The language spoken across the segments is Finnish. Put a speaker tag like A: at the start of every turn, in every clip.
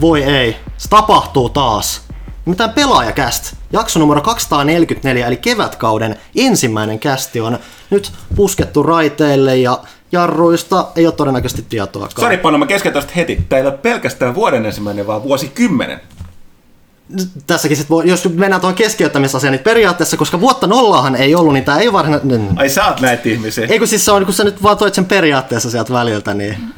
A: Voi ei, se tapahtuu taas. Mitään pelaajakäst. Jakso numero 244 eli kevätkauden ensimmäinen kästi on nyt puskettu raiteille ja jarruista ei ole todennäköisesti tietoa.
B: Sari Pano, mä keskeytän heti. Tämä ei ole pelkästään vuoden ensimmäinen, vaan vuosikymmenen.
A: Tässäkin sit voi, jos mennään tuohon keskeyttämisasiaan, niin periaatteessa, koska vuotta nollahan ei ollut, niin tämä ei varsinainen...
B: Ai sä oot näitä ihmisiä.
A: Ei kun siis se on, kun sä nyt vaan toit sen periaatteessa sieltä väliltä, niin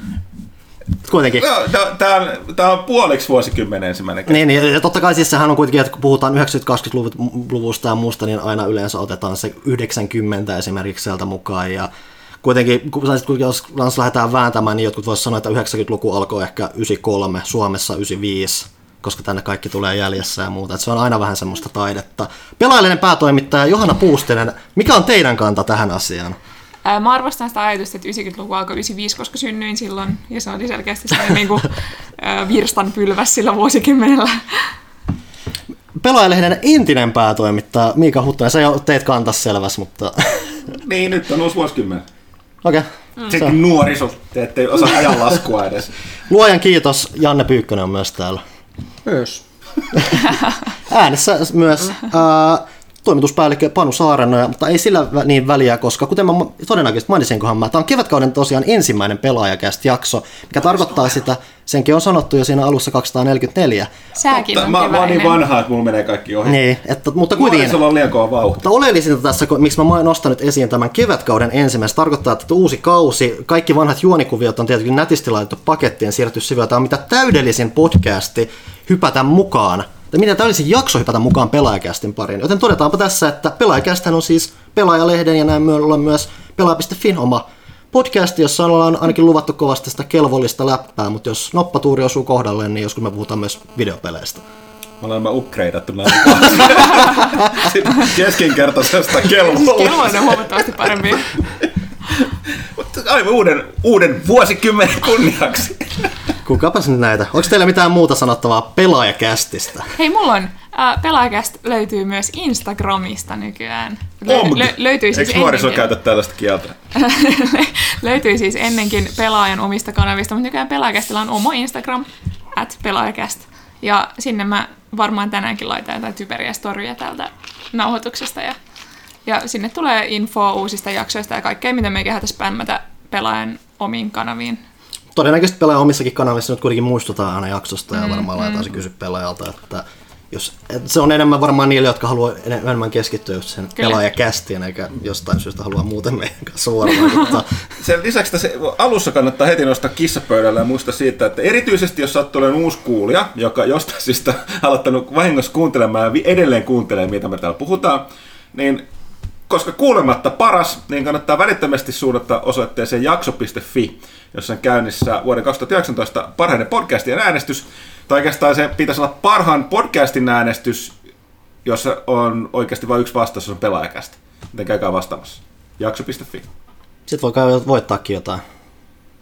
A: kuitenkin.
B: Joo, tämä on, tää on puoliksi vuosikymmenen ensimmäinen
A: Niin, niin, ja totta kai siis sehän on kuitenkin, että kun puhutaan 90-20-luvusta ja muusta, niin aina yleensä otetaan se 90 esimerkiksi sieltä mukaan, ja kuitenkin, kun jos kans lähdetään vääntämään, niin jotkut voisivat sanoa, että 90-luku alkoi ehkä 93, Suomessa 95, koska tänne kaikki tulee jäljessä ja muuta. Että se on aina vähän semmoista taidetta. Pelaajallinen päätoimittaja Johanna Puustinen, mikä on teidän kanta tähän asiaan?
C: Ää, Mä arvostan sitä ajatusta, että 90-luku alkoi 95, koska synnyin silloin, ja se oli selkeästi sellainen niin kuin, ää, virstan pylväs sillä vuosikymmenellä.
A: Pelaajalehden entinen päätoimittaja Miika Huttunen, se jo teit kantas selväs, mutta
B: Niin, nyt on uusi vuosikymmen.
A: okei.
B: Sekin nuoriso, te ette osaa ajanlaskua edes.
A: Luojan kiitos, Janne Pyykkönen on myös täällä.
D: Myös.
A: Äänessä myös ää, toimituspäällikkö Panu Saarenoja, mutta ei sillä niin väliä, koska kuten mä todennäköisesti mainitsinkohan mä, tämä on kevätkauden tosiaan ensimmäinen pelaajakäst jakso, mikä tarkoittaa sitä, senkin on sanottu jo siinä alussa 244.
C: Sääkin on
B: Mä, mä oon niin vanha, että mulla menee kaikki ohi.
A: Niin, että, mutta kuitenkin.
B: Nuorisolla on liian kova vauhti.
A: Mutta oleellisinta tässä, kun- miksi mä nostan nyt esiin tämän kevätkauden ensimmäisen, tarkoittaa, että uusi kausi, kaikki vanhat juonikuviot on tietenkin nätisti laitettu pakettiin siirretty. Tämä on mitä täydellisin podcasti hypätä mukaan, tai mitä täydellisin jakso hypätä mukaan pelaajakästin pariin. Joten todetaanpa tässä, että pelaajakästhän on siis pelaajalehden ja näin myöllä on myös pelaaja.fin oma podcasti, jossa ollaan ainakin luvattu kovasti sitä kelvollista läppää, mutta jos noppatuuri osuu kohdalleen, niin joskus me puhutaan myös videopeleistä.
B: Me ollaan mä upgradeattu näin. Keskinkertaisesta kelvolla.
C: Kelvollinen on huomattavasti parempi.
B: Mutta aivan uuden, uuden vuosikymmenen kunniaksi.
A: Kukapas nyt näitä? Onko teillä mitään muuta sanottavaa pelaajakästistä?
C: Hei, mulla on äh, pelaajakäst löytyy myös Instagramista nykyään.
B: Omg.
C: löytyy siis
B: Eikö nuoriso
C: ennenkin,
B: käytä tällaista kieltä?
C: löytyy siis ennenkin pelaajan omista kanavista, mutta nykyään pelaajakästillä on oma Instagram, at pelaajakäst. Ja sinne mä varmaan tänäänkin laitan jotain typeriä storyja täältä nauhoituksesta. Ja, ja sinne tulee infoa uusista jaksoista ja kaikkea, mitä me kehätä spämmätä pelaajan omiin kanaviin.
A: Todennäköisesti pelaajan omissakin kanavissa nyt kuitenkin muistutaan aina jaksosta ja varmaan laitetaan se kysy pelaajalta, että jos, et se on enemmän varmaan niille, jotka haluaa enemmän keskittyä just sen
C: Kyllä.
A: pelaajakästiin, eikä jostain syystä halua muuten meidän kanssa vuorovaikuttaa.
B: Sen lisäksi tässä alussa kannattaa heti nostaa kissapöydällä ja muistaa siitä, että erityisesti jos sattuu olemaan uusi kuulija, joka jostain syystä aloittanut vahingossa kuuntelemaan ja edelleen kuuntelee, mitä me täällä puhutaan, niin koska kuulematta paras, niin kannattaa välittömästi suunnata osoitteeseen jakso.fi, jossa on käynnissä vuoden 2019 parhaiden podcastien äänestys. Tai oikeastaan se pitäisi olla parhaan podcastin äänestys, jossa on oikeasti vain yksi vastaus, on pelaajakästä. Joten käykää vastaamassa. Jakso.fi.
A: Sitten voi voittaakin jotain.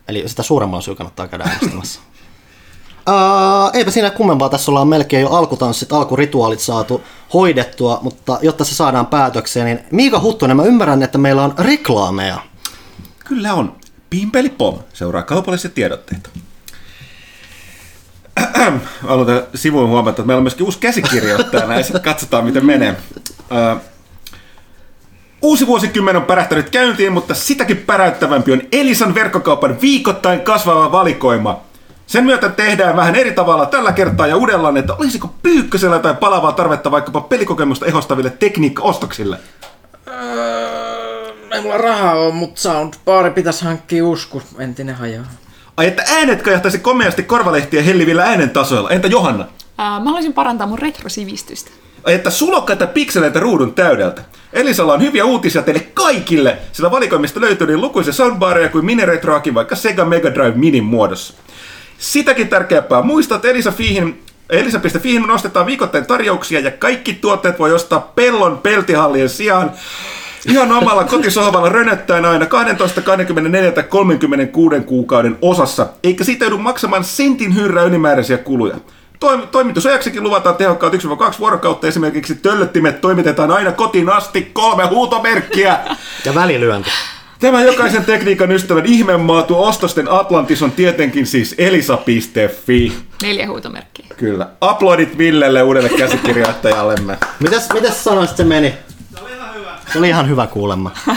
A: Eli sitä suuremmalla syyllä kannattaa käydä äänestämässä. Uh, eipä siinä kummempaa, tässä ollaan melkein jo alkutanssit, alkurituaalit saatu hoidettua, mutta jotta se saadaan päätökseen, niin Miika Huttunen, mä ymmärrän, että meillä on reklaameja.
B: Kyllä on. Pimpeli Pom seuraa kaupallisia tiedotteita. Aloitan sivuun huomata, että meillä on myöskin uusi käsikirjoittaja sitten katsotaan miten menee. Ö, Uusi vuosikymmen on pärähtänyt käyntiin, mutta sitäkin päräyttävämpi on Elisan verkkokaupan viikoittain kasvava valikoima. Sen myötä tehdään vähän eri tavalla tällä kertaa ja uudellaan, että olisiko pyykkösellä tai palavaa tarvetta vaikkapa pelikokemusta ehostaville tekniikka-ostoksille.
D: Öö, ei mulla rahaa ole, mutta soundbari pitäisi hankkia uskus, entinen hajoaa.
B: Ai että äänet kajahtaisi komeasti korvalehtiä hellivillä äänen tasoilla. Entä Johanna?
C: Ää, mä haluaisin parantaa mun retrosivistystä.
B: Ai että sulokkaita pikseleitä ruudun täydeltä. Elisalla on hyviä uutisia teille kaikille, sillä valikoimista löytyy niin lukuisia soundbareja kuin miniretroakin vaikka Sega Mega Drive Minin muodossa. Sitäkin tärkeämpää muistaa, että Elisa Fiihin Elisa.fiihin nostetaan viikoittain tarjouksia ja kaikki tuotteet voi ostaa pellon peltihallien sijaan ihan omalla kotisohvalla rönöttäen aina 12, 24 tai 36 kuukauden osassa, eikä siitä joudu maksamaan sentin hyrrä ylimääräisiä kuluja. Toim- toimitusajaksikin luvataan tehokkaat 1-2 vuorokautta. Esimerkiksi töllöttimet toimitetaan aina kotiin asti kolme huutomerkkiä.
A: Ja välilyönti.
B: Tämä jokaisen tekniikan ystävän ihmemaatu ostosten Atlantis on tietenkin siis elisa.fi.
C: Neljä huutomerkkiä.
B: Kyllä. Aplodit Villelle uudelle käsikirjoittajallemme.
A: Mitäs, mitäs sanoisit se meni? Se oli ihan hyvä kuulemma.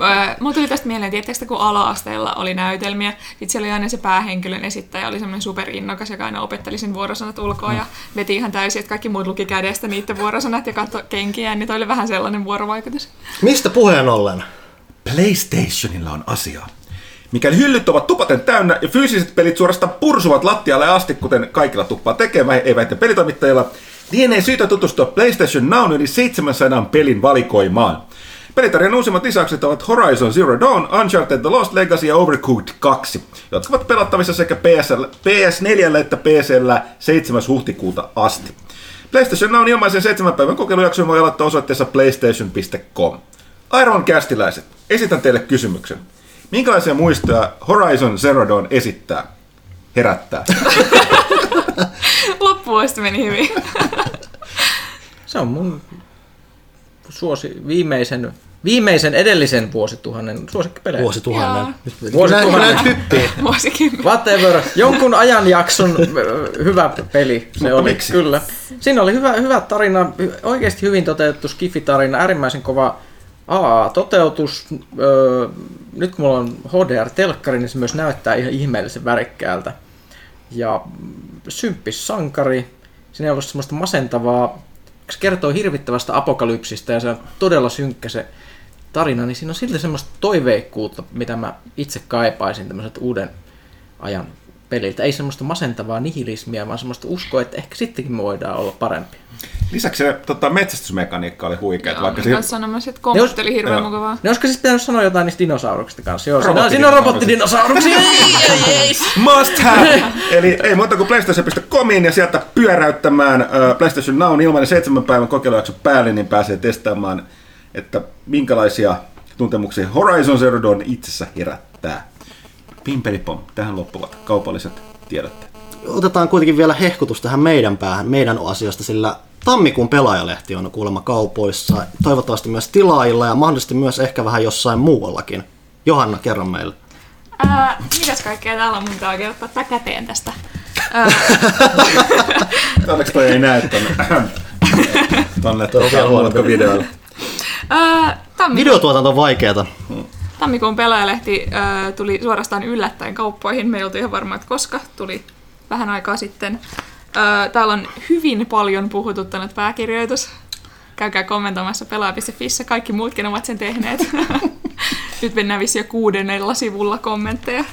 C: Öö, Mulla tuli tästä mieleen, tietysti kun ala-asteella oli näytelmiä, sitten siellä oli aina se päähenkilön esittäjä, oli semmoinen superinnokas, joka aina opetteli sen vuorosanat ulkoa ja veti ihan täysin, että kaikki muut luki kädestä niiden vuorosanat ja katsoi kenkiään, niin toi oli vähän sellainen vuorovaikutus.
A: Mistä puheen ollen?
B: PlayStationilla on asiaa. Mikäli hyllyt ovat tupaten täynnä ja fyysiset pelit suorastaan pursuvat lattialle asti, kuten kaikilla tuppaa tekemään, ei vähiten pelitoimittajilla, lienee syytä tutustua PlayStation Now yli 700 pelin valikoimaan. Pelitarjan uusimmat lisäykset ovat Horizon Zero Dawn, Uncharted The Lost Legacy ja Overcooked 2, jotka ovat pelattavissa sekä PSL, PS4 että PCllä 7. huhtikuuta asti. PlayStation Now ilmaisen 7 päivän kokeilujakson voi aloittaa osoitteessa playstation.com. Arvon kästiläiset, esitän teille kysymyksen. Minkälaisia muistoja Horizon Zero Dawn esittää? Herättää.
C: Loppuvuosi meni hyvin.
D: Se on mun suosi, viimeisen, viimeisen edellisen vuosituhannen suosikkipelejä.
A: Vuosituhannen. Nyt,
D: Vuosituhannen.
C: Vuosikymmenen.
D: Whatever. Jonkun ajanjakson hyvä peli se
B: Mutta
D: oli,
B: miksi?
D: kyllä. Siinä oli hyvä, hyvä tarina, hy- oikeasti hyvin toteutettu skifitarina, äärimmäisen kova AA-toteutus. Öö, nyt kun mulla on HDR-telkkari, niin se myös näyttää ihan ihmeellisen värikkäältä. Ja symppis sankari, siinä ei ollut semmoista masentavaa, se kertoo hirvittävästä apokalypsista ja se on todella synkkä se tarina, niin siinä on silti semmoista toiveikkuutta, mitä mä itse kaipaisin tämmöiseltä uuden ajan peliltä. Ei semmoista masentavaa nihilismiä, vaan semmoista uskoa, että ehkä sittenkin me voidaan olla parempi.
B: Lisäksi se tota, metsästysmekaniikka oli huikea.
C: Joo,
B: vaikka
C: kanssa sanomassa, että kommentteli hirveän
B: Joo.
C: mukavaa.
D: Ne olisiko sitten pitänyt sanoa jotain niistä dinosauruksista kanssa? Joo, siinä, on- siinä on robottidinosauruksia! ei, ei, ei.
B: Must have! Eli ei muuta kuin PlayStation.comiin ja sieltä pyöräyttämään uh, PlayStation Now ilmainen seitsemän päivän kokeilujakso päälle, niin pääsee testaamaan, että minkälaisia tuntemuksia Horizon Zero Dawn itsessä herättää. Pimpelipom, tähän loppuvat kaupalliset tiedotteet.
A: Otetaan kuitenkin vielä hehkutus tähän meidän päähän, meidän asioista, sillä tammikuun pelaajalehti on kuulemma kaupoissa, toivottavasti myös tilaajilla ja mahdollisesti myös ehkä vähän jossain muuallakin. Johanna, kerro meille.
C: Ää, mitäs kaikkea täällä on mun oikein ottaa tää käteen tästä?
B: Onneksi toi ei näe tonne, tonne tuota, huomatko videolla.
C: ää, tammi-
A: Videotuotanto on vaikeeta.
C: Tammikuun pelaajalehti ää, tuli suorastaan yllättäen kauppoihin. Me ei oltu ihan varma, että koska tuli vähän aikaa sitten. Ää, täällä on hyvin paljon puhututtanut pääkirjoitus. Käykää kommentoimassa pelaa.fissä, kaikki muutkin ovat sen tehneet. Nyt mennään vissi jo kuudennella sivulla kommentteja.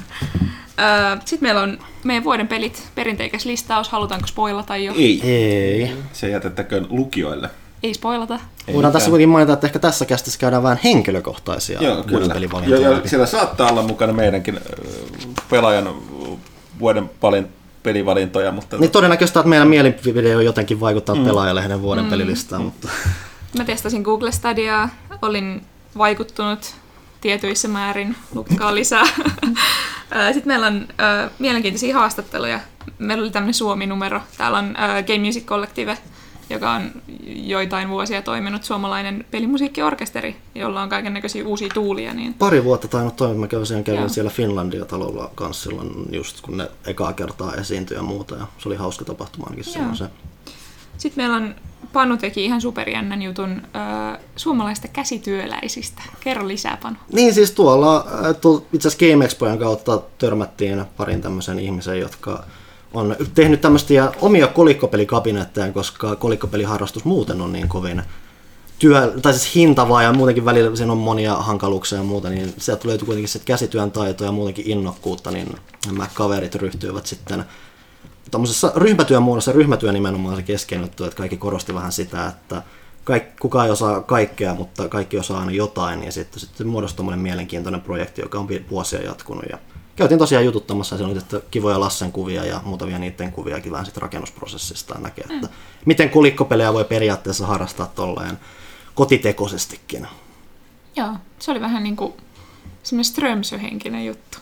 C: Sitten meillä on meidän vuoden pelit, perinteikäs listaus, halutaanko spoilata jo?
B: Ei.
A: Ei.
B: Se jätettäköön lukijoille.
C: Ei spoilata.
B: Ei
A: Voidaan tässä kuitenkin mainita, että ehkä tässä kästissä käydään vähän henkilökohtaisia
B: Joo,
A: vuoden
B: kyllä. Ja,
A: pelivalintoja
B: ja siellä saattaa olla mukana meidänkin pelaajan vuoden paljon pelivalintoja, mutta
A: Niin todennäköistä, että meidän mielipide on jotenkin vaikuttaa mm. pelaajalehden vuoden mm. pelilistaan, mutta
C: Mä testasin Google Stadiaa, olin vaikuttunut tietyissä määrin, lukkaa lisää. Sitten meillä on äh, mielenkiintoisia haastatteluja. Meillä oli tämmöinen Suomi-numero. Täällä on äh, Game Music Collective, joka on joitain vuosia toiminut suomalainen pelimusiikkiorkesteri, jolla on kaiken näköisiä uusia tuulia. Niin
A: pari vuotta tainnut toimia. Mä kävin, kävin siellä Finlandia-talolla kanssa silloin, just kun ne ekaa kertaa esiintyi ja muuta. Ja se oli hauska tapahtuma ainakin silloin se.
C: Sitten meillä on Panu teki ihan superjännän jutun äh, suomalaisista käsityöläisistä. Kerro lisää, Panu.
A: Niin siis tuolla tuolla itse asiassa Game Expojen kautta törmättiin parin tämmöisen ihmisen, jotka on tehnyt tämmöisiä omia kolikkopelikabinettejä, koska kolikkopeliharrastus muuten on niin kovin työ, tai siis hintavaa ja muutenkin välillä siinä on monia hankaluuksia ja muuta, niin sieltä löytyi kuitenkin sit käsityön taitoa ja muutenkin innokkuutta, niin nämä kaverit ryhtyivät sitten tuommoisessa ryhmätyön muodossa, ryhmätyö nimenomaan se keskeinen että kaikki korosti vähän sitä, että kaik, kukaan ei osaa kaikkea, mutta kaikki osaa aina jotain, niin sitten, sitten muodostui mielenkiintoinen projekti, joka on vuosia jatkunut. Ja käytiin tosiaan jututtamassa, ja siellä oli otettu kivoja Lassen kuvia ja muutamia niiden kuviakin vähän sit rakennusprosessista näkee, että miten kulikkopelejä voi periaatteessa harrastaa tolleen kotitekoisestikin.
C: Joo, se oli vähän niin kuin semmoinen Strömsö-henkinen juttu.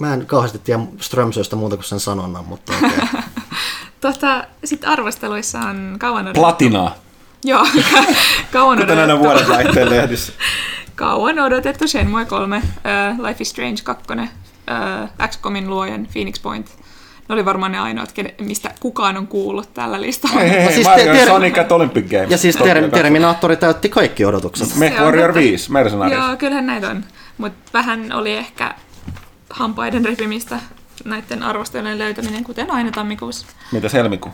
A: Mä en kauheasti tiedä Strömsöistä muuta kuin sen sanonnan, mutta okay.
C: Tota, sitten arvosteluissa on kauan odotettu.
B: platinaa,
C: Joo, kauan
B: kuten aina
C: odotettu,
B: vuodenvaihteen lehdissä.
C: kauan odotettu Shenmue 3, uh, Life is Strange 2, uh, XCOMin luojan Phoenix Point. Ne oli varmaan ne ainoat, kene- mistä kukaan on kuullut tällä listalla.
B: Hei, hei,
A: siis
B: siis Mario
A: tiedä-
B: Sonic at Olympic Games.
A: Ja siis ter-
B: 20.
A: Terminaattori täytti kaikki odotukset.
B: Mech Warrior
C: totta.
B: 5, Mercenaries.
C: Joo, kyllähän näitä on. Mutta vähän oli ehkä hampaiden repimistä näiden arvostelujen löytäminen, kuten aina tammikuussa.
B: Mitäs helmikuu?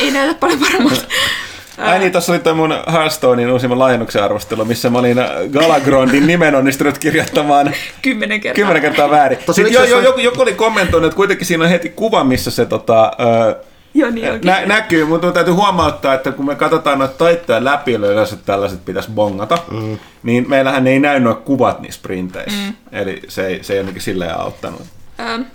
C: Ei näytä paljon paremmalta.
B: Ai niin, tuossa oli toi mun Hearthstonein uusimman laajennuksen arvostelu, missä mä olin äh, Galagrondin nimen onnistunut kirjoittamaan
C: Kymmenen kertaa.
B: kymmenen kertaa väärin.
A: Tosi
B: Sitten jo, jo, joku, joku oli kommentoinut, että kuitenkin siinä on heti kuva, missä se tota, ö,
C: Joo, niin onkin.
B: nä, näkyy, mutta täytyy huomauttaa, että kun me katsotaan noita taittoja läpi, joilla yleensä tällaiset pitäisi bongata, mm. niin meillähän ei näy nuo kuvat niissä printeissä. Mm. Eli se ei, se ei jotenkin silleen auttanut.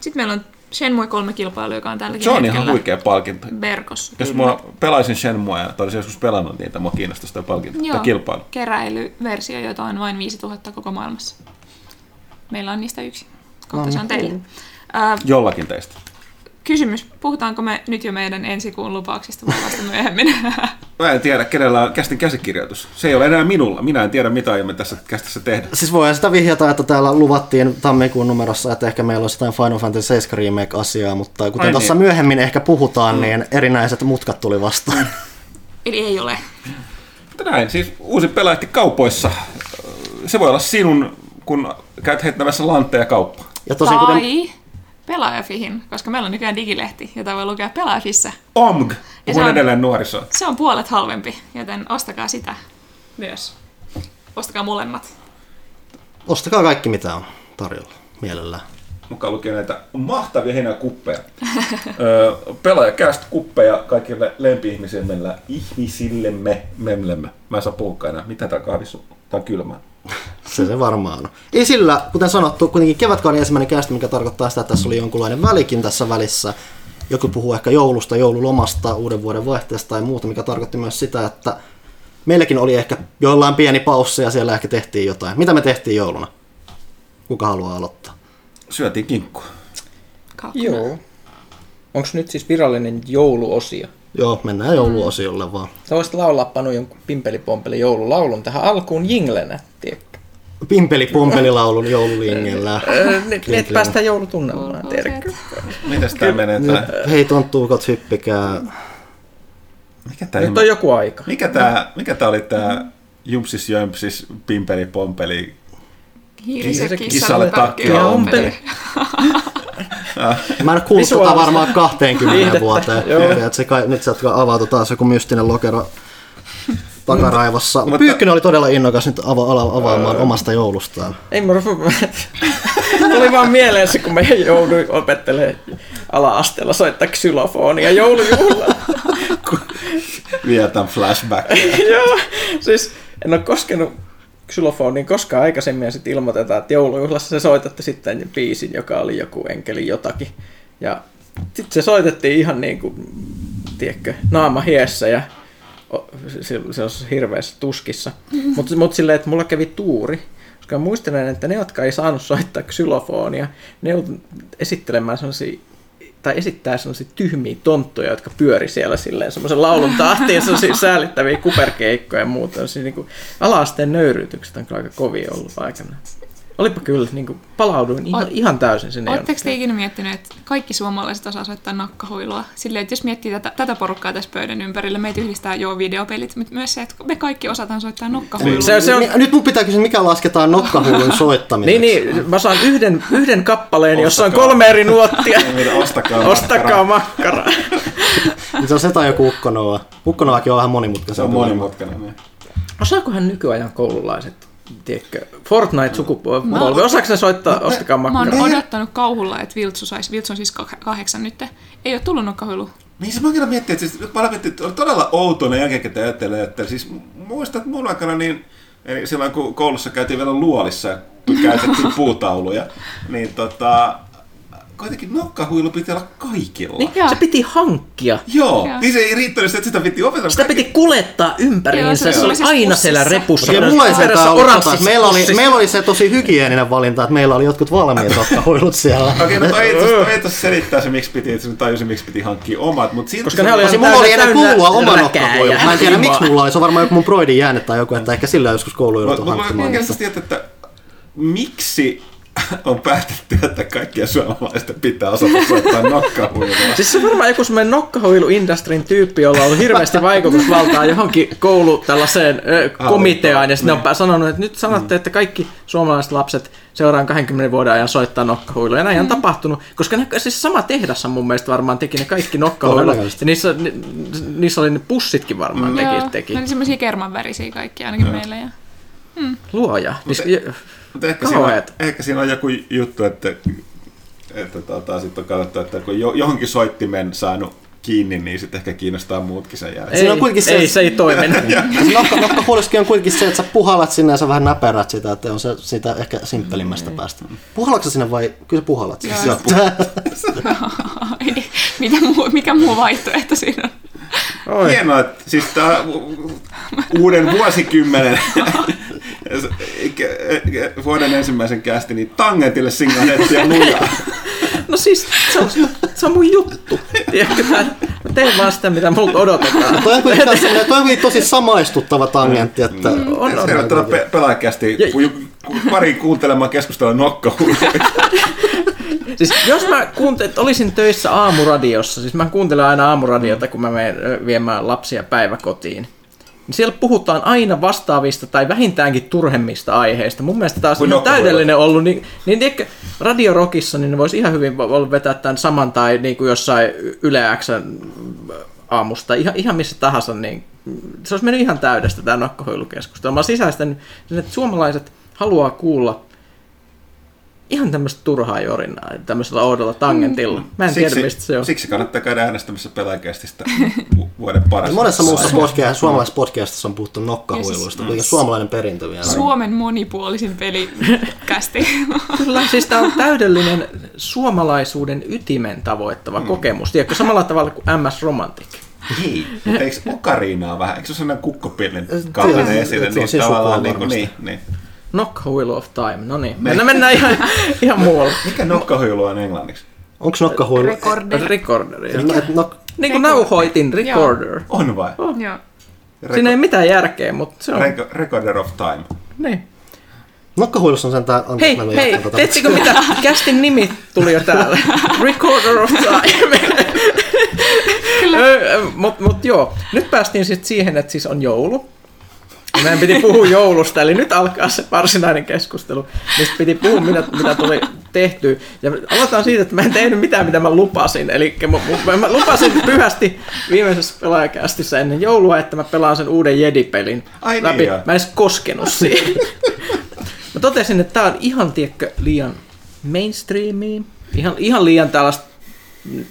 C: Sitten meillä on Shenmue 3 kilpailu, joka on tälläkin
B: Se on ihan huikea palkinto.
C: verkossa.
B: Jos mä pelaisin Shenmue ja olisin joskus pelannut niitä, mua kiinnostaisi sitä palkinto,
C: Joo,
B: tai kilpailu.
C: keräilyversio, jota on vain 5000 koko maailmassa. Meillä on niistä yksi. Kohta se on teille. Ää,
B: Jollakin teistä.
C: Kysymys, puhutaanko me nyt jo meidän ensi kuun lupauksista vai vasta myöhemmin?
B: Mä en tiedä, kenellä on kästin käsikirjoitus. Se ei ole enää minulla. Minä en tiedä, mitä aiomme tässä kästissä tehdä.
A: Siis voidaan sitä vihjata, että täällä luvattiin tammikuun numerossa, että ehkä meillä olisi jotain Final Fantasy 7 Remake-asiaa, mutta kuten
B: Ai
A: tuossa
B: niin.
A: myöhemmin ehkä puhutaan, niin erinäiset mutkat tuli vastaan.
C: Eli ei ole.
B: Mutta näin, siis uusi pelaajatti kaupoissa. Se voi olla sinun, kun käyt heittämässä lantteja kauppaan.
A: Ja tosin
C: tai
A: kuten,
C: Pelaajafihin, koska meillä on nykyään digilehti, jota voi lukea Pelaajafissa.
B: OMG! Puhun
C: se on-
B: edelleen nuorisoa.
C: Se on puolet halvempi, joten ostakaa sitä myös. Ostakaa molemmat.
A: ostakaa kaikki mitä on tarjolla mielellään.
B: Mukaan lukee näitä mahtavia hienoja kuppeja. Öö, Pelaajakäst kuppeja kaikille lempi-ihmisillemme, ihmisillemme, memlemme. Mä en saa puhukaan enää. Mitä tää kahvissa on? Tää on kylmää.
A: Se se varmaan on. Ei sillä, kuten sanottu, kuitenkin kevätkauden ensimmäinen kästi, mikä tarkoittaa sitä, että tässä oli jonkunlainen välikin tässä välissä. Joku puhuu ehkä joulusta, joululomasta, uuden vuoden vaihteesta tai muuta, mikä tarkoitti myös sitä, että meilläkin oli ehkä jollain pieni paussi ja siellä ehkä tehtiin jotain. Mitä me tehtiin jouluna? Kuka haluaa aloittaa?
B: Syötiin kinkkua.
C: Kaukkuna.
D: Joo. Onko nyt siis virallinen jouluosio?
A: Joo, mennään jouluosiolle vaan.
D: Sä voisit laulaa Panu jonkun pimpelipompeli joululaulun tähän alkuun jinglenä, tiedätkö?
A: Pimpeli pompelilaulun joululingellä.
D: Nyt että päästään joulutunnelmaan, tiedätkö?
B: Mitäs tää menee tää?
A: Hei tonttuukot hyppikää.
B: Mikä tää,
D: Nyt on joku aika.
B: mikä tää, mikä tää oli tää Jumpsis Jömpsis Pimpeli Pompeli?
C: Hiiriset
D: Kissalle
C: kissalle
B: takki
C: takki
B: ja
C: ompeli.
A: Mä en ole kuullut tota varmaan 20
D: viihdettä,
A: vuoteen.
D: joo.
A: Ja että se kai, nyt sieltä avautui taas joku mystinen lokero takaraivossa.
B: Mutta-
A: Pyykkönen oli todella innokas nyt ava, ala, avaamaan omasta joulustaan.
D: Ei mä Tuli vaan mieleen se, kun mä jouduin opettelemaan ala-asteella soittaa xylofonia joulujuhlalla.
B: Vietän flashback.
D: Joo, siis en ole koskenut xylofoniin koskaan aikaisemmin ja sitten ilmoitetaan, että joulujuhlassa se soitatte sitten biisin, joka oli joku enkeli jotakin. Ja sitten se soitettiin ihan niin kuin, tiedätkö, naama hiessä ja se, se on hirveässä tuskissa. Mutta mut silleen, että mulla kävi tuuri, koska muistelen, että ne, jotka ei saanut soittaa xylofonia, ne joutui esittelemään sellaisia tai esittää sellaisia tyhmiä tonttuja, jotka pyöri siellä silleen semmoisen laulun tahtiin, sellaisia säällittäviä kuperkeikkoja ja muuta. Siis niin ala-asteen nöyryytykset on kyllä aika kovia ollut aikana. Olipa kyllä, niin kuin, palauduin ihan,
C: Oot-
D: ihan täysin sinne.
C: Oletteko te ikinä miettinyt, että kaikki suomalaiset osaa soittaa nakkahuilua? Silleen, että jos miettii tätä, tätä porukkaa tässä pöydän ympärillä, meitä yhdistää jo videopelit, mutta myös se, että me kaikki osataan soittaa nokkahuilua.
D: Se, se on,
A: Mi- Nyt mun pitää kysyä, mikä lasketaan nokkahuulun soittaminen.
D: niin, niin, mä saan yhden, yhden kappaleen, jossa on
B: Ostakaa.
D: kolme eri nuottia.
B: Ostakaa
D: Ostakaa
B: makkaraa.
D: makkaraa.
A: Niin se on se tai joku ukkonoa. Ukkonoakin on vähän
B: Se
A: monimutkaisen.
B: on monimutkainen. niin.
D: Osaakohan nykyajan koululaiset, tiedätkö, Fortnite-sukupolvi,
C: Mä
D: osaako ne soittaa? Ostakaa
C: Mä oon odottanut kauhulla, että Viltsu saisi, Viltsu on siis kah- kahdeksan nyt, ei ole tullut nokkahuilu.
B: Niin se mä kyllä miettiä, että siis, mä miettiä, että oli todella outoinen jälkikäteen ajattelee, että siis muistan, että mun aikana niin, eli silloin kun koulussa käytiin vielä luolissa ja käytettiin puutauluja, niin tota, kuitenkin nokkahuilu piti olla kaikilla.
D: Niin,
C: Joo.
D: se piti hankkia.
B: Joo,
C: Joo.
B: niin se ei riittänyt, että sitä piti opetella.
D: Sitä piti kulettaa ympäriinsä,
C: se
D: se,
C: oli
D: oli
C: sellaisessa
D: aina siellä repussa.
A: Okei, mulla ei se meillä, oli, meillä oli se tosi hygieninen valinta, että meillä oli jotkut valmiit nokkahuilut siellä.
B: Okei, no toi itse asiassa selittää se, miksi piti, että tajusin, miksi piti hankkia omat, mutta silti
D: Koska ne oli
A: mulla oli koulua
D: täynnä
A: oma nokkahuilu.
D: ja
A: Mä en tiedä miksi mulla oli, se on varmaan joku mun broidin jääne tai joku, että ehkä sillä joskus koulu joutui
B: Mutta mä
A: hankkimaan.
B: oikeastaan tiedä, että miksi on päätetty, että kaikkia suomalaista pitää osata soittaa nokkahuilua.
D: Siis se on varmaan joku semmoinen nokkahuilu-industrin tyyppi, jolla on ollut hirveästi vaikutusvaltaa johonkin koulu tällaiseen ö, komiteaan, ja sitten ne on
B: Niin.
D: sanonut, että nyt sanotte, että kaikki suomalaiset lapset seuraan 20 vuoden ajan soittaa nokkahuilua, ja näin on tapahtunut, koska ne, siis sama tehdas on mun mielestä varmaan teki ne kaikki nokkahuilut, ja niissä, ni, niissä oli ne pussitkin varmaan
C: Joo,
D: teki, teki.
C: ne oli semmoisia kermanvärisiä kaikki ainakin meillä. Ja...
D: Luoja. Niin,
B: Mutta- Mutta ehkä, siinä on,
D: Kauheet.
B: ehkä siinä on joku juttu, että, että tota, sitten on katsottu, että kun jo, johonkin soittimen saanut kiinni, niin sitten ehkä kiinnostaa muutkin sen jälkeen.
D: ei,
A: Siinä on kuitenkin se-
D: ei, se ei toiminut.
A: Se nokka, nokkahuiluskin on kuitenkin se, että sä puhallat sinne ja sä vähän näperät sitä, että on se siitä ehkä simppelimmästä päästä. Puhallatko sä sinne vai kyllä sä puhallat sinne?
C: Joo. Ei, Mitä muu, mikä muu vaihtoehto siinä on?
D: Oi.
B: Hienoa, että siis tämä uuden vuosikymmenen vuoden ensimmäisen kästi, niin tangentille singahettia lujaa.
D: No siis, se on, se on mun juttu. Tiedätkö, mä, teen vaan sitä, mitä multa odotetaan.
A: Toi on toi on tosi samaistuttava tangentti, että
D: On, on.
B: Tervetuloa pe- pelaajakästi
D: Ja-
B: pari kuuntelemaan keskustelua nokkahuiluja.
D: Siis jos mä kuuntelin, että olisin töissä aamuradiossa, siis mä kuuntelen aina aamuradiota, kun mä menen viemään lapsia päiväkotiin. Niin siellä puhutaan aina vastaavista tai vähintäänkin turhemmista aiheista. Mun mielestä taas ihan
B: nokkahuilu.
D: täydellinen ollut. Niin, niin tiedätkö, Radio Rockissa niin ne voisi ihan hyvin vetää tämän saman tai niin kuin jossain Yle Xn aamusta, ihan, ihan missä tahansa. Niin, se olisi mennyt ihan täydestä tämä nokkahuilukeskustelu. Mä oon sisäistänyt, sen, että suomalaiset haluaa kuulla ihan tämmöistä turhaa jorinaa tämmöisellä oudolla tangentilla. Mä en tiedä, mistä se on.
B: Siksi kannattaa käydä äänestämässä pelaajakästistä vu- vuoden paras.
A: monessa muussa podcast, suomalaisessa podcastissa on puhuttu nokkahuiluista,
B: Mm.
A: kuinka suomalainen perintö vielä.
C: Suomen monipuolisin pelikästi.
D: Kyllä, siis tämä on täydellinen suomalaisuuden ytimen tavoittava
B: Mm.
D: kokemus. Tiedätkö, samalla tavalla kuin MS Romantic.
B: Hei, mutta eikö Okariinaa vähän? Eikö se ole sellainen kukkopillin kaltainen
A: on
B: Niin tavallaan
A: sukua
B: niin, kuin,
A: varmasti.
B: niin, niin.
D: Knock Wheel of Time, no niin. Mennään, mennään ihan, ihan muualle.
B: Mikä nokkahuilu on englanniksi?
A: Onko nokkahuilu?
C: Rekorder.
D: Recorderi.
A: No, et nok-
D: Niin kuin nauhoitin recorder.
B: On vai?
C: Joo.
D: Siinä ei mitään järkeä, mutta se on.
B: Reco- Recorder of Time.
D: Niin.
A: Nokkahuilussa on sentään... anteeksi,
D: Hei,
A: mä en
D: hei,
A: tota.
D: teettekö mitä? Kästin nimi tuli jo täällä. Recorder of Time. Mutta mut joo, nyt päästiin sitten siihen, että siis on joulu. Meidän piti puhua joulusta, eli nyt alkaa se varsinainen keskustelu, mistä piti puhua, mitä, mitä tuli tehty. Ja aloitetaan siitä, että mä en tehnyt mitään, mitä mä lupasin. Eli mä, mä, mä lupasin pyhästi viimeisessä pelaajakästissä ennen joulua, että mä pelaan sen uuden Jedi-pelin
B: Ai niin,
D: läpi.
B: joo.
D: mä en edes koskenut siihen. Mä totesin, että tää on ihan tiedätkö, liian mainstreamia, ihan, ihan liian tällaista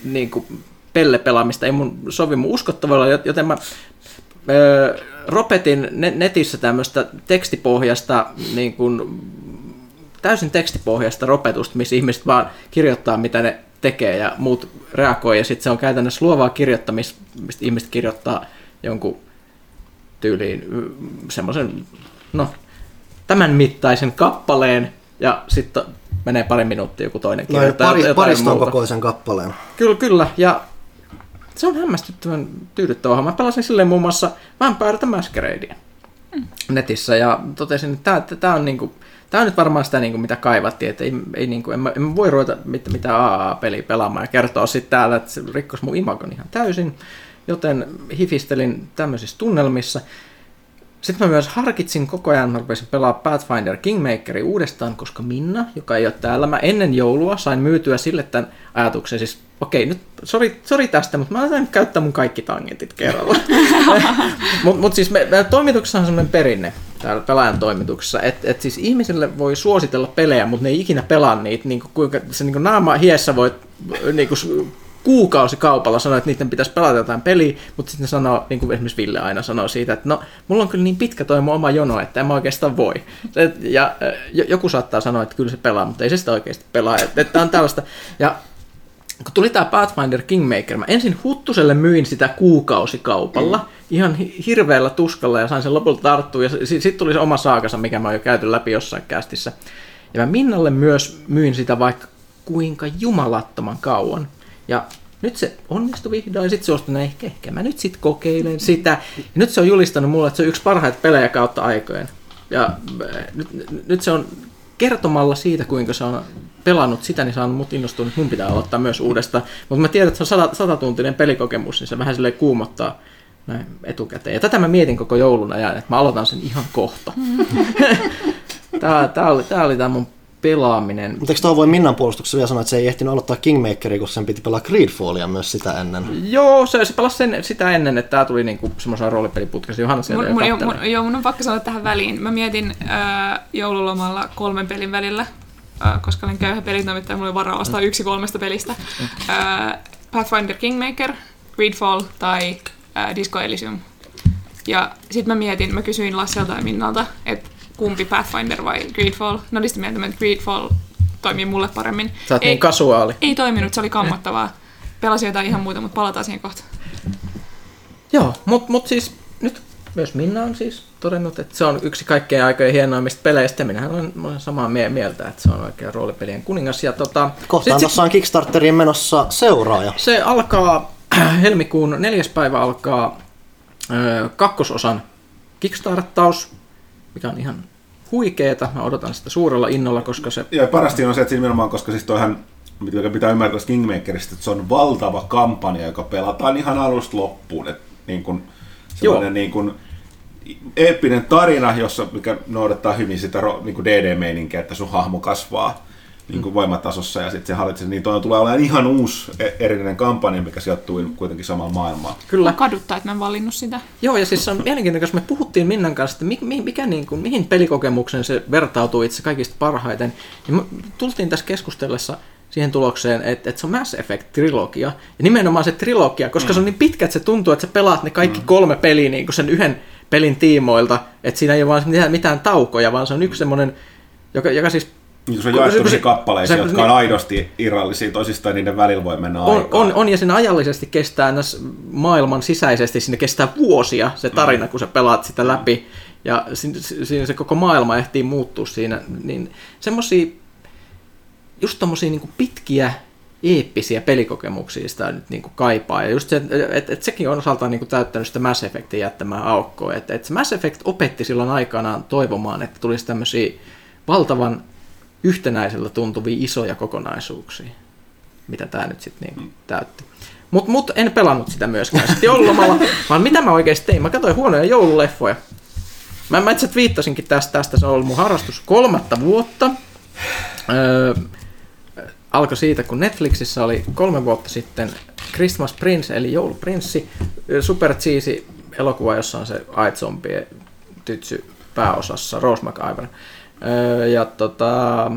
D: niin kuin pellepelaamista, ei mun sovi mun uskottavalla, joten mä öö, ropetin ne- netissä tämmöistä tekstipohjasta niin kuin, täysin tekstipohjasta ropetusta, missä ihmiset vaan kirjoittaa, mitä ne tekee ja muut reagoi, ja sitten se on käytännössä luovaa kirjoittamista, mistä ihmiset kirjoittaa jonkun tyyliin mm, semmoisen, no, tämän mittaisen kappaleen, ja sitten menee pari minuuttia joku toinen
A: Noin
D: kirjoittaa
A: pari,
D: jotain
A: pariston kokoisen kappaleen.
D: Kyllä, kyllä, ja se on hämmästyttävän tyydyttävä homma. Mä pelasin silleen muun muassa Vampire the Masqueradea netissä, ja totesin, että tämä, on niinku, Tämä on nyt varmaan sitä, niinku, mitä kaivattiin, että ei, ei, niinku, en, mä, en mä voi ruveta mit, mitään AA-peliä pelaamaan ja kertoa sitten täällä, että se rikkos mun imagon ihan täysin, joten hifistelin tämmöisissä tunnelmissa. Sitten mä myös harkitsin koko ajan, mä rupesin pelaa Pathfinder Kingmakeri uudestaan, koska Minna, joka ei ole täällä, mä ennen joulua sain myytyä sille tämän ajatuksen, siis okei, nyt sori, sori tästä, mutta mä nyt käyttää mun kaikki tangentit kerralla. mutta mut siis me, me toimituksessa on semmoinen perinne täällä pelaajan toimituksessa, että et siis ihmisille voi suositella pelejä, mutta ne ei ikinä pelaa niitä, niin kuin, kuinka se niin kuin naama hiessä voit niin kuin, kuukausikaupalla sanoa, että niiden pitäisi pelata jotain peliä, mutta sitten ne sanoo, niin kuin esimerkiksi Ville aina sanoo siitä, että no, mulla on kyllä niin pitkä toi mun oma jono, että en mä oikeastaan voi. Ja jo- joku saattaa sanoa, että kyllä se pelaa, mutta ei se sitä oikeasti pelaa. Että, on tällaista. Ja kun tuli tämä Pathfinder Kingmaker, mä ensin Huttuselle myin sitä kuukausikaupalla, mm. ihan hi- hirveällä tuskalla ja sain sen lopulta tarttua. Ja sitten sit tuli se oma saakansa, mikä mä oon jo käyty läpi jossain kästissä. Ja mä Minnalle myös myin sitä vaikka kuinka jumalattoman kauan. Ja nyt se onnistui vihdoin, sitten suostui, ehkä, ehkä mä nyt sitten kokeilen sitä. Ja nyt se on julistanut mulle, että se on yksi parhaita pelejä kautta aikojen. Ja äh, nyt, nyt se on kertomalla siitä, kuinka se on pelannut sitä, niin saanut mut innostunut, että mun pitää aloittaa myös uudestaan. Mutta mä tiedän, että se on sata, satatuntinen pelikokemus, niin se vähän silleen kuumottaa näin etukäteen. Ja tätä mä mietin koko joulun ajan, että mä aloitan sen ihan kohta. tää, tää, oli, tää oli tää mun pelaaminen.
A: Mutta eikö tuohon voi Minnan puolustuksessa vielä sanoa, että se ei ehtinyt aloittaa Kingmakeria, kun sen piti pelaa Greedfallia myös sitä ennen?
D: Joo, se, se pelasi sen, sitä ennen, että tämä tuli niinku semmoisen roolipeliputkassa. Johanna siellä
C: Mun,
D: jo
C: mun, mun, joo, mun on pakko sanoa tähän väliin. Mä mietin äh, joululomalla kolmen pelin välillä, äh, koska olen köyhä pelitoimittaja, mulla oli varaa ostaa yksi kolmesta pelistä. Äh, Pathfinder Kingmaker, Greedfall tai äh, Disco Elysium. Ja sitten mä mietin, mä kysyin Lasselta ja Minnalta, että kumpi Pathfinder vai Greedfall. Ne oli sitä mieltä, että Greedfall toimii mulle paremmin.
D: Sä oot
C: ei,
D: niin kasuaali.
C: ei toiminut, se oli kammottavaa. Pelasin jotain ihan muuta, mutta palataan siihen kohta.
D: Joo, mutta mut siis nyt myös Minna on siis todennut, että se on yksi kaikkein aikojen hienoimmista peleistä. Minähän olen, olen samaa mie- mieltä, että se on oikein roolipelien kuningas. Ja tota,
A: Kohtaan
D: sit-
A: tuossa on Kickstarteriin menossa seuraaja.
D: Se alkaa, helmikuun neljäs päivä alkaa ö, kakkososan kickstarttaus, mikä on ihan huikeeta. Mä odotan sitä suurella innolla, koska se...
B: Ja parasti on se, että nimenomaan, koska siis toihan, mikä pitää ymmärtää Kingmakerista, että se on valtava kampanja, joka pelataan ihan alusta loppuun. Että niin kuin, sellainen niin kuin, eeppinen tarina, jossa, mikä noudattaa hyvin sitä niin DD-meininkiä, että sun hahmo kasvaa niin kuin voimatasossa ja sitten se hallitsee, niin toi tulee olemaan ihan uusi e- erillinen kampanja, mikä sijoittuu kuitenkin samaan maailmaan.
D: Kyllä.
C: Mä kaduttaa, että mä en valinnut sitä.
D: Joo, ja siis se on mielenkiintoista, koska me puhuttiin Minnan kanssa, että mi, mi, mikä niin kuin, mihin pelikokemuksen se vertautuu itse kaikista parhaiten. Niin me tultiin tässä keskustellessa siihen tulokseen, että, että se on Mass Effect-trilogia. Ja nimenomaan se trilogia, koska mm. se on niin pitkä, että se tuntuu, että sä pelaat ne kaikki mm. kolme peliä niin kuin sen yhden pelin tiimoilta. Että siinä ei ole vaan mitään, mitään taukoja, vaan se on yksi semmoinen, joka, joka siis
B: Niin se on jaettu
D: se-
B: kappaleisiin,
D: se-
B: jotka
D: niin-
B: on aidosti irrallisia toisistaan, niiden välillä voi mennä
D: on,
B: aikaa.
D: on, on, ja sen ajallisesti kestää maailman sisäisesti, sinne kestää vuosia se tarina, kun sä pelaat sitä läpi, ja si- si- siinä se koko maailma ehtii muuttua siinä, niin semmosia, just tommosia niin pitkiä, eeppisiä pelikokemuksia sitä nyt niin kaipaa, ja just se, että et, et sekin on osaltaan niin täyttänyt sitä Mass Effectin jättämää aukkoa, että et se Mass Effect opetti silloin aikanaan toivomaan, että tulisi tämmöisiä valtavan yhtenäisellä tuntuvia isoja kokonaisuuksia mitä tämä nyt sitten niin täytti. Mutta mut en pelannut sitä myöskään sitten joululomalla, vaan mitä mä oikeasti tein? Mä katsoin huonoja joululeffoja. Mä, mä itse viittasinkin tästä, tästä, se on ollut mun harrastus kolmatta vuotta. Öö, alkoi siitä, kun Netflixissä oli kolme vuotta sitten Christmas Prince, eli jouluprinssi, super cheesy elokuva, jossa on se aitzombie tytsy pääosassa, Rose McIver. Öö, ja tota,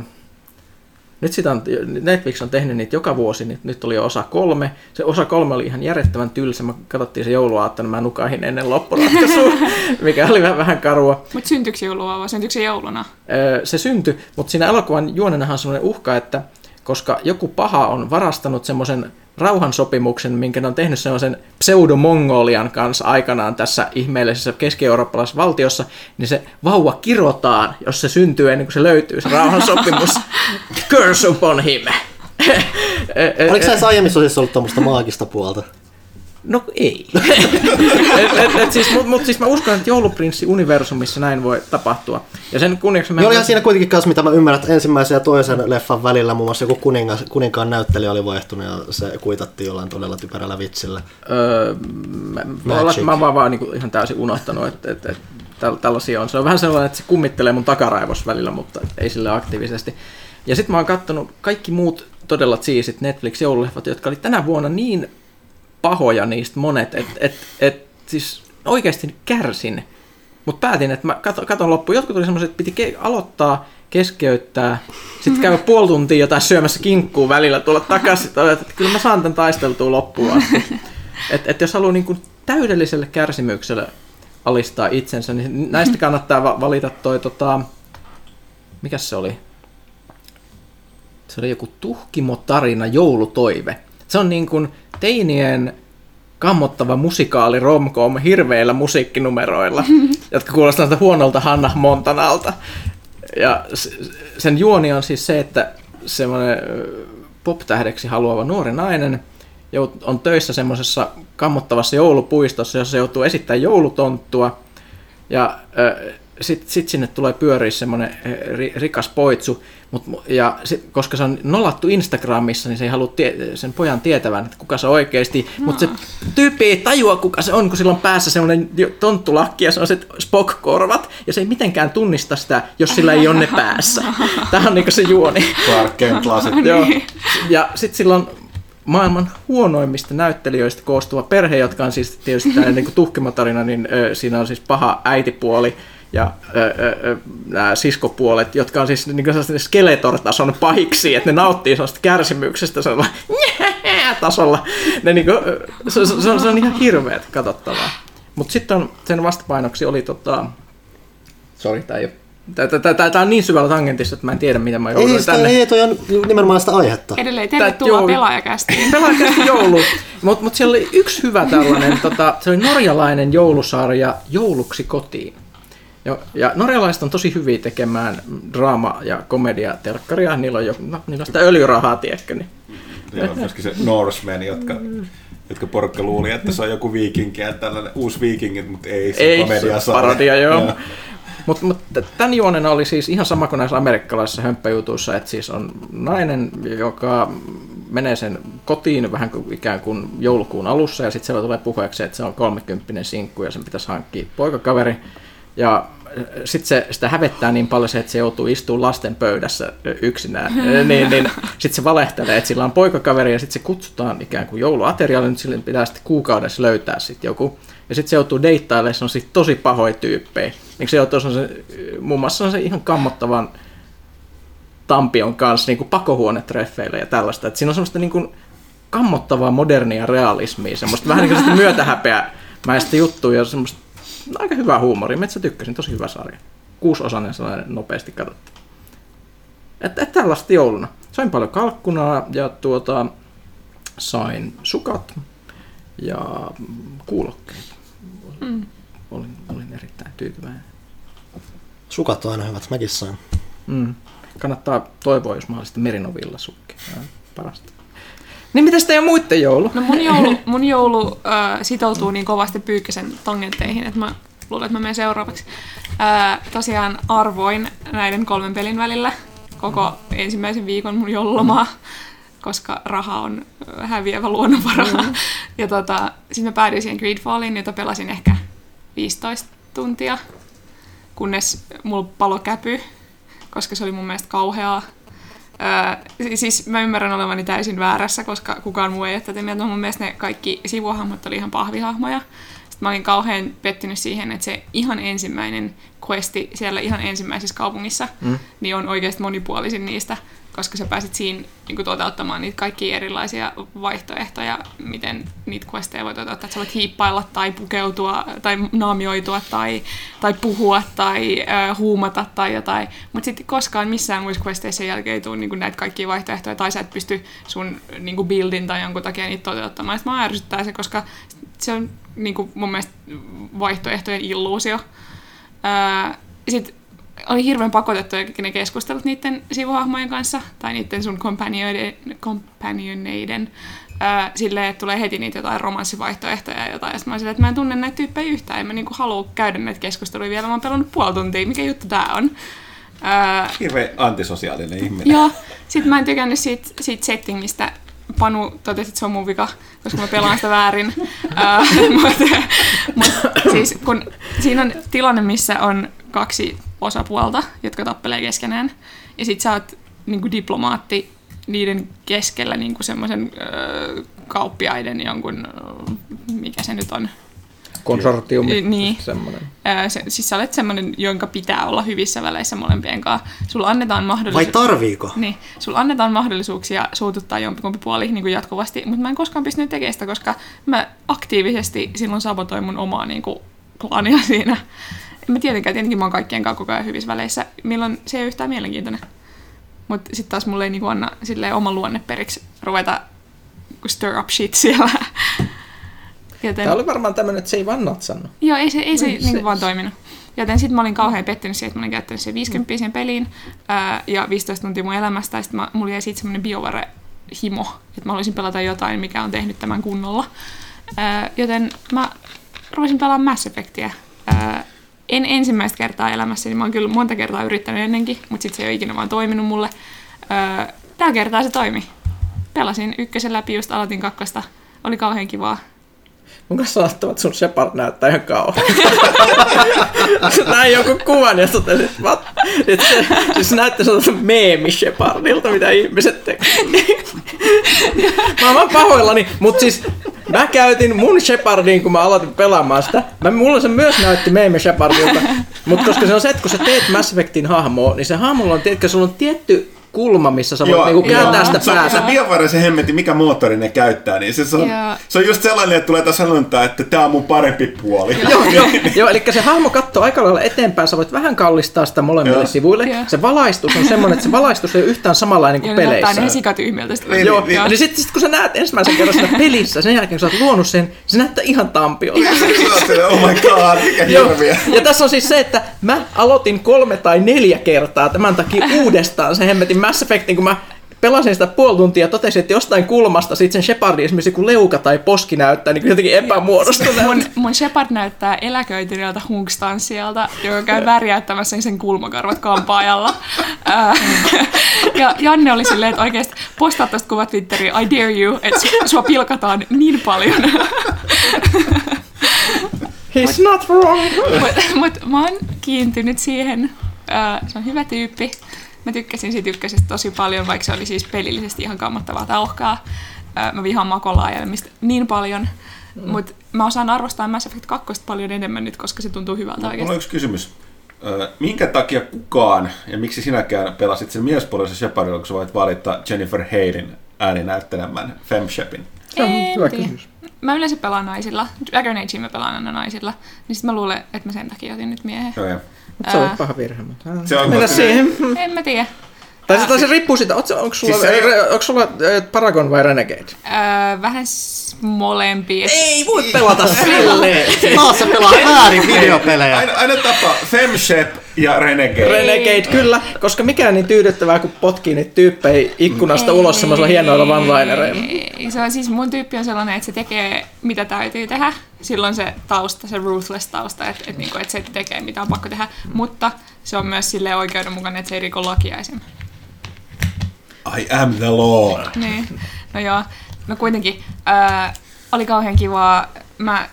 D: nyt sitä on, Netflix on tehnyt niitä joka vuosi, niin nyt oli jo osa kolme. Se osa kolme oli ihan järjettävän tylsä. Mä katsottiin se jouluaattona, mä nukahin ennen loppuratkaisua, mikä oli vähän, vähän karua.
C: Mutta syntyykö joulua vai syntyykö se jouluna?
D: Öö, Se syntyi, mutta siinä elokuvan juonenahan on semmoinen uhka, että koska joku paha on varastanut semmoisen rauhansopimuksen, minkä ne on tehnyt semmoisen pseudomongolian kanssa aikanaan tässä ihmeellisessä keski-eurooppalaisessa valtiossa, niin se vauva kirotaan, jos se syntyy ennen kuin se löytyy, se rauhansopimus. Curse upon him!
A: Oliko aiemmissa osissa ollut tuommoista maagista puolta?
D: No ei. et, et, et siis, Mutta mut siis mä uskon, että jouluprinssi-universumissa näin voi tapahtua. Ja sen kunniaksi mä...
A: Niin olihan siinä kuitenkin kanssa, mitä mä ymmärrän, että ensimmäisen ja toisen leffan välillä muun muassa joku kuningas, kuninkaan näyttelijä oli vaihtunut ja se kuitattiin jollain todella typerällä vitsillä.
D: Öö, mä, mä, että mä oon vaan, vaan niin ihan täysin unohtanut, että, että täl, tällaisia on. Se on vähän sellainen, että se kummittelee mun takaraivos välillä, mutta ei sille aktiivisesti. Ja sitten mä oon kattonut kaikki muut todella siisit Netflix-joululeffat, jotka oli tänä vuonna niin pahoja niistä monet, että et, et, siis oikeasti kärsin. Mutta päätin, että mä katon, katon loppuun. Jotkut oli semmoiset, että piti ke- aloittaa, keskeyttää, sitten käydä puoli tuntia jotain syömässä kinkkuu välillä, tulla takaisin, että kyllä mä saan tämän taisteltua loppuun asti. Et, et jos haluaa niin täydelliselle kärsimykselle alistaa itsensä, niin näistä kannattaa va- valita toi, tota, mikä se oli? Se oli joku tuhkimo-tarina, joulutoive. Se on niin kuin teinien kammottava musikaali romcom hirveillä musiikkinumeroilla, jotka kuulostavat huonolta Hannah Montanalta. Ja sen juoni on siis se, että semmoinen pop-tähdeksi haluava nuori nainen on töissä semmoisessa kammottavassa joulupuistossa, jossa se joutuu esittämään joulutonttua. Ja sitten sit sinne tulee pyöriä semmoinen rikas poitsu, Mut, ja sit, koska se on nolattu Instagramissa, niin se ei halua tie, sen pojan tietävän, että kuka se oikeasti, no. mutta se tyyppi ei tajua, kuka se on, kun sillä on päässä semmoinen tonttulakki ja se on se Spock-korvat, ja se ei mitenkään tunnista sitä, jos sillä ei ole ne päässä. Tämä on niinku se juoni.
B: Clark Kent
D: Joo. Ja sitten sillä on maailman huonoimmista näyttelijöistä koostuva perhe, jotka on siis tietysti tämä niin tuhkimatarina, niin ö, siinä on siis paha äitipuoli, ja nämä siskopuolet, jotka on siis niin Skeletor-tason pahiksi, että ne nauttii sellaista kärsimyksestä sellaisella tasolla. Ne, niin kuin, se, se, on, se on ihan hirveät katsottavaa. Mutta sitten sen vastapainoksi oli tota... Sori, tämä ei ole Tämä on niin syvällä tangentissa, että mä en tiedä, mitä mä joudun
A: ei, tänne. Ei, toi on nimenomaan sitä aihetta.
C: Edelleen tervetuloa pelaajakästiin.
D: Pelaajakästiin joulu. Mutta mut siellä oli yksi hyvä tällainen, tota, se oli norjalainen joulusarja Jouluksi kotiin. Ja, ja norjalaiset on tosi hyviä tekemään draama- ja komedia-telkkaria. Niillä on, jo, no, niillä on sitä öljyrahaa, tiedätkö? Niin.
B: Siellä on myöskin se Norseman, jotka, jotka porukka luuli, että se on joku viikinki ja tällainen uusi viikingit, mutta ei, se ei, komedia
D: se parodia, joo. joo. Mutta mut, tämän juonena oli siis ihan sama kuin näissä amerikkalaisissa hömppäjutuissa, että siis on nainen, joka menee sen kotiin vähän kuin ikään kuin joulukuun alussa ja sitten siellä tulee puheeksi, että se on kolmekymppinen sinkku ja sen pitäisi hankkia poikakaveri. Ja sitten se, sitä hävettää niin paljon se, että se joutuu istumaan lasten pöydässä yksinään, niin, niin sitten se valehtelee, että sillä on poikakaveri ja sitten se kutsutaan ikään kuin jouluaterialle, nyt sille pitää sitten kuukaudessa löytää sitten joku. Ja sitten se joutuu deittailemaan, se on sitten tosi pahoja tyyppejä. Niin se joutuu se, muun muassa on se ihan kammottavan Tampion kanssa niin kuin pakohuonetreffeille ja tällaista. Että siinä on semmoista niin kuin kammottavaa modernia realismia, semmoista vähän niin kuin myötähäpeä mäistä juttuja ja semmoista aika hyvä huumori. Metsä tykkäsin, tosi hyvä sarja. Kuusosainen sellainen nopeasti katsottu. Että et tällaista jouluna. Sain paljon kalkkunaa ja tuota, sain sukat ja kuulokkeet. Mm. Olin, olin erittäin tyytyväinen.
A: Sukat on aina hyvät, mäkin sain.
D: Mm. Kannattaa toivoa, jos mahdollisesti merinovilla sukki. Parasta. Niin mitä sitten muiden joulu?
C: No mun joulu, mun joulu äh, sitoutuu niin kovasti Pyykkäsen tangentteihin, että mä luulen, että mä menen seuraavaksi. Äh, tosiaan arvoin näiden kolmen pelin välillä koko ensimmäisen viikon mun joululomaa, koska raha on häviävä luonnonvara. Mm. Ja tota, sitten mä päädyin siihen Greedfalliin, jota pelasin ehkä 15 tuntia, kunnes mulla palo käpy, koska se oli mun mielestä kauheaa Öö, siis mä ymmärrän olevani täysin väärässä, koska kukaan muu ei ole tätä mieltä. Mun mielestä ne kaikki sivuhahmot oli ihan pahvihahmoja. Sitten mä olin kauhean pettynyt siihen, että se ihan ensimmäinen questi siellä ihan ensimmäisessä kaupungissa, mm. niin on oikeasti monipuolisin niistä koska sä pääsit siinä niin toteuttamaan niitä kaikkia erilaisia vaihtoehtoja, miten niitä questeja voi toteuttaa. Että sä voit hiippailla tai pukeutua tai naamioitua tai, tai puhua tai äh, huumata tai jotain. Mutta sitten koskaan missään muissa questeissa jälkeen ei tule niin näitä kaikkia vaihtoehtoja tai sä et pysty sun niin buildin tai jonkun takia niitä toteuttamaan. Sitten mä ärsyttää se, koska se on niin mun mielestä vaihtoehtojen illuusio. Äh, sitten oli hirveän pakotettu ne keskustelut niiden sivuhahmojen kanssa, tai niiden sun companioneiden, ää, silleen, että tulee heti niitä jotain romanssivaihtoehtoja ja jotain. Ja mä silleen, että mä en tunne näitä tyyppejä yhtään, en mä niinku halua käydä näitä keskusteluja vielä, mä oon pelannut puoli tuntia, mikä juttu tää on.
B: Hirveän antisosiaalinen ihminen.
C: Joo, sit mä en tykännyt siitä, siitä settingistä, Panu totesi, että se on mun vika, koska mä pelaan sitä väärin. mutta mut, siis kun siinä on tilanne, missä on kaksi osapuolta, jotka tappelee keskenään. Ja sit sä oot niin diplomaatti niiden keskellä niin semmoisen kauppiaiden jonkun, mikä se nyt on,
D: konsortiumi.
C: Niin. Semmoinen. Se, siis sä olet semmoinen, jonka pitää olla hyvissä väleissä molempien kanssa. Sulla annetaan mahdollisuuksia...
A: Vai tarviiko?
C: Niin. Sulla annetaan mahdollisuuksia suututtaa jompikumpi puoli niin kuin jatkuvasti, mutta mä en koskaan pystynyt tekemään sitä, koska mä aktiivisesti silloin sabotoin mun omaa niin kuin, plania siinä. En mä tietenkään, tietenkin mä oon kaikkien kanssa koko ajan hyvissä väleissä, milloin se ei ole yhtään mielenkiintoinen. Mutta sitten taas mulle ei niinku anna silleen oman luonne periksi ruveta stir up shit siellä. Joten,
D: Tämä oli varmaan tämmöinen, että se ei vaan natsannut.
C: Joo, ei se, ei se,
D: Niin,
C: niin
D: se-
C: vaan toiminut. Joten sitten mä olin kauhean pettynyt siihen, että mä olin käyttänyt sen 50 siihen peliin ää, ja 15 tuntia mun elämästä. Ja sitten mulla jäi siitä semmoinen biovare-himo, että mä haluaisin pelata jotain, mikä on tehnyt tämän kunnolla. Ää, joten mä rupesin pelaamaan Mass Effectia. Ää, en ensimmäistä kertaa elämässäni, mä oon kyllä monta kertaa yrittänyt ennenkin, mutta sitten se ei ole ikinä vaan toiminut mulle. Ää, Tällä kertaa se toimi. Pelasin ykkösen läpi, just aloitin kakkosta. Oli kauhean kivaa.
D: Mun kanssa sanottava, että sun Shepard näyttää ihan kauan. Näin joku kuvan ja totesin, että? Et se, siis se näyttää sellaista meemi Shepardilta, mitä ihmiset tekee. mä oon pahoillani, mutta siis mä käytin mun Shepardin, kun mä aloitin pelaamaan sitä. Mä, mulla se myös näytti meemi Shepardilta, mutta koska se on se, että kun sä teet Mass Effectin hahmoa, niin se hahmolla on, tiedätkö, sulla on tietty kulma, missä sä voit niinku kääntää sitä
B: se, on- se
D: päätä.
B: Se hemmetti, mikä moottori ne käyttää, niin se, se, on,
C: Joo.
B: se on just sellainen, että tulee taas sanontaa, että tämä on mun parempi puoli.
D: Joo, joo, joo, eli se hahmo katsoo aika lailla eteenpäin, sä voit vähän kallistaa sitä molemmille
B: Joo.
D: sivuille.
C: Joo.
D: Se valaistus on semmoinen, että se valaistus ei ole yhtään samanlainen
C: Ja
D: kuin
C: näyttää
D: peleissä.
C: ihan sikatyhmiltä. sitä-
B: Niin,
D: Joo,
B: niin,
D: ja niin sitten sit, kun sä näet ensimmäisen kerran sitä pelissä, sen jälkeen kun sä oot luonut sen, se näyttää ihan tampiolta.
B: Se oh my god, mikä
D: Joo,
B: hirviä.
D: ja tässä on siis se, että mä aloitin kolme tai neljä kertaa tämän takia uudestaan sen hemmetin Mass Effectin, kun mä pelasin sitä puoli tuntia ja totesin, että jostain kulmasta sit sen Shepardin esimerkiksi joku leuka tai poski näyttää niin jotenkin epämuodostuneelta.
C: Mun, mun Shepard näyttää eläköityneeltä hunkstanssialta, joka käy värjäyttämässä sen kulmakarvat kampaajalla. Ja Janne oli silleen, että oikeasti postaa tosta kuvat Twitteriin, I dare you, että su- sua pilkataan niin paljon.
D: He's not wrong.
C: Mutta mut mä oon kiintynyt siihen. Ää, se on hyvä tyyppi. Mä tykkäsin siitä ykkösestä tosi paljon, vaikka se oli siis pelillisesti ihan kammottavaa tauhkaa. Mä vihaan makolaajelemista niin paljon. Mm. Mutta mä osaan arvostaa Mass Effect 2 paljon enemmän nyt, koska se tuntuu hyvältä
B: Mulla on yksi kysymys. Minkä takia kukaan, ja miksi sinäkään pelasit sen miespuolisen Shepardilla, kun sä voit valita Jennifer Hayden ääninäyttelemän Femshepin?
D: Se on hyvä kysymys.
C: Mä yleensä pelaan naisilla. Dragon Age mä pelaan aina naisilla. Niin sit mä luulen, että mä sen takia otin nyt miehen.
B: Joo, joo.
D: Mut se on paha virhe. Mutta...
B: Se on
D: Mennä
B: koska-
D: siihen.
C: En mä tiedä.
D: Tai se, tai se riippuu siitä, onko, onko sulla,
B: Siis se-
D: siis onko sulla äh, Paragon vai Renegade?
C: Öö, vähän s- molempia.
D: Ei voi pelata silleen.
A: Taas se pelaa väärin videopelejä.
B: Aina, aina tapa Femshep ja Renegade.
D: Renegade, kyllä, koska mikään niin tyydyttävää, kun potkii niitä tyyppejä ikkunasta ulos semmoisilla hienoilla one-linereilla.
C: Ei, Se on siis mun tyyppi on sellainen, että se tekee mitä täytyy tehdä. Silloin se tausta, se ruthless tausta, että, että, niinku, että se tekee mitä on pakko tehdä. Mutta se on myös sille oikeudenmukainen, että se ei riko lakia esim.
B: I am the law.
C: Niin. No joo, no kuitenkin. Ää, oli kauhean kivaa. Mä,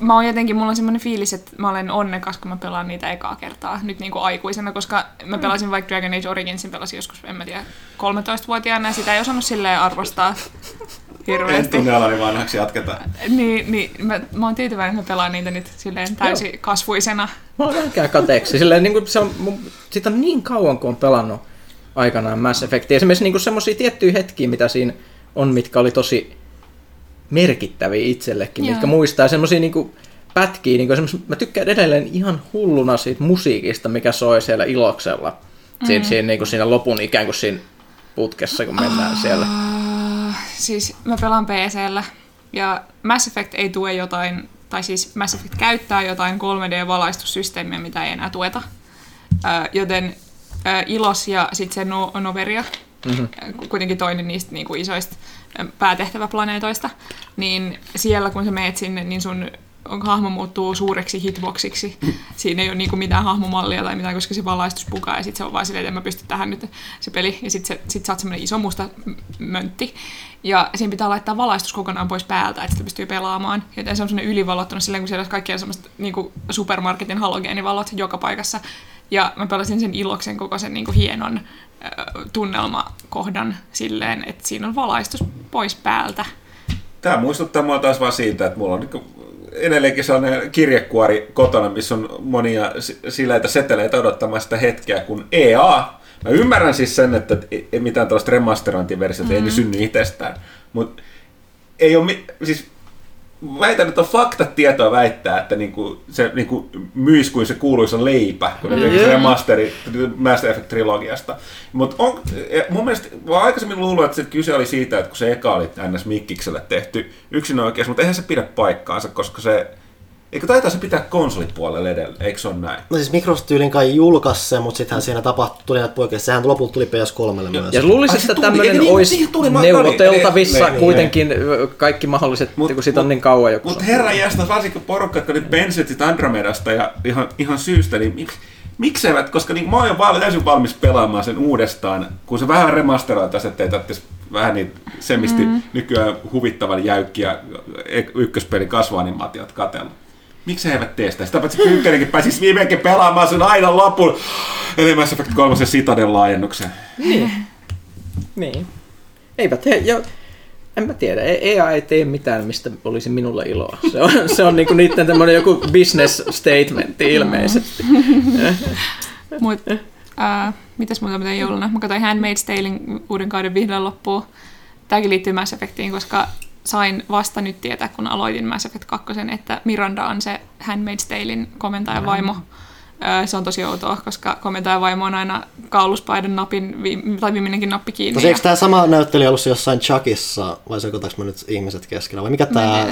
C: mä oon jotenkin, mulla on semmoinen fiilis, että mä olen onnekas, kun mä pelaan niitä ekaa kertaa nyt niin kuin aikuisena, koska mä pelasin vaikka Dragon Age Originsin, pelasin joskus, en mä tiedä, 13-vuotiaana ja sitä ei osannut silleen arvostaa
B: En
C: hirveästi.
B: tunne alani vanhaksi, jatketaan.
C: Niin, niin mä, mä oon tyytyväinen, että mä pelaan niitä nyt silleen täysin kasvuisena.
D: Mä oon vähänkään kateeksi. Silleen, niin kuin se on, mun, siitä on niin kauan, kun on pelannut aikanaan Mass Effectia. Esimerkiksi niin semmoisia tiettyjä hetkiä, mitä siinä on, mitkä oli tosi merkittäviä itsellekin,
C: Joo.
D: mitkä muistaa semmoisia niin pätkiä. Niin kuin mä tykkään edelleen ihan hulluna siitä musiikista, mikä soi siellä iloksella.
C: Mm.
D: siinä, niin kuin siinä lopun ikään kuin siinä putkessa, kun mennään siellä.
C: Uh, siis mä pelaan PCllä ja Mass Effect ei tue jotain, tai siis Mass Effect käyttää jotain 3D-valaistussysteemiä, mitä ei enää tueta. Joten Ilos ja sitten se no- Noveria, mm-hmm. kuitenkin toinen niistä niinku isoista päätehtäväplaneetoista, niin siellä kun sä meet sinne, niin sun hahmo muuttuu suureksi hitboxiksi. Siinä ei ole niinku mitään hahmomallia tai mitään, koska se valaistus pukaa ja sitten se on vaan silleen, että en mä pysty tähän nyt se peli. Ja sitten sit sä oot semmoinen iso musta möntti. Ja siinä pitää laittaa valaistus kokonaan pois päältä, että sitä pystyy pelaamaan. Joten se on semmoinen ylivalottunut silleen, kun siellä olisi kaikkia semmoista niinku supermarketin halogeenivalot joka paikassa. Ja mä pelasin sen iloksen koko sen niinku hienon ö, tunnelmakohdan silleen, että siinä on valaistus pois päältä.
B: Tämä muistuttaa mua taas vaan siitä, että mulla on niin edelleenkin sellainen kirjekuori kotona, missä on monia si- sileitä seteleitä odottamaan sitä hetkeä, kun EA, mä ymmärrän siis sen, että ei- ei mitään tällaista remasterointiversiota mm-hmm. ei ne synny itsestään, mutta ei ole, mi- siis väitän, että on faktatietoa väittää, että niinku, se niinku, myisi kuin se kuuluisa leipä, kun teki sen remasteri Master Effect trilogiasta. Mutta mun mielestä, mä aikaisemmin luullut, että se kyse oli siitä, että kun se eka oli NS Mikkikselle tehty yksin oikeassa, mutta eihän se pidä paikkaansa, koska se Eikö taitaa se pitää konsolipuolelle edellä, eikö se ole näin?
A: No siis Microsoft tyylin kai julkaisi se, mutta sittenhän siinä tapahtui, tuli näitä poikkeuksia. Sehän lopulta tuli PS3 myös.
D: Ja luulisin, että tämmöinen
B: niin,
D: olisi neuvoteltavissa
B: niin, niin,
D: kuitenkin kaikki mahdolliset,
B: Mut-
D: kun siitä on niin kauan joku.
B: Mutta herra jästä, varsinkin porukka, jotka nyt bensit sit Andromedasta ja ihan, ihan syystä, niin miksi mikseivät, koska niin, mä oon jo val- täysin valmis pelaamaan sen uudestaan, kun se vähän remasteroitaisiin, ettei tarvitsisi vähän niin semisti mm. nykyään huvittavan jäykkiä ek- ykköspelin kasvuanimaatiot katella. Miksi he eivät tee sitä? Sitä paitsi Pyykkänenkin pääsisi viimeinkin pelaamaan sen aina lopun. Eli Mass Effect 3 Citadel laajennuksen.
D: Niin. Eivät he, jo, en mä tiedä, E- EA ei tee mitään, mistä olisi minulle iloa. Se on, se on niinku niiden tämmönen joku business statement ilmeisesti.
C: Mut, ää, mitäs muuta mitä jouluna? Mä katsoin Handmaid's Talein uuden kauden vihdoin loppuun. Tääkin liittyy Mass Effectiin, koska sain vasta nyt tietää, kun aloitin Mass Effect 2, että Miranda on se Handmaid's Talein komentajan vaimo. Se on tosi outoa, koska komentajan vaimo on aina kauluspaidan napin, tai viimeinenkin nappi kiinni.
A: Tosi eikö tämä sama näyttelijä ollut jossain Chuckissa, vai sekoitaks mä nyt ihmiset keskellä, vai mikä tämä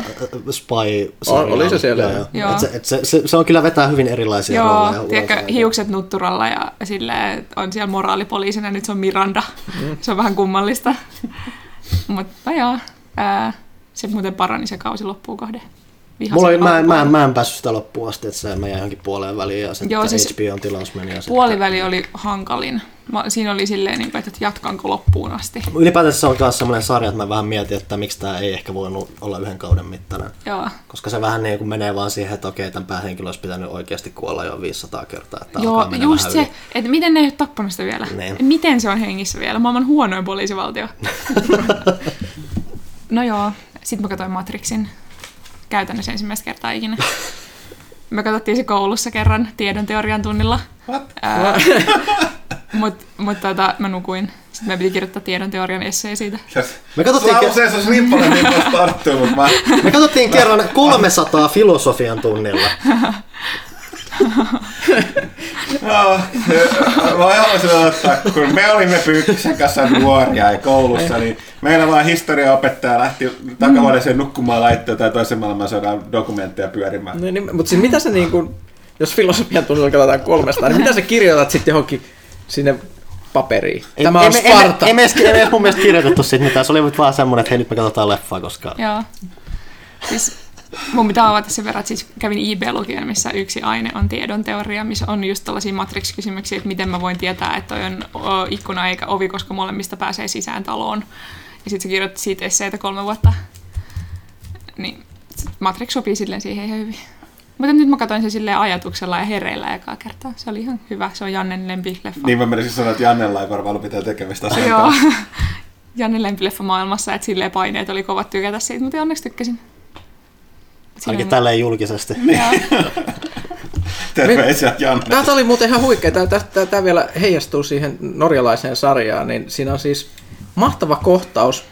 A: Spy
D: Ol- oli se siellä,
A: Joo,
C: joo.
A: Et se, et se, se, se, on kyllä vetää hyvin erilaisia
C: Joo,
A: rooleja.
C: tiedätkö,
A: ulos.
C: hiukset nutturalla ja silleen, on siellä moraalipoliisina, nyt se on Miranda. Se on vähän kummallista. Mutta joo, ää, se muuten parani se kausi loppuun. Vihasin
A: Mulla oli, mä, en- mä, en- mä en päässyt sitä loppuun asti, että se mä jäin johonkin puoleen väliin ja sitten
C: Joo, siis
A: HBOn tilaus meni. Ja sitten,
C: Puoliväli oli hankalin. Mä, siinä oli silleen, niin kuin, että jatkanko loppuun asti.
A: Ylipäätänsä se on myös sellainen sarja, että mä vähän mietin, että miksi tämä ei ehkä voinut olla yhden kauden mittainen.
C: Joo,
A: Koska se vähän niin kuin menee vaan siihen, että okei, tämän päähenkilö olisi pitänyt oikeasti kuolla jo 500 kertaa. Että
C: Joo just se,
A: yli.
C: että miten ne ei ole tappanut sitä vielä.
A: Niin.
C: Miten se on hengissä vielä? Maailman huonoin poliisivaltio. no joo, sitten mä katsoin Matrixin käytännössä ensimmäistä kertaa ikinä. Me katsottiin se koulussa kerran tiedon teorian tunnilla.
B: What?
C: Mutta mut, tota, mä nukuin. Sitten me piti kirjoittaa tiedon teorian essee siitä.
B: Me
A: katsottiin, ke-
B: Se olisi niin paljon niin tarttuu, mutta mä...
A: me katsottiin kerran 300 filosofian tunnilla.
B: Joo, mä haluaisin ottaa, kun me olimme Pyykkösen kanssa nuoria ja koulussa, niin meillä vaan historiaopettaja lähti takavuodeseen nukkumaan laittaa tai toisen maailmansodan dokumentteja pyörimään.
D: No, niin, mutta siis mitä se niin kuin, jos filosofian tunnilla katsotaan kolmesta, niin mitä sä kirjoitat sitten johonkin sinne paperiin? Tämä on
A: ei, me- ei,
D: Sparta.
A: me- ei, me edes- mun mielestä kirjoitettu siitä mitään. Se oli vaan semmoinen, että hei nyt me katsotaan leffaa, koska...
C: Joo. Siis mun pitää avata sen verran, että siis kävin IB-lukion, missä yksi aine on tiedon teoria, missä on just tällaisia matrix-kysymyksiä, että miten mä voin tietää, että toi on ikkuna eikä ovi, koska molemmista pääsee sisään taloon. Ja sitten se kirjoitti siitä esseitä kolme vuotta. Niin Matrix sopii silleen siihen ihan hyvin. Mutta nyt mä katsoin sen silleen ajatuksella ja hereillä ekaa kertaa. Se oli ihan hyvä. Se on Jannen lempileffa.
B: Niin mä menisin sanoa, että Jannella ei varmaan ollut mitään tekemistä
C: Joo. Jannen lempileffa maailmassa, että silleen paineet oli kovat tykätä siitä, mutta onneksi tykkäsin. Siinä
A: Ainakin
C: on-
A: tälleen julkisesti.
B: Terveisiä Janne.
D: Tämä oli muuten ihan huikea. Tämä vielä heijastuu siihen norjalaiseen sarjaan, niin siinä on siis mahtava kohtaus,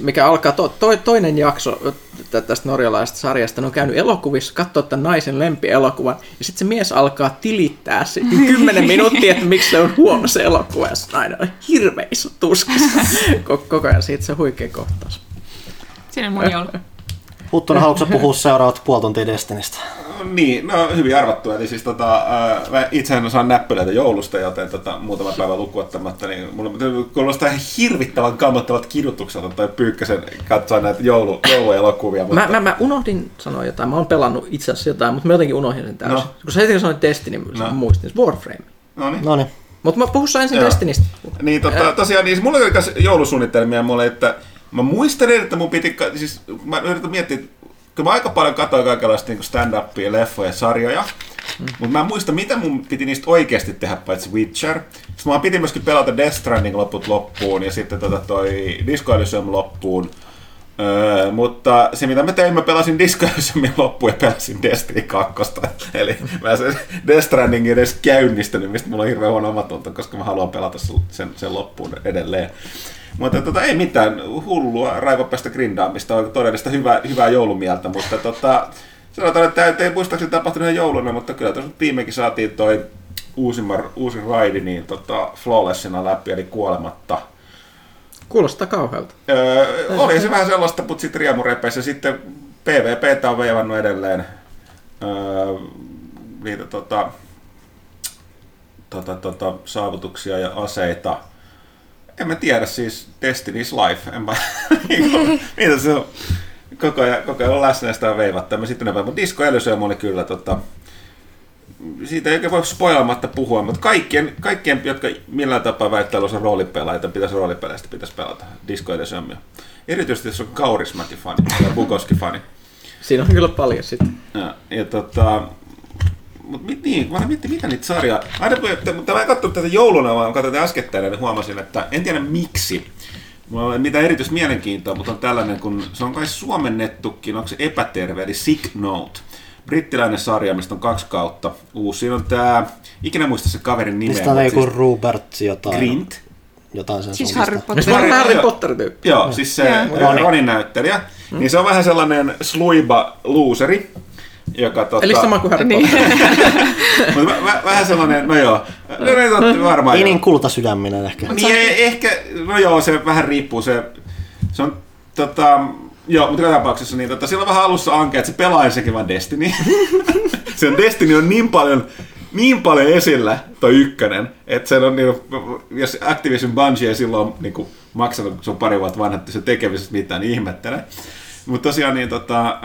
D: mikä alkaa to, to, toinen jakso tä- tästä norjalaisesta sarjasta. Ne on käynyt elokuvissa, katsoo tämän naisen lempielokuvan, ja sitten se mies alkaa tilittää sitten kymmenen minuuttia, että miksi se on huono se elokuva, ja se nainen on hirveissä tuskissa Ko- koko ajan. Siitä se huikea kohtaus.
C: Siinä on mun joulu.
A: Huttunen, haluatko puhua seuraavat puoli tuntia Destinistä?
B: Niin, no hyvin arvattu. Eli siis tota, ää, mä itsehän osaan näppöleitä joulusta, joten tota, muutama päivä lukuottamatta, niin mulla kuulostaa ihan hirvittävän kammottavat kidutukselta tai Pyykkäsen katsoa näitä joulu, jouluelokuvia. Mutta...
D: Mä, mä, mä unohdin sanoa jotain. Mä oon pelannut itse asiassa jotain, mutta mä jotenkin unohdin sen täysin.
B: No.
D: Kun sä heti sanoit Destiny, niin
B: No.
D: muistin. Warframe.
B: No niin.
A: No niin.
D: Mutta mä puhussa ensin
B: Joo.
D: Destinistä.
B: Niin, tota, tosiaan, niin mulla oli tässä joulusuunnitelmia mulle, että mä muistelin, että mun piti, siis mä yritän miettiä, kun mä aika paljon katsoin kaikenlaista niin stand-upia, leffoja, sarjoja, mm. mutta mä en muista, mitä mun piti niistä oikeasti tehdä, paitsi Witcher. Sitten mä piti myöskin pelata Death Stranding loput loppuun, ja sitten tota toi Disco Elysium loppuun. Öö, mutta se mitä mä tein, mä pelasin Disco Elusiumin loppuun ja pelasin Destiny 2. Eli mä sen Death Strandingin edes käynnistänyt, mistä mulla on hirveän huono omatunto, koska mä haluan pelata sen, sen loppuun edelleen. Mutta tota, ei mitään hullua raivopäistä grindaamista, on todellista hyvää, hyvää joulumieltä, mutta tota, sanotaan, että ei muistaakseni tapahtunut ihan jouluna, mutta kyllä tuossa viimekin saatiin toi uusimman, uusi raidi niin tota, flawlessina läpi, eli kuolematta.
D: Kuulostaa kauhealta.
B: Öö, oli se vähän sellaista, mutta sitten riemurepeessä sitten PvP on veivannut edelleen öö, niitä tota, tota, tota, saavutuksia ja aseita. En mä tiedä, siis Destiny's Life. En mä, mitä se on? Koko ajan, koko ajan on läsnä sitä veivattaa. Mä sitten näin, mutta Disco Elysium oli kyllä tota, siitä ei oikein voi spoilamatta puhua, mutta kaikkien, kaikkien jotka millään tapaa väittää olevansa roolipelaajia, pitäisi roolipeleistä pitäisi pelata Disco Elysiumia. Erityisesti jos on Kaurismäki-fani tai Bukowski-fani.
D: Siinä on kyllä paljon sitten.
B: Ja, ja tota, mutta mit, niin, mä mietin, mitä niitä sarjaa. Aina, mutta mä en katsonut tätä jouluna, vaan katsoin äskettäin ja huomasin, että en tiedä miksi. Mulla ei ole mitään erityistä mielenkiintoa, mutta on tällainen, kun se on kai suomennettukin, onko se epäterve, eli Sick Note brittiläinen sarja, mistä on kaksi kautta uusi. Siinä on tämä, ikinä muista se kaverin nimeä.
A: Mistä on joku siis Robert jotain.
B: Grint.
A: Jotain sen
C: Siis. Harry Potter.
D: Se on Harry Potter-tyyppi.
B: Joo, siis se. Ronin. Näyttelijä. Mm. Niin se on vähän sellainen sluiba looseri, joka tota...
D: Eli sama kuin Harry
C: Niin.
D: Potter.
B: Mutta vä, vä, vähän sellainen, no joo, no, no, no, varmaan
A: Ei niin kultasydäminen ehkä.
B: Niin ei, ehkä, no joo, se vähän riippuu, se, se on tota, joo, mutta joka tapauksessa niin tota, siellä on vähän alussa anke, että se pelaa sekin vaan Destiny. se on Destiny on niin paljon, niin paljon esillä, toi ykkönen, että se on niin, jos Activision Bungie ei silloin niin kuin, maksanut, kun se on pari vuotta vanha, että se tekemisessä mitään, niin ihmettelen. Mutta tosiaan niin tota,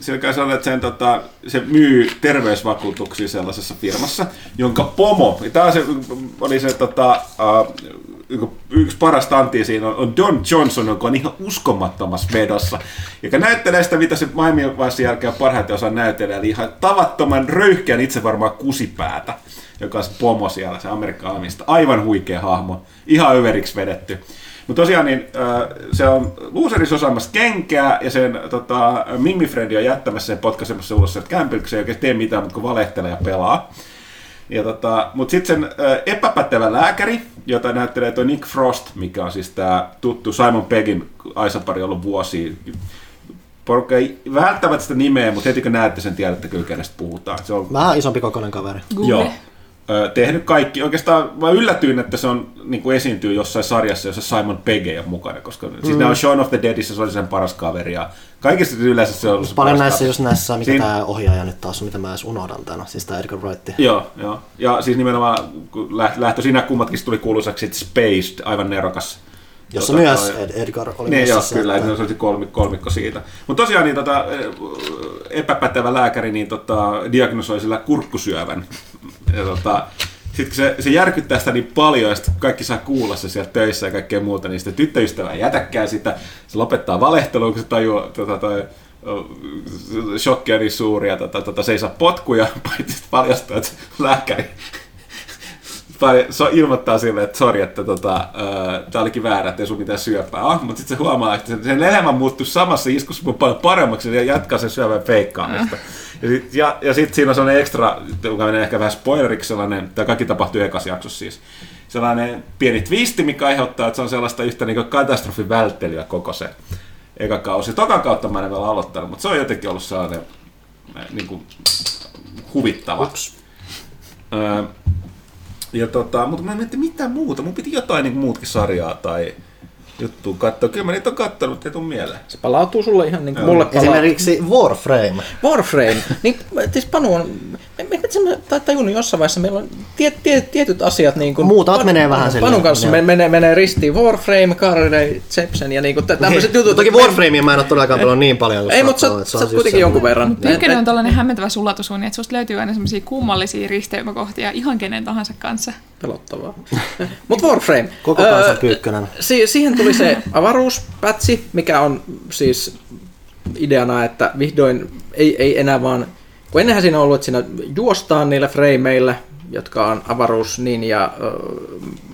B: sillä sellainen, että sen, tota, se myy terveysvakuutuksia sellaisessa firmassa, jonka pomo, ja tämä se, oli se tota, uh, yksi paras tanti siinä on, on Don Johnson, joka on ihan uskomattomassa vedossa, joka näyttelee sitä, mitä se maailmanvaiheen jälkeen parhaiten osaa näytellä, eli ihan tavattoman röyhkeän itse varmaan kusipäätä, joka on se pomo siellä, se amerikkalaisista. Aivan huikea hahmo, ihan överiksi vedetty. Mutta tosiaan niin, se on loserissa osaamassa kenkää ja sen tota, Mimmi-frendi on jättämässä sen potkaisemassa ulos sieltä kämpiltä, se ei oikein tee mitään, mutta kun valehtelee ja pelaa. Ja tota, mutta sitten sen äh, epäpätevä lääkäri, jota näyttelee tuo Nick Frost, mikä on siis tämä tuttu Simon Peggin aisapari ollut vuosia. Porukka ei välttämättä sitä nimeä, mutta heti kun näette sen, tiedätte kyllä kenestä puhutaan. Se on
A: Vähän isompi kokoinen kaveri.
C: Google.
B: Joo. Ö, tehnyt kaikki. Oikeastaan mä yllätyin, että se on, niin kuin esiintyy jossain sarjassa, jossa Simon Pegg ole mukana, koska mm. siis nämä on Shaun of the Deadissä, se oli sen paras kaveri ja kaikissa yleensä se on ollut se
A: Paljon näissä, just näissä, mikä
B: Siinä-
A: tämä ohjaaja nyt taas on, mitä mä edes unohdan tänä, siis tämä Edgar Wright.
B: Joo, joo. Ja siis nimenomaan kun läht- lähtö siinä kummatkin tuli kuuluisaksi, Spaced, aivan nerokas.
A: Jossa
B: Tota,
A: myös Ed- Edgar oli
B: Niin joo, kyllä,
A: että-
B: että se oli kolmikko, kolmikko siitä. Mutta tosiaan niin, tota, epäpätevä lääkäri niin, tota, diagnosoi sillä kurkkusyövän. Ja, tota, sitten se, se järkyttää sitä niin paljon, ja sitten kaikki saa kuulla se siellä töissä ja kaikkea muuta, niin sitten tyttöystävä ei jätäkään sitä. Se lopettaa valehtelua, kun se tajuaa, tota, toi, shokki on niin suuri, ja tota, tota, se ei saa potkuja, paitsi paljastaa, että lääkäri tai so, ilmoittaa sille, että sori, että tota, tämä olikin väärä, että ei sun mitään syöpää on, mutta sitten se huomaa, että sen, elämä muuttuu samassa iskussa paljon paremmaksi ja jatkaa sen syövän feikkaamista. Ja, sit- ja, ja sitten siinä on sellainen ekstra, joka menee ehkä vähän spoileriksi, sellainen, tämä kaikki tapahtuu ekassa jaksossa siis, sellainen pieni twisti, mikä aiheuttaa, että se on sellaista yhtä niin katastrofin välttelyä koko se eka kausi. Tokan kautta mä en vielä aloittanut, mutta se on jotenkin ollut sellainen niin kuin, huvittava.
A: Ups.
B: Öö, ja tota, mutta mä mietin mitä muuta. Mun piti jotain niin muutkin sarjaa tai juttua katsoa. Kyllä mä niitä on kattonut, ei tuu mieleen.
D: Se palautuu sulle ihan niin kuin
B: Joo.
D: mulle palaa.
A: Esimerkiksi Warframe.
D: Warframe. Niin, siis Panu on, me, me, me tai tajunnut jossain vaiheessa, meillä on tie, tie, tietyt asiat niin kuin,
A: Muutamat menee vähän silleen,
D: Panun kanssa
A: joo.
D: me, menee, menee ristiin Warframe, Carly Jepsen ja niin kuin, tämmöiset jutut.
A: Toki Warframea mä en ole todellakaan pelannut niin paljon.
D: Ei, mutta sä, sä
A: on
D: oot
A: just
D: kuitenkin jonkun verran.
C: Ykkönen on tällainen hämmentävä sulatusuuni, että susta löytyy aina semmoisia kummallisia risteymäkohtia ihan kenen tahansa kanssa.
D: Pelottavaa. Mutta Warframe.
A: Koko kansan pyykkönen.
D: Si- siihen tuli se avaruuspätsi, mikä on siis ideana, että vihdoin ei, ei enää vaan, kun ennenhän siinä on ollut, että siinä juostaan niillä frameilla, jotka on avaruus ninja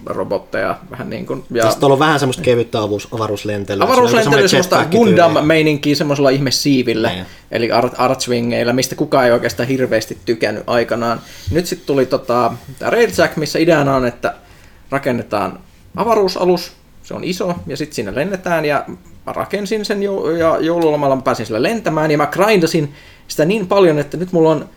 D: robotteja vähän niin kuin. Ja
A: Tästä on ollut vähän semmoista kevyttä avaruuslentelyä.
D: avaruuslentely semmoista. Gundam-meininkiä semmoisella ihmesiivillä,
A: Niin.
D: eli Ar- Archwingeillä, mistä kukaan ei oikeastaan hirveästi tykännyt aikanaan. Nyt sitten tuli tota, tämä Railjack, missä ideana on, että rakennetaan avaruusalus, se on iso, ja sitten siinä lennetään, ja mä rakensin sen jo, ja joululomalla mä pääsin sillä lentämään, ja mä grindasin sitä niin paljon, että nyt mulla on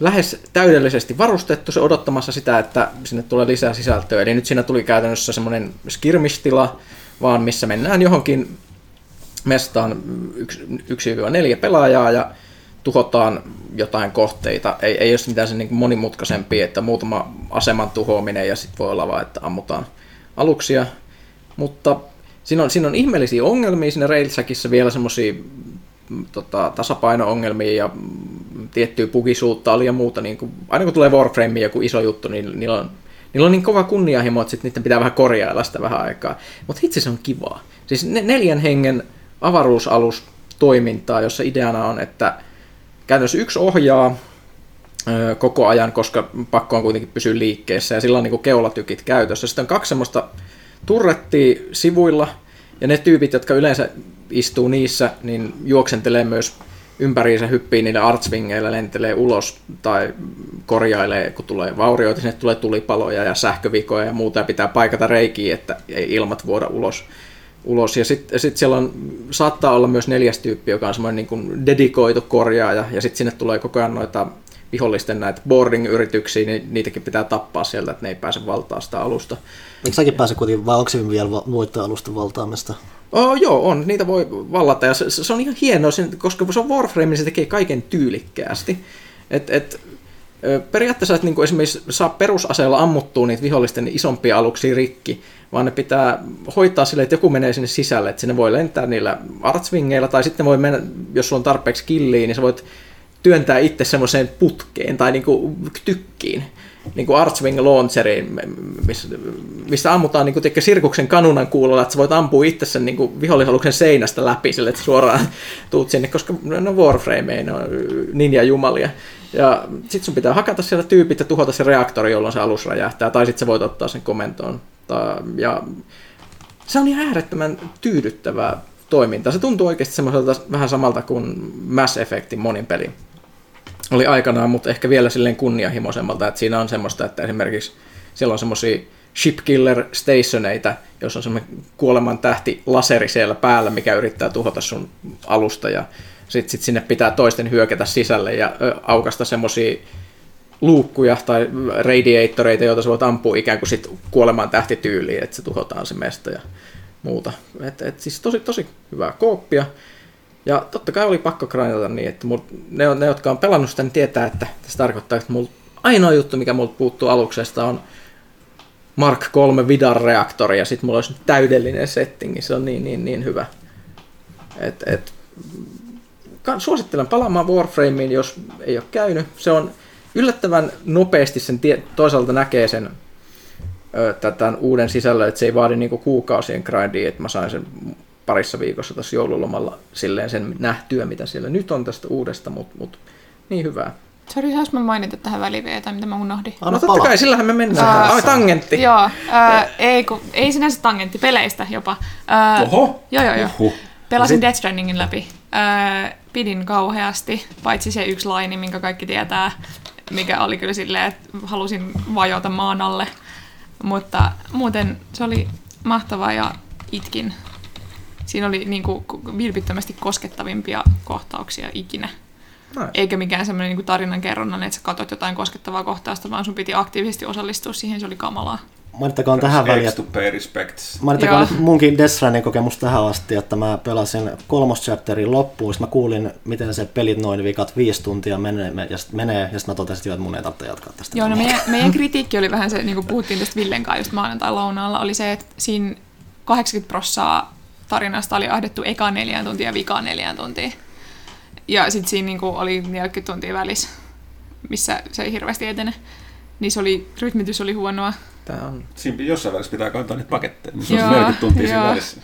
D: lähes täydellisesti varustettu se odottamassa sitä, että sinne tulee lisää sisältöä. Eli nyt siinä tuli käytännössä semmoinen skirmistila, vaan missä mennään johonkin mestaan 1-4 pelaajaa ja tuhotaan jotain kohteita. Ei, ei ole mitään sen niin monimutkaisempia, että muutama aseman tuhoaminen ja sitten voi olla vaan, että ammutaan aluksia. Mutta siinä on, siinä on ihmeellisiä ongelmia siinä Railsackissa vielä semmoisia tota, tasapaino-ongelmia ja mm, tiettyä pugisuutta oli ja muuta. Niin kuin, aina kun tulee Warframe joku iso juttu, niin niillä on, niillä on niin kova kunnianhimo, että niiden pitää vähän korjailla sitä vähän aikaa. Mutta itse se on kivaa. Siis ne, neljän hengen avaruusalus toimintaa, jossa ideana on, että käytännössä yksi ohjaa ö, koko ajan, koska pakko on kuitenkin pysyä liikkeessä ja sillä on niin keulatykit käytössä. Sitten on kaksi semmoista turrettia sivuilla ja ne tyypit, jotka yleensä istuu niissä, niin juoksentelee myös ympäriinsä hyppii niillä artsvingeillä, lentelee ulos tai korjailee, kun tulee vaurioita, sinne tulee tulipaloja ja sähkövikoja ja muuta ja pitää paikata reikiä, että ei ilmat vuoda ulos. ulos. Ja sitten sit siellä on, saattaa olla myös neljäs tyyppi, joka on semmoinen niin dedikoitu korjaaja ja sitten sinne tulee koko ajan noita vihollisten näitä boarding-yrityksiä, niin niitäkin pitää tappaa sieltä, että ne ei pääse valtaa sitä alusta.
A: Eikö säkin pääse kuitenkin, vai onko se vielä muiden alusten valtaamista?
D: Oh, joo, on. Niitä voi vallata ja se, se on ihan hienoa, koska se on Warframe, niin se tekee kaiken tyylikkäästi. Et, et, periaatteessa et niinku esimerkiksi saa perusaseella ammuttua niitä vihollisten isompia aluksia rikki, vaan ne pitää hoitaa sille, että joku menee sinne sisälle, että sinne voi lentää niillä artsvingeillä, tai sitten voi mennä, jos sulla on tarpeeksi killiä, niin sä voit työntää itse semmoiseen putkeen tai niinku tykkiin, niin kuin Archwing Launcheriin, missä, mistä ammutaan niin kuin, sirkuksen kanunan kuulolla, että sä voit ampua itse sen niin kuin, vihollisaluksen seinästä läpi sille, että suoraan tuut sinne, koska ne on Warframe, ne on ninja jumalia. Ja sit sun pitää hakata siellä tyypit ja tuhota se reaktori, jolloin se alus räjähtää, tai sit sä voit ottaa sen komentoon. Ja se on ihan äärettömän tyydyttävää toimintaa. Se tuntuu oikeasti semmoiselta vähän samalta kuin Mass Effectin monin peli oli aikanaan, mutta ehkä vielä silleen kunnianhimoisemmalta, että siinä on semmoista, että esimerkiksi siellä on semmoisia shipkiller stationeita, jossa on semmoinen kuoleman tähti laseri siellä päällä, mikä yrittää tuhota sun alusta ja sitten sit sinne pitää toisten hyökätä sisälle ja aukasta semmoisia luukkuja tai radiatoreita, joita sä voit ampua ikään kuin sit kuoleman tähtityyliin, että se tuhotaan se mesta ja muuta. Et, et siis tosi, tosi hyvää kooppia. Ja totta kai oli pakko grindata niin, että mul, ne, ne, jotka on pelannut sitä, niin tietää, että se tarkoittaa, että mul, ainoa juttu, mikä multa puuttuu aluksesta on Mark 3 Vidar-reaktori, ja sitten mulla olisi täydellinen settingi, se on niin, niin, niin hyvä. Et, et, suosittelen palaamaan Warframeen, jos ei ole käynyt. Se on yllättävän nopeasti sen tie, toisaalta näkee sen tämän uuden sisällön, että se ei vaadi niinku kuukausien grindia, että mä sain sen parissa viikossa tuossa joululomalla silleen sen nähtyä, mitä siellä nyt on tästä uudesta, mutta mut, niin hyvää.
C: Sori, saanko mä mainita tähän väliin vielä jotain, mitä mä unohdin?
A: Anna
D: no totta kai, sillähän me mennään. Ai, tangentti.
C: Joo, ää, ei, kun, ei sinänsä tangentti, peleistä jopa. Ää,
B: Oho.
C: Joo, joo, joo.
B: Uhuh.
C: Pelasin
A: Sit-
C: Death Strandingin läpi. Ää, pidin kauheasti, paitsi se yksi laini, minkä kaikki tietää, mikä oli kyllä silleen, että halusin vajota maan alle. Mutta muuten se oli mahtavaa ja itkin. Siinä oli niinku vilpittömästi koskettavimpia kohtauksia ikinä.
D: Nice.
C: Eikä mikään semmoinen niinku tarinan kerronnan, että sä katsot jotain koskettavaa kohtausta, vaan sun piti aktiivisesti osallistua siihen, se oli kamalaa.
A: Mainittakoon tähän väliin. Mainittakoon munkin Death Stranding kokemus tähän asti, että mä pelasin kolmos chapterin loppuun, sitten mä kuulin, miten se pelit noin vikat viisi tuntia menee, ja sit menee, ja sitten mä totesin, että mun ei tarvitse jatkaa tästä.
C: Joo, no meidän, meidän kritiikki oli vähän se, niin kuin puhuttiin tästä Villen kanssa just maanantai-lounaalla, oli se, että siinä 80 prossaa tarinasta oli ahdettu ekaan neljään tuntia ja vikaan neljään tuntia. Ja sitten siinä niin kuin oli 40 tuntia välissä, missä se ei hirveästi etene. Niin se oli, rytmitys oli huonoa.
D: Tää on
B: Siinä jossain välissä pitää kantaa niitä paketteja, niin se on
C: Joo,
B: 40 tuntia siinä välissä.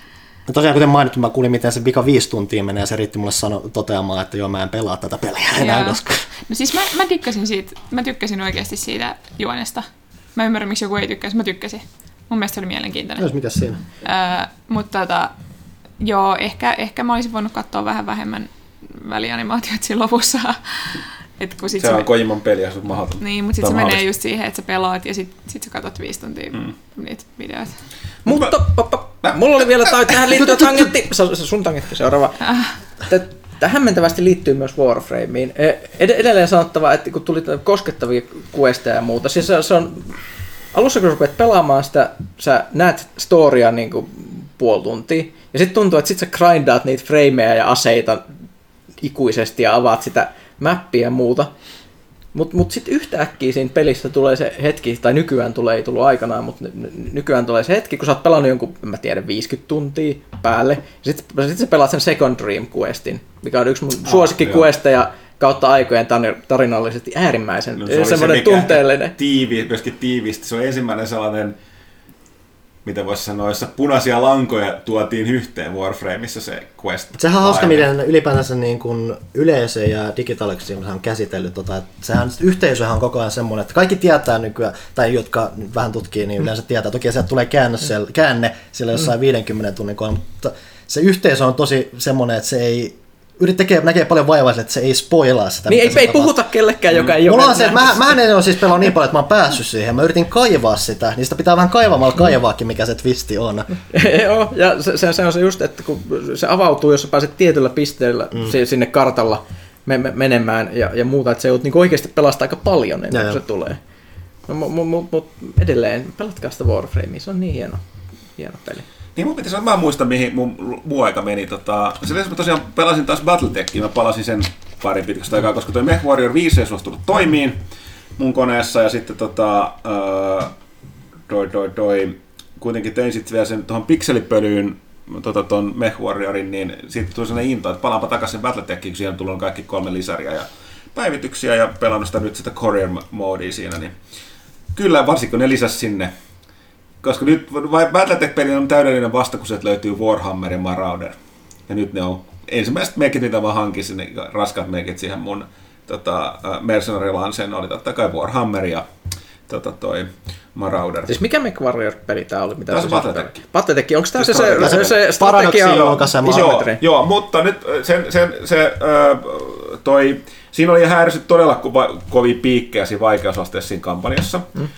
A: Ja tosiaan kuten mainittu, mä kuulin miten se vika viisi tuntia menee ja se riitti mulle sano, toteamaan, että joo mä en pelaa tätä peliä enää,
C: Joo.
A: koska
C: No siis mä, mä tykkäsin siitä, mä tykkäsin oikeasti siitä juonesta. Mä ymmärrän, miksi joku ei tykkäisi, mä tykkäsin. Mun mielestä se oli mielenkiintoinen.
A: Jos mitäs siinä?
C: Öö, mutta tota, joo, ehkä, ehkä mä olisin voinut katsoa vähän vähemmän välianimaatioita siinä lopussa. Et kun sit
B: Se on Kojimon peli ja se on mahdoton.
C: Niin, mutta sitten se menee just siihen, että sä pelaat ja sit, sit sä katsot viisi tuntia mm. niitä videoita.
D: Mutta papa, mulla oli vielä tai tähän liittyy tangentti, se, se sun tangentti seuraava. Tä- Tähän hämmentävästi liittyy myös Warframeen. E- ed- edelleen sanottava, että kun tuli koskettavia questeja ja muuta, siis se, se on, alussa kun rupeat pelaamaan sitä, sä näet storya niin kuin puoli tuntia, ja sitten tuntuu, että sit sä grindaat niitä frameja ja aseita ikuisesti ja avaat sitä mappia ja muuta. Mutta mut sitten yhtäkkiä siinä pelissä tulee se hetki, tai nykyään tulee, ei tullut aikanaan, mutta nykyään tulee se hetki, kun sä oot pelannut jonkun, en mä tiedä, 50 tuntia päälle, ja sitten sit sä pelaat sen Second Dream Questin, mikä on yksi mun
B: Ah,
D: suosikki
B: joo.
D: questeja kautta aikojen tar- tarinallisesti äärimmäisen
B: No, se
D: semmoinen
B: mikä
D: tunteellinen.
B: Tiivi, myöskin tiivisti. Se on ensimmäinen sellainen, mitä voisi sanoa, jossa punaisia lankoja tuotiin yhteen Warframeissa se quest.
A: Sehän on hauska, miten ylipäätänsä niin kuin yleisö ja Digital Extreme on käsitellyt. Tota, että sehän, yhteisöhän on koko ajan semmoinen, että kaikki tietää nykyään, tai jotka nyt vähän tutkii, niin yleensä tietää. Toki sieltä tulee käänne, siellä, käänne sillä jossain 50 tunnin kohdalla, mutta se yhteisö on tosi semmoinen, että se ei yrit tekee, näkee paljon vaivaa että se ei spoilaa sitä.
D: Niin ei, ei puhuta kellekään, joka ei
A: Mulla
D: ole
A: on se, että mä, mä en ole siis pelannut niin paljon, että mä oon päässyt siihen. Mä yritin kaivaa sitä, niin sitä pitää vähän kaivamalla kaivaakin, mikä se twisti on.
D: Joo, ja se, se, se on se just, että kun se avautuu, jos sä pääset tietyllä pisteellä mm. sinne kartalla me, me, menemään ja, ja muuta, että se joudut niinku oikeasti pelastaa aika paljon ennen kuin se tulee. No, mutta mu, mu, edelleen, pelatkaa sitä Warframea, se on niin hieno, hieno peli.
B: Niin mun pitäisi, mä muistan mihin mun muu aika meni. Tota, se mä tosiaan pelasin taas Battletechia, mä palasin sen parin pitkästä aikaa, koska toi Mech Warrior 5 ei suostunut toimiin mun koneessa ja sitten tota, öö, doi, doi, doi, kuitenkin tein sitten vielä sen tuohon pikselipölyyn tota, ton Mech Warriorin, niin sitten tuli sellainen into, että palaanpa takaisin Battletechiin, kun siihen tullut kaikki kolme lisäriä ja päivityksiä ja pelannut sitä nyt sitä Courier Modea siinä, niin kyllä, varsinkin kun ne lisäsi sinne koska nyt vai Battletech-peli on täydellinen vasta, kun sieltä löytyy Warhammer ja Marauder. Ja nyt ne on ensimmäiset mekit, mitä mä hankin sinne, raskaat mekit siihen mun tota, äh, Mercenary Lanceen, oli totta kai Warhammer ja tota, toi Marauder.
D: Siis mikä MechWarrior-peli tää oli? Mitä
B: Tää on se? Battletech.
D: Battletech, onko tää se,
B: Siis
D: se, se, se, strategia?
A: Paradoxin julkaisema.
B: Joo, joo, mutta nyt sen, sen, se, ö, toi, siinä oli häirisyt todella ko- kovia piikkejä siinä vaikeusasteessa siinä kampanjassa. Mm.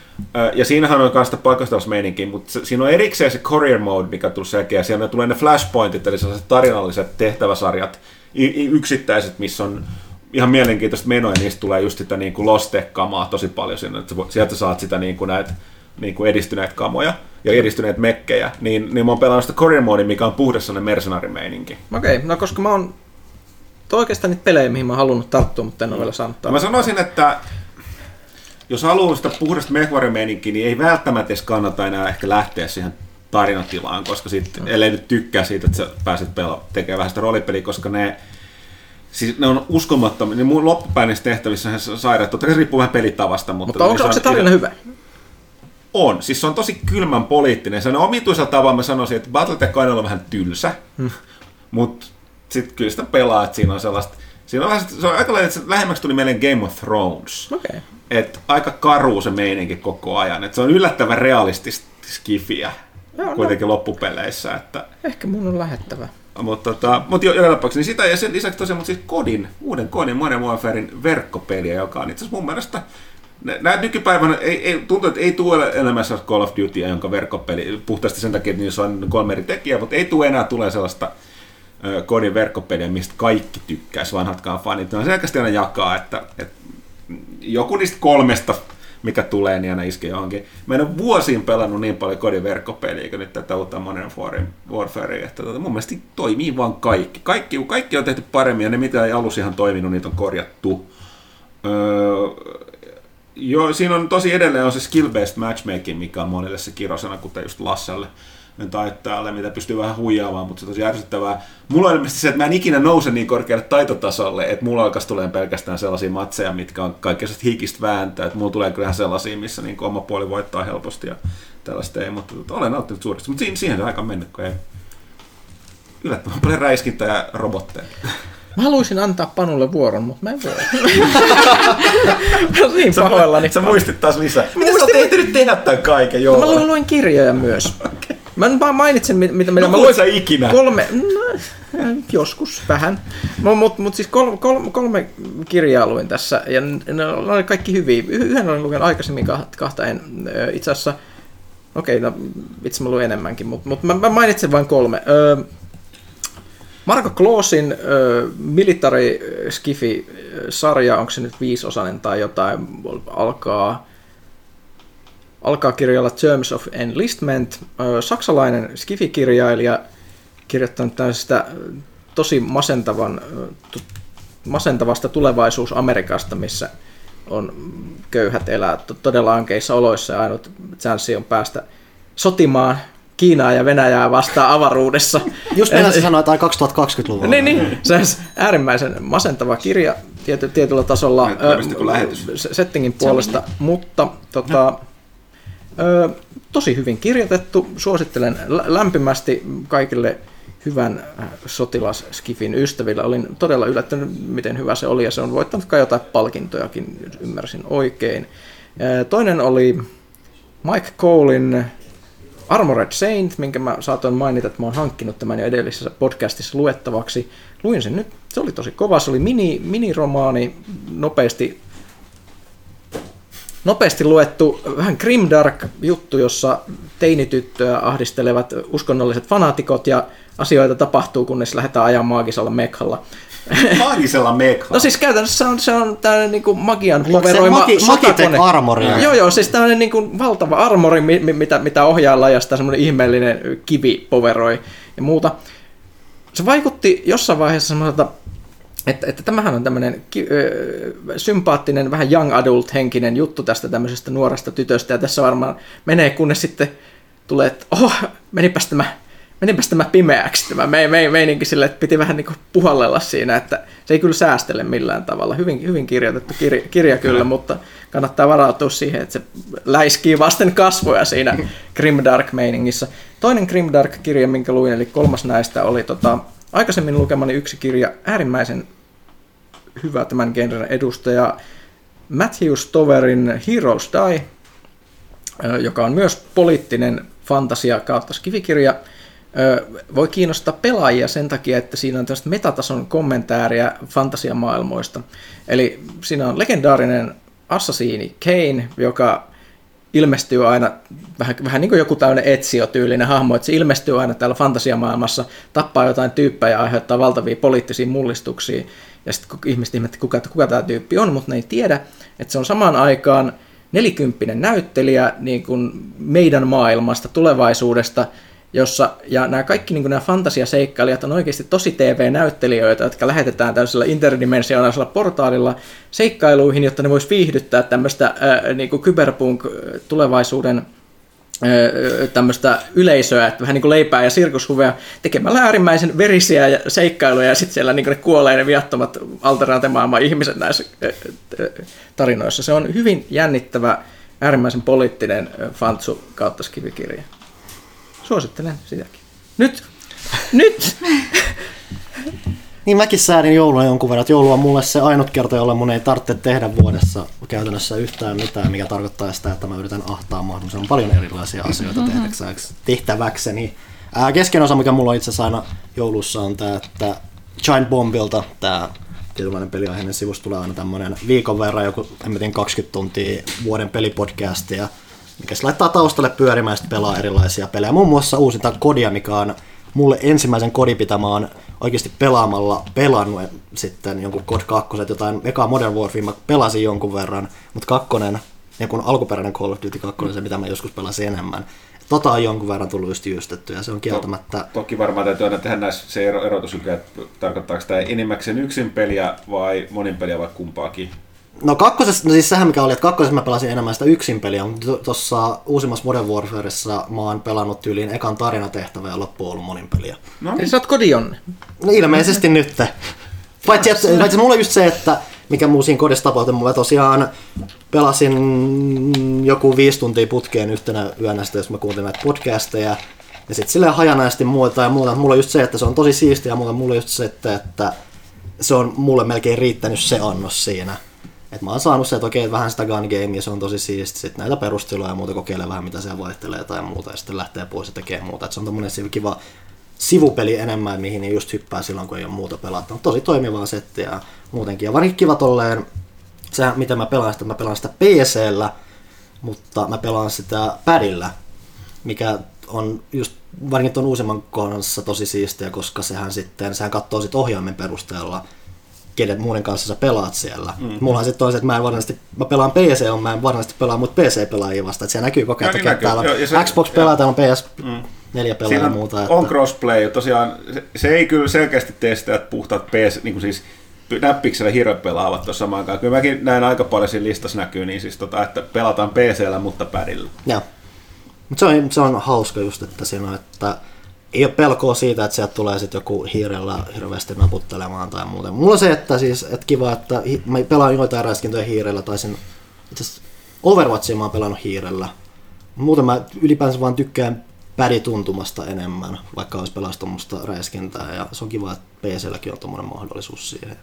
B: Ja siinähän on myös sitä paikkausmeininkiä, mutta siinä on erikseen se Courier Mode, mikä tuli ja siellä tulee ne flashpointit, eli sellaiset tarinalliset tehtäväsarjat, yksittäiset, missä on ihan mielenkiintoista menoa, ja niistä tulee just sitä niin kuin Lost-kamaa tosi paljon sinne, että sieltä saat sitä niin kuin näitä niin kuin edistyneitä kamoja ja edistyneitä mekkejä, niin, niin mä oon pelannut sitä Courier Modea, mikä on puhdas sellainen mercenarimeininki.
D: Okei, no koska mä oon toi oikeastaan niitä pelejä, mihin mä oon halunnut tarttua, mutta en ole vielä saanut
B: Ja mä
D: tarttua.
B: sanoisin, että jos haluaa sitä puhdasta mehvarimeininkiä, niin ei välttämättä edes kannata enää ehkä lähteä siihen tarinatilaan, koska sit, ellei nyt tykkää siitä, että sä pääset pela- tekemään vähän sitä roolipeliä, koska ne, siis ne on uskomattomia. Ne mun loppupäin tehtävissä on ihan sairaat. Totta kai se riippuu vähän pelitavasta. Mutta,
D: Mutta onko,
B: niin
D: onko se
B: on-
D: tarina hyvä?
B: On. Siis se on tosi kylmän poliittinen. Se on omituisella tavalla mä sanoisin, että Battletech on ollut vähän tylsä. Hmm. Mutta sitten kyllä sitä pelaa, että siinä on sellaista... Siinä on vähän, se on aika lailla, että lähemmäksi tuli meille Game of Thrones.
D: Okei.
B: Et aika karu se meininki koko ajan. Et se on yllättävän realistista skifiä
D: Joo, no.
B: kuitenkin loppupeleissä. Että,
D: Ehkä mun on lähettävä.
B: mutta tota, mut jo, tapauksessa niin sitä ja sen lisäksi tosiaan mutta siis kodin, uuden kodin Modern Warfarein verkkopeliä, joka on itse asiassa mun mielestä nä- Näitä nykypäivänä ei, ei, tuntuu, että ei tule elämässä Call of Duty, jonka verkkopeli, puhtaasti sen takia, että niissä on kolme eri tekijää, mutta ei tule enää tulee sellaista kodin verkkopeliä, mistä kaikki tykkäisi, vanhatkaan fanit. Ne selkeästi aina jakaa, että, että joku niistä kolmesta, mikä tulee, niin aina iskee johonkin. Mä en ole vuosiin pelannut niin paljon kodin verkkopeliä kuin nyt tätä uutta Modern Warfare- että tota, mun mielestä toimii vaan kaikki. kaikki. Kaikki on tehty paremmin ja ne, mitä ei alussa ihan toiminut, niitä on korjattu. Öö, joo, siinä on tosi edelleen on se skill-based matchmaking, mikä on monille se kirosana, kuten just Lasselle taittaalle, mitä pystyy vähän huijaamaan, mutta se on tosi ärsyttävää. Mulla on ilmeisesti se, että mä en ikinä nouse niin korkealle taitotasolle, että mulla alkaisi tulee pelkästään sellaisia matseja, mitkä on kaikkea hikistä vääntöä, että mulla tulee kyllähän sellaisia, missä niin oma puoli voittaa helposti ja tällaista ei, mutta tota, olen nauttinut suuresti. Mutta siihen, siihen se aika on mennyt, kun ei. yllättävän paljon räiskintää ja robotteja.
D: Mä haluaisin antaa Panulle vuoron, mutta mä en voi. Mä niin pahoillani.
B: Sä muistit taas lisää. Miten sä oot ehtinyt tehdä tämän kaiken,
D: Mä
B: joo?
D: luin, luin kirjoja myös. Mä mainitsen, mit- mitä, mitä
B: No
D: mä
B: sä ikinä?
D: Kolme, no, joskus vähän. Mutta mut, mut siis kolme, kolme, kolme kirjaa luin tässä, ja ne oli kaikki hyviä. Yhden olin lukenut aikaisemmin, kah- kahta en. Itse asiassa, okei, no itse mä luin enemmänkin, mutta mut mä, mä mainitsen vain kolme. Ö, Marko Kloosin ö, Military Skifi-sarja, onko se nyt viisosainen tai jotain, alkaa alkaa kirjalla Terms of Enlistment. Saksalainen skifikirjailija kirjoittanut ö, tosi masentavan, masentavasta tulevaisuus Amerikasta, missä on köyhät elää to- todella ankeissa oloissa ja ainut chanssi on päästä sotimaan Kiinaa ja Venäjää vastaan avaruudessa.
A: Just näin se sanoi, tai 2020-luvulla.
D: Niin, niin. Se on äärimmäisen masentava kirja tiety, tietyllä tasolla settingin puolesta, mutta tota, tosi hyvin kirjoitettu. Suosittelen lä- lämpimästi kaikille hyvän äh, sotilaskifin ystäville. Olin todella yllättynyt, miten hyvä se oli, ja se on voittanut kai jotain palkintojakin, ymmärsin oikein. Toinen oli Mike Colein Armored Saint, minkä mä saatoin mainita, että mä oon hankkinut tämän jo edellisessä podcastissa luettavaksi. Luin sen nyt, se oli tosi kova, se oli mini, miniromaani, nopeasti, nopeasti luettu, vähän grimdark juttu, jossa teinityttöä ahdistelevat uskonnolliset fanaatikot ja asioita tapahtuu, kunnes lähdetään ajamaan maagisella mekhalla.
B: Maagisella mekla.
D: No siis käytännössä se on, se on tämmöinen niin kuin magian poveroima
A: Magi-
D: sotakone.
A: Armoria?
D: Joo, joo, siis tämmöinen niin kuin valtava armori, mi- mi- mitä, mitä ohjaillaan ja sitten semmoinen ihmeellinen kivi poveroi ja muuta. Se vaikutti jossain vaiheessa semmoiselta, että, että tämähän on tämmöinen sympaattinen, vähän young adult henkinen juttu tästä tämmöisestä nuoresta tytöstä ja tässä varmaan menee, kunnes sitten tulee, että oh, menipäs tämä, menipäs tämä pimeäksi tämä me, me, meininki sille, että piti vähän niin kuin puhallella siinä, että se ei kyllä säästele millään tavalla. Hyvin, hyvin kirjoitettu kirja, kirja kyllä, mutta kannattaa varautua siihen, että se läiskii vasten kasvoja siinä Grimdark meiningissä. Toinen Grimdark-kirja, minkä luin, eli kolmas näistä, oli tota, aikaisemmin lukemani yksi kirja, äärimmäisen hyvä tämän genren edustaja, Matthew Stoverin Heroes Die, joka on myös poliittinen fantasia kautta skifikirja, ö, voi kiinnostaa pelaajia sen takia, että siinä on tällaista metatason kommentääriä fantasiamaailmoista. Eli siinä on legendaarinen assasiini Kane, joka ilmestyy aina, vähän, vähän niin kuin joku tämmöinen Ezio-tyylinen hahmo, että se ilmestyy aina täällä fantasiamaailmassa, tappaa jotain tyyppejä ja aiheuttaa valtavia poliittisia mullistuksia. Ja sitten ihmiset ihmettä, kuka, kuka tämä tyyppi on, mutta ne ei tiedä, että se on samaan aikaan nelikymppinen näyttelijä niin kuin meidän maailmasta, tulevaisuudesta, jossa, ja nämä kaikki niin nämä fantasiaseikkailijat on oikeasti tosi TV-näyttelijöitä, jotka lähetetään tällaisella interdimensionaalisella portaalilla seikkailuihin, jotta ne vois viihdyttää tämmöistä ää, niin kuin kyberpunk-tulevaisuuden tämmöistä yleisöä, että vähän niin kuin leipää ja sirkushuveja tekemällä äärimmäisen verisiä ja seikkailuja ja sitten siellä niin kuin ne kuolee ne viattomat alternaatemaailman ihmiset näissä tarinoissa. Se on hyvin jännittävä, äärimmäisen poliittinen fantsu kautta skivikirja. Suosittelen sitäkin. Nyt! Nyt!
A: Niin mäkin säädin joulua jonkun verran. että Joulu on mulle se ainut kerta, jolla mun ei tarvitse tehdä vuodessa käytännössä yhtään mitään, mikä tarkoittaa sitä, että mä yritän ahtaa mahdollisimman paljon erilaisia asioita tehtäväksi, tehtäväkseni. Ää, keskeinen osa, mikä mulla on itse asiassa aina joulussa on tämä, että Giant Bombilta, tämä tietynlainen peliaiheinen sivusto tulee aina tämmöinen viikon verran, joku en mä tiedä, 20 tuntia vuoden pelipodcastia, mikä se laittaa taustalle pyörimään ja pelaa erilaisia pelejä. Muun muassa uusinta kodia, mikä on mulle ensimmäisen kodipitämä on oikeasti pelaamalla pelannut sitten jonkun Cod 2, jotain eka Modern Warfare mä pelasin jonkun verran, mutta kakkonen, ja kun alkuperäinen Call of Duty 2, se mitä mä joskus pelasin enemmän, tota on jonkun verran tullut just ja se on kieltämättä...
B: Toki varmaan täytyy aina tehdä näissä se ero, erotus, että tarkoittaako tämä enimmäkseen yksin peliä vai monin peliä vai kumpaakin.
A: No kakkosessa, no siis sehän mikä oli, että kakkosessa mä pelasin enemmän sitä yksin peliä, mutta tuossa uusimmassa Modern Warfareissa mä oon pelannut tyyliin ekan tarinatehtävä ja loppuun ollut monin peliä.
B: No
D: Eli sä oot kodion.
A: No ilmeisesti nyt. Paitsi, että, paitsi mulla on just se, että mikä muu siinä kodissa tapahtui, mulla tosiaan pelasin joku viisi tuntia putkeen yhtenä yönä sitten, jos mä kuuntelin näitä podcasteja. Ja sitten silleen hajanaisesti muuta ja muuta. Mulla on just se, että se on tosi siistiä ja muuta. Mulla on just se, että, että se on mulle melkein riittänyt se annos siinä. Et mä oon saanut se, että okei, vähän sitä gun gamea, se on tosi siisti. Sitten näitä perusteluja ja muuta kokeilee vähän, mitä se vaihtelee tai muuta. Ja sitten lähtee pois ja tekee muuta. Et se on tommonen kiva sivupeli enemmän, mihin ne just hyppää silloin, kun ei ole muuta pelattu. Tosi toimivaa settiä ja muutenkin. Ja varsinkin kiva tolleen, se miten mä pelaan sitä, mä pelaan sitä PCllä, mutta mä pelaan sitä padilla, mikä on just varsinkin tuon uusimman kanssa tosi siistiä, koska sehän sitten, sehän katsoo sit ohjaimen perusteella, kenen muiden kanssa sä pelaat siellä. Mm. Mulla sitten on se, että mä en varsinaisesti, mä pelaan PC, on mä en varsinaisesti pelaa muut PC-pelaajia vasta, että se näkyy koko ajan, että täällä
B: Joo, se-
A: Xbox pelaa, täällä on PS mm. neljä pelaa ja muuta.
B: on crossplay, tosiaan se, se ei kyllä selkeästi tee sitä, että puhtaat PS, niin kuin siis näppiksellä hirveät pelaavat tuossa samaan aikaan. Kyllä mäkin näin aika paljon siinä listassa näkyy, niin siis tota, että pelataan PCllä, mutta padilla.
A: Joo. Mutta se on, se on hauska just, että siinä on, että ei ole pelkoa siitä, että sieltä tulee sitten joku hiirellä hirveästi naputtelemaan tai muuta. Mulla on se, että siis, että kiva, että hi- mä pelaan joitain räiskintöjä hiirellä, tai sen itse asiassa Overwatchia mä oon pelannut hiirellä. Muuten mä ylipäänsä vaan tykkään pädituntumasta enemmän, vaikka olisi pelannut tuommoista räiskintää, ja se on kiva, että PClläkin on tuommoinen mahdollisuus siihen.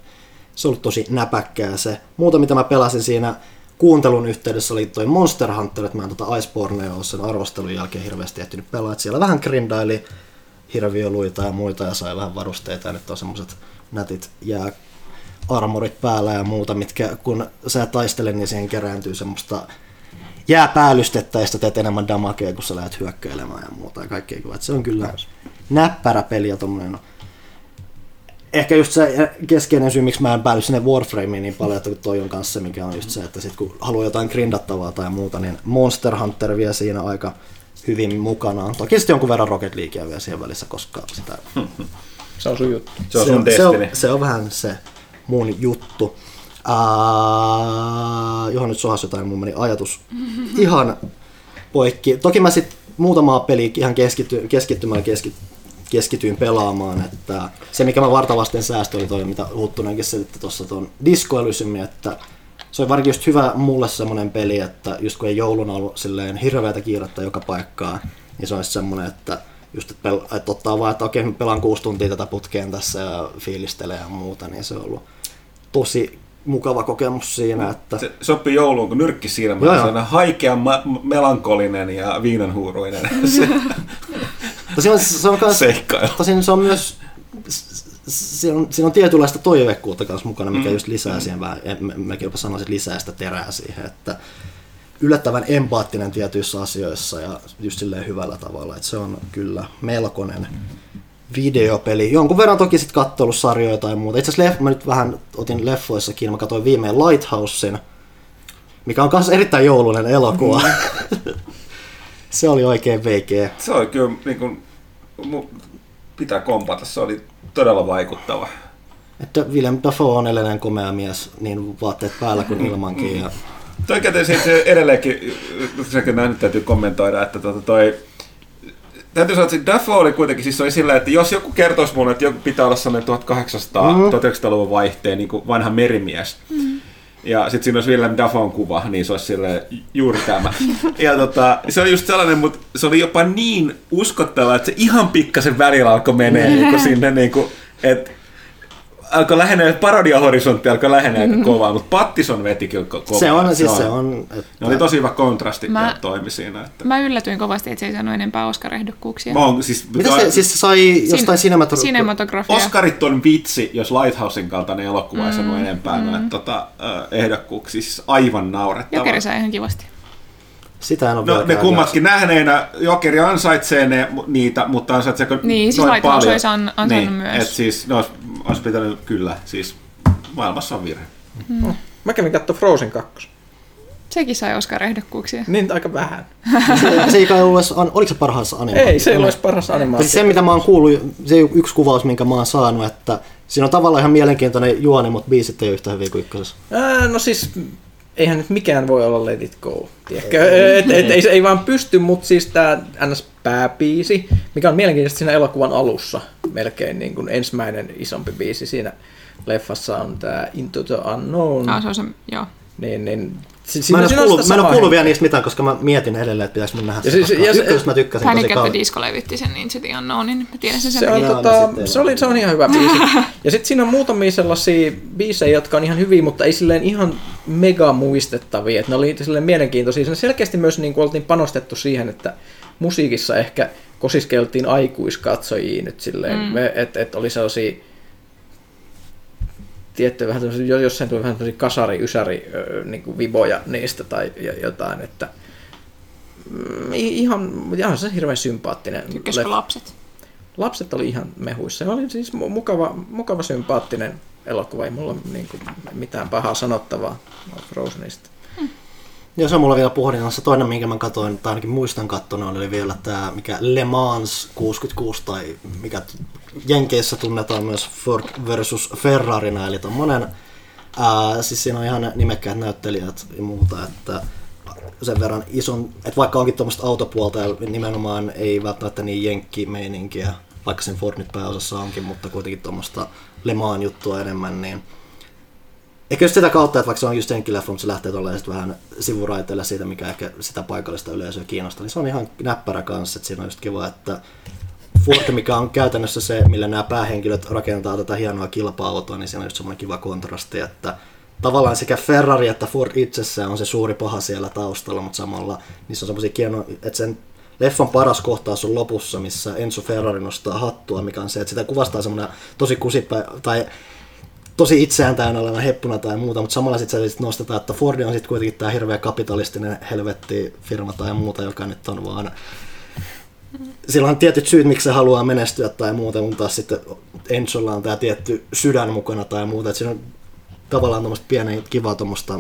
A: Se on ollut tosi näpäkkää se. Muuta mitä mä pelasin siinä kuuntelun yhteydessä oli toi Monster Hunter, että mä en tota Icebornea ole sen arvostelun jälkeen hirveästi ehtinyt pelaa. Et siellä vähän grindaili hirviöluita ja muita ja sai vähän varusteita ja nyt on semmoset nätit jää armorit päällä ja muuta, mitkä kun sä taistelet, niin siihen kerääntyy semmoista jääpäällystettä ja sitä teet enemmän damakea, kun sä lähdet hyökkäilemään ja muuta ja kaikkea. Et Se on kyllä näppärä peli ja tommonen ehkä just se keskeinen syy, miksi mä en päädy sinne Warframeen niin paljon, että toi on kanssa se, mikä on just se, että sit kun haluaa jotain grindattavaa tai muuta, niin Monster Hunter vie siinä aika hyvin mukanaan. Toki sitten jonkun verran Rocket Leaguea vielä siihen välissä, koska sitä...
D: Se on sun juttu.
B: Se on sun
A: se, on,
B: Destiny.
A: se on vähän se mun juttu. Uh, johon nyt sohas jotain, mun meni ajatus ihan poikki. Toki mä sitten muutamaa peliä ihan keskity, keskittymällä keski, keskityin pelaamaan, että se mikä mä vartavasten säästö oli toi, mitä Huttunenkin selitti tuossa tuon että se on varsinkin just hyvä mulle semmonen peli, että just kun ei jouluna ollut silleen hirveätä kiirettä joka paikkaan, niin se olisi semmonen, että just että, pel- että ottaa vaan, että okei pelaan kuusi tuntia tätä putkeen tässä ja fiilistelee ja muuta, niin se on ollut tosi mukava kokemus siinä, että
B: Se sopii jouluun, kun nyrkki siinä,
A: Joo,
B: se on haikea, ma- melankolinen ja viinanhuuruinen. Se
A: Tosin on, se on kans, tosin se on myös, siinä on, siinä on tietynlaista toivekkuutta kanssa mukana, mikä mm. just lisää siihen vähän, mä- mäkin jopa sanoisin, että lisää sitä terää siihen, että yllättävän empaattinen tietyissä asioissa ja just silleen hyvällä tavalla, että se on kyllä melkoinen videopeli. Jonkun verran toki sitten kattellut sarjoja tai muuta. Itse asiassa leff- mä nyt vähän otin leffoissakin, mä katsoin viimein Lighthousein, mikä on myös erittäin joulunen elokuva. se oli oikein veikeä.
B: Se oli kyllä, niin kuin, pitää kompata, se oli todella vaikuttava.
A: Että Willem Dafoe on edelleen komea mies, niin vaatteet päällä kuin ilmankin. Ja...
B: Toi se edelleenkin, sekin näin nyt täytyy kommentoida, että tota toi, täytyy sanoa, että Dafoe oli kuitenkin, siis oli sillä, että jos joku kertoisi mulle, että joku pitää olla sellainen 1800,
A: Mm.
B: 1900-luvun vaihteen niin kuin vanha merimies, ja sitten siinä olisi Willem Dafoen kuva, niin se olisi silleen, juuri tämä. Ja tota, se oli just sellainen, mutta se oli jopa niin uskottava, että se ihan pikkasen välillä alkoi menee niin sinne, niin kuin, että alkoi lähenee, parodiahorisontti alkoi lähenee aika kovaa, mutta Pattison veti kyllä ko- kovaa.
A: Se on, siis se on. Että...
B: Ne oli tosi hyvä kontrasti
C: Mä-
B: toimi siinä. Että...
C: Mä yllätyin kovasti, että se ei saanut enempää Oscar-ehdokkuuksia.
B: Mä oon, siis,
A: Mitä se, siis se sai jostain
C: Sin-
A: cinematografia?
C: Cinematografia.
B: Oscarit on vitsi, jos Lighthousein kaltainen elokuva ei saanut enempää mm. noita tota, ehdokkuuksia. Siis aivan naurettavaa.
C: Jokeri sai ihan kivasti.
A: Sitä en ole
B: No,
A: vielä
B: ne kummatkin nähneenä, Jokeri ansaitsee ne, niitä, mutta ansaitseeko
C: Niin, siis
B: noin paljon?
C: olisi an- ansainnut
B: niin,
C: myös.
B: Et siis ne olisi, olisi pitänyt kyllä, siis maailmassa on virhe.
D: Mä kävin katsoa Frozen 2.
C: Sekin sai Oscar-ehdokkuuksia.
D: Niin aika vähän.
A: Se ei kai ollut, oliko se parhaassa animaatiossa?
D: Ei, se ei ole paras
A: Tai
D: animaatio.
A: siis se, mitä mä oon kuullut, se yksi kuvaus, minkä mä oon saanut, että siinä on tavallaan ihan mielenkiintoinen juoni, mutta biisit ei ole yhtä hyviä kuin ykkösessä.
D: Ää, no siis, eihän nyt mikään voi olla Let It Go. Tiedätkö? Et, et, ei, se ei vaan pysty, mutta siis tämä NS-pääbiisi, mikä on mielenkiintoista siinä elokuvan alussa, melkein niin kuin ensimmäinen isompi biisi siinä leffassa on tämä Into the Unknown.
C: Ah, se on se, joo.
D: Niin, niin Si-
A: Mä en,
D: on
A: kuullut, mä en ole kuullut vielä niistä mitään, koska mä mietin edelleen, että pitäisikö mun nähdä
D: Ja
A: se.
D: siis- ja se-
A: mä tykkäsin
C: Panic
A: tosi kauan.
C: Disco levytti sen niin City Unknownin, mä tiedän sen sen
D: Se, on.
A: Joo, no
D: tota,
A: sitten-
D: se, oli, se on ihan hyvä biisi. Ja sitten siinä on muutamia sellaisia biisejä, jotka on ihan hyviä, mutta ei silleen ihan mega muistettavia. Et ne oli silleen mielenkiintoisia. Siinä selkeästi myös niin kuin oltiin panostettu siihen, että musiikissa ehkä kosiskeltiin aikuiskatsojiin nyt silleen, mm. että et oli sellaisia tiettyjä vähän jossain tuli vähän tämmöisiä kasari, ysäri niin kuin viboja niistä tai jo- jotain, että mm, ihan, ihan se hirveän sympaattinen.
C: Tykkäskö
D: leffa.
C: lapset?
D: Lapset oli ihan mehuissa. Se oli siis mu- mukava, mukava sympaattinen elokuva. Ei mulla niin kuin, mitään pahaa sanottavaa Frozenista.
A: Ja se on mulla vielä pohdinnassa. Toinen, minkä mä katsoin, tai ainakin muistan kattona, oli vielä tämä, mikä Le Mans 66, tai mikä Jenkeissä tunnetaan myös Ford versus Ferrarina, eli tommonen, ää, siis siinä on ihan nimekkäät näyttelijät ja muuta, että sen verran ison, että vaikka onkin tuommoista autopuolta ja nimenomaan ei välttämättä niin jenkkimeininkiä, vaikka sen Ford nyt pääosassa onkin, mutta kuitenkin tuommoista Le Mans juttua enemmän, niin Ehkä just sitä kautta, että vaikka se on just jenkkileffa, mutta se lähtee tolleen vähän sivuraiteille siitä, mikä ehkä sitä paikallista yleisöä kiinnostaa, niin se on ihan näppärä kanssa, että siinä on just kiva, että Ford, mikä on käytännössä se, millä nämä päähenkilöt rakentaa tätä hienoa kilpa-autoa, niin siinä on just semmoinen kiva kontrasti, että tavallaan sekä Ferrari että Ford itsessään on se suuri paha siellä taustalla, mutta samalla niissä on semmoisia hienoja, että sen leffan paras kohtaus on lopussa, missä Enzo Ferrari nostaa hattua, mikä on se, että sitä kuvastaa semmoinen tosi kusipä, tai tosi itseään täynnä oleva heppuna tai muuta, mutta samalla sitten sit nostetaan, että Ford on sitten kuitenkin tämä hirveä kapitalistinen helvetti firma tai muuta, joka nyt on vaan sillä on tietyt syyt, miksi se haluaa menestyä tai muuta, mutta taas sitten Enzolla on tämä tietty sydän mukana tai muuta, että siinä on tavallaan tuommoista pienen kivaa tuommoista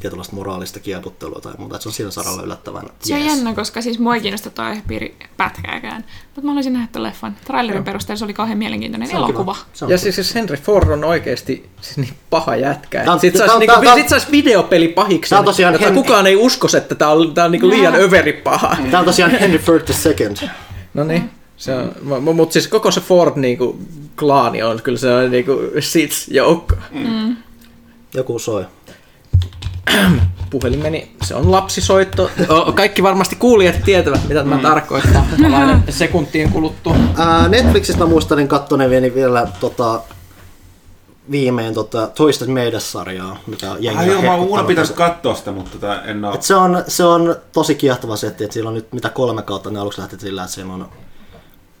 A: tietynlaista moraalista kieputtelua tai muuta, että se on sillä saralla yllättävän
C: Se on
A: jees.
C: jännä, koska siis mua ei kiinnosta tuo aihepiiri pätkääkään. Mutta mä haluaisin nähdä tuon leffan. Trailerin perusteella se oli kauhean mielenkiintoinen
A: Se
C: elokuva.
A: Se
D: Ja
A: kiva.
D: siis, siis Henry Ford on oikeasti siis niin paha jätkä.
A: Tää on-
D: Sitten
A: tää
D: saisi niinku, sit sais videopeli pahiksi,
A: Tää on tosiaan
D: että
A: Hen-
D: kukaan ei usko, että tämä on, tää on niinku liian överi paha.
A: Tämä on tosiaan Henry Ford the Second.
D: No niin. Se on, mutta siis koko se Ford niinku, klaani on kyllä se on niinku sits joukko.
A: Joku soi.
D: Puhelin meni, se on lapsisoitto. Kaikki varmasti kuulijat tietävät, mitä tämä tarkoittaa. Valainen sekuntien kuluttua.
A: Ää, Netflixistä mä muistelin kattonevieni vielä tota, viimein tota, Toistet meidät-sarjaa, mitä jengi
B: Ai joo, mä oon
A: tosi-
B: katsoa sitä, mutta tota en oo...
A: Et se, on, se on tosi kiehtova setti, että siellä on nyt mitä kolme kautta, ne aluksi lähti sillä, että siellä on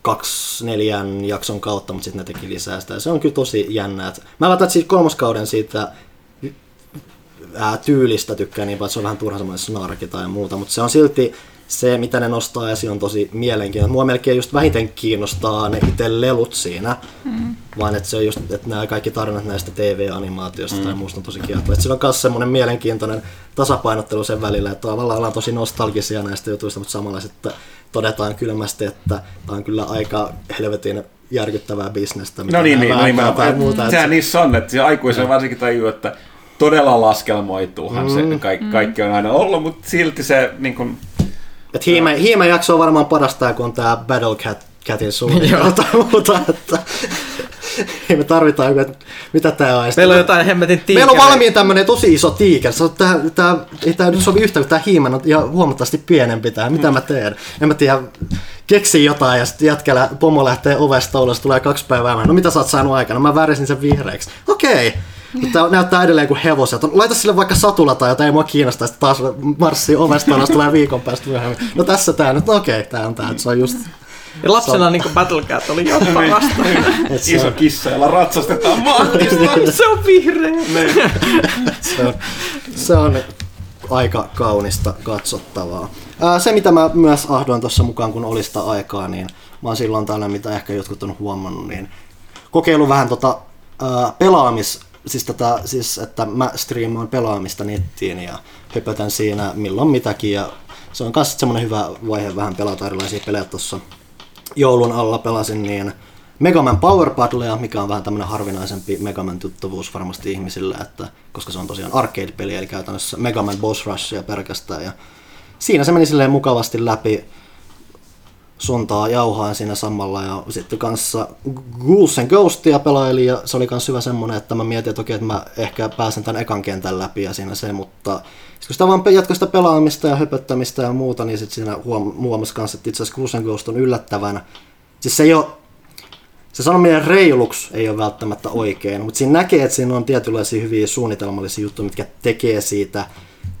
A: kaksi neljän jakson kautta, mutta sitten ne teki lisää sitä. Ja se on kyllä tosi jännä. Et mä välttämättä siitä kolmoskauden siitä ää, tyylistä tykkään niin paljon, että se on vähän turha semmoinen snarki tai muuta, mutta se on silti se, mitä ne nostaa esiin, on tosi mielenkiintoista. Mua melkein just vähiten kiinnostaa ne itse lelut siinä, mm. vaan että se on just, että nämä kaikki tarinat näistä TV-animaatioista mm. tai muusta on tosi kiehtovaa. Että sillä on myös semmoinen mielenkiintoinen tasapainottelu sen välillä, että tavallaan ollaan tosi nostalgisia näistä jutuista, mutta samalla sitten todetaan kylmästi, että tämä on kyllä aika helvetin järkyttävää bisnestä.
B: No niin, niin, no niin mä,
A: muuta.
B: sehän
A: se-
B: niissä on, että se aikuisen varsinkin tajuu, että todella laskelmoituuhan mm. se kaikki, kaikki on aina ollut, mutta silti se niin kuin,
A: Et hiime, hiime jakso on varmaan parasta, kun on tää Battle Cat, Catin suunnitelma tai muuta, että ei me tarvitaan, että mitä tää on.
D: Meillä on jotain hemmetin tiikeriä.
A: Meillä on valmiin tämmönen tosi iso tiiker. Se on tää, tää, ei tää nyt sovi yhtä, kun tää hiimen on ihan huomattavasti pienempi tää. Mitä mä teen? En mä tiedä, keksin jotain ja sitten jätkällä pomo lähtee ovesta ulos, tulee kaksi päivää. No mitä sä oot saanut aikana? Mä värisin sen vihreäksi. Okei. Mutta tää näyttää edelleen kuin hevoset. Laita sille vaikka satula tai jotain, ei mua kiinnostaa. Sitten taas marssii ovesta ulos, tulee viikon päästä myöhemmin. No tässä tää nyt, no okei, tää on tää. Se on just...
D: Ja lapsena niin Battle Cat oli jo parasta.
A: Et se,
B: iso
A: on,
B: kissa, jolla ratsastetaan maantista.
D: se on vihreä.
A: se, on, se on aika kaunista katsottavaa. Ää, se, mitä mä myös ahdoin tuossa mukaan, kun oli sitä aikaa, niin mä oon silloin tällä, mitä ehkä jotkut on huomannut, niin kokeilu vähän tota ää, pelaamis, siis, tätä, siis että mä striimaan pelaamista nettiin ja höpötän siinä milloin mitäkin ja se on myös semmoinen hyvä vaihe vähän pelata erilaisia pelejä tuossa joulun alla pelasin niin Mega Man Power Battlea, mikä on vähän tämmöinen harvinaisempi Mega Man tuttavuus varmasti ihmisille, että, koska se on tosiaan arcade-peli, eli käytännössä Mega Man Boss Rushia pelkästään. Ja siinä se meni silleen mukavasti läpi. Sontaa jauhaan siinä samalla ja sitten kanssa Ghouls and Ghostia pelailin ja se oli myös hyvä semmonen, että mä mietin, että okei, että mä ehkä pääsen tämän ekan kentän läpi ja siinä se, mutta kun sitä vaan jatkoi sitä pelaamista ja höpöttämistä ja muuta, niin sitten siinä huom- huomasi kanssa, että itse asiassa and Ghost on yllättävän, siis se ei ole se sanominen reiluksi ei ole välttämättä oikein, mutta siinä näkee, että siinä on tietynlaisia hyviä suunnitelmallisia juttuja, mitkä tekee siitä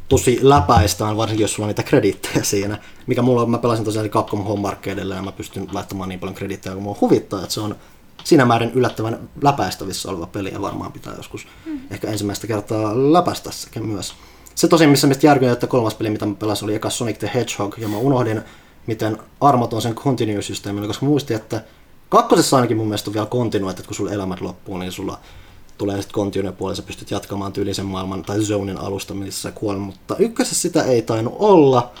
A: tosi läpäistään, varsinkin jos sulla on niitä kredittejä siinä. Mikä mulla on, mä pelasin tosiaan Capcom Home Arcadeilla ja mä pystyn laittamaan niin paljon kredittejä, kun mua huvittaa, että se on siinä määrin yllättävän läpäistävissä oleva peli ja varmaan pitää joskus mm. ehkä ensimmäistä kertaa läpäistä sekä myös. Se tosi, missä mistä järkyin, että kolmas peli, mitä mä pelasin, oli eka Sonic the Hedgehog, ja mä unohdin, miten armoton sen continue-systeemi koska muistin, että kakkosessa ainakin mun mielestä on vielä continue, että kun sulla elämät loppuu, niin sulla tulee sitten continue puolella, sä pystyt jatkamaan tyylisen maailman tai zonin alusta, missä kuolen, mutta ykkösessä sitä ei tainnut olla.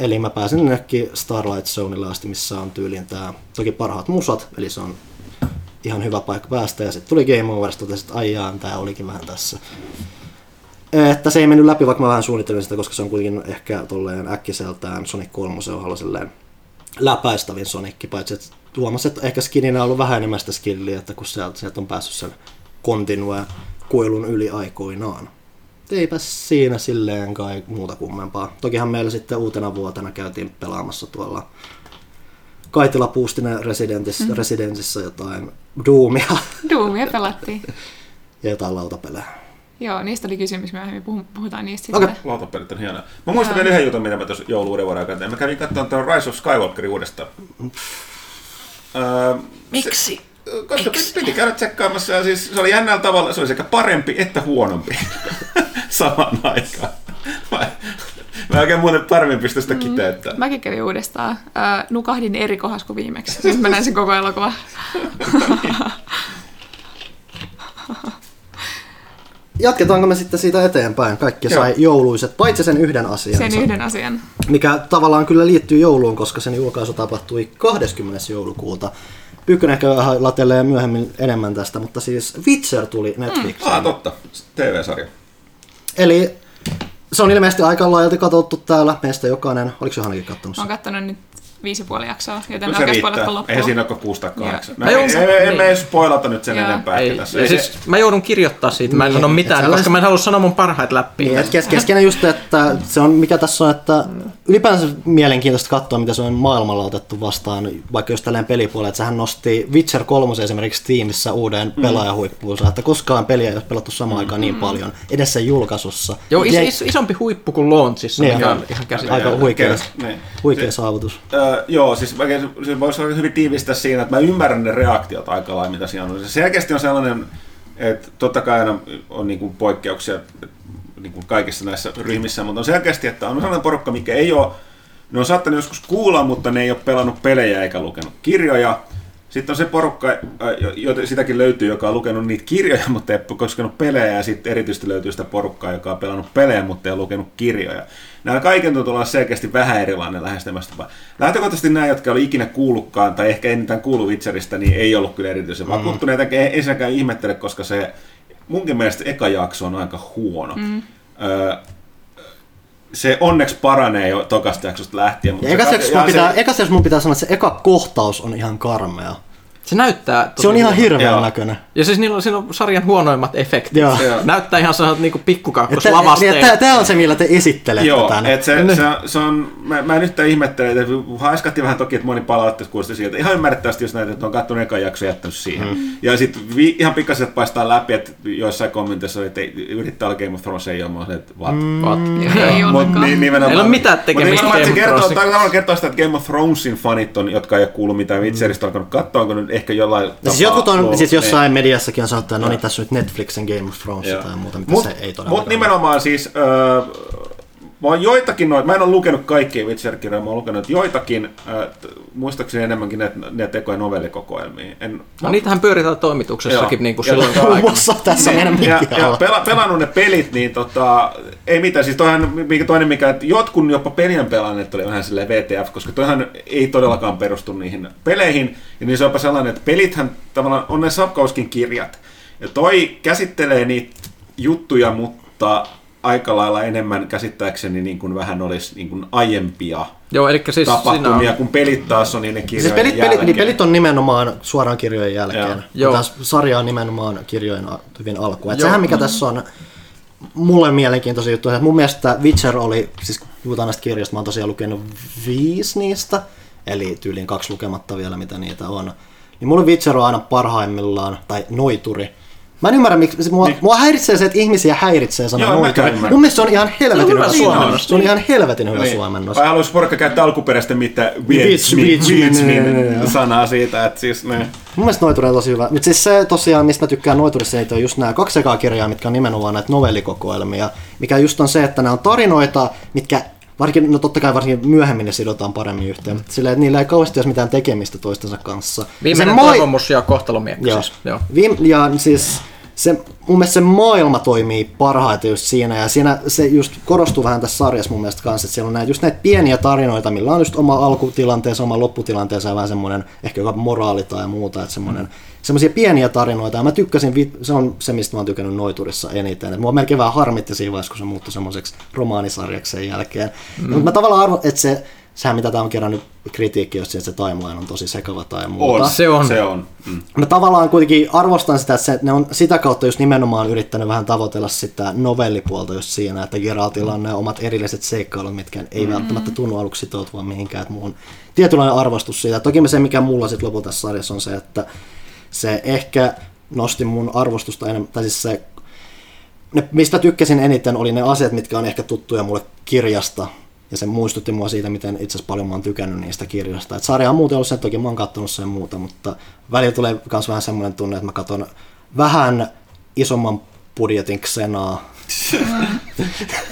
A: Eli mä pääsin jonnekin Starlight Zoneille asti, missä on tyyliin tää, toki parhaat musat, eli se on ihan hyvä paikka päästä, ja sitten tuli Game Over, sitten että aijaan, tää olikin vähän tässä. Että se ei mennyt läpi, vaikka mä vähän suunnittelin sitä, koska se on kuitenkin ehkä tolleen äkkiseltään Sonic 3 on silleen läpäistävin Sonic, paitsi että huomasi, että ehkä skininä on ollut vähän enemmän sitä skilliä, että kun sieltä, sieltä on päässyt sen continue kuilun yli aikoinaan. Eipä siinä silleen kai muuta kummempaa. Tokihan meillä sitten uutena vuotena käytiin pelaamassa tuolla Kaitila Puustinen Residentissä, mm. Residensissä jotain Doomia.
C: Doomia pelattiin.
A: ja jotain lautapelejä.
C: Joo, niistä oli kysymys myöhemmin, puhutaan niistä
A: okay.
C: sitten.
B: Lautapelit on hienoa. Mä muistan vielä yhden jutun, mitä mä tuossa jouluuden vuoden aikana. Mä kävin katsomaan tuon Rise of Skywalkerin uudestaan. Öö,
D: Miksi?
B: Se, koska piti käydä tsekkaamassa ja siis se oli jännällä tavalla, se oli sekä parempi että huonompi saman aikaan. Mä, mä oikein muuten paremmin pysty sitä mm. kiteyttämään.
C: Mäkin kävin uudestaan. Äh, nukahdin eri kohdassa kuin viimeksi. Siis mä näin sen koko elokuva.
A: Jatketaanko me sitten siitä eteenpäin? Kaikki Joo. sai jouluiset, paitsi sen yhden asian.
C: Sen yhden asian.
A: Mikä tavallaan kyllä liittyy jouluun, koska sen julkaisu tapahtui 20. joulukuuta. Pyykkönen ehkä latelee myöhemmin enemmän tästä, mutta siis Witcher tuli Netflixiin.
B: Mm. Ah, totta. TV-sarja.
A: Eli se on ilmeisesti aika laajalti katsottu täällä. Meistä jokainen, oliko Johannakin katsonut
C: Olen katsonut nyt viisi puoli jaksoa, joten no se riittää. loppuun.
B: Eihän siinä ole kuusi tai kahdeksan. Mä, ei, ei, emme niin. spoilata nyt sen Joo. enempää.
D: Ei, tässä. Ei, siis, mä joudun kirjoittaa siitä, mä en niin, sano mitään, koska mä en halua sanoa mun parhaat läpi.
A: Niin, kes, keskeinen just, että se on, mikä tässä on, että ylipäänsä mielenkiintoista katsoa, mitä se on maailmalla otettu vastaan, vaikka just tällainen pelipuoli, että sehän nosti Witcher 3 esimerkiksi Steamissa uuden mm. pelaajahuippuunsa, että koskaan peliä ei ole pelattu samaan aikaan niin mm. niin paljon, edessä julkaisussa.
D: Joo, is, is, isompi huippu kuin launchissa, niin, ihan, ihan
A: Aika huikea, huikea saavutus.
B: Joo, siis se voisi olla hyvin tiivistää siinä, että mä ymmärrän ne reaktiot aika lailla, mitä siinä on. Se selkeästi on sellainen, että totta kai aina on niin kuin poikkeuksia niin kuin kaikissa näissä ryhmissä, mutta on selkeästi, että on sellainen porukka, mikä ei ole, ne on saattanut joskus kuulla, mutta ne ei ole pelannut pelejä eikä lukenut kirjoja. Sitten on se porukka, jota sitäkin löytyy, joka on lukenut niitä kirjoja, mutta ei ole koskenut pelejä, ja sitten erityisesti löytyy sitä porukkaa, joka on pelannut pelejä, mutta ei ole lukenut kirjoja. Nämä kaiken tuntuu olla selkeästi vähän erilainen lähestymistapa. Lähtökohtaisesti nämä, jotka oli ikinä kuullutkaan, tai ehkä enintään kuulu Witcheristä, niin ei ollut kyllä erityisen mm. vakuuttuneita, ensinnäkään ihmettele, koska se munkin mielestä eka jakso on aika huono. Mm. Öö, se onneksi paranee jo tokasta jaksosta lähtien.
A: Mutta eka, se, mun pitää, se... mun pitää sanoa, että se eka kohtaus on ihan karmea.
D: Se näyttää
A: Se on ihan hirveän näköinen.
D: Ja siis niillä on, siinä on sarjan huonoimmat efektit. Joo. Näyttää ihan sellaiset niinku pikkukakkoslavasteet.
A: Niin, Tämä on se, millä te esittelette
B: Joo,
A: tämän.
B: Et se, se, se, on, mä, mä nyt ihmettelen, että haiskatti vähän toki, että moni palautteessa kuulosti sieltä. Ihan ymmärrettävästi, jos näitä, että on katsonut ekan jakso jättänyt siihen. Mm. Ja sitten ihan pikkasen paistaa läpi, että joissain kommenteissa oli, että yrittää olla Game of Thrones ei ole, että what?
D: Mm. what?
C: Ei
D: ollenkaan. Niin, ei ole mitään tekemistä
B: Game of Thronesin. Tämä kertoo sitä, että Game of Thronesin fanit on, jotka ei ole kuullut mitään Witcherista alkanut katsoa, onko nyt ehkä jollain
A: siis jotkut on, luo, siis jossain niin. mediassakin on sanottu, että no niin, tässä on nyt Netflixin Game of Thrones tai muuta, mitä mut, se ei todella
B: Mutta nimenomaan siis, äh, mä oon joitakin noita, mä en ole lukenut kaikkia Witcher-kirjoja, mä oon lukenut joitakin, äh, muistaakseni enemmänkin ne, ne tekoja novellikokoelmia. En,
D: no niitähän pyöritään toimituksessakin
B: joo.
D: niin kuin silloin
A: Muun muassa tässä niin, meidän
B: ja, ja pela, pelannut ne pelit, niin tota, ei mitään, siis toihan, mikä toinen mikä, että jotkun jopa pelien pelanneet oli vähän silleen VTF, koska toihan ei todellakaan perustu niihin peleihin, ja niin se on jopa sellainen, että pelithän tavallaan on ne Sapkauskin kirjat, ja toi käsittelee niitä juttuja, mutta aika lailla enemmän käsittääkseni niin kuin vähän olisi niin kuin aiempia
D: Joo, eli siis siinä
B: tapahtumia,
D: on,
B: kun pelit taas on niiden kirjojen
A: Siis pelit, pelit,
B: jälkeen.
A: niin pelit on nimenomaan suoraan kirjojen jälkeen.
B: Joo.
A: Taas sarja on nimenomaan kirjojen hyvin alku. Et
D: Joo.
A: sehän mikä tässä on mulle mielenkiintoisin juttu, että mun mielestä Witcher oli, siis kun puhutaan näistä kirjoista, mä oon tosiaan lukenut viisi niistä, eli tyyliin kaksi lukematta vielä, mitä niitä on. Niin mulle Witcher on aina parhaimmillaan, tai noituri. Mä en ymmärrä, miksi mua,
B: Niin.
A: mua häiritsee se, että ihmisiä häiritsee sana
B: Joo, ymmärrän.
A: Mun mielestä se on ihan helvetin
D: hyvä
A: hyvä
D: suomennos.
A: Se on ihan helvetin hyvä
B: Niin.
A: suomennos.
B: Vai haluaisi porukka käyttää alkuperäistä mitä
A: niin.
B: sanaa siitä, että siis ne...
A: Mun mielestä noituri on tosi hyvä. Mutta siis se tosiaan, mistä mä tykkään noiturissa, on just nämä kaksi ekaa kirjaa, mitkä on nimenomaan näitä novellikokoelmia. Mikä just on se, että nämä on tarinoita, mitkä varsinkin, no totta kai varsinkin myöhemmin ne sidotaan paremmin yhteen, mutta silleen, että niillä ei kauheasti ole mitään tekemistä toistensa kanssa.
D: viimeinen
A: se
D: toivomus ja kohtalomiekka
A: Joo.
D: siis. Joo.
A: Viim- ja siis se, mun mielestä se maailma toimii parhaiten just siinä, ja siinä se just korostuu vähän tässä sarjassa mun mielestä kanssa, että siellä on näitä, just näitä pieniä tarinoita, millä on just oma alkutilanteensa, oma lopputilanteensa ja vähän semmoinen ehkä jopa moraali tai muuta, että semmoinen semmoisia pieniä tarinoita, ja mä tykkäsin, se on se, mistä mä oon tykännyt Noiturissa eniten, että mua melkein vähän harmitti siinä vaiheessa, kun se muuttui semmoiseksi romaanisarjaksi sen jälkeen. Mm. Mutta mä tavallaan arvo, että se, sehän mitä tää on kerännyt kritiikki, jos että se timeline on tosi sekava tai muuta.
B: On,
D: Se on.
B: Se on. Mm.
A: Mä tavallaan kuitenkin arvostan sitä, että se, ne on sitä kautta just nimenomaan yrittänyt vähän tavoitella sitä novellipuolta just siinä, että Geraltilla on nämä omat erilliset seikkailut, mitkä ei mm-hmm. välttämättä tunnu aluksi sitoutua mihinkään. Että mulla on tietynlainen arvostus siitä. Toki se, mikä mulla sitten lopulta tässä sarjassa on se, että se ehkä nosti mun arvostusta enemmän, tai siis se, ne, mistä tykkäsin eniten, oli ne asiat, mitkä on ehkä tuttuja mulle kirjasta, ja se muistutti mua siitä, miten itse asiassa paljon mä oon tykännyt niistä kirjoista. Et sarja on muuten ollut sen, toki mä oon kattonut sen muuta, mutta välillä tulee myös vähän semmoinen tunne, että mä katson vähän isomman budjetin Xenaa.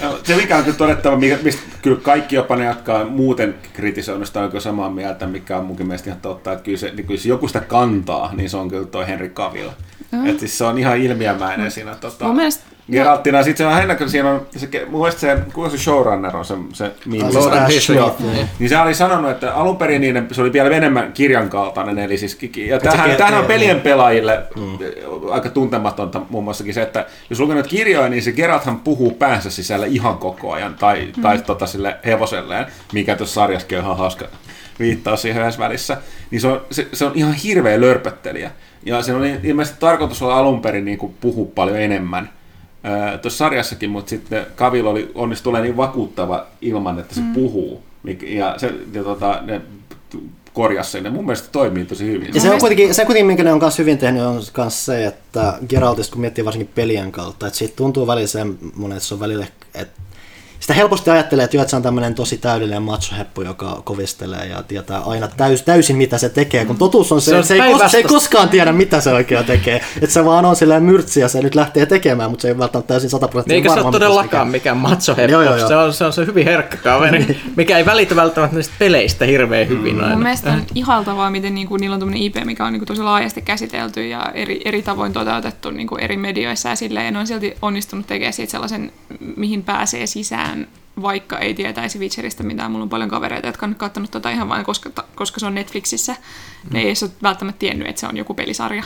B: Joo, Se mikä on kyllä todettava, mikä, mistä kyllä kaikki jopa ne, jotka on muuten kritisoinnista on oikein samaa mieltä, mikä on munkin mielestä ihan totta, että kyllä se, niin kyllä se joku sitä kantaa, niin se on kyllä toi Henry Cavill. Mm. Että siis se on ihan ilmiömäinen siinä. Tota,
C: Mun mielestä-
B: Geralttina, sitten se on jännä, kun siinä on, se, mun mielestä se, kuka se showrunner on, se, se joo.
A: Niin.
B: niin se oli sanonut, että alun perin niiden, se oli vielä enemmän kirjan kaltainen, eli siis, ja tähän,
A: kertoo,
B: tähän on pelien
A: niin.
B: pelaajille mm. aika tuntematonta muun muassakin se, että jos lukenut kirjoja, niin se Geralthan puhuu päänsä sisällä ihan koko ajan, tai, mm. tai tota sille hevoselleen, mikä tuossa sarjassakin on ihan hauska viittaus siihen yhdessä välissä, niin se on, se, se on ihan hirveä lörpöttelijä. Ja se on ilmeisesti tarkoitus olla alun perin niin kuin puhua paljon enemmän tuossa sarjassakin, mutta sitten Kavil oli onnistu olemaan niin vakuuttava ilman, että se mm. puhuu. Ja, se, ja tota, ne korjasi sen, ja mun mielestä toimii tosi hyvin.
A: Ja se on kuitenkin, se kuitenkin, minkä ne on hyvin tehnyt, on myös se, että Geraltista, kun miettii varsinkin pelien kautta, että siitä tuntuu välillä semmoinen, että se on välillä, että sitä helposti ajattelee, että, jo, että se on tämmöinen tosi täydellinen machoheppu, joka kovistelee ja tietää aina täys, täysin, mitä se tekee. Kun totuus on se,
D: Se on
A: että se, ei, kos, se ei koskaan tiedä, mitä se oikein tekee. Että se vaan on silleen myrtsi ja se nyt lähtee tekemään, mutta se ei välttämättä täysin
D: Niin
A: sataprosenttisesti
D: eikä se
A: varma,
D: ole
A: mitä
D: todellakaan mikään macho
A: Joo, joo, joo.
D: se, on, se on se hyvin herkkä kaveri, mikä ei välitä välttämättä niistä peleistä hirveän hyvin aina.
C: Mun mielestä on ihaltavaa, miten niinku, niillä on tämmöinen IP, mikä on niinku, tosi laajasti käsitelty ja eri, eri tavoin toteutettu niinku, eri medioissa ja silleen, ne on silti onnistunut tekemään siitä sellaisen, mihin pääsee sisään, vaikka ei tietäisi Witcheristä mitään. Mulla on paljon kavereita, jotka on katsonut tota ihan vain, koska, koska se on Netflixissä. Ne ei edes ole välttämättä tiennyt, että se on joku pelisarja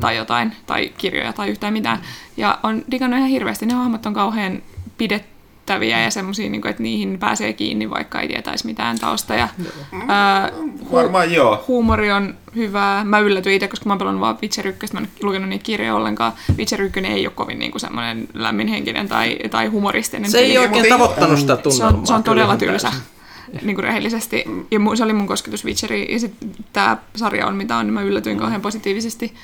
C: tai jotain, tai kirjoja tai yhtään mitään. Ja on digannut ihan hirveästi. Ne hahmot on kauhean pidettäviä ja semmoisia, niin että niihin pääsee kiinni, vaikka ei tietäisi mitään tausta. Ja, ää,
B: Varmaan joo.
C: huumori on hyvää. Mä yllätyin itse, koska mä oon pelannut vaan Witcher 1, mä en lukenut niitä kirjoja ollenkaan. Witcher 1 ei ole kovin niin kuin semmoinen lämminhenkinen tai, tai humoristinen.
D: Se ei
C: peli.
D: oikein tavoittanut sitä
C: se
D: tunnelmaa.
C: on, se on todella tylsä. Niin kuin rehellisesti. Ja se oli mun kosketus Witcheriin. Ja sitten tämä sarja on mitä on, niin mä yllätyin kauhean positiivisesti.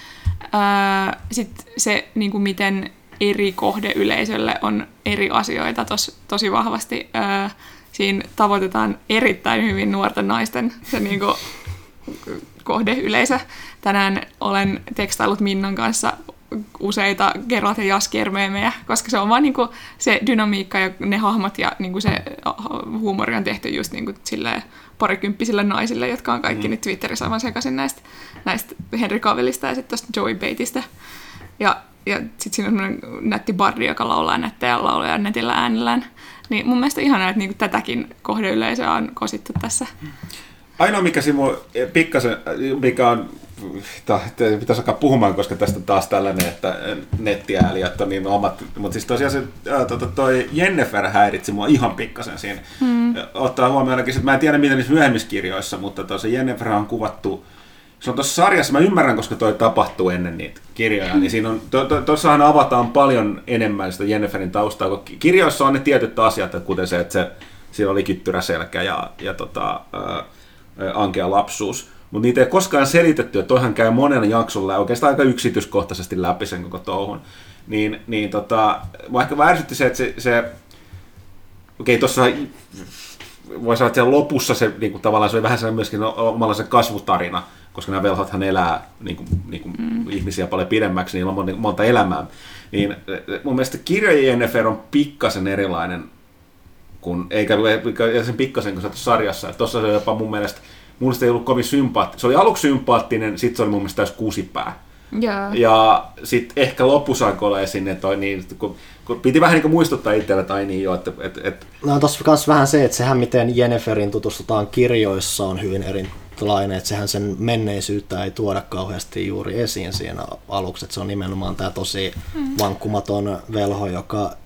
C: Sitten se, niin kuin miten eri kohdeyleisölle on eri asioita tos, tosi vahvasti. Ää, siinä tavoitetaan erittäin hyvin nuorten naisten se niin kuin, kohdeyleisö. Tänään olen tekstaillut Minnan kanssa useita Geralt ja Jaskier-meemejä, koska se on vaan niinku se dynamiikka ja ne hahmot ja niinku se huumori on tehty just niinku silleen parikymppisille naisille, jotka on kaikki mm. nyt Twitterissä aivan sekaisin näistä, näistä Henry Cavillista ja sitten tuosta Joey Bateista. Ja, ja sitten siinä on semmoinen nätti bardi, joka laulaa nättejä lauluja netillä äänellään. Niin mun mielestä ihanaa, että niinku tätäkin kohdeyleisöä on kosittu tässä.
B: Ainoa, mikä simu, pikkasen, mikä on pitäisi alkaa puhumaan, koska tästä taas tällainen, että nettiäälijät on niin omat, mutta siis tosiaan se, ää, tota, toi Jennifer häiritsi mua ihan pikkasen siinä. Hmm. Ottaa huomioon ainakin, että mä en tiedä mitä niissä myöhemmissä kirjoissa, mutta tosiaan Jennifer on kuvattu se on tuossa sarjassa, mä ymmärrän, koska toi tapahtuu ennen niitä kirjoja, niin siinä on, to, to, tossahan avataan paljon enemmän sitä Jenniferin taustaa, kun ki- kirjoissa on ne tietyt asiat, kuten se, että se, siinä oli kittyrä selkä ja, ja tota, ää, ankea lapsuus, mutta niitä ei koskaan selitetty, että toihan käy monen jaksolla ja oikeastaan aika yksityiskohtaisesti läpi sen koko touhun. Niin, niin tota, ehkä värsytti se, että se, se okei, tuossa voi sanoa, että siellä lopussa se niin kuin, tavallaan se oli vähän sellainen myöskin omalla se kasvutarina, koska nämä velhothan elää niin kuin, niin kuin mm. ihmisiä paljon pidemmäksi, niillä on monta, elämää. Niin mun mielestä kirjojen Jennifer on pikkasen erilainen kuin, eikä eikä sen pikkasen kuin se tuossa sarjassa. Tuossa se jopa mun mielestä, mun mielestä ei ollut kovin sympaattinen. Se oli aluksi sympaattinen, sitten se oli mun mielestä täys kusipää.
C: Joo.
B: Ja sitten ehkä lopussa alkoi olla sinne toi niin, kun, kun piti vähän niin muistuttaa itselle, että ai niin joo, että, että, että
A: No tossa kans vähän se, että sehän miten Jenniferin tutustutaan kirjoissa on hyvin erilainen, että sehän sen menneisyyttä ei tuoda kauheasti juuri esiin siinä aluksi, että se on nimenomaan tämä tosi vankkumaton velho, joka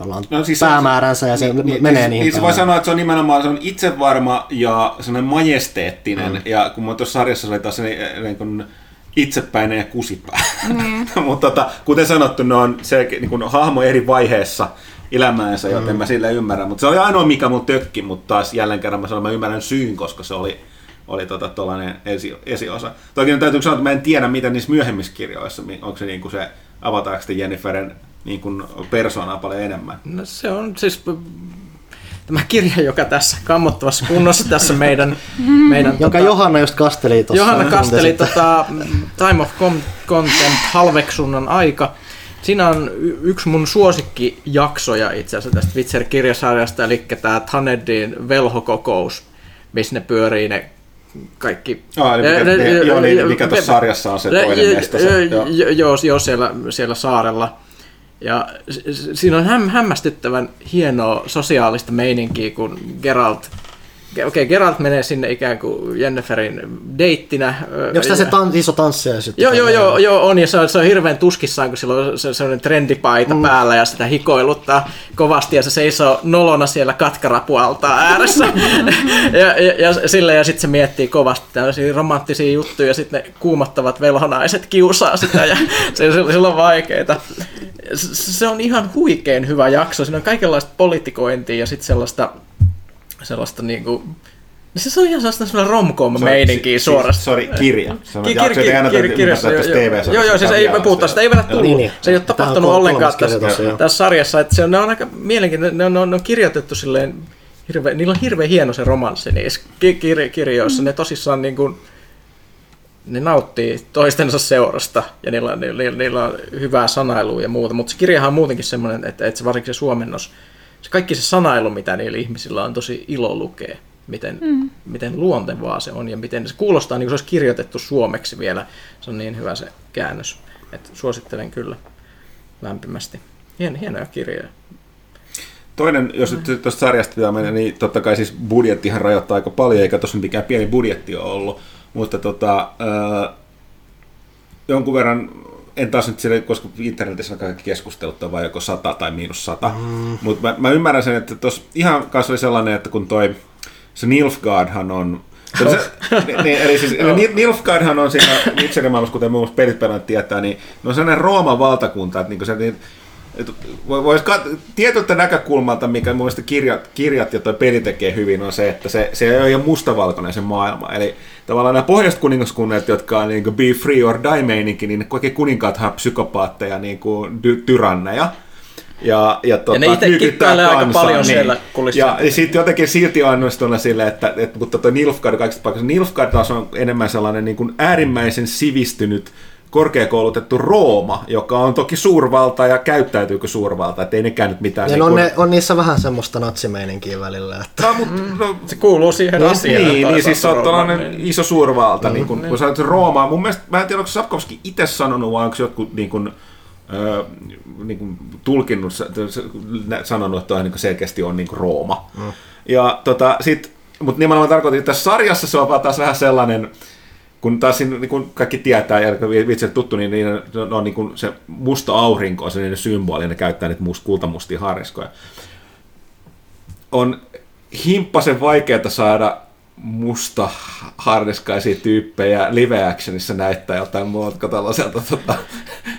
A: jolla on
B: No siis se-
A: päämääränsä ja se
B: niin, niin,
A: menee
B: niin,
A: niihin
B: niin se voi sanoa, että se on nimenomaan se on itsevarma ja sellainen majesteettinen. Mm. Ja kun mä tuossa sarjassa se oli taas niin, niin kuin itsepäinen ja kusipää. Mm. Mutta tota, kuten sanottu, ne on se niin kuin, hahmo eri vaiheessa elämäänsä, joten mm. mä sillä ymmärrän. Mutta se oli ainoa, mikä mun tökki, mutta taas jälleen kerran mä sanon, mä ymmärrän syyn, koska se oli oli tota, tuollainen esi, esiosa. Toki täytyy sanoa, että mä en tiedä, mitä niissä myöhemmissä kirjoissa, onko se, niin kuin se avataanko sitten Jenniferin niin kuin persoonaa paljon enemmän.
D: No se on siis tämä kirja, joka tässä kammottavassa kunnossa tässä meidän, meidän
A: Jonka
D: tota,
A: Johanna just kasteli tuossa.
D: Johanna kasteli tota, Time of Content halveksunnan aika. Siinä on y- yksi mun suosikkijaksoja itse asiassa tästä Witcher-kirjasarjasta, eli tämä Tanedin velhokokous, missä ne pyörii ne kaikki...
B: Ah, eli mikä-
D: Ne-
B: joo, niin, mikä tuossa sarjassa on se
D: ne-
B: toinen
D: jo-
B: mesta. joo.
D: jo- Joo, joo siellä, siellä saarella. Ja siinä on häm, hämmästyttävän hienoa sosiaalista meininkiä, kun Geralt Okei, okay, Geralt menee sinne ikään kuin Jenniferin deittinä.
A: Onko tämä se tan- iso tanssija sitten?
D: Joo, joo, joo, joo, on, ja se on, se on hirveän tuskissaan, kun sillä on se, sellainen trendipaita mm. päällä ja sitä hikoiluttaa kovasti, ja se seisoo nolona siellä katkarapualtaan ääressä. ja, ja, ja, sille, ja sitten se miettii kovasti tällaisia romanttisia juttuja, ja sitten ne kuumottavat velhonaiset kiusaa sitä, ja se, se, sillä on vaikeita. Se, se on ihan huikein hyvä jakso, siinä on kaikenlaista politikointia ja sitten sellaista, sellaista niinku, se on ihan sellaista sellaista rom-com-meininkiä
B: Si-
D: suorastaan.
B: Sorry, kirja.
D: Ki-
B: jakso,
D: kir-
B: ei aina
D: kir-
B: täytyy
D: kirjassa,
B: ymmärtää
D: joo,
B: tässä
D: joo. Joo, joo, siis ei me puhuta sitä, ei vielä tullut.
A: Niin, niin.
D: Se ei ole
A: on
D: tapahtunut
A: kol-
D: ollenkaan tässä,
A: joo.
D: tässä sarjassa, että se on, ne on aika mielenkiintoinen, ne on, ne on, ne on kirjoitettu silleen, hirve, niillä on hirveän hieno se romanssi niissä ki- kir- kirjoissa, ne tosissaan niin kuin, ne nauttii toistensa seurasta ja niillä, on- niillä, niillä on hyvää sanailua ja muuta, mutta se kirjahan on muutenkin semmoinen, että, että se varsinkin se suomennos, se kaikki se sanailu, mitä niillä ihmisillä on tosi ilo lukea, miten, mm. miten luontevaa se on ja miten se kuulostaa niin kuin se olisi kirjoitettu suomeksi vielä. Se on niin hyvä se käännös, että suosittelen kyllä lämpimästi. Hien, hienoja kirjoja.
B: Toinen, jos nyt tuosta sarjasta pitää mennä, niin totta kai siis budjettihan rajoittaa aika paljon, eikä tuossa mikään pieni budjetti ole ollut. Mutta tota, ää, jonkun verran, en taas nyt sille, koska internetissä on kaikki keskustelut, on vain joko 100 tai miinus 100. Mm. Mutta mä, mä, ymmärrän sen, että tuossa ihan kanssa oli sellainen, että kun toi, se Nilfgaardhan on se, niin, eli siis Nil- Nilfgaardhan on siinä Witcherin maailmassa, kuten muun muassa pelit tietää, niin ne on sellainen Rooman valtakunta, että niin se, niin, et voi- vois kat- tietyltä näkökulmalta, mikä mun mielestä kirjat, kirjat ja toi peli tekee hyvin, on se, että se, se ei ole mustavalkoinen se maailma. Eli tavallaan nämä pohjoiset kuningaskunnat, jotka on niin be free or die meininki, niin kaikki kuninkaathan on psykopaatteja, niin kuin dy- tyranneja. Ja, ja, tota,
D: ne itse
B: kyykyttää
D: kikkailee aika paljon siellä kulississa.
B: Ja, ja sitten jotenkin silti on onnistunut silleen, että, että mutta tuo Nilfgaard kaikista paikoista, Nilfgaard taas on enemmän sellainen niin kuin äärimmäisen sivistynyt, korkeakoulutettu Rooma, joka on toki suurvalta ja käyttäytyykö suurvalta, että ei nekään nyt mitään...
A: Ja
B: niin
A: no,
B: kuin-
A: ne, on niissä vähän semmoista natsimeininkiä välillä. Että...
B: No, mutta, no,
D: Se kuuluu siihen
B: No,
D: asiaan.
B: niin, niin, siis se on tällainen
D: Rooman,
B: iso suurvalta, mm, niin kun, kun sä Roomaa. Mun mielestä, mä en tiedä, onko Sapkowski itse sanonut, vai onko jotkut niin kun, ö, niin kun, tulkinnut, sanonut, että toi niin kun selkeästi on niin kuin Rooma. Mm. Ja tota, sit, mutta nimenomaan tarkoitin, että tässä sarjassa se on taas vähän sellainen, kun taas siinä, niin kun kaikki tietää ja vitsit tuttu, niin, niin ne on niin kuin se musta aurinko on se symboli, ja ne käyttää niitä must, kultamustia harniskoja. On himppasen vaikeaa saada musta harniskaisia tyyppejä live actionissa näyttää jotain muuta tällaiselta tota,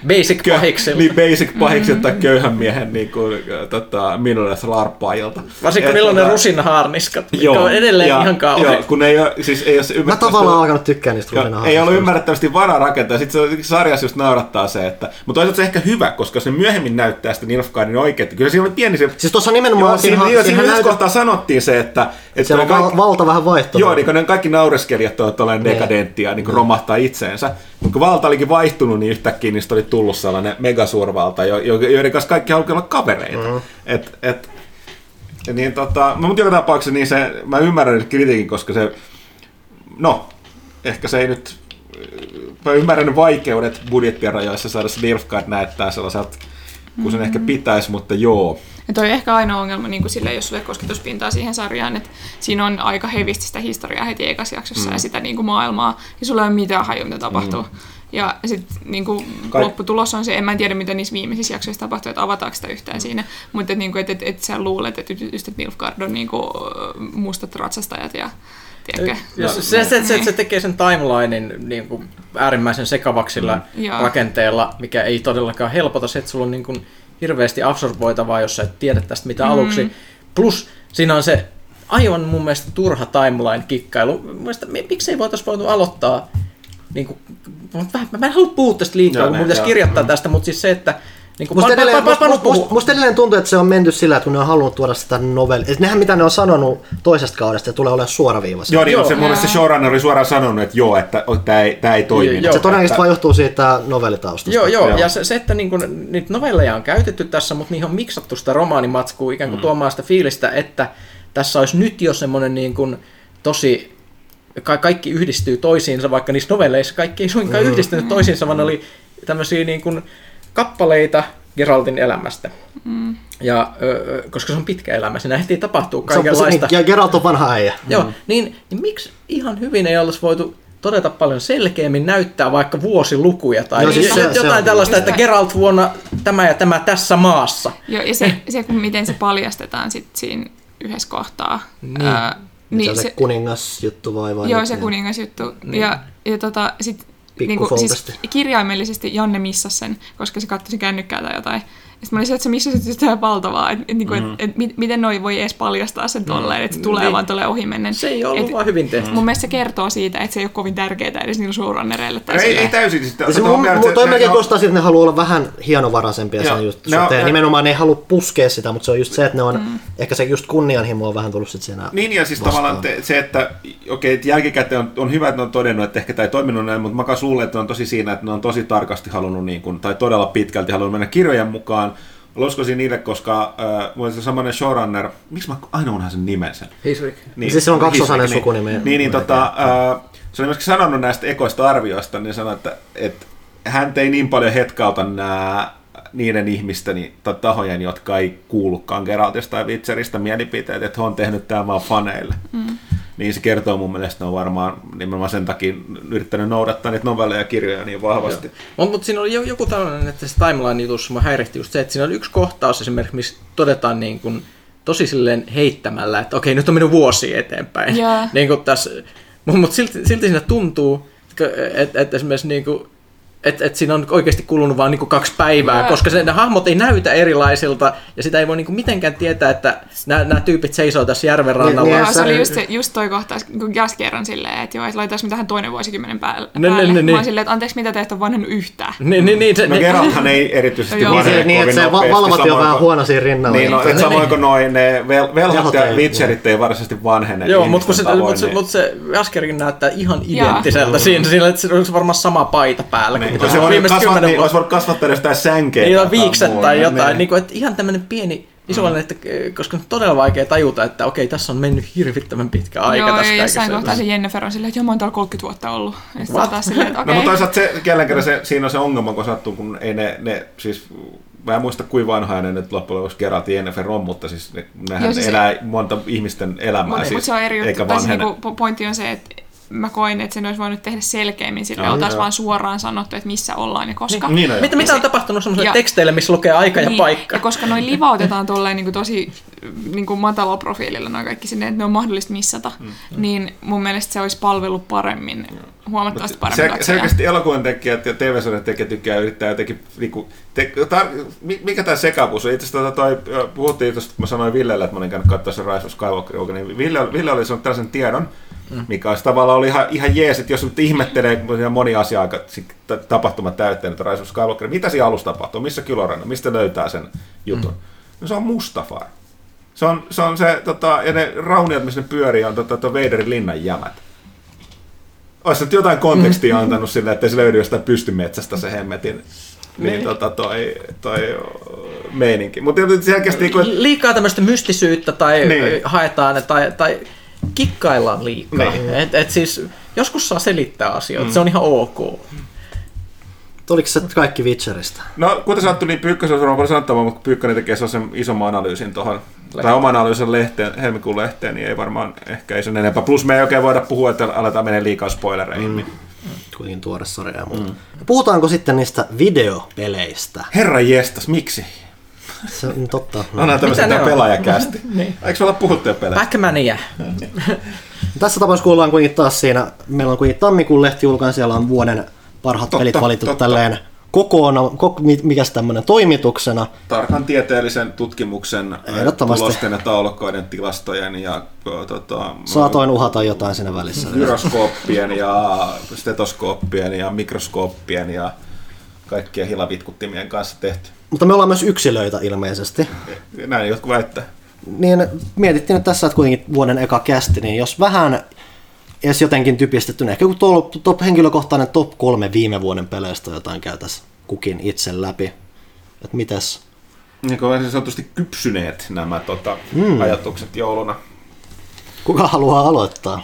D: Basic pahiksilta.
B: niin basic pahiksilta tai köyhän miehen niin kuin, tota, minulle larppaajilta.
D: Varsinkin kun niillä on ne
B: tota-
D: rusinharniskat, mitkä on edelleen
B: ja,
D: ihan kauhean.
B: Joo, kun ei ole, siis ei ole se
A: Mä tavallaan alkanut tykkää niistä rusina
B: ei ollut ymmärrettävästi varaa rakentaa. Sitten se sarjassa just naurattaa se, että... Mutta toisaalta se ehkä hyvä, koska se myöhemmin näyttää sitä Nilfgaardin oikein. Kyllä siinä oli pieni se...
A: Siis tuossa nimenomaan
B: Joo, siinä,
A: siinä,
B: siinä, siinä kohtaa sanottiin se, että... että
A: siellä on val, valta vähän vaihtunut.
B: Joo, niin kun ne kaikki naureskelijat ovat olleet
A: Niin.
B: dekadenttia niin kuin romahtaa itseensä. Mutta kun valta olikin vaihtunut, niin yhtäkkiä niistä oli tullut sellainen megasuurvalta, jo- jo- joiden kanssa kaikki haluaa olla kavereita. Mm. Et, et, niin tota, no, mutta joka tapauksessa niin se, mä ymmärrän nyt kritiikin, koska se, no, ehkä se ei nyt, mä ymmärrän vaikeudet budjettien rajoissa saada se Nilfgaard näyttää sellaiselta, kun sen ehkä pitäisi, mutta joo.
C: Ja toi on ehkä ainoa ongelma niin kuin sille, jos sulle kosketuspintaa siihen sarjaan, että siinä on aika hevisti sitä historiaa heti ekassa jaksossa mm. ja sitä niin kuin maailmaa, ja sulla ei ole mitään hajua, mitä tapahtuu. Mm. Ja sitten niin kuin
B: Kai-
C: lopputulos on se, en mä tiedä mitä niissä viimeisissä jaksoissa tapahtuu, että avataanko sitä yhtään siinä, mutta että niin kuin, et, et, et sä luulet, että just että Nilfgaard on niin kuin mustat ratsastajat ja tiedätkö?
D: Ja se, se, se, se, se tekee sen timelinein niin kuin äärimmäisen sekavaksi sillä
C: Mm,
D: rakenteella, mikä ei todellakaan helpota se, että sulla on niin kuin hirveästi absorboitavaa, jos sä et tiedä tästä mitä aluksi. Plus siinä on se aivan mun mielestä turha timeline-kikkailu. Mun mielestä, mi- miksei voitaisiin voitu aloittaa niin kuin, vähän, mä en halua puhua tästä liikaa,
B: Joo,
D: kun mun
B: ne,
D: pitäisi kirjoittaa tästä, mutta siis se, että niin kuin,
A: Musta edelleen, musta, musta, musta, musta edelleen tuntuu, että se on menty sillä, että kun ne on halunnut tuoda sitä novellia. Et nehän mitä ne on sanonut toisesta kaudesta, että tulee olemaan suoraviivaisia.
B: Joo, niin
D: Joo.
B: se, mun mielestä se showrunner oli suoraan sanonut, että joo, että tämä ei, tää ei toimi.
D: Joo.
A: Se todennäköisesti vain johtuu siitä novellitaustasta.
D: Joo, joo,
B: Joo.
D: ja se, se että niin kun, niitä novelleja on käytetty tässä, mutta niihin on miksattu sitä romaanimatskua ikään kuin mm. tuomaan sitä fiilistä, että tässä olisi nyt jo semmoinen niin kuin tosi, ka- kaikki yhdistyy toisiinsa, vaikka niissä novelleissa kaikki ei suinkaan mm. yhdistynyt toisiinsa, vaan ne oli tämmöisiä niin kuin kappaleita Geraltin elämästä. Mm. Ja, ö, koska se on pitkä elämä, siinä ehtii
A: Se on- se,
D: kaikenlaista.
A: niin, ja Geralt on vanha äijä.
D: Joo, niin, niin miksi ihan hyvin ei olisi voitu todeta paljon selkeämmin näyttää vaikka vuosilukuja tai
A: Joo, siis se-
D: jotain
A: se on-
D: tällaista, että Geralt vuonna tämä ja tämä tässä maassa.
C: Joo, ja se, se kun miten se paljastetaan sit siinä yhdessä kohtaa.
D: Niin.
C: Ää,
A: Niin, se,
C: se,
A: kuningasjuttu vai vai?
C: joo,
A: nyt
C: se kuningasjuttu. Niin. Ja, ja tota, sit, niinku, siis kirjaimellisesti Janne missasi sen, koska se katsoi sen kännykkää tai jotain. Sitten mä olin se, että se missasit jotain valtavaa, että et, niinku, et, et, mit- miten noi voi edes paljastaa sen tolleen, että se tulee
D: Niin.
C: vaan tolleen ohimennen.
D: Se ei ollut
C: Et
D: vaan hyvin tehty.
C: Mun mielestä se kertoo siitä, että se ei ole kovin tärkeää edes niillä showrunnereille. Tai
B: Ei, ei täysin. Siis,
A: Ja se mun, mun, toi melkein kostaa siitä, että ne haluaa olla vähän hienovaraisempia. Se
B: Joo.
A: on just
B: Ne on-
A: sote.
B: ne-
A: Nimenomaan ne ei halua puskea sitä, mutta se on just se, että ne on, mm. ehkä se just kunnianhimo on vähän tullut sit siinä
B: Niin, ja siis
A: vastaan.
B: tavallaan te, se, että okei, että jälkikäteen on, on hyvä, että ne on todennut, että ehkä tämä ei toiminut näin, mutta mä kanssa luulen, että ne on tosi siinä, että ne on tosi tarkasti halunnut, niin kuin, tai todella pitkälti halunnut mennä kirjojen mukaan. Uskoisin niille, koska äh, mulla oli se samainen showrunner, miksi mä aina unohan sen nimen sen?
D: Hisrik.
B: Niin,
A: Siis sillä on kaksiosainen
B: Hisrik,
A: sukunimi.
B: Niin, niin, niin tota, äh, se oli myöskin sanonut näistä ekoista arvioista, niin sanoi, että, että hän ei niin paljon hetkauta nämä niiden ihmisten tai tahojen, jotka ei kuulukaan Geraltista tai Witcheristä mielipiteet, että he on tehnyt tämän vaan faneille. Mm. Niin se kertoo mun mielestä, että ne on varmaan nimenomaan sen takia yrittänyt noudattaa niitä novelleja ja kirjoja niin vahvasti.
D: Mutta mut siinä oli jo- joku tällainen, että se timeline-jutussa mä häiritti just se, että siinä oli yksi kohtaus esimerkiksi, missä todetaan niin kuin, tosi silleen heittämällä, että okei, nyt on mennyt vuosi eteenpäin.
C: Joo.
D: niin kuin tässä, mutta silti, silti siinä tuntuu, että et esimerkiksi niin kuin, että et siinä on oikeasti kulunut vain niinku kaksi päivää,
C: Joo.
D: koska se, ne hahmot ei näytä erilaisilta, ja sitä ei voi niinku mitenkään tietää, että nämä tyypit seisoo tässä järven rannalla.
A: niin,
C: se oli just, just toi kohtaus, kun Jas kerran silleen, että joo, että laitaisiin tähän toinen vuosikymmenen päälle.
D: Ne- ne- ne-
C: Mä
D: ne.
C: oon silleen, että anteeksi, mitä te ette ole vanhennut yhtään.
D: Niin, niin, niin, se,
B: No
D: ne-
B: Geralthan ei erityisesti.
A: Niin,
B: vanhene
A: niin että
B: kovin
A: se va-
B: nopeasti,
A: valvati on vähän huono siinä rinnalla.
B: Niin, no,
A: Niin,
B: et samoin kuin noin ne vel- velhot ja Witcherit ei varsinaisesti vanhene.
D: Joo, mutta kun se, mut se, mut se Askerkin näyttää ihan identtiseltä siinä, sillä että se olisi varmaan sama paita päällä.
B: Niin, niin, se on kasvatti,
D: kymmenen
B: olisi voinut kasvattaa edes jotain sänkeä.
D: Niin, viikset tai jotain,
B: Niin.
D: niin kuin, että ihan tämmöinen pieni visuaalinen, että, eh, koska on todella vaikea tajuta, että okei, tässä on mennyt hirvittävän pitkä aika
C: joo,
D: tässä
C: ja jossain kohtaa se Jennifer on silleen, että joo, mä oon täällä 30 vuotta ollut. Ja sitten
D: What?
C: taas silleen, että
B: No
C: okei.
B: mutta toisaalta se, jälleen kerran se, siinä on se ongelma, kun sattuu, kun ei ne, ne siis Mä en muista kuinka vanha ne nyt loppujen lopuksi Geralt ja Yennefer on, mutta siis ne, nehän
C: Joo, siis-
B: elää monta ihmisten elämää
C: Mutta
B: siis,
C: mut se on eri juttu.
B: eikä
C: Tai siis niinku, po- pointti on se, että mä koin, että sen olisi voinut tehdä selkeämmin, sillä
B: Joo,
C: oltaisiin
B: joo.
C: vaan suoraan sanottu, että missä ollaan ja koska.
B: Niin on,
D: Mitä, mitä on tapahtunut semmoiselle
C: Ja-
D: teksteille, missä lukee aika ja
C: niin,
D: paikka?
C: Ja koska noin livautetaan tolleen niin kuin tosi niin kuin matalalla profiililla noin kaikki sinne, että ne on mahdollista missata, mm. niin mun mielestä se olisi palvellut paremmin, huomattavasti paremmin
B: Se, selkeästi elokuvan tekijät ja TV-sarjan tekijät tykkää yrittää jotenkin, niinku, te, tar, mi- mikä tämä sekavuus on? Itse asiassa tota toi, puhuttiin tuosta, kun mä sanoin Villelle, että mä olin käynyt katsoa sen Rise of Skywalker, niin Ville, Ville oli sanonut tällaisen tiedon, mm. mikä olisi tavallaan oli ihan, ihan jees, että jos nyt ihmettelee, kun moni asia aika tapahtuma täyttänyt Rise of Skywalker, mitä siinä alussa tapahtuu, missä Kyloren, mistä löytää sen jutun? Mm. No se on Mustafar. Se on se, on se tota, ja ne rauniot, missä ne pyörii, on tota, Vaderin linnan jämät. Olisi nyt jotain kontekstia antanut sille, että se löydy jostain pystymetsästä se hemmetin niin,
D: Niin.
B: tota, toi, toi meininki. Mutta selkeästi kun,
D: Liikaa tämmöistä mystisyyttä tai
B: Niin.
D: niin. haetaan tai, tai kikkaillaan liikaa.
B: Niin.
D: Et, et siis, joskus saa selittää asioita, mm. se on ihan ok.
A: Oliko se kaikki Witcherista?
B: No, kuten sanottu, niin Pyykkösen on paljon sanottavaa, mutta kun Pyykkönen tekee sellaisen isomman analyysin tuohon, tai oman analyysin lehteen, helmikuun lehteen, niin ei varmaan ehkä ei sen enempää. Plus me ei oikein voida puhua, että aletaan mennä liikaa spoilereihin. Mm.
A: Kuitenkin tuore sarja ja muuta. Mm. Puhutaanko sitten niistä videopeleistä?
B: Herra jestas, miksi?
A: Se on totta. No.
B: Onhan tämmöisen
D: ne
B: tämä pelaajakästi.
D: Niin.
B: Eikö me olla puhuttu jo peleistä?
D: Backmania.
A: Tässä tapauksessa kuullaan kuitenkin taas siinä, meillä on kuitenkin tammikuun lehti julkainen, siellä on vuoden parhaat
B: Totta,
A: pelit valittu
B: totta.
A: tälleen kokoona, kok, mikäs tämmöinen toimituksena.
B: Tarkan tieteellisen tutkimuksen
A: Ehdottomasti.
B: tulosten ja taulukkoiden tilastojen ja tota,
A: Saatoin uhata jotain siinä välissä.
B: gyroskooppien ja stetoskooppien ja mikroskooppien ja kaikkien hilavitkuttimien kanssa tehty.
A: Mutta me ollaan myös yksilöitä ilmeisesti.
B: Näin jotkut väittää.
A: Niin mietittiin nyt tässä, että kuitenkin vuoden eka kästi, niin jos vähän edes jotenkin typistetty, niin ehkä joku top, top, henkilökohtainen top kolme viime vuoden peleistä jotain käytäisiin kukin itse läpi. Että mitäs?
B: Niin kuin niin sanotusti kypsyneet nämä tota, mm. ajatukset jouluna.
A: Kuka haluaa aloittaa?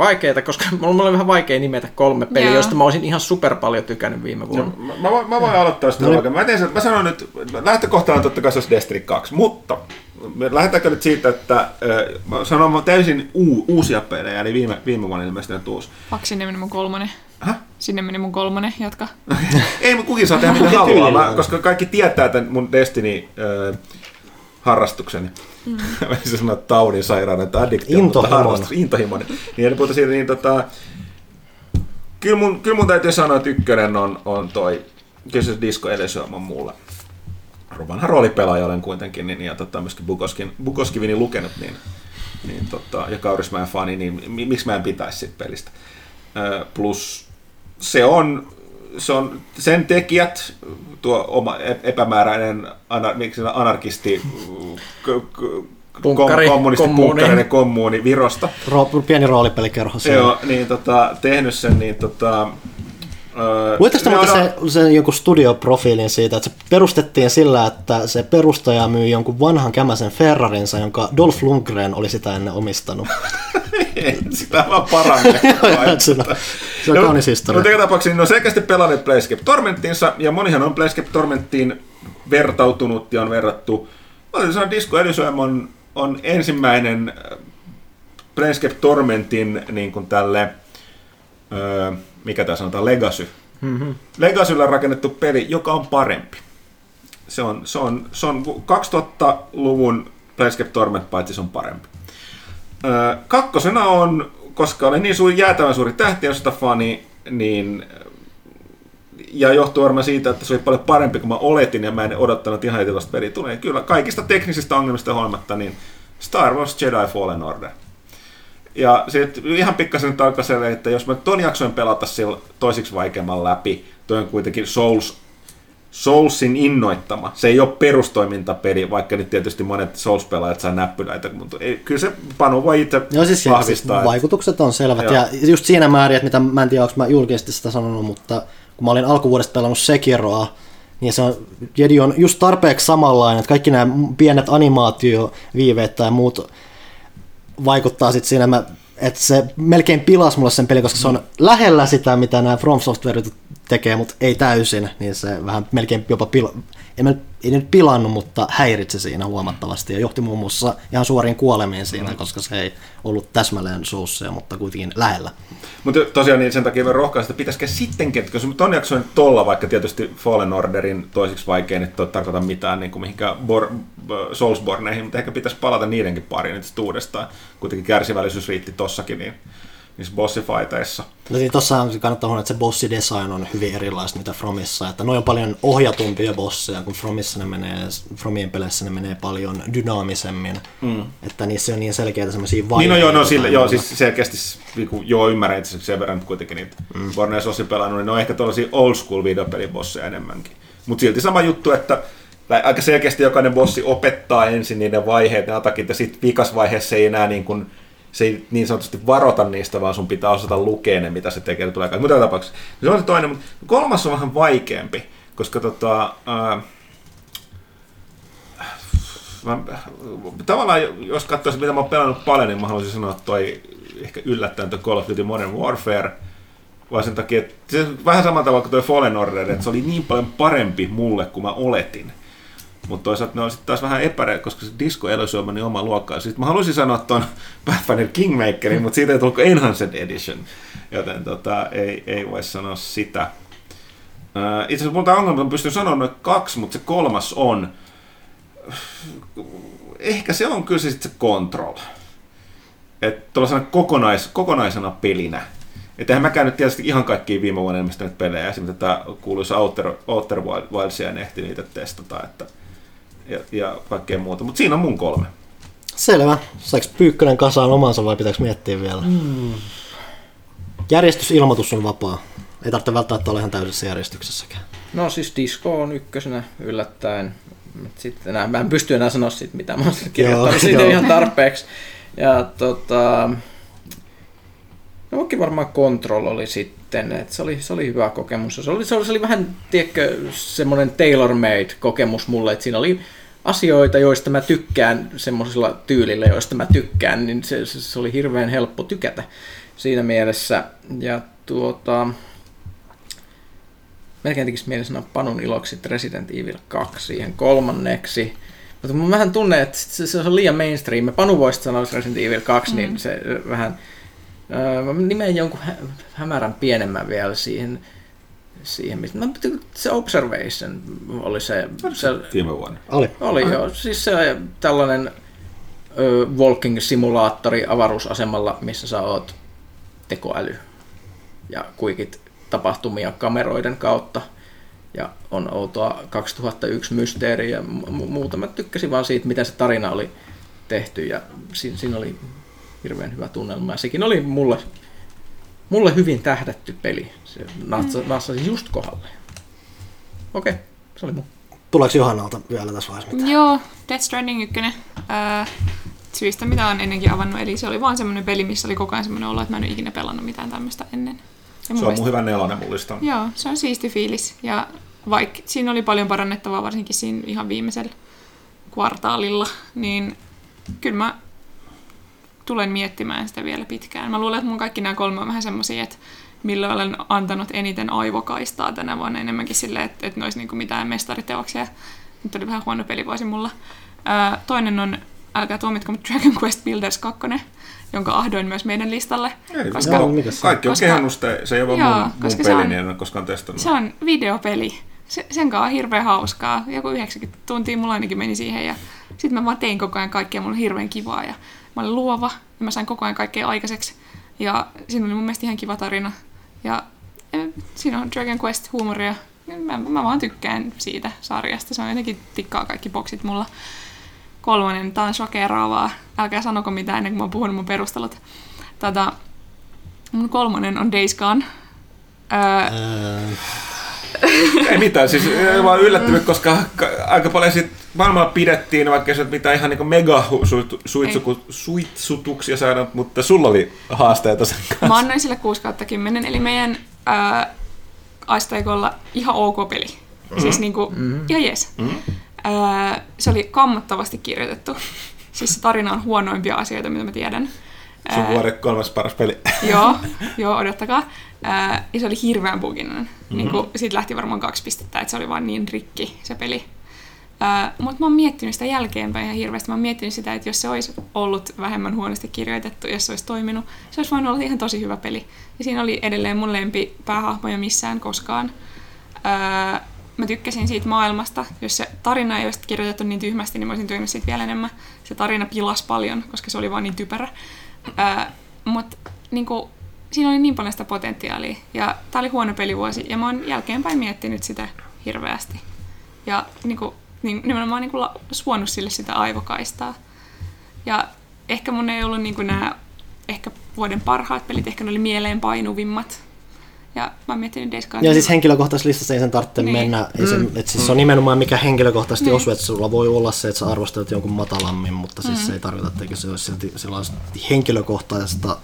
D: Vaikeita, koska mulla oli vähän vaikea nimetä kolme peliä,
C: Joo.
D: joista mä olisin ihan super paljon tykännyt viime vuonna.
B: Mä, mä, voin- mä voin aloittaa sitä no, mä, teen sen, mä sanon nyt, lähtökohtana on totta kai se olisi Destiny 2, mutta me lähdetäänkö nyt siitä, että mä sanon täysin uu, uusia pelejä, eli viime, viime vuonna ilmestynyt uusi.
C: Fuck, sinne meni mun kolmonen.
B: Häh?
C: Sinne meni mun kolmonen, jatka.
B: Ei, mutta kukin saa tehdä mitä haluaa, mä, koska kaikki tietää tämän mun Destiny ö, harrastukseni. Mm. Mä en sano taudin sairaana tai addiktio, mutta
A: Intohimon.
B: harrastus, intohimoinen. Niin, eli puhuta siitä, niin tota, kyllä mun, kyllä mun täytyy sanoa, että ykkönen on, on toi, kyllä se Disco Elysium on mulle. Vanha roolipelaaja olen kuitenkin, niin, ja tota, myöskin Bukoskin, Bukoskivini lukenut, niin, niin tota, ja Kaurismäen fani, niin mi- miksi mä en pitäisi siitä pelistä. Ö, plus se on, se on sen tekijät, tuo oma ep- epämääräinen anar, miksi anarkisti,
D: Punkkari,
B: kommunisti,
D: kommuuni.
B: punkkarinen kommuuni Virosta,
A: Ro- pieni roolipelikerho siellä.
B: Joo, niin tota, tehnyt sen, niin tota... Öö,
A: Luitteko te
B: ne
A: muuten
B: on-
A: se, sen jonkun studioprofiilin siitä, että se perustettiin sillä, että se perustaja myi jonkun vanhan kämäsen Ferrarinsa, jonka Dolph Lundgren oli sitä ennen omistanut.
B: Sitä vaan paranee.
A: se on, se on
B: No,
A: kaunis historia.
B: Joka tapauksessa niin on selkeästi pelannut Playscape Tormenttinsa, ja monihan on Playscape Tormenttiin vertautunut ja on verrattu. Mä sanoa, Disco Elysium on, on ensimmäinen äh, Playscape Tormentin niin kuin tälle, öö, mikä tämä sanotaan, Legacy. Mm-hmm. Legacylla rakennettu peli, joka on parempi. Se on, se on, se on 2000-luvun Playscape Torment, paitsi se on parempi. Öö, kakkosena on, koska olen niin suuri, jäätävän suuri tähtiöstä fani, niin ja johtuu varmaan siitä, että se oli paljon parempi kuin mä oletin ja mä en odottanut ihan tuosta peli tulee. Kyllä kaikista teknisistä ongelmista huolimatta, niin Star Wars Jedi Fallen Order. Ja sitten ihan pikkasen selvä, että jos mä ton jaksoin pelata sillä toisiksi vaikeamman läpi, toi on kuitenkin Souls, Soulsin innoittama. Se ei ole perustoimintapeli, vaikka nyt tietysti monet Souls-pelaajat saa näppyläitä, mutta ei, kyllä se Panu voi itse
A: Joo, siis, siis
B: vahvistaa. että-
A: vaikutukset on selvät.
B: Joo.
A: Ja just siinä määrin, että mitä mä en tiedä, onko mä julkisesti sitä sanonut, mutta kun mä olin alkuvuodesta pelannut Sekiroa, niin se on, Jedi on just tarpeeksi samanlainen, että kaikki nämä pienet animaatioviiveet tai muut vaikuttaa sitten siinä, että se melkein pilas mulle sen peli, koska se on lähellä sitä, mitä nämä From Software tekee, mutta ei täysin, niin se vähän melkein jopa pil- ei, mä, ei nyt pilannut, mutta häiritsi siinä huomattavasti ja johti muun muassa ihan suoriin kuolemiin siinä, koska se ei ollut täsmälleen sousseja, mutta kuitenkin lähellä.
B: Mutta tosiaan niin sen takia mä rohkaisen, että pitäisikö sitten, koska ton jakson tolla, vaikka tietysti Fallen Orderin toisiksi vaikein, että tarkoita mitään niin kuin mihinkään Bor- Soulsborneihin, mutta ehkä pitäisi palata niidenkin pariin nyt uudestaan. Kuitenkin kärsivällisyys riitti tossakin, niin niissä bossifighteissa.
A: No niin tossa kannattaa huomioida, että se bossidesign on hyvin erilaista mitä Fromissa, että noin on paljon ohjatumpia bosseja, kun Fromissa ne menee, Fromien peleissä ne menee paljon dynaamisemmin, mm. että niissä on niin selkeitä semmoisia
B: vaiheita. Niin no joo, no sille, joo siis selkeästi, niinku, joo ymmärrän itse sen verran kuitenkin niitä mm. Borneos Ossi pelannut, niin ne on ehkä tällaisia old school videopelibosseja enemmänkin. Mutta silti sama juttu, että aika selkeästi jokainen bossi opettaa ensin niiden vaiheet, ne atakit, ja sitten vikasvaiheessa ei enää niin kuin, se ei niin sanotusti varota niistä, vaan sun pitää osata lukea ne, mitä se tekee. Tulee mutta tapauksessa. Se on se toinen, mutta kolmas on vähän vaikeampi, koska tota, ää, mä, tavallaan jos katsoisin, mitä mä oon pelannut paljon, niin mä haluaisin sanoa, että toi ehkä yllättäen toi Call of Duty Modern Warfare, vaan sen takia, että se vähän samalla tavalla kuin toi Fallen Order, että se oli niin paljon parempi mulle kuin mä oletin. Mutta toisaalta ne on sitten taas vähän epärä, koska se Disco Elysium on niin oma luokkaa. Sitten mä haluaisin sanoa tuon Pathfinder Kingmakerin, mutta siitä ei tullut Enhanced Edition, joten tota, ei, ei voi sanoa sitä. Uh, itse asiassa monta ongelmaa pystyn sanoa noin kaksi, mutta se kolmas on, ehkä se on kyllä sitten se Control. Että kokonais, kokonaisena pelinä. Että eihän mäkään nyt tietysti ihan kaikkiin viime vuonna ilmestyneet pelejä, esimerkiksi tätä kuuluisa Outer, Outer Wildsia en ehti niitä testata, että ja, ja kaikkea muuta. Mutta siinä on mun kolme.
A: Selvä. Saiko Pyykkönen kasaan omansa vai pitääkö miettiä vielä? Mm. Järjestysilmoitus on vapaa. Ei tarvitse välttämättä olla ihan täydessä järjestyksessäkään.
D: No siis Disco on ykkösenä yllättäen. Sitten enää, mä en pysty enää sanoa siitä, mitä mä oon kirjoittanut siitä ihan tarpeeksi. Ja tota, no varmaan Control oli sitten, että se oli, se oli hyvä kokemus. Se oli, se oli, se oli vähän, tiedätkö, semmoinen tailor-made kokemus mulle, että siinä oli asioita, joista mä tykkään, semmoisilla tyylillä, joista mä tykkään, niin se, se oli hirveän helppo tykätä siinä mielessä. Ja tuota, melkein tekisi mieli sanoa Panun iloksi Resident Evil 2 siihen kolmanneksi. Mutta mä vähän tunne, että se, se on liian mainstream. Panu voisi sanoa Resident Evil 2, niin mm. niin se vähän... Äh, mä nimen jonkun hä- hämärän pienemmän vielä siihen siihen, mistä mä se Observation oli se... se
B: Viime vuonna.
A: Oli.
D: Oli Aha. joo, siis se tällainen ö, walking-simulaattori avaruusasemalla, missä sä oot tekoäly ja kuikit tapahtumia kameroiden kautta. Ja on outoa 2001 mysteeri ja mu- muuta. Mä tykkäsin vaan siitä, miten se tarina oli tehty ja siinä, siinä oli hirveän hyvä tunnelma. Ja sekin oli mulle mulle hyvin tähdätty peli. Se natsasi mm. just kohdalle. Okei, okay, se oli mun.
A: Tuleeko Johannalta vielä tässä vaiheessa mitään?
C: Joo, Death Stranding 1. Äh, syistä, mitä on ennenkin avannut. Eli se oli vaan semmoinen peli, missä oli koko ajan semmoinen olo, että mä en ole ikinä pelannut mitään tämmöistä ennen.
B: Ja se on mun hyvä nelonen mullista.
C: Joo, se on siisti fiilis. Ja vaikka siinä oli paljon parannettavaa, varsinkin siinä ihan viimeisellä kvartaalilla, niin kyllä mä tulen miettimään sitä vielä pitkään. Mä luulen, että mun kaikki nämä kolme on vähän semmoisia, että millä olen antanut eniten aivokaistaa tänä vuonna enemmänkin silleen, että, että ne olisi niinku mitään mestariteoksia. Nyt oli vähän huono pelivuosi mulla. Ää, toinen on, älkää tuomitko, mutta Dragon Quest Builders 2, jonka ahdoin myös meidän listalle.
B: Ei, koska, joo, kaikki on koska, kehannut se ei ole joo, mun, mun peli, on, niin en ole koskaan testannut.
C: Se on videopeli. Se, sen kanssa on hirveän hauskaa. Joku 90 tuntia mulla ainakin meni siihen ja sitten mä vaan tein koko ajan kaikkea, mulla on hirveän kivaa ja mä olin luova ja mä sain koko ajan kaikkea aikaiseksi. Ja siinä oli mun mielestä ihan kiva tarina. Ja siinä on Dragon Quest huumoria. Mä, mä vaan tykkään siitä sarjasta. Se on jotenkin tikkaa kaikki boksit mulla. Kolmonen, tää on shokeraavaa. Älkää sanoko mitään ennen kuin mä oon puhunut mun perustelut. Tätä, mun kolmonen on Days Gone. Öö,
B: ei mitään, siis mä oon yllättynyt, koska aika paljon sit maailmalla pidettiin, vaikka se mitään ihan niin mega suitsutuksia saada, mutta sulla oli haasteita sen kanssa.
C: Mä annoin sille 6 10, eli meidän ää, asteikolla ihan ok peli. Mm-hmm. Siis niinku, mm-hmm. ihan jes. Mm-hmm. Ää, se oli kammottavasti kirjoitettu. Siis se tarina on huonoimpia asioita, mitä mä tiedän.
B: Sun vuoden kolmas paras peli.
C: joo, joo, odottakaa. Ää, ja se oli hirveän buginen. Mm-hmm. Niin siitä lähti varmaan kaksi pistettä, että se oli vaan niin rikki se peli. Mutta mä oon miettinyt sitä jälkeenpäin ihan hirveästi. Mä oon miettinyt sitä, että jos se olisi ollut vähemmän huonosti kirjoitettu, jos se olisi toiminut, se olisi voinut olla ihan tosi hyvä peli. Ja siinä oli edelleen mun lempi päähahmoja missään koskaan. Uh, mä tykkäsin siitä maailmasta. Jos se tarina ei olisi kirjoitettu niin tyhmästi, niin mä olisin tykännyt siitä vielä enemmän. Se tarina pilas paljon, koska se oli vaan niin typerä. Mutta niinku, siinä oli niin paljon sitä potentiaalia. Ja tää oli huono pelivuosi, ja mä oon jälkeenpäin miettinyt sitä hirveästi. Ja niinku, niin, nimenomaan niin kuin suonut sille sitä aivokaistaa. Ja ehkä mun ei ollut niin kuin nämä ehkä vuoden parhaat pelit, ehkä ne oli mieleen painuvimmat. Ja mä oon miettinyt Days Gone.
A: Ja siis henkilökohtaisessa listassa ei sen tarvitse
C: Niin.
A: mennä. Ei se, et siis se on nimenomaan mikä henkilökohtaisesti
C: Niin.
A: osuu, että sulla voi olla se, että sä arvostelet jonkun matalammin, mutta siis se ei tarkoita, että se olisi silti sellaista henkilökohtaista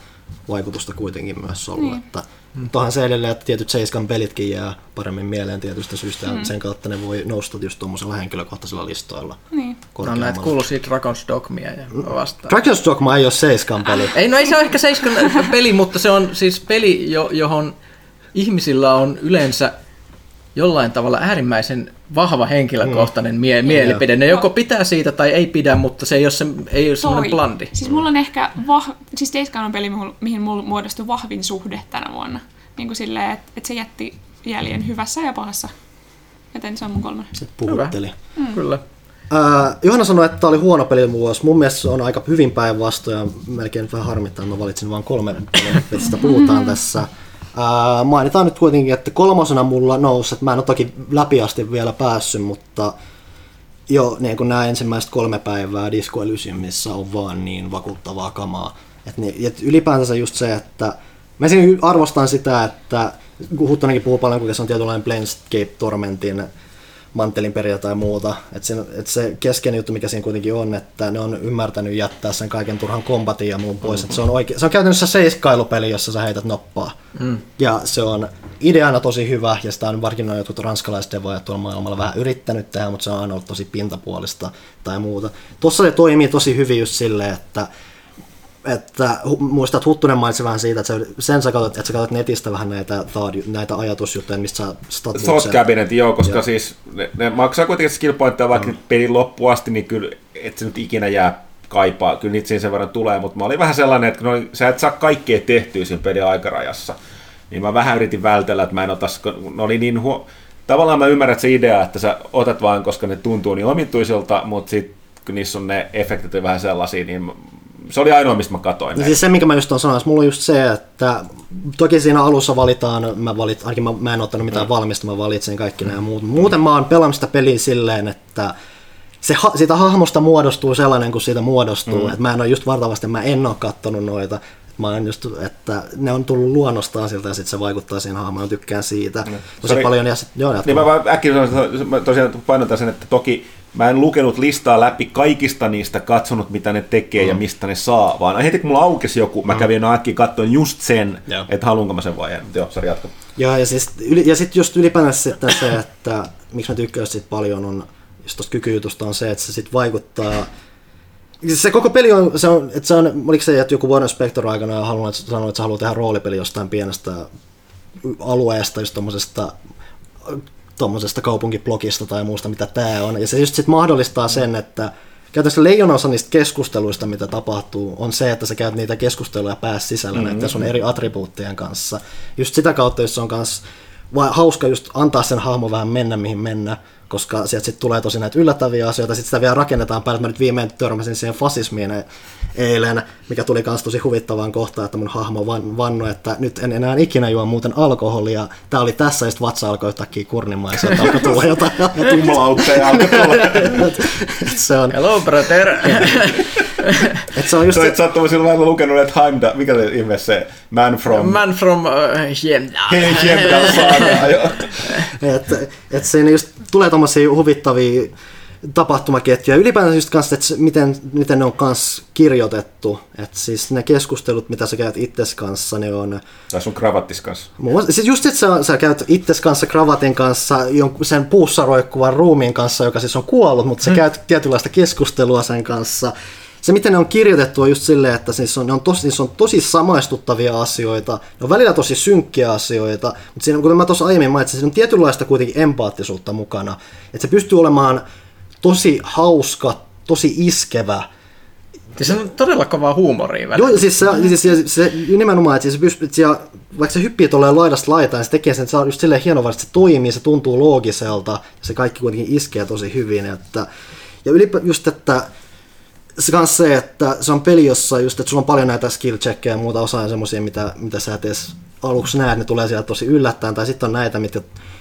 A: vaikutusta kuitenkin myös ollut.
C: Niin.
A: Että, mutta onhan se edelleen, että tietyt Seiskan pelitkin jää paremmin mieleen tietystä syystä, ja sen kautta ne voi nousta just tuommoisella henkilökohtaisilla listoilla.
C: Niin.
D: No näitä kuuluisia Dragon's Dogmia ja vastaan.
A: Dragon's Dogma ei ole Seiskan peli.
D: Ei, no ei se ole ehkä seiskan peli, mutta se on siis peli, jo, johon ihmisillä on yleensä jollain tavalla äärimmäisen vahva henkilökohtainen mie- mielipide. Ne joko pitää siitä tai ei pidä, mutta se ei ole, se, ei ole semmoinen
C: Toi.
D: blandi.
C: Siis mulla on ehkä, vah... siis Days Gone on peli, mihin- mihin mulla muodostui vahvin suhde tänä vuonna. Niin kuin silleen, että et se jätti jäljen hyvässä ja pahassa. Joten se on mun kolmonen.
A: Se puhutteli.
C: Mm.
D: Kyllä.
A: Ää, Johanna sanoi, että tämä oli huono pelivuosi. Mun mielestä se on aika hyvin päinvastoin ja melkein vähän harmittaa, että mä valitsin vain kolme mistä puhutaan tässä. Ää, mainitaan nyt kuitenkin, että kolmosena mulla nousi, että mä en ole toki läpi asti vielä päässyt, mutta jo niin kuin nämä ensimmäiset kolme päivää Disco Elysiumissa on vaan niin vakuuttavaa kamaa. Et niin, et ylipäätänsä just se, että mä arvostan sitä, että kun Huttonenkin puhuu paljon, kuinka se on tietynlainen Planescape Tormentin mantelin periä tai muuta. Että se, et se keskeinen juttu, mikä siinä kuitenkin on, että ne on ymmärtänyt jättää sen kaiken turhan kombatin ja muun pois. Mm-hmm. se, on oike- se on käytännössä seiskailupeli, jossa sä heität noppaa. Mm. Ja se on ideana tosi hyvä, ja sitä on varsinkin noin jotkut ranskalaiset devoja tuolla maailmalla vähän yrittänyt tehdä, mutta se on aina ollut tosi pintapuolista tai muuta. Tuossa se toimii tosi hyvin just silleen, että että muistat, Huttunen mainitsi vähän siitä, että sä, sen sä katsot, että sä katsot netistä vähän näitä, näitä ajatusjuttuja, mistä sä
B: Thought. Cabinet, joo, koska
A: Joo.
B: siis ne, ne maksaa kuitenkin skill pointteja vaikka mm. pelin loppuun asti, niin kyllä et se nyt ikinä jää kaipaa. Kyllä niitä siinä sen verran tulee, mutta mä olin vähän sellainen, että kun oli, sä et saa kaikkea tehtyä siinä pelin aikarajassa. Niin mä vähän yritin vältellä, että mä en otas, kun ne oli niin huo... Tavallaan mä ymmärrän se idea, että sä otat vain, koska ne tuntuu niin omituisilta, mutta sitten kun niissä on ne efektit vähän sellaisia, niin se oli ainoa, mistä mä katoin.
A: No siis se, minkä mä just on sanonut, mulla on just se, että toki siinä alussa valitaan, mä valit, ainakin mä, mä en ottanut mitään mm. valmista, mä valitsin kaikki nämä muut. Muuten mä oon pelannut sitä peliä silleen, että se, ha- siitä hahmosta muodostuu sellainen kuin siitä muodostuu. Mm. Että mä en ole just vartavasti, mä en ole kattonut noita. Mä oon just, että ne on tullut luonnostaan siltä ja sitten se vaikuttaa siihen hahmoon, mä tykkään siitä tosi
B: Sori.
A: paljon. Ja sit, joo,
B: Niin mä
A: vaan.
B: äkkiä tosiaan painotan sen, että toki mä en lukenut listaa läpi kaikista niistä, katsonut mitä ne tekee mm. ja mistä ne saa, vaan heti kun mulla aukesi joku, mä kävin mm. äkkiä katsoin just sen,
A: Joo.
B: että haluanko mä sen vai en. Joo, sori jatka.
A: Joo, ja, siis, ja sitten just ylipäänsä sitten se, että miksi mä tykkään siitä paljon on, just tosta kykyjutusta on se, että se sitten vaikuttaa se koko peli on, se on, että se on, oliko se, että joku Warren Spector aikana halunnut, että sanoi, että se haluaa tehdä roolipeli jostain pienestä alueesta, just tommosesta, tommosesta kaupunkiblogista tai muusta, mitä tämä on. Ja se just sit mahdollistaa sen, että käytännössä leijona osa niistä keskusteluista, mitä tapahtuu, on se, että sä käyt niitä keskusteluja päässä sisällä mm-hmm. näiden sun eri attribuuttien kanssa. Just sitä kautta, jos se on kans vai hauska just antaa sen hahmon vähän mennä mihin mennä, koska sieltä sitten tulee tosi näitä yllättäviä asioita, sitten sitä vielä rakennetaan päälle. Mä nyt viimein törmäsin siihen fasismiin e- eilen, mikä tuli myös tosi huvittavaan kohtaan, että mun hahmo van, vannoi, että nyt en enää ikinä juo muuten alkoholia. Tää oli tässä, ja sitten vatsa alkoi yhtäkkiä kurnimaan, ja sieltä alkoi tulla jotain.
B: Tumlautteja alkoi tulla.
A: Se on,
D: Hello brother!
A: et se on just
B: Sä
A: se,
B: et sattumassa silloin lukenut, että Heimda, mikä se ihme se, Man from...
D: Man from uh, Hiemda.
B: Heimda saadaan, joo.
A: että et siinä just tulee tommosia huvittavia tapahtumaketjuja. Ylipäänsä just kanssa, että miten, miten ne on kans kirjoitettu. Että siis ne keskustelut, mitä sä käyt itses kanssa, ne on...
B: Tai sun kravattis kanssa.
A: Muun siis just, että sä, sä käyt itses kanssa kravatin kanssa, jonkun, sen puussa roikkuvan ruumiin kanssa, joka siis on kuollut, mutta sä käyt tietynlaista keskustelua sen kanssa. Se, miten ne on kirjoitettu, on just silleen, että siis on, ne on tosi, siis on tosi samaistuttavia asioita, ne on välillä tosi synkkiä asioita, mutta siinä, kuten mä tuossa aiemmin mainitsin, siinä on tietynlaista kuitenkin empaattisuutta mukana. Että se pystyy olemaan tosi hauska, tosi iskevä.
D: Ja se on todella kovaa huumoria välillä.
A: Joo, siis se, siis se, se nimenomaan, että se pystyy, siellä, vaikka se hyppii tuolleen laidasta laitaan, niin se tekee sen, että se on just silleen hienoa, että se toimii, se tuntuu loogiselta, ja se kaikki kuitenkin iskee tosi hyvin. Että, ja ylipä just, että kans se, että se on peli, jossa just, että sulla on paljon näitä skill checkkejä ja muuta osaa semmoisia, mitä, mitä sä et edes aluksi näet, ne tulee sieltä tosi yllättäen, tai sitten on näitä, mitkä,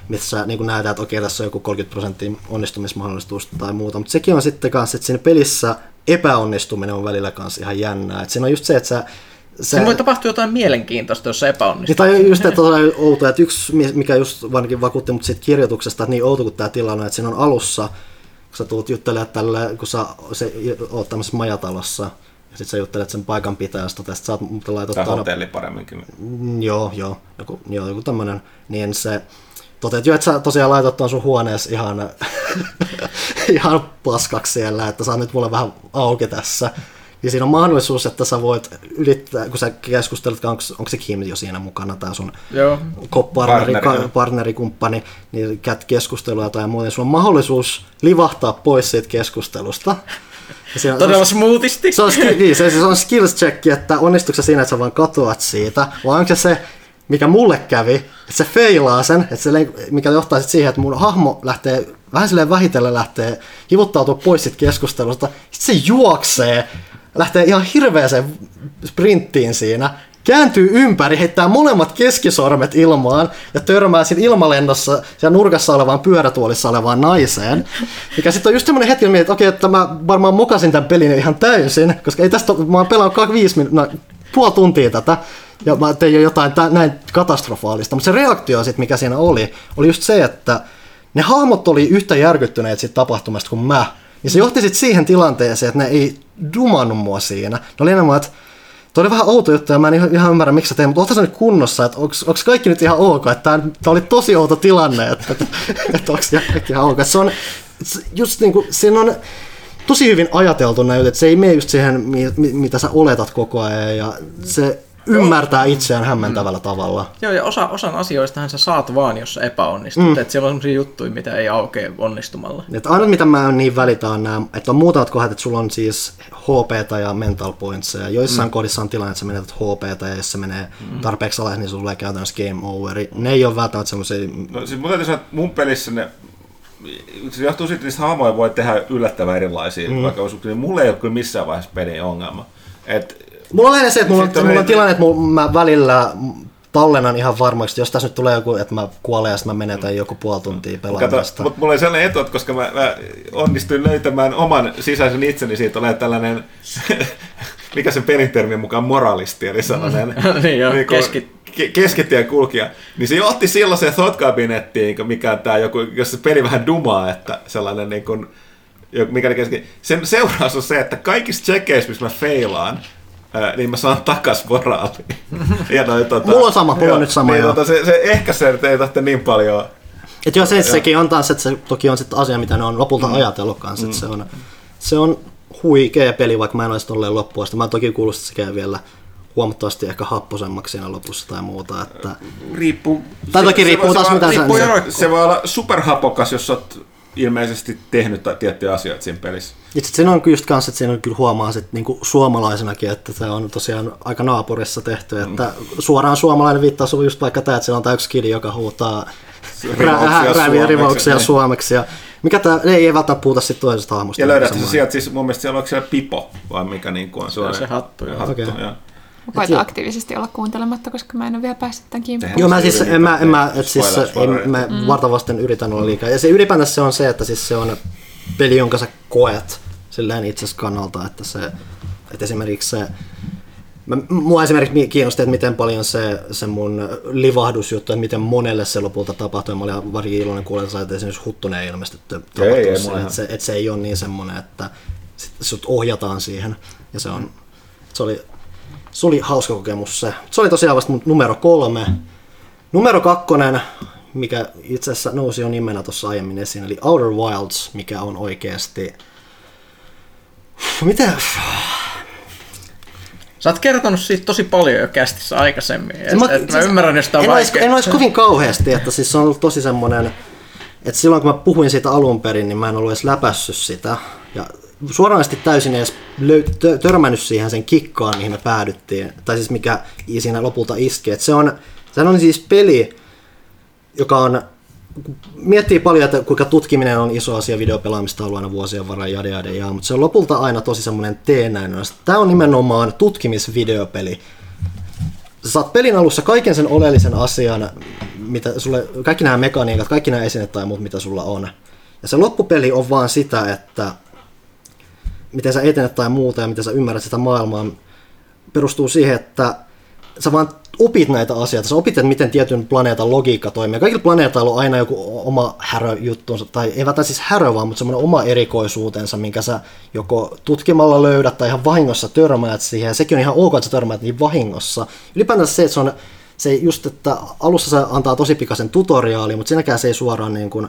A: missä niin nähdään, että okei, tässä on joku 30 prosenttia onnistumismahdollisuus tai muuta, mutta sekin on sitten kanssa, että siinä pelissä epäonnistuminen on välillä kanssa ihan jännää, että siinä on just se, että sä,
D: sä... Siinä voi tapahtua jotain mielenkiintoista, jos se epäonnistuu.
A: Niin, tai just, että on outo, että yksi, mikä just vakuutti mut siitä kirjoituksesta, että niin outo kuin tämä tilanne että siinä on alussa kun sä tulet juttelemaan tälle, kun sä se, oot tämmöisessä majatalossa, ja sitten sä juttelet sen paikan pitäjästä, ja sit sä oot laitot...
B: Tai hotelli paremminkin.
A: Mm, joo, joo, joku, joo, joku tämmönen, niin se toteat jo, että sä tosiaan laitat tuon sun huoneessa ihan, ihan paskaksi siellä, että saa nyt mulle vähän auki tässä. Ja siinä on mahdollisuus, että sä voit ylittää, kun sä keskustelet, onko, onko se Kim jo siinä mukana, tämä sun
D: Joo.
A: partneri, Partneri, partnerikumppani, niin käyt keskustelua tai muuta, sulla on mahdollisuus livahtaa pois siitä keskustelusta.
D: Ja Todella smoothisti.
A: Se on, niin, se, se on skills check, että onnistuuko siinä, että sä vaan katoat siitä, vai onko se se, mikä mulle kävi, että se feilaa sen, että se, mikä johtaa sitten siihen, että mun hahmo lähtee vähän silleen vähitellen lähtee hivuttautua pois siitä keskustelusta, sitten se juoksee lähtee ihan hirveäseen sprinttiin siinä, kääntyy ympäri, heittää molemmat keskisormet ilmaan ja törmää siinä ilmalennossa siellä nurkassa olevaan pyörätuolissa olevaan naiseen. Mikä sitten on just semmoinen hetki, että okei, että mä varmaan mokasin tämän pelin ihan täysin, koska ei tästä, mä oon pelannut viisi min, no, puoli tuntia tätä, ja mä tein jo jotain tä, näin katastrofaalista, mutta se reaktio sit, mikä siinä oli, oli just se, että ne hahmot oli yhtä järkyttyneet siitä tapahtumasta kuin mä. Ja se johti sitten siihen tilanteeseen, että ne ei dumannut mua siinä. Ne oli enemmän, että Tuo oli vähän outo juttu ja mä en ihan, ymmärrä, miksi sä teet, mutta ootko nyt kunnossa, että onko kaikki nyt ihan ok, että tämä oli tosi outo tilanne, että, että, että onko kaikki ihan ok. Se on just niin kuin, siinä on tosi hyvin ajateltu näyt, että se ei mene just siihen, mitä sä oletat koko ajan ja se ymmärtää itseään hämmentävällä mm. tavalla.
D: Joo, ja osa, osan asioista sä saat vaan, jos sä epäonnistut. Mm. Että siellä on sellaisia juttuja, mitä ei aukea onnistumalla.
A: Että aina mitä mä niin välitä on nämä, että on muutamat kohdat, että sulla on siis HP ja mental points, ja joissain mm. kohdissa on tilanne, että sä menetät HP, ja jos se menee mm. tarpeeksi alas, niin sulla tulee käytännössä game over. Ne ei ole välttämättä semmoisia...
B: No siis mun täytyy sanoa, että mun pelissä ne se johtuu siitä, että niistä hahmoja voi tehdä yllättävän erilaisia, mm. vaikka niin mulla ei ole kyllä missään vaiheessa pelin ongelma. Et
A: Mulla on lähinnä se, että mulla, on, mulla on tilanne, että mulla, mä välillä tallennan ihan varmaksi, jos tässä nyt tulee joku, että mä kuolen ja mä menetän joku puoli tuntia pelaamista.
B: Mutta mulla oli sellainen etu, että koska mä, mä onnistuin löytämään oman sisäisen itseni, siitä olen tällainen, mikä sen pelin mukaan moralisti, eli sellainen
D: mm. niin jo, niin keski...
B: keskitien kulkija, niin se johti sellaiseen thought kabinettiin, mikä on tää joku, jos se peli vähän dumaa, että sellainen niin kuin, mikä keski... Sen seuraus on se, että kaikissa checkeissä, missä mä feilaan, niin mä saan takas moraali.
A: ja noin, tota, Mulla on sama, mulla on nyt sama.
B: Niin, tota, se, se, ehkä se ei tarvitse niin paljon.
A: Et joo, se, sekin on taas, että se toki on sitten asia, mitä ne on lopulta mm. ajatellut kanssa. Mm. Se, on, se on huikea peli, vaikka mä en olisi tolleen loppuun Mä toki kuullut, että se käy vielä huomattavasti ehkä happosemmaksi siinä lopussa tai muuta. Että...
B: Riippuu.
A: Tai toki se, riippuu se, taas mitä
B: riippuu se, se voi olla superhapokas, jos olet ilmeisesti tehnyt tiettyjä asioita siinä pelissä.
A: Itse siinä on just kanssa, että siinä on kyllä huomaa sit niinku suomalaisenakin, että se on tosiaan aika naapurissa tehty, että mm. suoraan suomalainen viittaus on just vaikka tämä, että siellä on tämä yksi kidi, joka huutaa rääviä rivauksia niin. suomeksi. Ja mikä tämä, ei, ei välttämättä puhuta sitten toisesta hahmosta.
B: Ja löydät se sieltä, siis mun mielestä siellä on siellä Pipo, vai mikä niin kuin on
D: se, on se hattu.
B: hattu okay. Ja.
C: Mä aktiivisesti olla kuuntelematta, koska mä en ole vielä päässyt tämän kimppuun.
A: Joo, mä siis, en mä, en mä, et siis, en, mä mm. vartavasten yritän olla liikaa. Ja se ylipäätään se on se, että siis se on peli, jonka sä koet silleen itse kannalta, että se, että esimerkiksi se, Mä, mua esimerkiksi kiinnosti, että miten paljon se, se mun livahdusjuttu, että miten monelle se lopulta tapahtui. Mä olin varsinkin iloinen kuulla, että esimerkiksi Huttunen ei ilmestetty tapahtumassa. Että se, että se ei ole niin semmoinen, että sut ohjataan siihen. Ja se, on, se oli se oli hauska kokemus se. Se oli tosiaan vasta numero kolme. Numero kakkonen, mikä itse asiassa nousi jo nimenä tuossa aiemmin esiin, eli Outer Wilds, mikä on oikeasti... Miten...
D: Sä oot kertonut siitä tosi paljon jo kästissä aikaisemmin. Et, mä, et mä siis, ymmärrän, jos
A: en, olisi, en olisi kovin kauheasti, että siis se on ollut tosi semmoinen että silloin kun mä puhuin siitä alun perin, niin mä en ollut edes läpässyt sitä. Ja suoranaisesti täysin edes löy- tö- törmännyt siihen sen kikkaan, mihin me päädyttiin. Tai siis mikä siinä lopulta iski. Et se on, se on siis peli, joka on miettii paljon, että kuinka tutkiminen on iso asia videopelaamista ollut aina vuosien varrella jade jade jaa, mutta se on lopulta aina tosi semmoinen teenäinen. Tämä on nimenomaan tutkimisvideopeli. Sä saat pelin alussa kaiken sen oleellisen asian, mitä sulle, kaikki nämä mekaniikat, kaikki nämä esineet tai muut, mitä sulla on. Ja se loppupeli on vaan sitä, että miten sä etenet tai muuta ja miten sä ymmärrät sitä maailmaa, perustuu siihen, että sä vaan opit näitä asioita. Sä opit, että miten tietyn planeetan logiikka toimii. Kaikilla planeetalla on aina joku oma häröjuttunsa, tai ei välttämättä siis härö vaan, mutta semmoinen oma erikoisuutensa, minkä sä joko tutkimalla löydät tai ihan vahingossa törmäät siihen. Ja sekin on ihan ok, että sä törmäät niin vahingossa. Ylipäätään se, että se on se just, että alussa se antaa tosi pikaisen tutoriaali, mutta siinäkään se ei suoraan niin kuin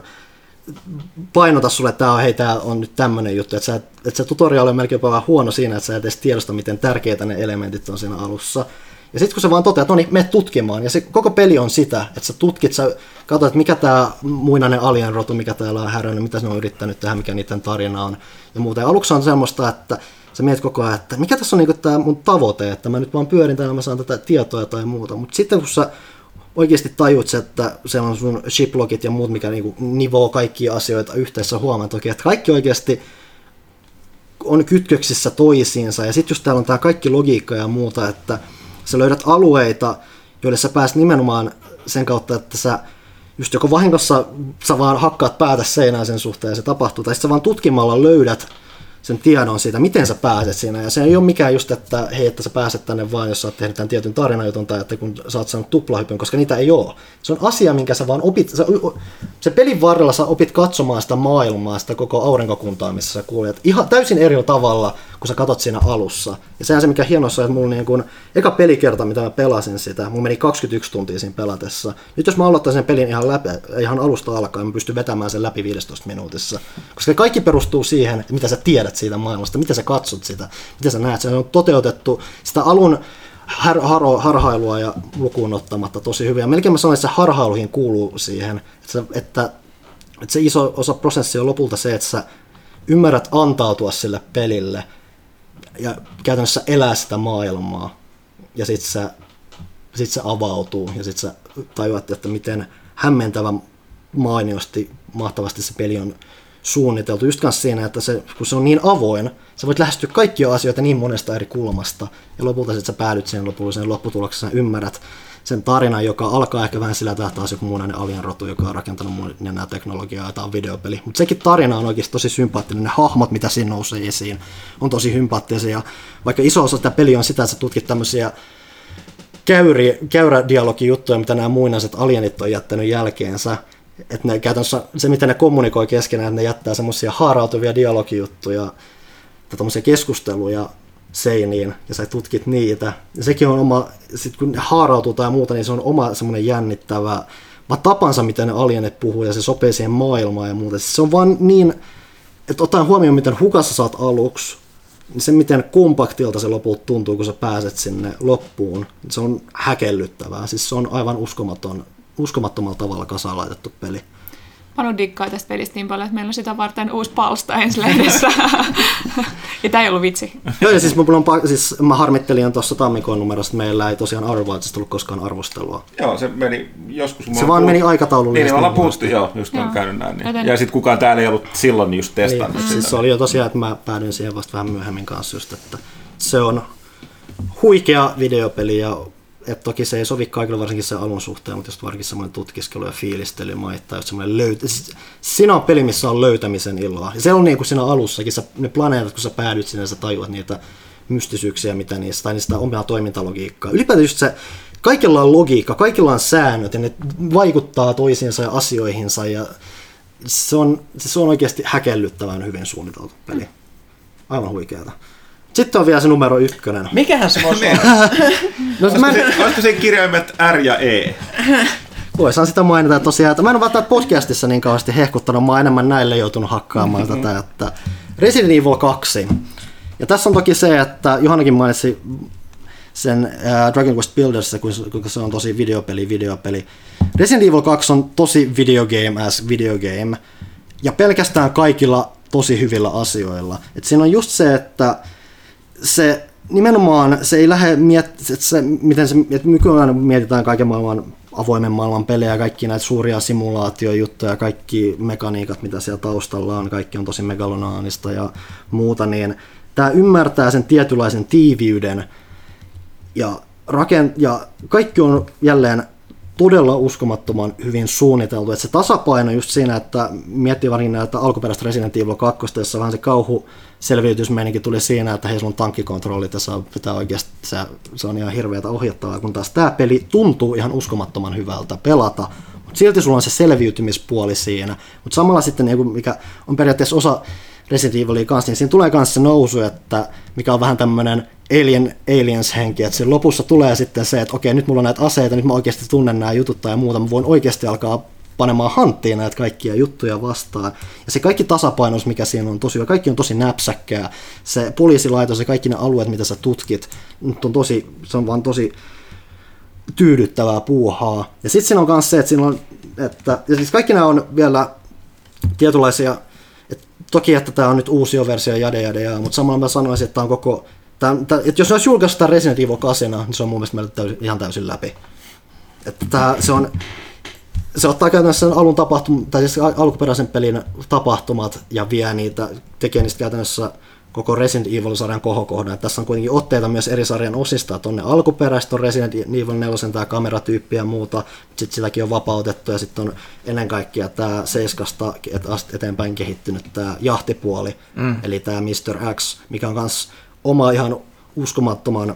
A: painota sulle, että tää on, hei, tää on nyt tämmöinen juttu, että, sä, että se tutoriaali on melkein vähän huono siinä, että sä et edes tiedosta, miten tärkeitä ne elementit on siinä alussa. Ja sitten kun sä vaan toteat, että no niin, mene tutkimaan, ja se koko peli on sitä, että sä tutkit, sä katsot, että mikä tämä muinainen alienrotu, mikä täällä on härönyt, mitä ne on yrittänyt tehdä, mikä niiden tarina on ja muuta. Ja aluksi on semmoista, että sä mietit koko ajan, että mikä tässä on niinku tämä mun tavoite, että mä nyt vaan pyörin täällä, mä saan tätä tietoa tai muuta. Mutta sitten kun sä oikeasti tajuut, että se on sun shiplogit ja muut, mikä niinku nivoo kaikkia asioita yhteensä huomaat toki, että kaikki oikeasti on kytköksissä toisiinsa. Ja sitten just täällä on tämä kaikki logiikka ja muuta, että sä löydät alueita, joille sä pääset nimenomaan sen kautta, että sä just joko vahingossa sä vaan hakkaat päätä seinään sen suhteen ja se tapahtuu, tai sitten sä vaan tutkimalla löydät sen tiedon siitä, miten sä pääset siinä. Ja se ei ole mikään just, että hei, että sä pääset tänne vaan, jos sä oot tehnyt tämän tietyn tarinajutun tai että kun sä oot saanut tuplahypyn, koska niitä ei ole. Se on asia, minkä sä vaan opit, sä, se pelin varrella sä opit katsomaan sitä maailmaa, sitä koko aurinkokuntaa, missä sä kuljet. Ihan täysin eri tavalla, kun sä katot siinä alussa. Ja sehän se, mikä hienossa on, että mulla niin kun, eka pelikerta, mitä mä pelasin sitä, mulla meni 21 tuntia siinä pelatessa. Nyt jos mä aloittaisin sen pelin ihan, läpi, ihan alusta alkaen, mä pystyn vetämään sen läpi 15 minuutissa. Koska kaikki perustuu siihen, että mitä sä tiedät siitä maailmasta, mitä sä katsot sitä, mitä sä näet. Se on toteutettu sitä alun har, har, harhailua ja lukuun ottamatta tosi hyvin. Ja melkein mä sanoin, että se harhailuihin kuuluu siihen, että, se, että, että se iso osa prosessia on lopulta se, että sä ymmärrät antautua sille pelille ja käytännössä elää sitä maailmaa. Ja sit se, sit se avautuu ja sit sä tajuat, että miten hämmentävän mainiosti, mahtavasti se peli on suunniteltu. Just kanssa siinä, että se, kun se on niin avoin, sä voit lähestyä kaikkia asioita niin monesta eri kulmasta. Ja lopulta sitten sä päädyt siihen lopulliseen lopputulokseen, ymmärrät sen tarinan, joka alkaa ehkä vähän sillä, että taas joku muinainen alienrotu, joka on rakentanut nämä teknologiaa ja tämä on videopeli. Mutta sekin tarina on oikeasti tosi sympaattinen. Ne hahmot, mitä siinä nousee esiin, on tosi sympaattisia. Vaikka iso osa sitä peliä on sitä, että sä tutkit tämmöisiä käyri, käyrädialogijuttuja, mitä nämä muinaiset alienit on jättänyt jälkeensä. Että ne käytännössä, se miten ne kommunikoi keskenään, että ne jättää semmoisia haarautuvia dialogijuttuja, tämmöisiä keskusteluja seiniin ja sä tutkit niitä. Ja sekin on oma, sit kun ne haarautuu tai muuta, niin se on oma semmoinen jännittävä, vaan tapansa, miten ne alienit puhuu ja se sopii siihen maailmaan ja muuta. Se on vaan niin, että ottaen huomioon, miten hukassa saat aluksi, niin se miten kompaktilta se lopulta tuntuu, kun sä pääset sinne loppuun, se on häkellyttävää. Siis se on aivan uskomaton, uskomattomalla tavalla kasaan laitettu peli.
C: Panu diggaa tästä pelistä niin paljon, että meillä on sitä varten uusi palsta ensi lehdessä. ja tämä ei ollut vitsi.
A: Joo, ja siis, mulla on, siis mä harmittelin tuossa tammikuun numerosta, että meillä ei tosiaan Arvoitsesta ollut koskaan arvostelua.
B: Joo, se meni joskus.
A: Se vaan meni aikatauluun.
B: Niin, me ollaan puhuttu, joo, just joo. on käynyt näin. Niin. Joten... Ja sitten kukaan täällä ei ollut silloin just testannut niin,
A: sitä. Siis se oli jo tosiaan, että mä päädyin siihen vasta vähän myöhemmin kanssa just, että se on huikea videopeli ja että toki se ei sovi kaikille varsinkin sen alun suhteen, mutta just varsinkin semmoinen tutkiskelu ja fiilistely maittaa, just semmoinen löytä. Siis, siinä on peli, missä on löytämisen iloa. Ja se on niin kuin siinä alussakin, sä, ne planeetat, kun sä päädyt sinne, sä tajuat niitä mystisyyksiä, mitä niistä, tai niistä omaa toimintalogiikkaa. Ylipäätään just se, kaikilla on logiikka, kaikilla on säännöt, ja ne vaikuttaa toisiinsa ja asioihinsa, ja se on, se on oikeasti häkellyttävän hyvin suunniteltu peli. Aivan huikeata. Sitten on vielä se numero ykkönen.
D: Mikähän se voisi
B: olla? no, olisiko, mä se, olisiko se kirjaimet R ja E?
A: Voisin sitä mainita tosiaan, että mä en ole välttämättä podcastissa niin kauheasti hehkuttanut, mä oon enemmän näille joutunut hakkaamaan mm-hmm. tätä, että Resident Evil 2. Ja tässä on toki se, että Johannakin mainitsi sen äh, Dragon Quest Buildersissa, kuinka se on tosi videopeli, videopeli. Resident Evil 2 on tosi videogame as videogame, ja pelkästään kaikilla tosi hyvillä asioilla. Et siinä on just se, että se nimenomaan se ei lähde miet- että se, miten se, että nykyään mietitään kaiken maailman avoimen maailman pelejä, kaikki näitä suuria simulaatiojuttuja, kaikki mekaniikat, mitä siellä taustalla on, kaikki on tosi megalonaanista ja muuta, niin tämä ymmärtää sen tietynlaisen tiiviyden ja, rakent- ja kaikki on jälleen todella uskomattoman hyvin suunniteltu. Että se tasapaino just siinä, että miettii varin näitä alkuperäistä Resident Evil 2, jossa vähän se kauhu selviytysmeininki tuli siinä, että hei, sulla on tankkikontrollit ja saa pitää oikeasti, se, se on ihan hirveätä ohjattavaa, kun taas tämä peli tuntuu ihan uskomattoman hyvältä pelata, mutta silti sulla on se selviytymispuoli siinä, mutta samalla sitten, niin mikä on periaatteessa osa Resident Evilia kanssa, niin siinä tulee myös se nousu, että mikä on vähän tämmöinen Alien, Aliens-henki, että siinä lopussa tulee sitten se, että okei, nyt mulla on näitä aseita, nyt mä oikeasti tunnen nämä jutut tai muuta, mä voin oikeasti alkaa panemaan hanttiin näitä kaikkia juttuja vastaan. Ja se kaikki tasapainos, mikä siinä on tosi kaikki on tosi näpsäkkää. Se poliisilaitos ja kaikki ne alueet, mitä sä tutkit, nyt on tosi, se on vaan tosi tyydyttävää puuhaa. Ja sitten siinä on myös se, että siinä on, että, ja siis kaikki nämä on vielä tietynlaisia, toki, että tämä on nyt uusi versio jade jade jade, mutta samalla mä sanoisin, että tämä on koko, tämä, tämä, että jos ne olisi julkaistu Resident Evil 8, niin se on mun mielestä meille täysin, ihan täysin läpi. Että tämä, se on, se ottaa käytännössä alun tapahtum, tai siis alkuperäisen pelin tapahtumat ja vie niitä, tekee niistä käytännössä koko Resident Evil-sarjan kohokohdan. Tässä on kuitenkin otteita myös eri sarjan osista, että on ne alkuperäiset, on Resident Evil 4, tämä kameratyyppi ja muuta, sitten sitäkin on vapautettu ja sitten on ennen kaikkea tämä seiskasta eteenpäin kehittynyt tämä jahtipuoli, mm. eli tämä Mr. X, mikä on myös oma ihan uskomattoman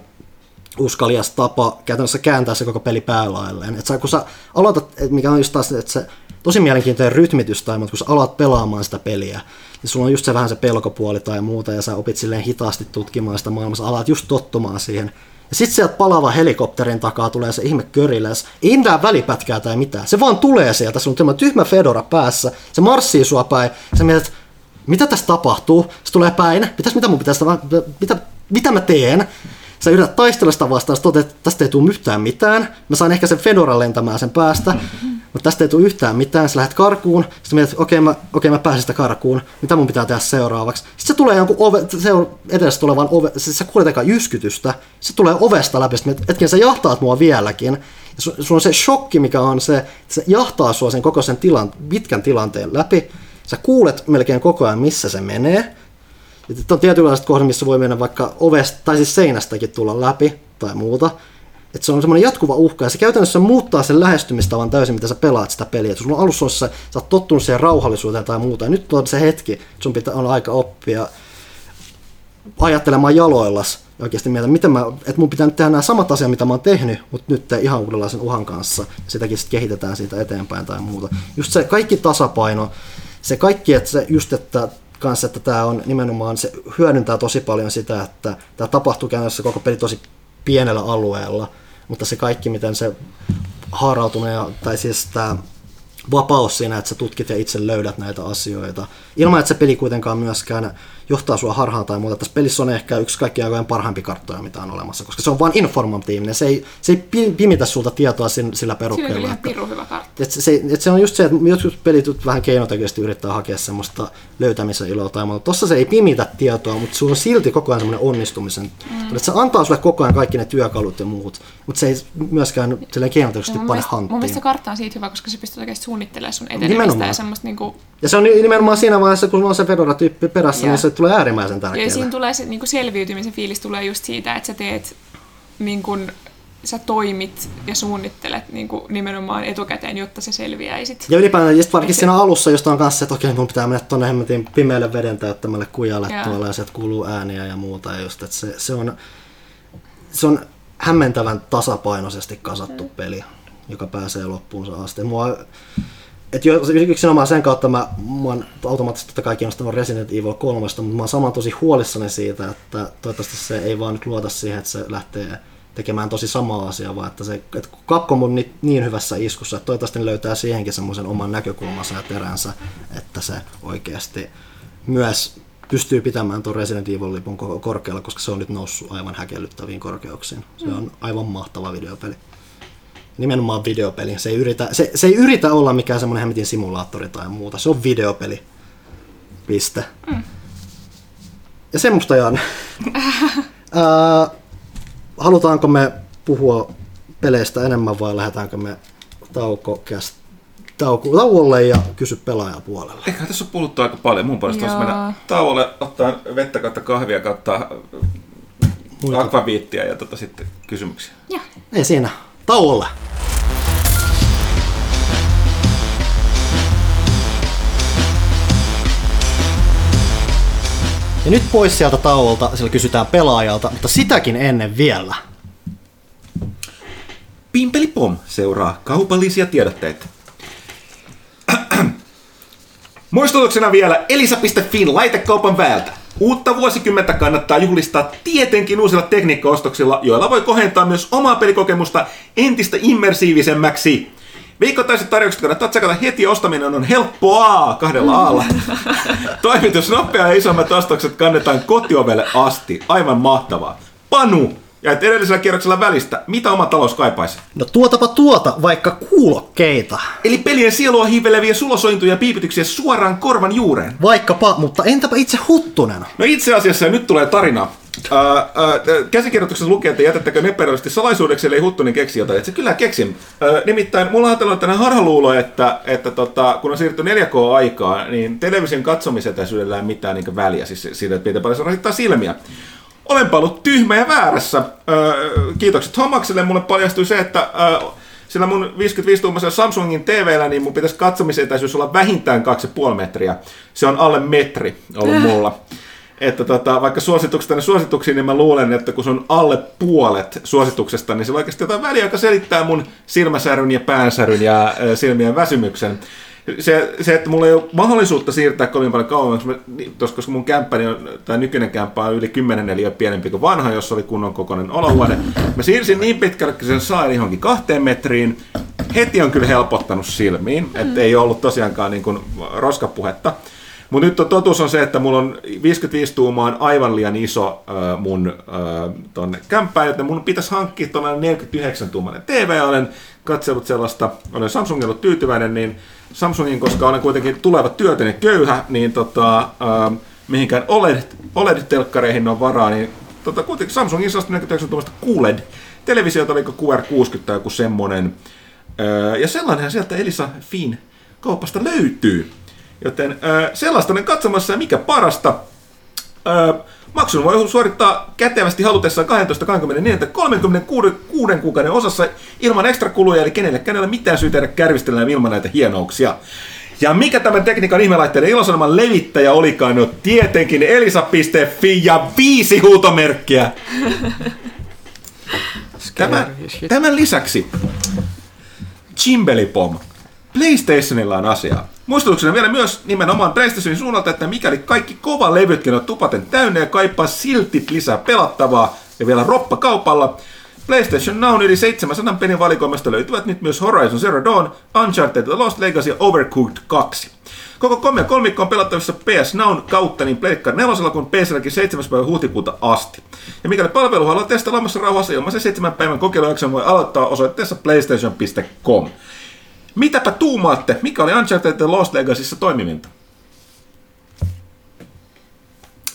A: uskalias tapa käytännössä kääntää se koko peli päälailleen. Et sä, kun sä aloitat, mikä on just taas, että se tosi mielenkiintoinen rytmitys tai, mutta kun sä aloit pelaamaan sitä peliä, niin sulla on just se vähän se pelkopuoli tai muuta, ja sä opit silleen hitaasti tutkimaan sitä maailmassa, alat just tottumaan siihen. Ja sitten sieltä palava helikopterin takaa tulee se ihme köriläs. Ei mitään välipätkää tai mitään. Se vaan tulee sieltä, sulla on tyhmä Fedora päässä, se marssii sua päin, sä mietit, mitä tässä tapahtuu? Se tulee päin, mitäs mitä mun pitäisi, mitä, mitä mä teen? sä yrität taistella sitä vastaan, sä että tästä ei tule yhtään mitään. Mä saan ehkä sen Fedoran lentämään sen päästä, mutta tästä ei tule yhtään mitään. Sä lähdet karkuun, sitten mietit, okei okay, mä, okay, mä pääsen sitä karkuun, mitä mun pitää tehdä seuraavaksi. Sitten se tulee jonkun ove, se on edessä tulevan ove, se, sä kuulet eka jyskytystä, se tulee ovesta läpi, sitten etken sä jahtaat mua vieläkin. Ja su, sulla on se shokki, mikä on se, että se jahtaa sua sen koko sen tilan, pitkän tilanteen läpi. Sä kuulet melkein koko ajan, missä se menee. Sitten on tietynlaiset kohdat, missä voi mennä vaikka ovesta tai siis seinästäkin tulla läpi tai muuta. Että se on semmoinen jatkuva uhka ja se käytännössä muuttaa sen lähestymistavan täysin, mitä sä pelaat sitä peliä. Että sulla on alussa, sä, sä oot tottunut siihen rauhallisuuteen tai muuta. Ja nyt on se hetki, että sun pitää on aika oppia ajattelemaan jaloillas ja oikeasti mieltä, mä, että mun pitää nyt tehdä nämä samat asiat, mitä mä oon tehnyt, mutta nyt ihan uudenlaisen uhan kanssa. Ja sitäkin sitten kehitetään siitä eteenpäin tai muuta. Just se kaikki tasapaino, se kaikki, että se just, että kanssa, että tämä on nimenomaan, se hyödyntää tosi paljon sitä, että tämä tapahtuu käytännössä koko peli tosi pienellä alueella, mutta se kaikki, miten se haarautuminen, tai siis tämä vapaus siinä, että sä tutkit ja itse löydät näitä asioita. Ilman, että se peli kuitenkaan myöskään johtaa sua harhaan tai muuta. Tässä pelissä on ehkä yksi kaikkien aikojen parhaimpi karttoja, mitä on olemassa, koska se on vain informatiivinen. Se ei, se ei pimitä sulta tietoa sillä perukkeella.
C: Siinä on hyvä kartta.
A: Et se, et se on just se, että jotkut pelit vähän keinotekoisesti yrittää hakea semmoista löytämisen iloa tai muuta. Tossa se ei pimitä tietoa, mutta sulla on silti koko ajan semmoinen onnistumisen. Mm. Että se antaa sulle koko ajan kaikki ne työkalut ja muut, mutta se ei myöskään keinotekoisesti pane hanttiin.
C: Mun mielestä se kartta on siitä hyvä, koska se pystyy oikeasti suunnittelemaan sun etenemistä nimenomaan. ja semmoista niinku...
A: Ja se on nimenomaan siinä vaiheessa, kun on se Fedora-tyyppi perässä, ja. niin se tulee äärimmäisen tärkeää.
C: Ja siinä tulee se niin kuin selviytymisen fiilis tulee just siitä, että sä teet niin kuin, sä toimit ja suunnittelet niin kuin nimenomaan etukäteen, jotta se selviäisit.
A: Ja ylipäätään, just varsinkin siinä alussa, josta on kanssa, että okei, mun pitää mennä tuonne hemmetin pimeälle veden täyttämälle kujalle ja. tuolla, ja sieltä kuuluu ääniä ja muuta. Ja just, että se, se, on, se on hämmentävän tasapainoisesti kasattu mm. peli, joka pääsee loppuunsa asti. Mua, et jo, yksinomaan sen kautta mä, mä oon automaattisesti totta kai kiinnostunut Resident Evil 3, mutta mä oon saman tosi huolissani siitä, että toivottavasti se ei vaan nyt luota siihen, että se lähtee tekemään tosi samaa asiaa, vaan että, se, että Capcom on niin, niin hyvässä iskussa, että toivottavasti ne löytää siihenkin semmoisen oman näkökulmansa ja teränsä, että se oikeasti myös pystyy pitämään tuon Resident Evil-lipun korkealla, koska se on nyt noussut aivan häkellyttäviin korkeuksiin. Se on aivan mahtava videopeli. Nimenomaan videopeli. Se ei yritä, se, se ei yritä olla mikään semmoinen hemmetin simulaattori tai muuta. Se on videopeli. Piste. Mm. Ja semmoista Jan. Ää, halutaanko me puhua peleistä enemmän vai lähdetäänkö me tauko, tauko, tauolle ja kysy pelaajapuolelle?
B: Ehkä tässä on puhuttu aika paljon. Mun puolesta olisi mennä tauolle, ottaa vettä kautta kahvia kautta akvaviittiä ja tota sitten kysymyksiä.
A: Ja. Ei siinä. Tauolle. Ja nyt pois sieltä tauolta, sillä kysytään pelaajalta, mutta sitäkin ennen vielä.
B: Pimpeli Pom seuraa kaupallisia tiedotteita. Muistutuksena vielä Elisa.fin laitekaupan väältä. Uutta vuosikymmentä kannattaa juhlistaa tietenkin uusilla tekniikkaostoksilla, joilla voi kohentaa myös omaa pelikokemusta entistä immersiivisemmäksi. Viikoittaiset tarjoukset kannattaa tsekata heti, ostaminen on helppoa kahdella aalla. Toimitus nopea ja isommat ostokset kannetaan kotiovelle asti. Aivan mahtavaa. Panu, ja et edellisellä kierroksella välistä, mitä oma talous kaipaisi?
A: No tuotapa tuota, vaikka kuulokkeita.
B: Eli pelien sielua hiiveleviä sulosointuja piipityksiä suoraan korvan juureen.
A: Vaikkapa, mutta entäpä itse Huttunen?
B: No itse asiassa, ja nyt tulee tarina. Äh, äh, käsikirjoituksessa lukee, että jätettekö nepäröisesti salaisuudeksi, eli Huttunen keksi jotain. Että se kyllä keksin. Äh, nimittäin mulla on ajatellut tänä harhaluulo, että, että tota, kun on siirrytty 4K-aikaan, niin television katsomisetäisyydellä ei mitään niin väliä, siis siitä, että pitää paljon rasittaa silmiä. Olenpa ollut tyhmä ja väärässä. Öö, kiitokset Hommakselle. Mulle paljastui se, että öö, sillä mun 55-tuumaisella Samsungin TVllä, niin mun pitäisi katsomisetäisyys olla vähintään 2,5 metriä. Se on alle metri ollut äh. mulla. Että tota, vaikka suosituksesta ne suosituksiin, niin mä luulen, että kun se on alle puolet suosituksesta, niin se oikeasti jotain väliä, joka selittää mun silmäsäryn ja päänsäryn ja silmien väsymyksen se, se, että mulla ei ole mahdollisuutta siirtää kovin paljon kauemmaksi, koska mun kämppäni on, tai nykyinen kämppä on yli 10 neliö pienempi kuin vanha, jossa oli kunnon kokoinen olohuone. Mä siirsin niin pitkälle, että sen sain johonkin kahteen metriin. Heti on kyllä helpottanut silmiin, että ei ollut tosiaankaan niin kuin roskapuhetta. Mutta nyt totuus on se, että mulla on 55 tuumaa on aivan liian iso äh, mun äh, tonne kämppään, joten mun pitäisi hankkia tuollainen 49 tuumainen TV. Olen katsellut sellaista, olen Samsungin ollut tyytyväinen, niin Samsungin, koska olen kuitenkin tuleva työtön köyhä, niin tota, äh, mihinkään OLED, OLED-telkkareihin on varaa, niin tota, kuitenkin Samsungin 149 tuommoista QLED televisiota, oliko QR60 tai joku semmonen. Ja sellainenhan sieltä Elisa Fin kaupasta löytyy. Joten äh, sellaista olen katsomassa ja mikä parasta. Äh, Maksun voi suorittaa kätevästi halutessaan 12, 24 tai 36 kuukauden osassa ilman ekstra kuluja, eli kenellekään ei ole mitään syytä tehdä kärvistellään ilman näitä hienouksia. Ja mikä tämän tekniikan ihmelaitteiden ilosanoman levittäjä olikaan? No tietenkin elisa.fi ja viisi huutomerkkiä. Tämän, tämän lisäksi Chimbelipom. PlayStationilla on asiaa. Muistutuksena vielä myös nimenomaan PlayStationin suunnalta, että mikäli kaikki kova levytkin on tupaten täynnä ja kaipaa silti lisää pelattavaa ja vielä roppa kaupalla, PlayStation Now yli 700 pelin valikoimasta löytyvät nyt myös Horizon Zero Dawn, Uncharted The Lost Legacy ja Overcooked 2. Koko kolme kolmikko on pelattavissa PS Now kautta niin Pleikkar 4 kuin PClläkin 7. päivä huhtikuuta asti. Ja mikäli palvelu haluaa testata lamassa rauhassa ilmaisen 7 päivän kokeilujakson voi aloittaa osoitteessa playstation.com. Mitäpä tuumaatte? Mikä oli Uncharted The Lost Legacyssa toimiminta?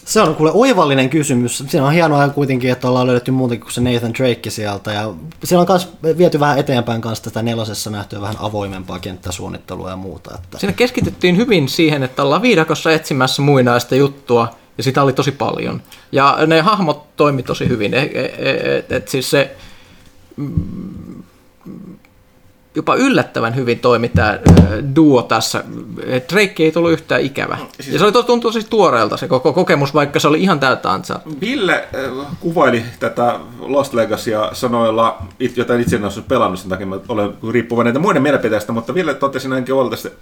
A: Se on kuule oivallinen kysymys. Siinä on hienoa kuitenkin, että ollaan löydetty muutenkin kuin se Nathan Drake sieltä. Ja siellä on myös viety vähän eteenpäin kanssa tätä nelosessa nähtyä vähän avoimempaa kenttäsuunnittelua ja muuta. Että...
D: Siinä keskityttiin hyvin siihen, että ollaan viidakossa etsimässä muinaista juttua, ja sitä oli tosi paljon. Ja ne hahmot toimi tosi hyvin. Et, et, et, et siis se jopa yllättävän hyvin toimi tämä duo tässä. Drake ei tullut yhtään ikävä. Siis... Ja se oli tuntuu siis tuoreelta se koko kokemus, vaikka se oli ihan täyttä ansaa.
B: Ville kuvaili tätä Lost Legacya sanoilla, jota itse en ole pelannut, sen takia mä olen riippuvainen näitä muiden mielipiteistä, mutta Ville totesi näinkin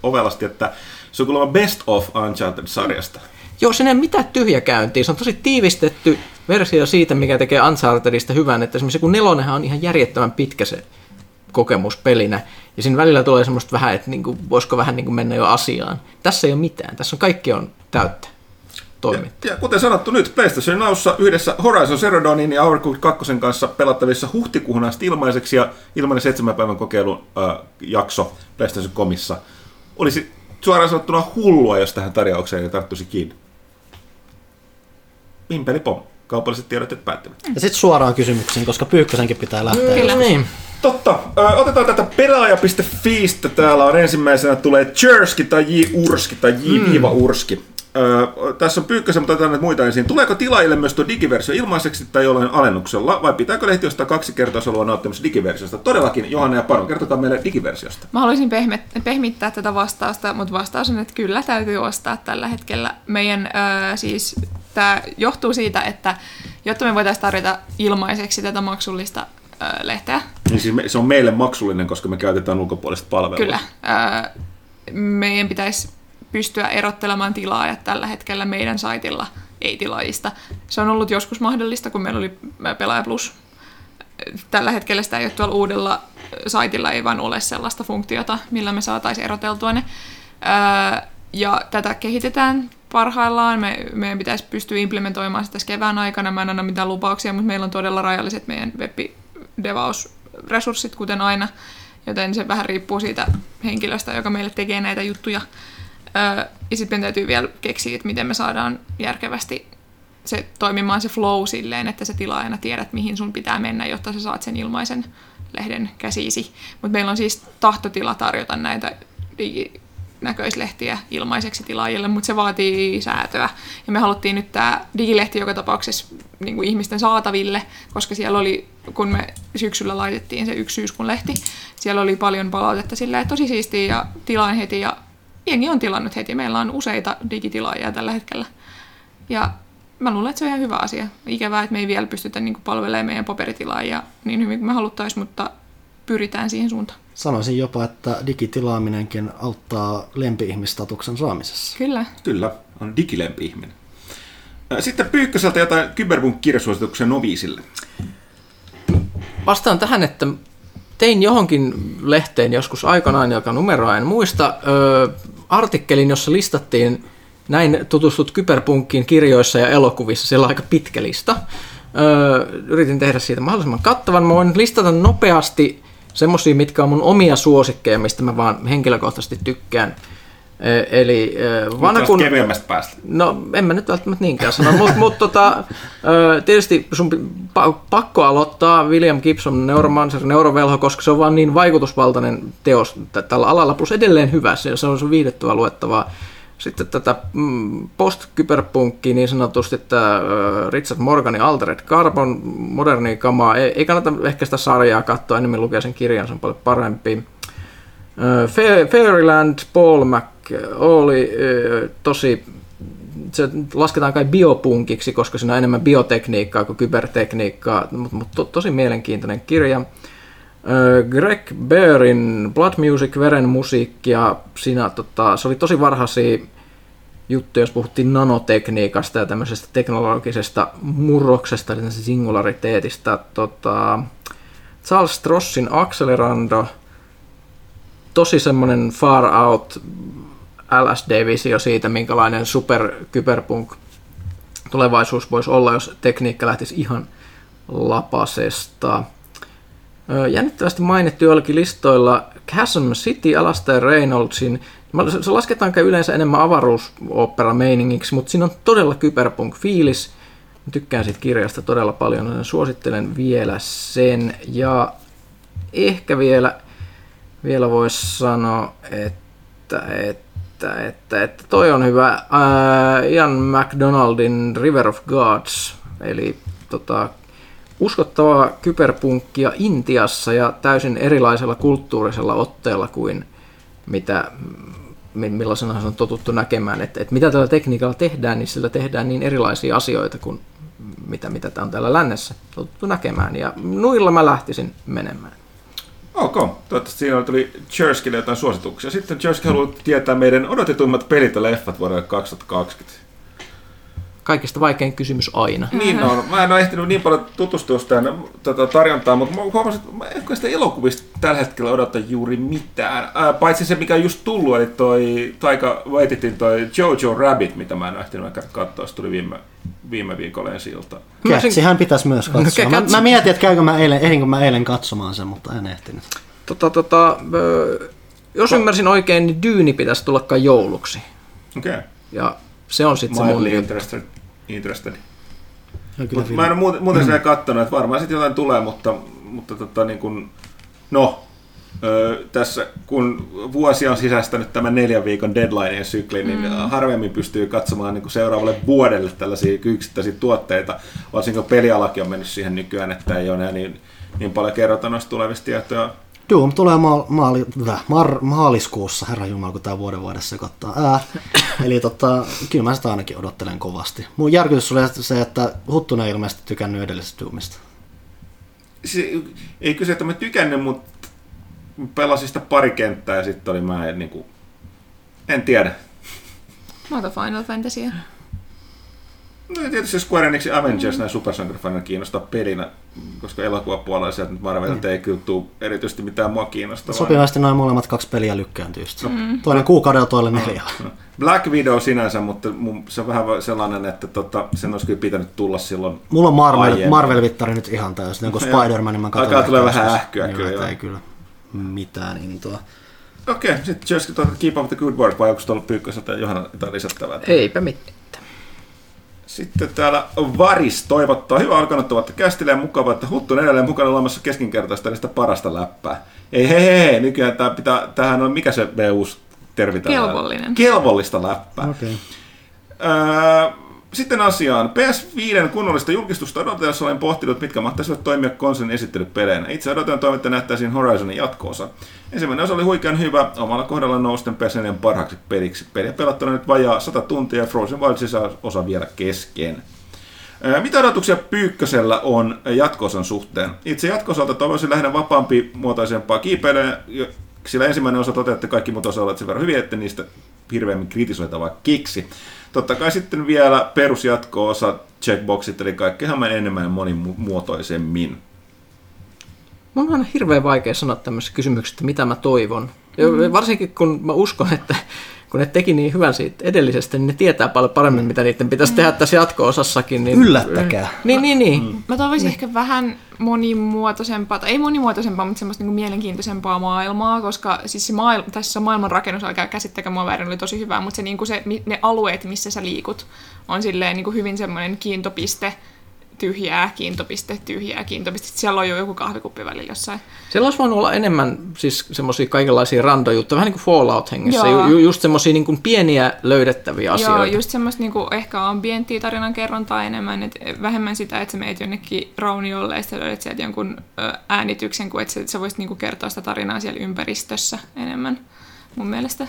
B: ovelasti, että se on kuulemma best of Uncharted-sarjasta.
D: Joo, sinne ei mitään tyhjäkäyntiä. Se on tosi tiivistetty versio siitä, mikä tekee Unchartedista hyvän. Että esimerkiksi kun nelonenhan on ihan järjettömän pitkä se kokemus pelinä. Ja siinä välillä tulee semmoista vähän, että niin kuin, voisiko vähän niin kuin mennä jo asiaan. Tässä ei ole mitään. Tässä on kaikki on täyttä. toimittaa.
B: Ja kuten sanottu nyt, PlayStation Nowssa yhdessä Horizon Zero Dawnin ja Overcooked 2 kanssa pelattavissa huhtikuuhun asti ilmaiseksi ja ilmainen seitsemän päivän kokeilun äh, jakso PlayStation Comissa. Olisi suoraan sanottuna hullua, jos tähän tarjoukseen ei tarttuisi kiinni. Pimpeli pom. Kaupalliset tiedotteet päättyvät.
A: Ja sitten suoraan kysymyksiin, koska Pyykkösenkin pitää lähteä.
C: Kyllä.
D: Niin.
B: Totta. Ö, otetaan tätä pelaaja.fiistä. Täällä on ensimmäisenä tulee Jerski tai J. Urski tai J. Urski. Ö, tässä on Pyykkösen, mutta otetaan näitä muita ensin. Tuleeko tilaajille myös tuo digiversio ilmaiseksi tai jollain alennuksella, vai pitääkö lehti ostaa kaksi kertaa, jos haluaa nauttimassa digiversiosta? Todellakin, Johanna ja Paro, kertokaa meille digiversiosta.
C: Mä haluaisin pehmet- pehmittää tätä vastausta, mutta vastaus on, että kyllä täytyy ostaa tällä hetkellä. Meidän öö, siis, tämä johtuu siitä, että jotta me voitaisiin tarjota ilmaiseksi tätä maksullista öö, lehteä,
B: Niin siis me- se on meille maksullinen, koska me käytetään ulkopuolista palvelua.
C: kyllä, öö, meidän pitäisi pystyä erottelemaan tilaajat tällä hetkellä meidän saitilla ei-tilaajista. Se on ollut joskus mahdollista, kun meillä oli Pelaaja Plus. Tällä hetkellä sitä ei ole tuolla uudella saitilla, ei vaan ole sellaista funktiota, millä me saataisiin eroteltua ne. Öö, Ja tätä kehitetään parhaillaan. Me, meidän pitäisi pystyä implementoimaan sitä kevään aikana. Mä en anna mitään lupauksia, mutta meillä on todella rajalliset meidän web-devausresurssit, kuten aina. Joten se vähän riippuu siitä henkilöstä, joka meille tekee näitä juttuja. Öö, ja sitten täytyy vielä keksiä, että miten me saadaan järkevästi se toimimaan se flow silleen, että sä tilaajana tiedät, mihin sun pitää mennä, jotta sä saat sen ilmaisen lehden käsiisi. Mutta meillä on siis tahtotila tarjota näitä diginäköislehtiä ilmaiseksi tilaajille, mutta se vaatii säätöä. Ja me haluttiin nyt tämä digilehti joka tapauksessa niin kuin ihmisten saataville, koska siellä oli, kun me syksyllä laitettiin se yksi syyskuun lehti, siellä oli paljon palautetta silleen, että tosi siistiä ja tilaan heti ja jengi on tilannut heti. Meillä on useita digitilaajia tällä hetkellä. Ja mä luulen, että se on ihan hyvä asia. Ikävää, että me ei vielä pystytä niin palvelemaan meidän paperitilaajia niin hyvin kuin me haluttaisiin, mutta pyritään siihen suuntaan.
A: Sanoisin jopa, että digitilaaminenkin auttaa lempi-ihmistatuksen saamisessa.
C: Kyllä.
B: Kyllä, on digilempi ihminen. Ö, Sitten Pyykköseltä jotain Kyberpunk-kirjasuosituksia noviisille.
D: Vastaan tähän, että tein johonkin lehteen joskus aikanaan, joka numeroa en muista, ö, artikkelin, jossa listattiin näin tutustut kyberpunkkiin kirjoissa ja elokuvissa. Siellä on aika pitkä lista. Ö, yritin tehdä siitä mahdollisimman kattavan. Mä voin listata nopeasti semmosia, mitkä on mun omia suosikkeja, mistä mä vaan henkilökohtaisesti tykkään. Ö, Eli ö, vanha kun...
B: kevyemmästä päästä.
D: No, en mä nyt välttämättä niinkään sano, mutta mut, tota, ö, tietysti sun pakko aloittaa William Gibson Neuromancer, Neurovelho, koska se on vaan niin vaikutusvaltainen teos tällä alalla, plus edelleen hyvä, se, on sun viihdettävää luettavaa. Sitten tätä mm, post-kyberpunkkia niin sanotusti, että Richard Morganin Altered Carbon, modernia kamaa, ei, kannata ehkä sitä sarjaa katsoa, enemmän lukea sen kirjan, se on paljon parempi. Fairyland, Paul Mac oli tosi, se lasketaan kai biopunkiksi, koska siinä on enemmän biotekniikkaa kuin kybertekniikkaa, mutta mut to, tosi mielenkiintoinen kirja. Greg Bearin Blood Music, veren musiikkia, siinä tota, se oli tosi varhaisia juttuja, jos puhuttiin nanotekniikasta ja tämmöisestä teknologisesta murroksesta, eli singulariteetista. Tota, Charles Strossin Accelerando, tosi semmoinen far out LSD-visio siitä, minkälainen super kyberpunk tulevaisuus voisi olla, jos tekniikka lähtisi ihan lapasesta. Jännittävästi mainittu joillakin listoilla Chasm City Alastair Reynoldsin. Se lasketaan kai yleensä enemmän avaruusopera meiningiksi, mutta siinä on todella kyberpunk-fiilis. Mä tykkään siitä kirjasta todella paljon, joten suosittelen vielä sen. Ja ehkä vielä, vielä voisi sanoa, että, että, että, että toi on hyvä. Ian McDonaldin River of Gods, eli tota, uskottavaa kyberpunkkia Intiassa ja täysin erilaisella kulttuurisella otteella kuin mitä, mi- millaisena se on totuttu näkemään, että, että mitä tällä tekniikalla tehdään, niin sillä tehdään niin erilaisia asioita kuin mitä, mitä on täällä lännessä totuttu näkemään. Ja nuilla mä lähtisin menemään.
B: Ok, toivottavasti siinä tuli Jerskille jotain suosituksia. Sitten Jerski haluaa tietää meidän odotetummat pelit ja leffat vuodelle 2020.
D: kaikista vaikein kysymys aina.
B: Niin on. Mä en ole ehtinyt niin paljon tutustua tähän tota, tarjontaan, mutta mä huomasin, että mä en sitä elokuvista tällä hetkellä odota juuri mitään. Ää, paitsi se, mikä on just tullut, eli toi Taika Waititin toi Jojo Rabbit, mitä mä en ole ehtinyt katsoa, se tuli viime, viime viikolla ensi ilta.
A: Kätsihän pitäisi myös katsoa. Mä, mä mietin, että käykö mä eilen, ehdinkö mä eilen katsomaan sen, mutta en ehtinyt.
D: Tota, tota, jos ymmärsin oikein, niin Dyyni pitäisi tulla kai jouluksi.
B: Okei. Okay.
D: Ja se on sitten se mun...
B: Interested. interested.
A: Kyllä
B: Mut mä en ole muuten, muuten mm. katsonut, että varmaan sitten jotain tulee, mutta, mutta tota, niin kun, no, ö, tässä kun vuosi on sisäistänyt tämän neljän viikon deadlineen syklin, niin mm. harvemmin pystyy katsomaan niin kuin seuraavalle vuodelle tällaisia yksittäisiä tuotteita, varsinkin kun pelialakin on mennyt siihen nykyään, että ei ole enää niin, niin paljon kerrota noista tulevista tietoja.
A: Doom tulee maal, maali, mar, maaliskuussa, herra Jumala, kun tämä vuoden vaihdessa sekoittaa. Ää, eli tota, kyllä mä sitä ainakin odottelen kovasti. Mun järkytys oli se, että Huttunen ei ilmeisesti tykännyt edellisestä Doomista.
B: Se, ei kyse, että mä tykännyt, mutta pelasin sitä pari kenttää ja sitten oli mä en, niin kuin, en tiedä.
C: Mä otan Final Fantasyä.
B: No ja tietysti Square Enixin Avengers näin supersankarifania kiinnostaa pelinä, koska elokuvapuolella sieltä nyt Marvelilta ei kyllä tule erityisesti mitään mua kiinnostavaa.
A: Sopivasti noin molemmat kaksi peliä lykkääntyy sitten. Mm. Toinen kuukaudella, toinen neljällä.
B: No. Black Widow sinänsä, mutta mun, se on vähän sellainen, että tota, sen olisi kyllä pitänyt tulla silloin
A: Mulla on Marvel. Marvel-vittari nyt ihan täysin. Niin kuin
B: Joo.
A: Spider-Man, niin mä katson
B: Alkaa tulee vähän ähkyä kyllä, joo.
A: Ei kyllä mitään intoa.
B: Okei, okay, sitten Jessica tuota Keep Up the Good Work, vai onko tuolla Pyykköseltä Johanna jotain lisättävää?
D: Eipä mitään.
B: Sitten täällä Varis toivottaa hyvää alkanutta vuotta kästille ja mukavaa, että Huttu on edelleen mukana olemassa keskinkertaista eli sitä parasta läppää. Ei hei hei, hei nykyään tää pitää, tämähän on, mikä se VUs termi?
C: Kelvollinen.
B: Kelvollista läppää.
A: Okei. Okay.
B: Öö, sitten asiaan. PS5 kunnollista julkistusta odotellessa olen pohtinut, mitkä mahtaisivat toimia konsolin esittelypeleinä. Itse odotan toivon, että nähtäisiin Horizonin jatko-osa. Ensimmäinen osa oli huikean hyvä, omalla kohdalla nousten PS4 parhaaksi peliksi. Peliä pelattuna nyt vajaa 100 tuntia ja Frozen Wilds osa vielä kesken. Mitä odotuksia Pyykkösellä on jatko-osan suhteen? Itse jatko-osalta toivoisin lähinnä vapaampi muotoisempaa kiipeilyä, sillä ensimmäinen osa toteutti kaikki muut osat sen verran hyvin, että niistä hirveämmin kritisoitavaa kiksi. Totta kai sitten vielä perusjatko-osa checkboxit, eli kaikki hieman enemmän ja monimuotoisemmin.
D: Mun on aina hirveän vaikea sanoa tämmöisessä kysymyksessä, että mitä mä toivon. Mm. Varsinkin kun mä uskon, että kun ne teki niin hyvän siitä edellisestä, niin ne tietää paljon paremmin, mitä niiden pitäisi tehdä tässä jatko-osassakin. Niin...
A: Yllättäkää.
D: Niin, niin, niin. Mm.
C: Mä toivoisin ehkä vähän monimuotoisempaa, tai ei monimuotoisempaa, mutta semmoista niin mielenkiintoisempaa maailmaa, koska siis se maailma, tässä maailman rakennus, älkää käsittäkää mua väärin, oli tosi hyvä, mutta se, niin kuin se, ne alueet, missä sä liikut, on silleen niin kuin hyvin semmoinen kiintopiste, tyhjää, kiintopiste, tyhjää, kiintopiste. Siellä on jo joku kahvikuppi välillä jossain.
D: Siellä olisi voinut olla enemmän siis semmoisia kaikenlaisia randojuttuja, vähän niin kuin Fallout-hengessä.
C: Joo.
D: Ju, ju- just semmoisia niin kuin pieniä löydettäviä asioita.
C: Joo, just semmoista niinku, ehkä ambienttia tarinan kerrontaa enemmän, et vähemmän sitä, että sä meet jonnekin rauniolle ja sitten löydät sieltä jonkun äänityksen, kuin että sä, sä voisit niinku kertoa sitä tarinaa siellä ympäristössä enemmän mun mielestä.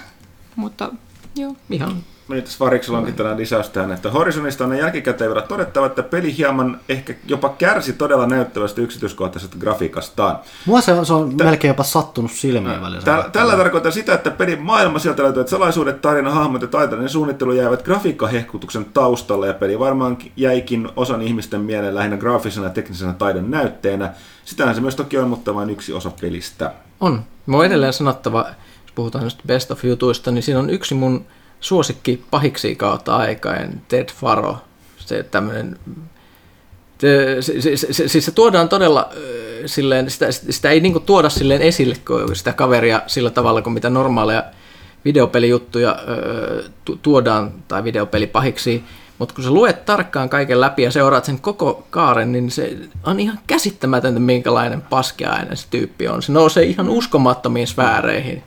C: Mutta joo.
D: Ihan
B: Meni tässä Variksella onkin tänään lisäys tähän, että Horizonista on jälkikäteen vielä todettava, että peli hieman ehkä jopa kärsi todella näyttävästä yksityiskohtaisesta grafiikastaan.
A: Mua se, on- se on melkein jopa sattunut silmiin välillä.
B: Tällä, tällä tarkoittaa sitä, että pelin maailma sieltä löytyvät salaisuudet, tarina, hahmot ja taiteellinen suunnittelu jäävät grafiikkahehkutuksen taustalle ja peli varmaan jäikin osan ihmisten mieleen lähinnä graafisena ja teknisenä taidon näytteenä. Sitähän se myös toki on, mutta vain yksi osa pelistä.
D: on. Mä edelleen sanottava, jos puhutaan näistä best of jutuista, niin siinä on yksi mun suosikki pahiksi kautta aikain, Ted Faro. Se tämmönen, se, se, se, se, siis se tuodaan todella silleen, sitä, sitä ei niinku tuoda silleen esille sitä kaveria sillä tavalla kuin mitä normaaleja videopelijuttuja tuodaan tai videopelipahiksi. Mutta kun sä luet tarkkaan kaiken läpi ja seuraat sen koko kaaren, niin se on ihan käsittämätöntä, minkälainen paskiainen se tyyppi on. Se nousee ihan uskomattomiin sfääreihin.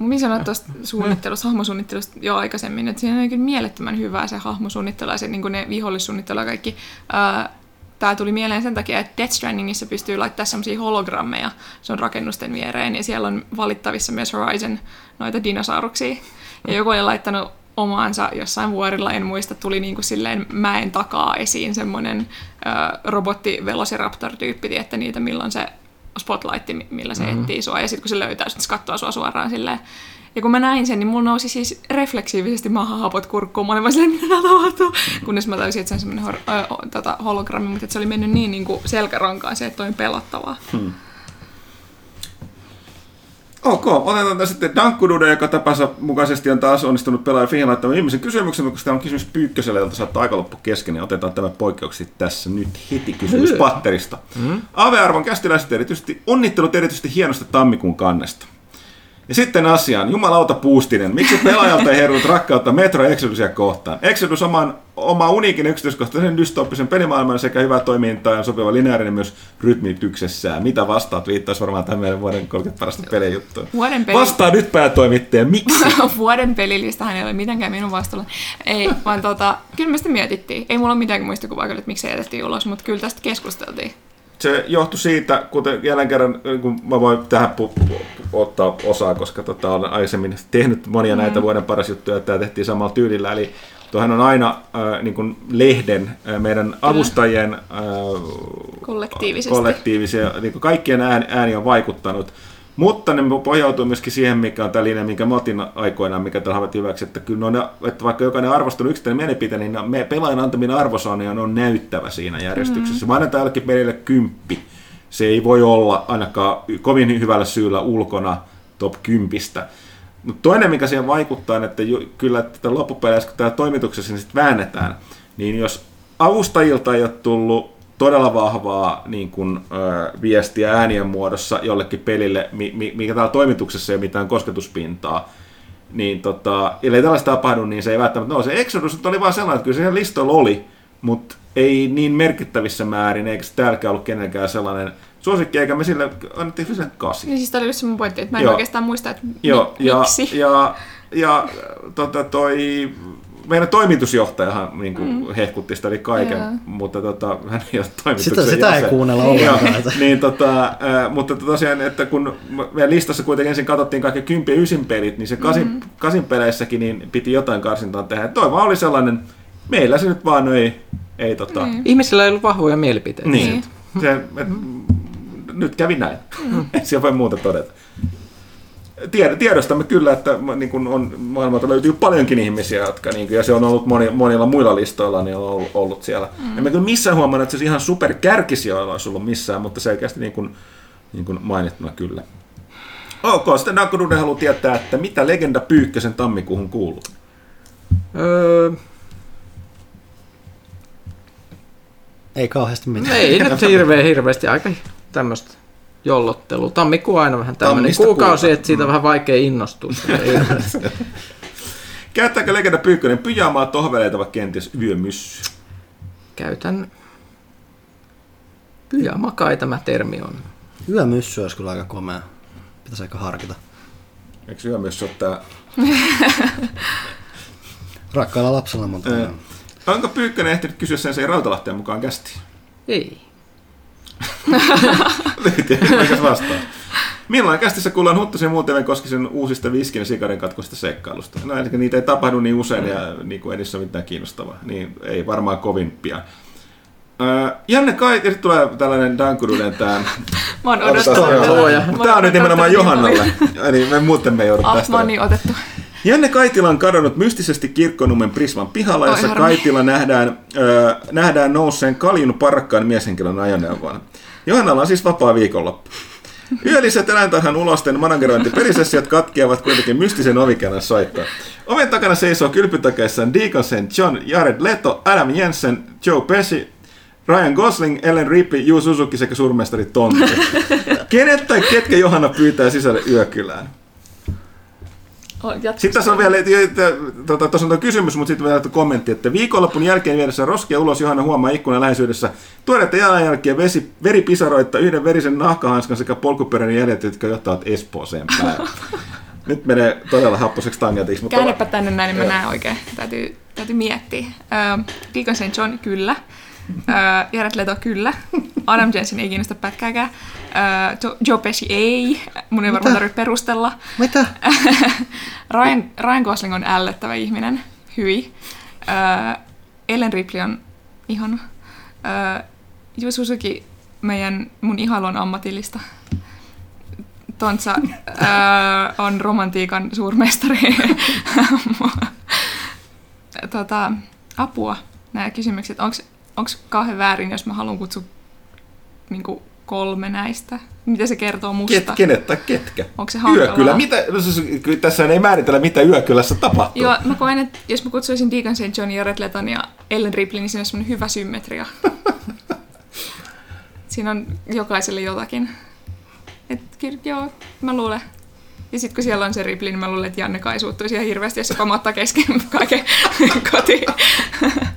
C: Minä sanoin tuosta suunnittelusta, hahmosuunnittelusta jo aikaisemmin, että siinä on kyllä mielettömän hyvää se hahmosuunnittelu ja se, niin ne vihollissuunnittelu ja kaikki. Tämä tuli mieleen sen takia, että Death Strandingissa pystyy laittamaan semmoisia hologrammeja sun rakennusten viereen ja siellä on valittavissa myös Horizon noita dinosauruksia. Ja joku oli laittanut omaansa jossain vuorilla, en muista, tuli niin kuin silleen mäen takaa esiin semmoinen robotti Velociraptor-tyyppi, että niitä milloin se spotlight, millä se mm-hmm. etsii sua, ja sitten kun se löytää, sitten se katsoo sua suoraan silleen. Ja kun mä näin sen, niin mulla nousi siis refleksiivisesti mahahapot kurkkuun. Mä olin vaan silleen, mitä tapahtuu? Kunnes mä tajusin, että se on semmoinen hor- o- tota, hologrammi, mutta että se oli mennyt niin, niin kuin selkärankaan se, että toi on pelottavaa.
B: Ok, otetaan tässä sitten Dankkudude, joka tapansa mukaisesti on taas onnistunut pelaaja Fihin laittamaan viimeisen kysymyksen, mutta koska tämä on kysymys Pyykköselle, jolta saattaa aika loppu kesken, niin otetaan tämä poikkeuksesti tässä nyt heti kysymys patterista. Mm. AV-arvon kästiläiset erityisesti, onnittelut erityisesti hienosta tammikuun kannesta. Ja sitten asiaan, jumalauta puustinen, miksi pelaajalta ei herunut rakkautta Metro Exodusia kohtaan? Exodus oman, oma uniikin yksityiskohtaisen dystooppisen pelimaailman sekä hyvää toimintaa ja sopiva lineaarinen myös rytmityksessään. Mitä vastaat? Viittaisi varmaan tämän meidän vuoden 30 parasta pelijuttua.
C: Vuoden peli-
B: Vastaa nyt päätoimittaja, miksi?
C: Vuoden pelilistahan ei ole mitenkään minun vastuulla. Ei, vaan tota, kyllä me sitä mietittiin. Ei mulla ole mitään muistikuvaa kyllä, että miksi se jätettiin ulos, mutta kyllä tästä keskusteltiin.
B: Se johtui siitä, kuten jälleen kerran, kun mä voin tähän pu- pu- ottaa osaa, koska tota, olen aikaisemmin tehnyt monia
C: Mm.
B: näitä vuoden paras juttuja, että tämä tehtiin samalla tyylillä. Eli tuohan on aina äh, niin kuin lehden, äh, meidän avustajien äh,
C: Kollektiivisesti.
B: kollektiivisia, niin kuin kaikkien ääni, ääni on vaikuttanut. Mutta ne pohjautuu myöskin siihen, mikä on tämä linja, minkä mä otin aikoinaan, mikä tällä havaittiin hyväksi, että kyllä on, että vaikka jokainen arvostunut yksittäinen mielipite, niin me pelaajan antaminen arvosanoja on näyttävä siinä järjestyksessä. Mm. Mä annan tällekin pelille kymppi. Se ei voi olla ainakaan kovin hyvällä syyllä ulkona top kympistä. Mutta toinen, mikä siihen vaikuttaa, on, että ju, kyllä että loppupeleissä, kun tämä toimituksessa niin sit väännetään, niin jos avustajilta ei ole tullut todella vahvaa niin kun, ö, viestiä äänien muodossa jollekin pelille, mi, mi, mikä täällä toimituksessa ei ole mitään kosketuspintaa, niin tota, ellei tällaista tapahdu, niin se ei välttämättä no, se Exodus nyt oli vaan sellainen, että kyllä se siellä listoilla oli, mutta ei niin merkittävissä määrin, eikä se täälläkään ollut kenenkään sellainen suosikki, eikä me sille annettiin sille kasi.
C: Niin siis tämä oli just se mun pointti, että mä en
B: Joo.
C: oikeastaan muista, että
B: Joo,
C: mi-
B: ja,
C: miksi.
B: ja, ja tota, toi, meidän toimitusjohtajahan niin kuin mm. hehkutti sitä eli kaiken,
C: Joo.
B: mutta tota, hän ei ole toimituksen
A: Sitä, sitä ei kuunnella ollenkaan.
B: niin, tota, äh, mutta tosiaan, että kun meidän listassa kuitenkin ensin katsottiin kaikki 10 ja 9 pelit, niin se kasin, mm. kasin peleissäkin niin piti jotain karsintaa tehdä. Toi vaan oli sellainen, meillä se nyt vaan ei, ei tota,
C: Niin.
D: Ihmisillä ei ollut vahvoja mielipiteitä.
B: niin.
C: Niin.
B: Se, et, nyt kävi näin. Ei siellä voi muuta todeta. Tied- Tiedostamme kyllä, että niin kun on, maailmalta löytyy paljonkin ihmisiä, jotka, niin kun, ja se on ollut moni, monilla muilla listoilla, niin on ollut, ollut siellä. Mm. Emme kyllä missään huomannut, että se ihan super kärkisijoilla olisi ollut missään, mutta selkeästi niin kun, niin kun mainittuna kyllä. Ok, sitten Danko Dude haluaa tietää, että mitä legenda Pyykkösen tammikuuhun kuuluu.
D: Öö,
A: Ei kauheasti mitään.
D: ei nyt hirveän hirveästi aika tämmöistä jollottelu. Tammikuu on aina vähän tämmöinen
B: Tammista
D: kuukausi,
B: kuuta.
D: että siitä on vähän vaikea innostua.
B: Käyttääkö legenda Pyykkönen pyjaamaa, tohveleita vai kenties yömyssy?
D: Käytän pyjama kai tämä termi on.
A: Yömyssy olisi kyllä aika komea. Pitäisi aika harkita.
B: Eikö yömyssy ole tää
A: Rakkaalla lapsella monta.
B: Onko Pyykkönen ehtinyt kysyä sen se Rautalahteen mukaan kästi?
D: Ei.
B: Mikäs vastaa? Milloin kästissä kuullaan Huttusen muun TV Koskisen uusista viskin ja sikarin katkoista seikkailusta? No eli niitä ei tapahdu niin usein ja niin kuin edissä ole mitään kiinnostavaa. Niin ei varmaan kovin pian. Öö, Janne Kai, ja sitten tulee tällainen Dankududen tää.
C: Mä oon odottanut.
B: Tää on nyt nimenomaan
C: niin
B: Johannalle. Eli me muuten me joudut
C: Ah,
B: tästä.
C: oon niin otettu.
B: Janne Kaitila on kadonnut mystisesti Kirkkonummen Prisman pihalla, jossa. Kaitila nähdään, ö, nähdään nousseen kaljun parrakkaan mieshenkilön ajoneuvoon. Johannalla on siis vapaa viikonloppu. Yölliset eläintarhan ulosten managerointiperisessiot katkeavat kuitenkin mystisen ovikellan soittoon. Oven takana seisoo kylpytakeissaan Deaconsen John, Jared Leto, Adam Jensen, Joe Pesci, Ryan Gosling, Ellen Rippey, Yu Suzuki sekä surmestari Tontti. Kenet tai ketkä Johanna pyytää sisälle yökylään? Sitten tässä on vielä, tota, tuossa on tuo kysymys, mutta sitten vielä kommentti, että viikonloppun jälkeen vieressä roskia ulos Johanna huomaa ikkunan läheisyydessä tuoretta jalanjälkiä, vesi, veripisaroita, yhden verisen nahkahanskan sekä polkupyörän jäljet, jotka johtavat Espooseen päin. Nyt menee todella happoseksi tangentiksi, mutta
C: Käännepä tänne näin, niin mä näen oikein. Täytyy, täytyy miettiä. Deacon St. John, kyllä. Uh, Jared Leto, kyllä. Adam Jensen ei kiinnosta pätkääkään. Uh, Jo- Joe Pesci ei. Mun ei varmaan tarvitse perustella.
A: Mitä?
C: Ryan, Ryan Gosling on ällöttävä ihminen. Hyi. Uh, Ellen Ripley on ihana. Uh, Yu Suzuki, meidän, mun ihailu on ammatillista. Tontsa öö, on romantiikan suurmestari. tota, apua nämä kysymykset. Onko kauhean väärin, jos mä haluan kutsua niin kolme näistä? Mitä se kertoo musta?
B: Ket, kenet tai ketkä?
C: Onko se hankalaa?
B: Yökylä. Mitä, no siis, tässä ei määritellä, mitä yökylässä tapahtuu.
C: Joo, mä koen, että jos mä kutsuisin Deacon St. John, Jared Leton ja Ellen Ripley, niin siinä on hyvä symmetria. siinä on jokaiselle jotakin. Et, joo, mä luulen. Ja sitten kun siellä on se Ripley, niin mä luulen, että Janne kai suuttuisi ihan hirveästi, jos se pamottaa kesken kaiken kotiin.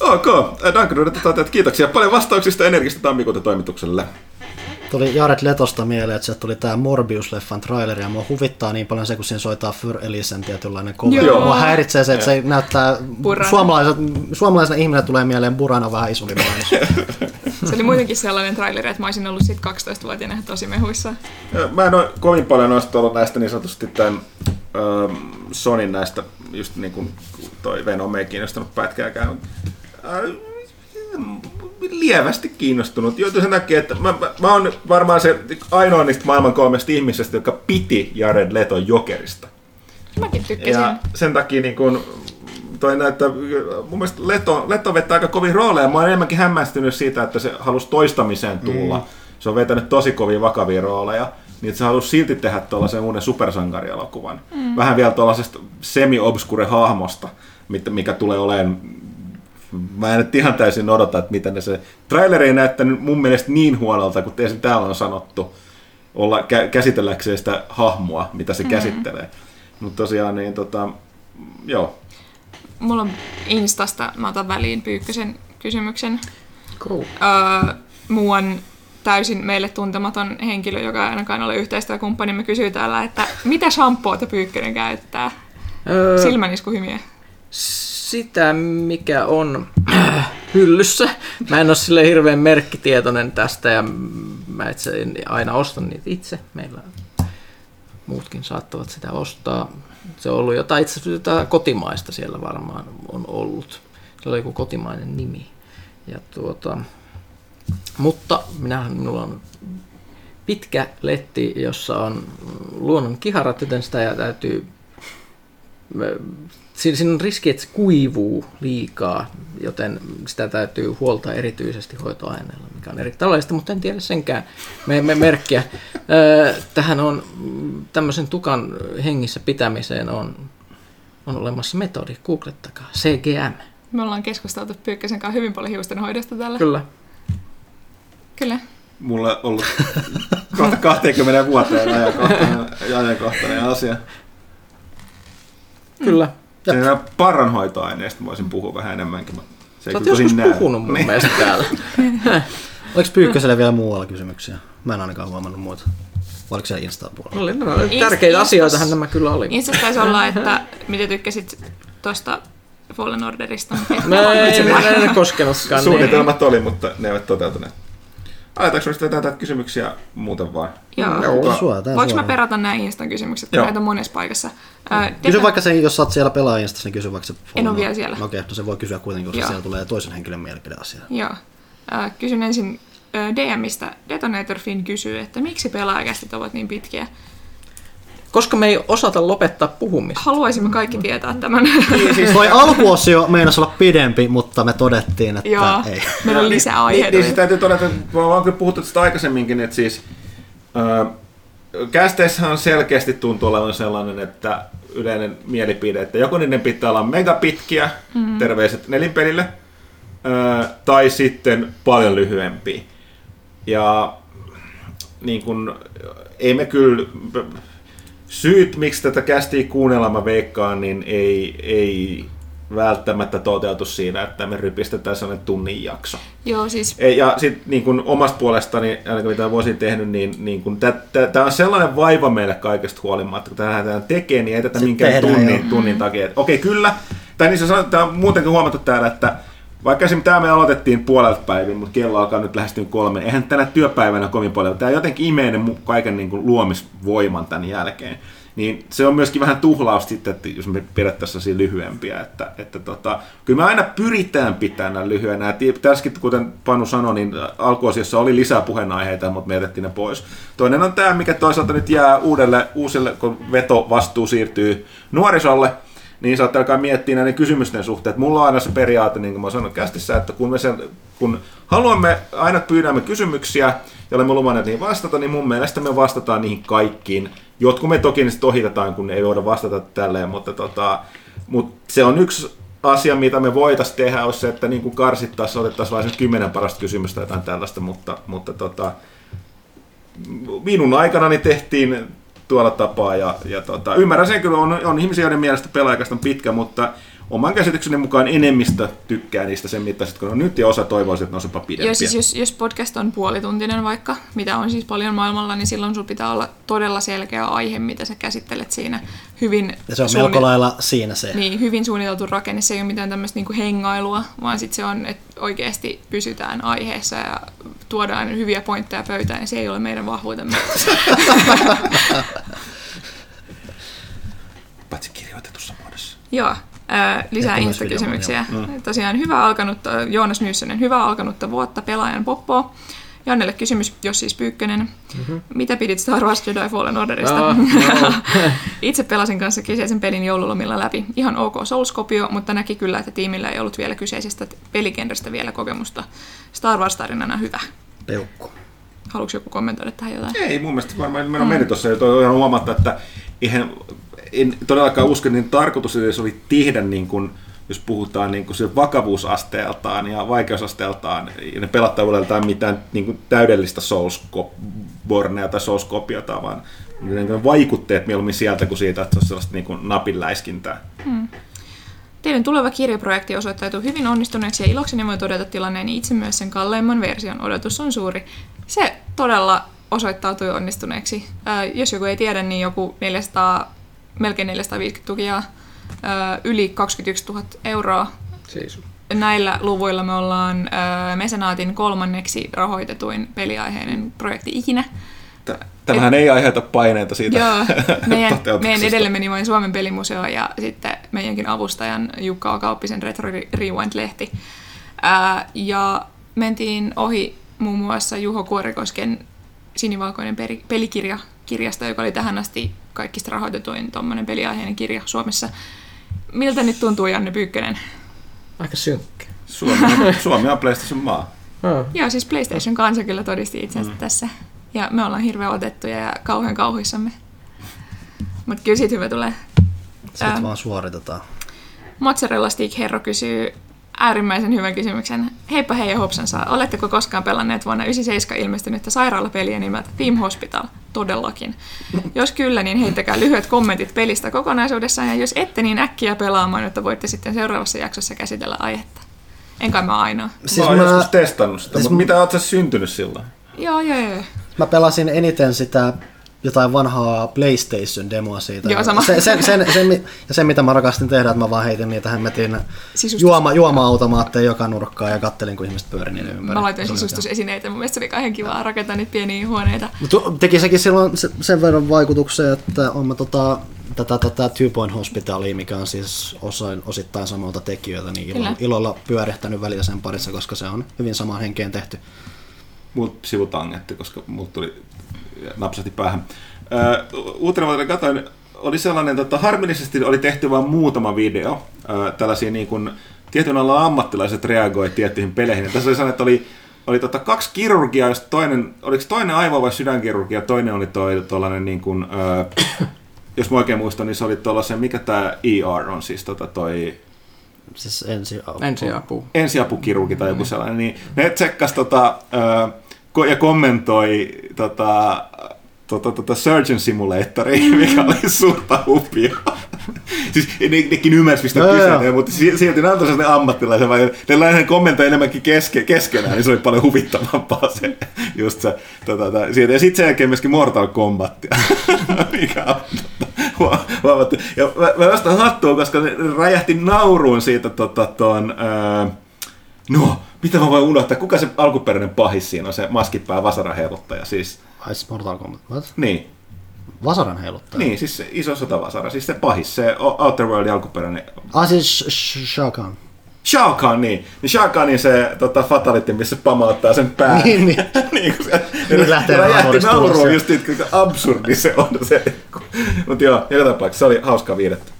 B: Ok, Duncan että kiitoksia paljon vastauksista energistä tammikuuta toimitukselle.
A: Tuli Jared Letosta mieleen, että se tuli tämä Morbius-leffan traileri, ja mua huvittaa niin paljon se, kun siinä soittaa Fyr Elisen tietynlainen kova. Joo. Mua häiritsee se, että se näyttää, suomalaiset, suomalaisena ihminen tulee mieleen Burana vähän isompi
C: Se oli muutenkin sellainen traileri, että mä olisin ollut sit 12-vuotiaana tosi mehuissa.
B: Mä en ole kovin paljon noista ollut näistä niin sanotusti tämän äh, Sonin näistä, just niin kuin toi Venom ei kiinnostanut pätkääkään. Äh, lievästi kiinnostunut. Joten sen takia, että mä, mä, mä oon varmaan se ainoa niistä maailman kolmesta ihmisestä, joka piti Jared Leton jokerista.
C: Mäkin tykkäsin.
B: Ja sen takia niin kun, toi näyttää, mun mielestä Leto, Leto vetää aika kovin rooleja. Mä oon enemmänkin hämmästynyt siitä, että se halusi toistamiseen tulla. Mm. Se on vetänyt tosi kovin vakavia rooleja. Niin että se halusi silti tehdä tuollaisen uuden supersankarielokuvan. Mm. Vähän vielä tuollaisesta semi-obscure hahmosta, mikä tulee olemaan Mä en nyt ihan täysin odota, että miten ne se... Traileri ei näyttänyt mun mielestä niin huonolta, kuin teistä täällä on sanottu, olla kä- käsitelläkseen sitä hahmoa, mitä se mm-hmm. käsittelee. Mutta tosiaan, niin tota, joo.
C: Mulla on Instasta, mä otan väliin Pyykkösen kysymyksen.
D: Cool.
C: Öö, muuan täysin meille tuntematon henkilö, joka ei ainakaan ole yhteistyökumppani, me kysyy täällä, että mitä shampoota Pyykkönen käyttää? Öö, Silmäniskuhymiä
D: sitä, mikä on hyllyssä. Mä en ole sille hirveän merkkitietoinen tästä ja mä itse aina ostan niitä itse. Meillä muutkin saattavat sitä ostaa. Se on ollut jotain itse asiassa kotimaista siellä varmaan on ollut. Se oli joku kotimainen nimi. Ja tuota, mutta minä, minulla on pitkä letti, jossa on luonnon kiharat, joten sitä täytyy siinä on riski, että se kuivuu liikaa, joten sitä täytyy huoltaa erityisesti hoitoaineella, mikä on erittäin tavallista, mutta en tiedä senkään me, me merkkiä. Tähän on tämmöisen tukan hengissä pitämiseen on, on olemassa metodi, googlettakaa, CGM.
C: Me ollaan keskusteltu Pyykkäsen kanssa hyvin paljon hiusten hoidosta tällä.
D: Kyllä.
C: Kyllä.
B: Mulla on ollut 20 vuoteen ajankohtainen, ajankohtainen asia.
D: Kyllä.
B: Se parranhoitoaineesta voisin puhua vähän enemmänkin, mutta
D: se ei Sä joskus näy. puhunut mun niin. mielestä täällä.
A: Oliko Pyykköselle vielä muualla kysymyksiä? Mä en ainakaan huomannut muuta. Oliko se Instaan puolella?
D: Oli, no, tärkeitä asioita nämä kyllä oli.
C: Instassa taisi olla, että mitä tykkäsit tuosta Fallen Orderista.
D: Mä en, en, en koskenutkaan.
B: Suunnitelmat niin. oli, mutta ne eivät toteutuneet. Aletaanko sitten tätä kysymyksiä muuten vaan?
C: Joo.
A: Joo.
C: Voinko mä perata nämä Instan kysymykset, kun näitä on monessa paikassa?
A: Äh, kysy Depa... vaikka sen, jos sä oot siellä pelaa Instassa, niin kysy vaikka se...
C: En ole vielä siellä.
A: Okei, okay, no se voi kysyä kuitenkin, koska Joo. siellä tulee toisen henkilön mielipideasia.
C: Joo. Äh, kysyn ensin äh, DMistä. Detonator Finn kysyy, että miksi pelaajakästit ovat niin pitkiä?
D: Koska me ei osata lopettaa puhumista.
C: Haluaisimme kaikki tietää tämän.
A: Niin, siis toi alkuosio meinasi olla pidempi, mutta me todettiin, että
C: Joo,
A: ei.
C: Meillä on lisää aiheita.
B: Niin, niin täytyy todeta, että mä oon kyllä puhuttu tästä aikaisemminkin, että siis äh, kästeissähän selkeästi tuntuu olevan sellainen, että yleinen mielipide, että joko niiden pitää olla megapitkiä, mm-hmm. terveiset nelinpelille, äh, tai sitten paljon lyhyempiä. Ja niin kun, ei me kyllä syyt, miksi tätä kästiä kuunnellaan, mä veikkaan, niin ei, ei välttämättä toteutu siinä, että me rypistetään sellainen tunnin jakso.
C: Joo, siis...
B: Ja sitten niin kun omasta puolestani, ainakin mitä vuosi tehnyt, niin, niin kun tämä on sellainen vaiva meille kaikesta huolimatta, kun tätä tekee, niin ei tätä minkään tunnin, tunnin takia. Okei, okay, kyllä. Tai niin se sanotaan, on muutenkin huomattu täällä, että vaikka esimerkiksi tämä me aloitettiin puolelta päivin, mutta kello alkaa nyt lähestyä kolme. Eihän tänä työpäivänä kovin paljon. Tämä jotenkin imee kaiken niin kuin luomisvoiman tämän jälkeen. niin se on myöskin vähän tuhlaus sitten, että jos me pidettäisiin lyhyempiä. Että, että tota, kyllä me aina pyritään pitämään nämä lyhyenä. Tässäkin, kuten Panu sanoi, niin alkuosiossa oli lisää puheenaiheita, mutta me jätettiin ne pois. Toinen on tämä, mikä toisaalta nyt jää uudelle, uusille, kun vetovastuu siirtyy nuorisolle, niin saattaa alkaa miettiä näiden kysymysten suhteen. Että mulla on aina se periaate, niin kuin mä sanoin kästissä, että kun, me sen, kun haluamme, aina pyydämme kysymyksiä, ja olemme luvanneet niihin vastata, niin mun mielestä me vastataan niihin kaikkiin. Jotkut me toki niin ohitetaan, kun ei voida vastata tälleen, mutta, tota, mutta se on yksi asia, mitä me voitaisiin tehdä, olisi se, että niin kuin karsittaisiin, otettaisiin vain kymmenen parasta kysymystä tai jotain tällaista, mutta, mutta tota, minun aikana tehtiin tuolla tapaa. Ja, ja tota, ymmärrän sen kyllä, on, on ihmisiä, joiden mielestä pelaajakas on pitkä, mutta oman käsitykseni mukaan enemmistö tykkää niistä sen mittaiset, kun on nyt ja osa toivoisi, että ne olisipa pidempiä.
C: Joo, siis jos, jos podcast on puolituntinen vaikka, mitä on siis paljon maailmalla, niin silloin sun pitää olla todella selkeä aihe, mitä sä käsittelet siinä. Hyvin
A: ja se on suunni... melko lailla siinä se.
C: Niin, hyvin suunniteltu rakenne. Se ei ole mitään tämmöistä niinku hengailua, vaan sitten se on, että oikeasti pysytään aiheessa ja tuodaan hyviä pointteja pöytään, ja se ei ole meidän vahvuutemme.
B: Paitsi kirjoitetussa muodossa.
C: Joo, lisää Insta-kysymyksiä. Mm. Tosiaan hyvä alkanutta, Joonas Nyyssönen, hyvä alkanutta vuotta pelaajan poppoa. Jannelle kysymys, jos siis Pyykkönen. Mm-hmm. Mitä pidit Star Wars Jedi Fallen Orderista? Oh, no. Itse pelasin kanssa kyseisen pelin joululomilla läpi. Ihan ok Souls-kopio, mutta näki kyllä, että tiimillä ei ollut vielä kyseisestä pelikentästä vielä kokemusta. Star Wars-tarinana hyvä.
A: Peukku.
C: Haluatko joku kommentoida tähän jotain?
B: Ei, mun mielestä varmaan meillä mm. meni tuossa jo huomata, että eihän en todellakaan usko, että niin tarkoitus edes oli tehdä niin kuin, jos puhutaan niin kuin se vakavuusasteeltaan ja vaikeusasteeltaan, ja ne pelattavuudeltaan mitään niin kuin täydellistä souls tai Souls-kopiota, vaan niin vaikutteet mieluummin sieltä kuin siitä, että se on sellaista niin napinläiskintää. Hmm.
C: Teidän tuleva kirjaprojekti osoittautui hyvin onnistuneeksi ja ilokseni voi todeta tilanneeni itse myös sen kalleimman version. Odotus on suuri. Se todella osoittautui onnistuneeksi. Ää, jos joku ei tiedä, niin joku 400 melkein 450 tukia, yli 21 000 euroa.
D: Siis.
C: Näillä luvuilla me ollaan Mesenaatin kolmanneksi rahoitetuin peliaiheinen projekti ikinä.
B: Tämähän Et, ei aiheuta paineita siitä
C: Joo, meidän, meidän edelle meni vain Suomen pelimuseo ja sitten meidänkin avustajan Jukka Kauppisen Retro Rewind-lehti. Ää, ja mentiin ohi muun muassa Juho Kuorikosken sinivalkoinen pelikirja kirjasta, joka oli tähän asti kaikista rahoitetuin tuommoinen peliaiheinen kirja Suomessa. Miltä nyt tuntuu Janne Pyykkönen?
D: Aika synkkä.
B: Suomi on, Suomi on PlayStation maa.
C: Oh. Joo, siis PlayStation kanssa kyllä todisti itsensä mm. tässä. Ja me ollaan hirveän otettuja ja kauhean kauhuissamme. Mutta kyllä siitä hyvä tulee.
A: Sitten ähm. vaan suoritetaan.
C: Mozzarella Stick Herro kysyy, äärimmäisen hyvän kysymyksen. Heippa hei ja Hopsansa, oletteko koskaan pelanneet vuonna 97 ilmestynyttä sairaalapeliä nimeltä Team Hospital? Todellakin. Jos kyllä, niin heittäkää lyhyet kommentit pelistä kokonaisuudessaan, ja jos ette, niin äkkiä pelaamaan, että voitte sitten seuraavassa jaksossa käsitellä aihetta. Enkä mä ainoa.
B: Siis mä oon mä... joskus testannut sitä, siis mutta mitä oot sä syntynyt silloin?
C: Joo, joo, joo.
A: Mä pelasin eniten sitä jotain vanhaa PlayStation-demoa siitä.
C: Joo, sama.
A: Se, sen, sen, sen, ja se, mitä mä rakastin tehdä, että mä vaan heitin niitä hemmetin juoma, juoma-automaatteja joka nurkkaan ja kattelin, kun ihmiset pyöri niiden ympäri.
C: Mä laitoin sisustusesineitä, mun mielestä se oli kauhean kivaa rakentaa niitä pieniä huoneita.
A: Mutta teki sekin silloin sen verran vaikutuksen, että on mä tota, tätä, tätä Two Point Hospitalia, mikä on siis osain, osittain samalta tekijöitä, niin ilolla, ilolla pyörähtänyt välillä sen parissa, koska se on hyvin samaan henkeen tehty.
B: Mut sivutangetti, koska mut tuli napsahti päähän. uutena vuotena katsoin, oli sellainen, tota, harmillisesti oli tehty vain muutama video. Tällaisia niin kuin, tietyn alla ammattilaiset reagoivat tiettyihin peleihin. Ja tässä oli sellainen, että oli, oli tota, kaksi kirurgiaa, josta toinen, oliko toinen aivo- vai sydänkirurgia, toinen oli toi tollainen niin kuin, ää, jos mä oikein muistan, niin se oli tuollaisen, mikä tämä ER on siis tota toi...
A: Siis ensiapu.
D: Ensiapu.
B: Ensiapukirurgi tai joku sellainen, niin ne tsekkas tota, ää, ja kommentoi tota, tota, tota Surgeon Simulatoria, mikä oli suurta hupia. siis ne, nekin ymmärsi, mistä kyse, mutta silti ne antoi sellainen ammattilaisen, vai ne lähinnä kommentoi enemmänkin keske, keskenään, niin se oli paljon huvittavampaa se, just se, tota, tota, siitä. Ja sitten sen jälkeen myöskin Mortal Kombat, mikä on huomattu. Ja mä, mä nostan hattua, koska ne räjähti nauruun siitä tota, tuon, ää, no, mitä mä voin unohtaa, kuka se alkuperäinen pahis siinä on, se maskipää vasaraheluttaja siis.
A: Ice Mortal Kombat, what?
B: Niin.
A: Vasaran heiluttaa.
B: Niin, siis se iso sotavasara, siis se pahis, se Outer Worldin alkuperäinen.
A: Ah, siis Sh- Sh- Shao Kahn.
B: Shao Kahn, niin. Niin Shao Kahnin se tota, fatality, missä pamauttaa sen pään.
A: Niin, niin.
B: niin kun se,
A: Nyt lähtee
B: räjähti nauruun just siitä, kuinka absurdi se on se. Mutta joo, joka tapauksessa se oli hauskaa viidettä.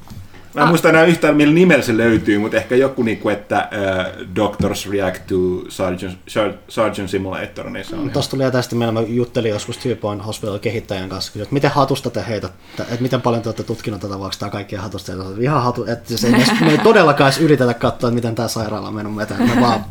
B: Mä en
C: Ah.
B: muista enää yhtään, millä nimellä se löytyy, mutta ehkä joku niinku, että uh, Doctors React to Surgeon, Sur- Surgeon Simulator, niin se on ihan-
A: Tuosta tuli tästä meillä, mä juttelin joskus Two Point Hospital kehittäjän kanssa, kysyin, että miten hatusta te heitätte, että miten paljon te olette tutkinut tätä, vaikka tämä kaikkien hatusta, ihan hatu, että se ei, me ei todellakaan edes yritetä katsoa, että miten tämä sairaala on mennyt meteen, me vaan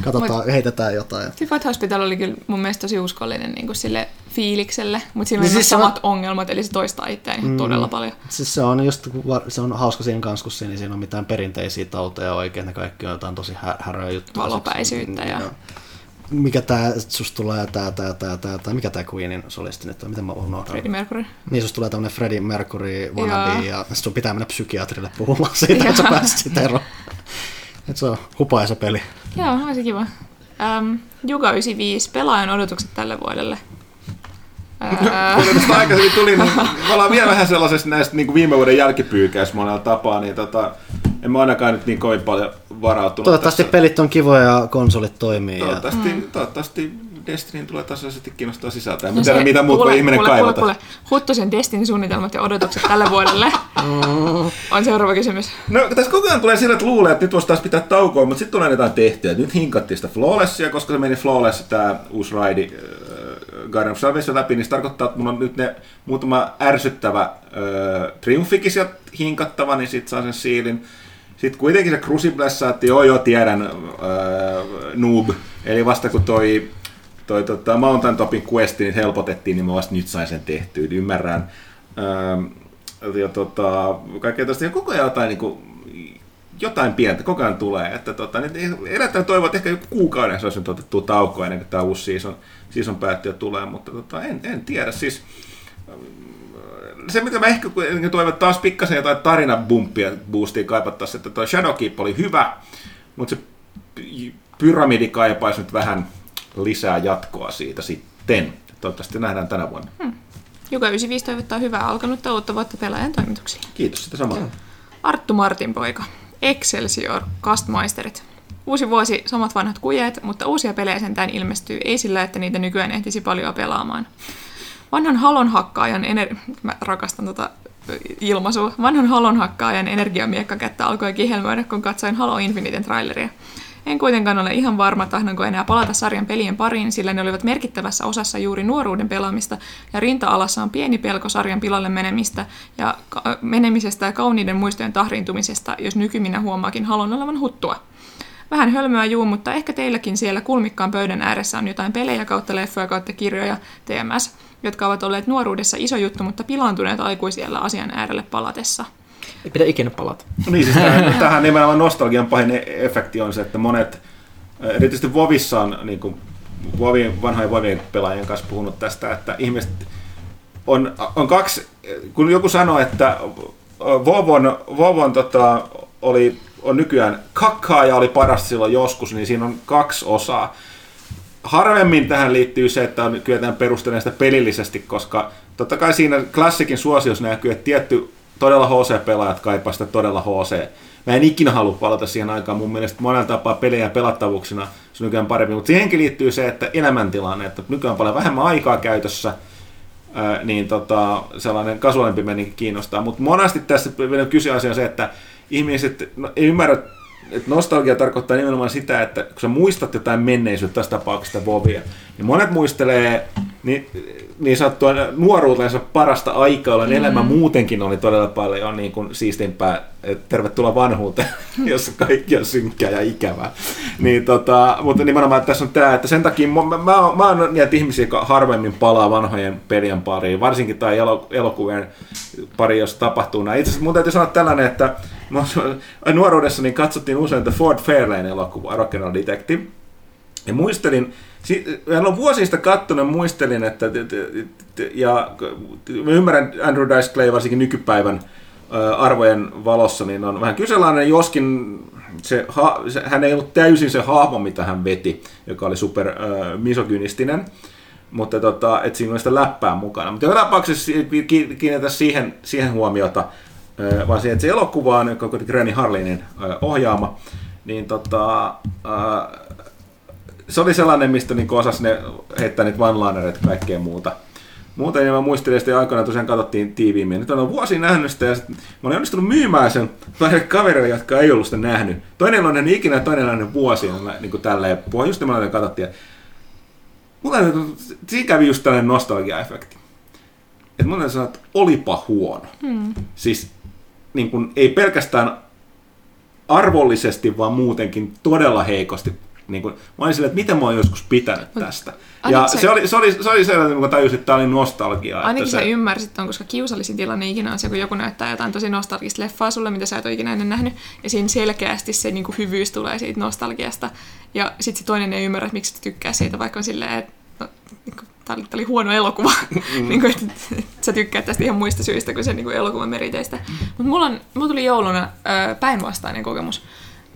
A: katsotaan, heitetään jotain.
C: Typhoid Hospital oli kyllä mun mielestä tosi uskollinen niin kuin sille fiilikselle, mutta siinä oli
A: Niin
C: niin
A: siis se on-
C: samat ongelmat, eli se toistaa itseään ihan todella paljon.
A: Siis se on just, se on hauska siinä kanssa, kun siinä, siinä on mitään perinteisiä tauteja oikein, ne kaikki on jotain tosi hä- häröä juttuja.
C: Valopäisyyttä ja-
A: Joo. Mikä tää, susta tulee tää, tää, tää, tää, tää, mikä tää Queenin solisti nyt on, miten mä unohdan?
C: Freddie Mercury.
A: Niin, susta tulee tämmönen Freddie Mercury wannabe ja sit sun pitää mennä psykiatrille puhumaan siitä, että sä pääsit siitä eroon. Et se on hupaisa peli.
C: Joo, olisi kiva. Ähm, Juga 95, pelaajan odotukset tälle vuodelle. Ää,
B: Kuten tästä aikaisemmin tuli, niin me ollaan vielä vähän sellaisesta näistä niin kuin viime vuoden jälkipyykäistä monella tapaa, niin tota, en mä ainakaan nyt niin kovin paljon varautunut.
A: Toivottavasti
B: tässä.
A: pelit on kivoja ja konsolit toimii. Ja...
B: Toivottavasti, mm. toivottavasti Destiny tulee tasaisesti kiinnostaa sisältöä.
C: No se-
B: mitä muut voi ihminen
C: kuule,
B: kaivata.
C: Kuule, kuule. Huttusen Destiny suunnitelmat ja odotukset tälle vuodelle on seuraava kysymys.
B: No tässä koko ajan tulee sillä, että luulee, että nyt voisi taas pitää taukoa, mutta sitten tulee jotain tehtyä. Nyt hinkattiin sitä Flawlessia, koska se meni Flawless, tämä uusi raidi äh, Guardian of Salvation läpi, niin se tarkoittaa, että mulla on nyt ne muutama ärsyttävä äh, triumfikin sieltä hinkattava, niin sitten saa sen siilin. Sitten kuitenkin se Cruciblessa, että joo joo tiedän, äh, noob, eli vasta kun toi toi tota, Mountain Topin questi niin helpotettiin, niin mä vasta nyt sain sen tehtyä, niin ymmärrän. Ja tota, kaikkea tästä, ja koko ajan jotain, niin kuin, jotain pientä, koko ajan tulee. Että tota, nyt eletään toivoa, että ehkä joku kuukauden se olisi nyt otettu taukoa ennen kuin tämä uusi season, season päättyy tulee, mutta tota, en, en tiedä. Siis, se, mitä mä ehkä kuitenkin toivon, taas pikkasen jotain tarinabumppia boostia kaipattaisiin, että tuo Shadowkeep oli hyvä, mutta se py- pyramidi kaipaisi nyt vähän lisää jatkoa siitä sitten. Toivottavasti nähdään tänä vuonna.
C: Juga 95 toivottaa hyvää alkanutta uutta vuotta pelaajan toimituksiin.
B: Kiitos sitä samaa.
C: Arttu Martin poika. Excelsior, Castmeisterit. Uusi vuosi, samat vanhat kujeet, mutta uusia pelejä sentään ilmestyy, ei sillä, että niitä nykyään ehtisi paljon pelaamaan. Vanhan halonhakkaajan, ener- mä rakastan tota ilmaisua, vanhan halonhakkaajan energiamiekkakättä alkoi kihelmöidä, kun katsoin Halo Infiniten traileria. En kuitenkaan ole ihan varma, tahdonko enää palata sarjan pelien pariin, sillä ne olivat merkittävässä osassa juuri nuoruuden pelaamista, ja rinta-alassa on pieni pelko sarjan pilalle menemistä ja ka- menemisestä ja kauniiden muistojen tahriintumisesta, jos nykyminä huomaakin halon olevan huttua. Vähän hölmöä juu, mutta ehkä teilläkin siellä kulmikkaan pöydän ääressä on jotain pelejä kautta leffoja kautta kirjoja, TMS, jotka ovat olleet nuoruudessa iso juttu, mutta pilaantuneet aikuisiellä asian äärelle palatessa.
D: Ei pidä ikinä palata.
B: Niin, siis tämähän, tämähän nimenomaan nostalgian pahin efekti on se, että monet, erityisesti Vovissa on niin kuin, Vovin, vanhojen Vovien pelaajien kanssa puhunut tästä, että ihmiset on, on kaksi, kun joku sanoo, että Vovon, Vovon tota, oli, on nykyään kakkaa ja oli paras silloin joskus, niin siinä on kaksi osaa. Harvemmin tähän liittyy se, että on, kyetään perustelemaan sitä pelillisesti, koska totta kai siinä klassikin suosiossa näkyy, että tietty todella HC-pelaajat kaipaa sitä todella HC. Mä en ikinä halua palata siihen aikaan. Mun mielestä monella tapaa pelejä pelattavuuksina se on nykyään parempi. Mutta siihenkin liittyy se, että elämäntilanne, että nykyään on paljon vähemmän aikaa käytössä, niin tota, sellainen kasuaalimpi meni kiinnostaa. Mutta monesti tässä vielä kyse asia on se, että ihmiset no, ei ymmärrä, että nostalgia tarkoittaa nimenomaan sitä, että kun sä muistat jotain menneisyyttä, tässä tapauksessa Vovia, niin monet muistelee niin, niin sanottua nuoruutensa parasta aikaa, jolloin mm. elämä muutenkin oli todella paljon niin kuin siistimpää. Et tervetuloa vanhuuteen, jossa kaikki on synkkää ja ikävää. Niin, tota, mutta nimenomaan että tässä on tämä, että sen takia mä, mä, mä, mä oon niitä ihmisiä, jotka harvemmin palaa vanhojen pelien pariin, varsinkin tai elo, elokuvien pari, jos tapahtuu näin. Itse asiassa mun täytyy sanoa tällainen, että nuoruudessa niin katsottiin usein The Ford Fairlane elokuva, Rock and Roll Detective. Ja muistelin, hän on vuosista kattonut, muistelin, että ja mä ymmärrän Andrew Dice Clay varsinkin nykypäivän arvojen valossa, niin on vähän kyseenalainen, joskin se, se, hän ei ollut täysin se hahmo, mitä hän veti, joka oli super äh, misogynistinen. mutta tota, et siinä on sitä läppää mukana. Mutta joka tapauksessa ki- ki- kiinnitä siihen, siihen huomiota, ö, vaan siihen, että se elokuva on, joka on Granny Harlinin ö, ohjaama, niin tota, ö, se oli sellainen, mistä niin osasi ne heittää niitä one-linereita ja kaikkea muuta. Muuten niin mä muistelin, että aikoinaan tosiaan katsottiin tiiviimmin. Nyt on vuosi nähnyt sitä ja sit mä olin onnistunut myymään sen kavereille, jotka ei ollut sitä nähnyt. Toinen on nähnyt ikinä, toinen on nähnyt vuosia. Mä, niin kuin tälleen, puhua just nimellä katsottiin. Ja mulla oli- siinä kävi just tällainen nostalgia-efekti. Että täytyy sanoa, että olipa huono. Hmm. Siis niin kuin, ei pelkästään arvollisesti, vaan muutenkin todella heikosti. Niin kuin, mä olin silleen, että miten mä oon joskus pitänyt tästä.
C: Ai
B: Ja
C: se-
B: se oli, se oli, se oli sellainen, kun tajusin, että tämä oli nostalgiaa.
C: Ainakin
B: että
C: sä
B: se,
C: ymmärsit ton, koska kiusallisin tilanne ikinä on se, kun joku näyttää jotain tosi nostalgista leffaa sulle, mitä sä et ole ikinä ennen nähnyt, ja siinä selkeästi se niinku hyvyys tulee siitä nostalgiasta, ja sitten se toinen ei ymmärrä, että miksi sä tykkää siitä, vaikka on silleen, että no, niinku, tää oli, tää oli huono elokuva, mm. niinku, että, että sä tykkäät tästä ihan muista syistä kuin sen niinku, elokuvan meriteistä. Mutta mulla, on, mulla tuli jouluna ö, päinvastainen kokemus.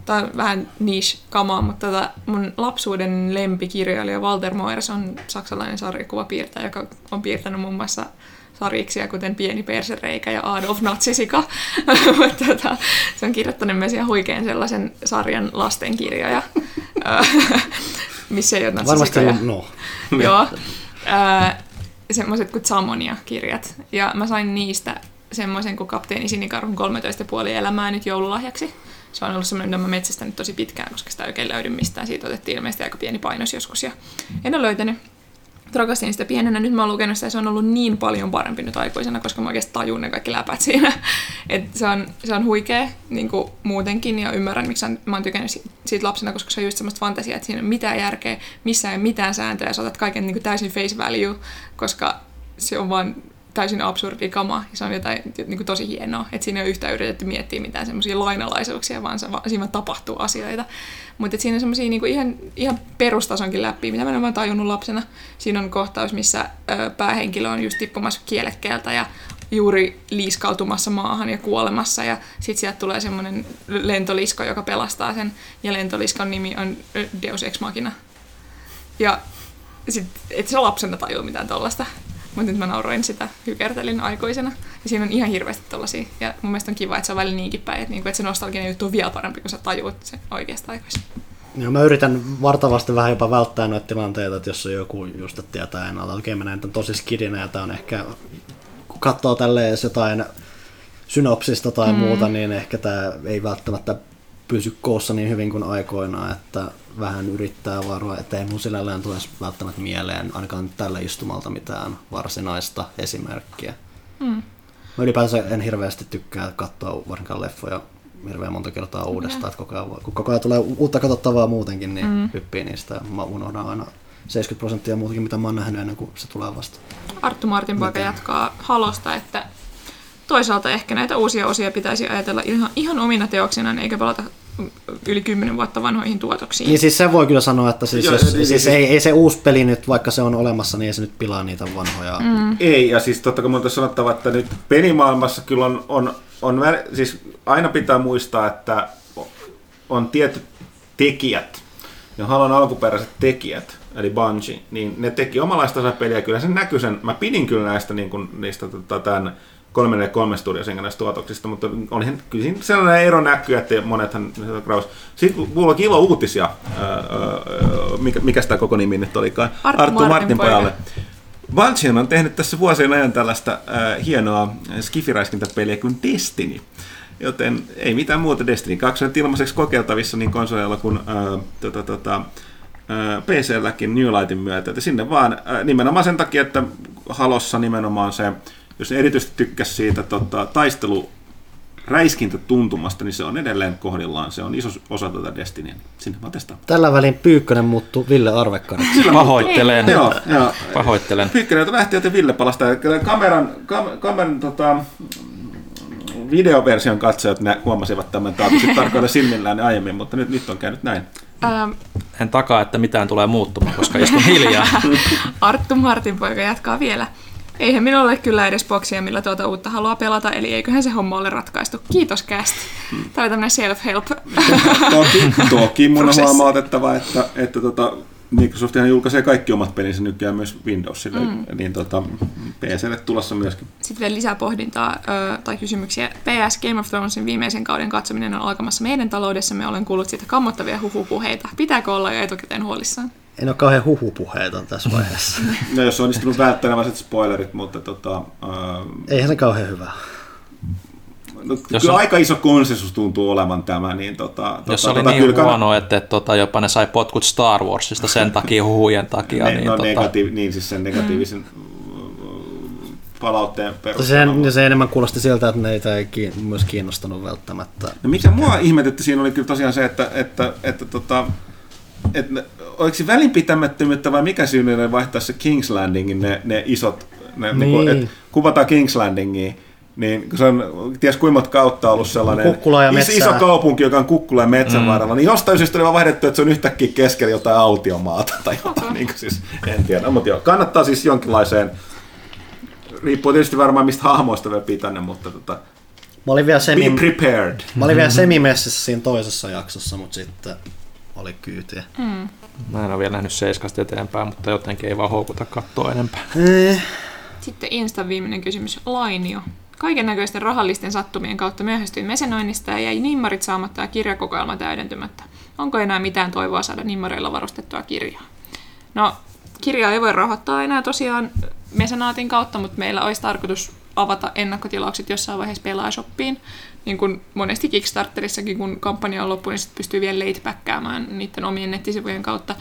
C: Tämä on vähän niche kamaa, mutta tota, mun lapsuuden lempikirjailija Walter Moers on saksalainen sarjakuvapiirtäjä, joka on piirtänyt muun muassa sarjiksia, kuten Pieni persereikä ja Adolf Natsisika. Mutta tota, se on kirjoittanut myös ihan huikean sellaisen sarjan lastenkirjoja, missä ei ole
A: Varmasti
C: natsisikoja.
A: on, no.
C: Joo. Semmoiset kuin Samonia-kirjat. Ja mä sain niistä semmoisen kuin Kapteeni Sinikarhun 13,5 elämää nyt joululahjaksi. Se on ollut semmoinen, jota mä metsästänyt tosi pitkään, koska sitä ei oikein löydy mistään. Siitä otettiin ilmeisesti aika pieni painos joskus ja en ole löytänyt. Rakastin sitä pienenä, nyt mä oon lukenut sitä ja se on ollut niin paljon parempi nyt aikuisena, koska mä oikeasti tajun ne kaikki läpät siinä. Et se, on, se on huikea niin kuin muutenkin ja ymmärrän, miksi mä oon tykännyt si- siitä lapsena, koska se on just semmoista fantasiaa, että siinä ei ole mitään järkeä, missään ei mitään sääntöjä, sä otat kaiken niin kuin täysin face value, koska se on vaan täysin absurdi kama ja se on jotain niin kuin tosi hienoa, että siinä ei ole yhtään yritetty miettiä mitään semmoisia lainalaisuuksia, vaan se, siinä vaan tapahtuu asioita. Mutta siinä on semmoisia niin ihan, ihan perustasonkin läpi, mitä mä en ole tajunnut lapsena. Siinä on kohtaus, missä ö, päähenkilö on just tippumassa kielekkeeltä ja juuri liiskautumassa maahan ja kuolemassa ja sitten sieltä tulee semmoinen lentolisko, joka pelastaa sen ja lentoliskon nimi on Deus Ex Machina. Ja sit, et se lapsena tajua mitään tollasta. Mutta nyt mä nauroin sitä, hykertelin aikuisena. Ja siinä on ihan hirveästi tollasia. Ja mun mielestä on kiva, että se on välillä niinkin päin, että, niinku, että se nostalginen juttu on vielä parempi, kun sä tajuut sen oikeasta aikuisena.
A: Ja mä yritän vartavasti vähän jopa välttää noita tilanteita, että jos on joku just, että tietää ennalta, että okei mä näen tämän tosi skidinä ja tää on ehkä, kun katsoo tälleen jotain synopsista tai mm. muuta, niin ehkä tämä ei välttämättä pysy koossa niin hyvin kuin aikoinaan, että vähän yrittää varoa, ettei mun sinällään tule välttämättä mieleen ainakaan tällä istumalta mitään varsinaista esimerkkiä.
C: Mm.
A: Mä ylipäänsä en hirveästi tykkää katsoa varsinkaan leffoja hirveän monta kertaa uudestaan, että koko ajan, kun koko ajan tulee uutta katsottavaa muutenkin, niin mm. hyppii niistä ja mä unohdan aina 70 prosenttia muutakin, mitä mä oon nähnyt ennen kuin se tulee vasta.
C: Arttu Martin poika jatkaa halosta, että toisaalta ehkä näitä uusia osia pitäisi ajatella ihan, ihan omina teoksinaan, eikä palata yli 10 vuotta vanhoihin tuotoksiin.
A: Niin siis se voi kyllä sanoa, että siis,
B: Joo,
A: jos,
B: niin,
A: siis
B: niin,
A: ei, ei se uusi peli nyt, vaikka se on olemassa, niin ei se nyt pilaa niitä vanhoja. Mm.
B: Ei, ja siis totta kai mun sanottava, että nyt pelimaailmassa kyllä on, on, on siis aina pitää muistaa, että on tietyt tekijät, ja Halon alkuperäiset tekijät, eli Bungie, niin ne teki omanlaista peliä, kyllä se näkyy sen, mä pidin kyllä näistä, niin kuin, niistä tota, tämän 343 Studios näistä tuotoksista, mutta olihan, kyllä siinä sellainen ero näkyy, että monethan Kraus. Sitten mulla on ilo uutisia, ää, mikä, mikä sitä koko nimi nyt olikaan,
C: Arttu
B: Arttu
C: Martin
B: Martin
C: pojalle.
B: Bungie on tehnyt tässä vuosien ajan tällaista äh, hienoa skifiräiskintäpeliä kuin Destiny. Joten ei mitään muuta Destiny 2 on ilmaiseksi kokeiltavissa niin konsoleilla kuin äh, tota, tota, äh, PC-lläkin New Lightin myötä. Että sinne vaan äh, nimenomaan sen takia, että Halossa nimenomaan se, jos ne erityisesti tykkäsi siitä tota, taistelu räiskintätuntumasta, niin se on edelleen kohdillaan. Se on iso osa tätä Destinyä. Sinne vaan testaa.
A: Tällä välin Pyykkönen muuttuu Ville Arvekkariksi.
E: Pahoittelen.
B: Joo, joo.
E: Pahoittelen.
B: Pyykkönen lähti, joten Ville palastaa. Kyllä Kameran, kam, kameran tota, videoversion katsojat nä, huomasivat tämän taatusti tarkoilla silmillään aiemmin, mutta nyt, nyt on käynyt näin.
C: Ähm,
E: En takaa, että mitään tulee muuttumaan, koska istun hiljaa.
C: Arttu Martin poika jatkaa vielä. Eihän minulla ole kyllä edes boksia, millä tuota uutta haluaa pelata, eli eiköhän se homma ole ratkaistu. Kiitos Cast. Tämä oli tämmöinen self-help.
B: Toki, toki mun on huomautettava, että, että tota, Microsofthan julkaisee kaikki omat pelinsä nykyään myös Windowsille, mm. niin tota, PClle tulossa myöskin.
C: Sitten vielä lisää pohdintaa ö, tai kysymyksiä. PS Game of Thronesin viimeisen kauden katsominen on alkamassa meidän taloudessamme. Olen kuullut siitä kammottavia huhupuheita. Pitääkö olla jo etukäteen huolissaan?
A: En ole kauhean huhupuheita tässä vaiheessa.
B: No jos on onnistunut välttämään sitten spoilerit, mutta tota, ää,
A: Eihän se kauhean hyvä.
B: no,
E: Jos
B: kyllä
E: on-
B: aika iso konsensus tuntuu olevan tämä, niin tota,
E: Jos
B: tota,
E: oli
B: tota,
E: niin
B: kyllä
E: huono, että, että tota, jopa ne sai potkut Star Warsista sen takia huhujen takia,
B: ne,
E: niin,
B: no,
E: tota,
B: negatiiv, niin siis sen negatiivisen palautteen
A: Se,
B: perusteella.
A: se enemmän kuulosti siltä, että neitä ei kiin- myös kiinnostanut välttämättä.
B: No mikä mua ihmetytti siinä oli kyllä tosiaan se, että, että, että, tota, että ne- oliko se välinpitämättömyyttä vai mikä syy oli vaihtaa se King's Landingin ne, ne isot, ne, niin.
A: Niin.
B: että kuvataan King's Landingia, niin kun se on ties kuinka kautta ollut sellainen
A: Kukkula ja
B: is,
A: metsää.
B: iso kaupunki, joka on kukkula ja metsän mm. varrella, niin jostain syystä oli vaan vaihdettu, että se on yhtäkkiä keskellä jotain autiomaata tai jotain, niin kuin siis, en tiedä, mutta joo, kannattaa siis jonkinlaiseen, riippuu tietysti varmaan mistä hahmoista vielä pitänyt, mutta tota,
A: Mä olin vielä,
B: be
A: semi,
B: prepared.
A: mä olin vielä semimessissä siinä toisessa jaksossa, mutta sitten oli kyytiä.
E: mä en ole vielä nähnyt seiskasta eteenpäin, mutta jotenkin ei vaan houkuta katsoa enempää.
A: Eh,
C: Sitten Instan viimeinen kysymys. Lainio. Kaiken näköisten rahallisten sattumien kautta myöhästyin mesenoinnista ja jäi nimmarit saamatta ja kirjakokoelma täydentymättä. Onko enää mitään toivoa saada nimmareilla varustettua kirjaa? No, kirjaa ei voi rahoittaa enää tosiaan mesenaatin kautta, mutta meillä olisi tarkoitus avata ennakkotilaukset jossain vaiheessa pelaashoppiin. Niin kuin monesti Kickstarterissakin, kun kampanja on loppu, niin sit pystyy vielä late niiden omien nettisivujen kautta.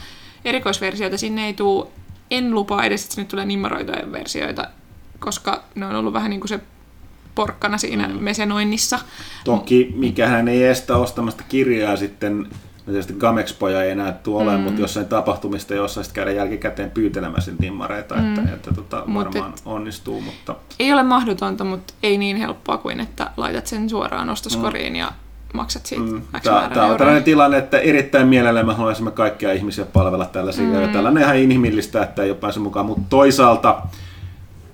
C: Erikoisversioita sinne ei tule. En lupaa edes, että sinne tulee nimmaroituja versioita, koska ne on ollut vähän niin kuin se porkkana siinä mm. mesenoinnissa.
B: Toki mikähän ei estä ostamasta kirjaa sitten, tietysti Gamexpoja ei enää tule olemaan, mutta jossain tapahtumista jossain sitten käydä jälkikäteen pyytelemään sen timmareita, mm. että, että tota,
C: Mut
B: varmaan
C: et-
B: onnistuu, mutta
C: Ei ole mahdotonta, mutta ei niin helppoa kuin, että laitat sen suoraan ostoskoriin mm. ja maksat siitä mm.
B: Tämä, tämä on tällainen tilanne, että erittäin mielellämme haluaisimme kaikkia ihmisiä palvella tällaisia, mm. ja tällainen ihan inhimillistä, että ei ole päässyt mukaan, mutta toisaalta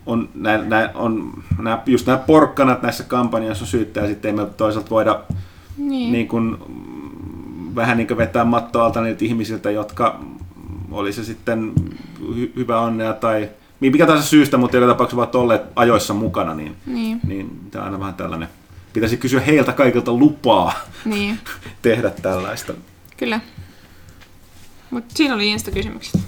B: on, nää, nää, on nää, just nämä porkkanat näissä kampanjoissa syyttää, sitten ei me toisaalta voida
C: Niin.
B: niin kuin, mm, vähän niin kuin vetää mattoa alta niiltä ihmisiltä, jotka oli se sitten hy- hyvä onnea tai mikä tahansa syystä, mutta joka tapauksessa ovat olleet ajoissa mukana, niin,
C: Niin.
B: niin tämä on aina vähän tällainen. Pitäisi kysyä heiltä kaikilta lupaa
C: niin,
B: tehdä tällaista.
C: kyllä. Mutta siinä oli Insta-kysymykset.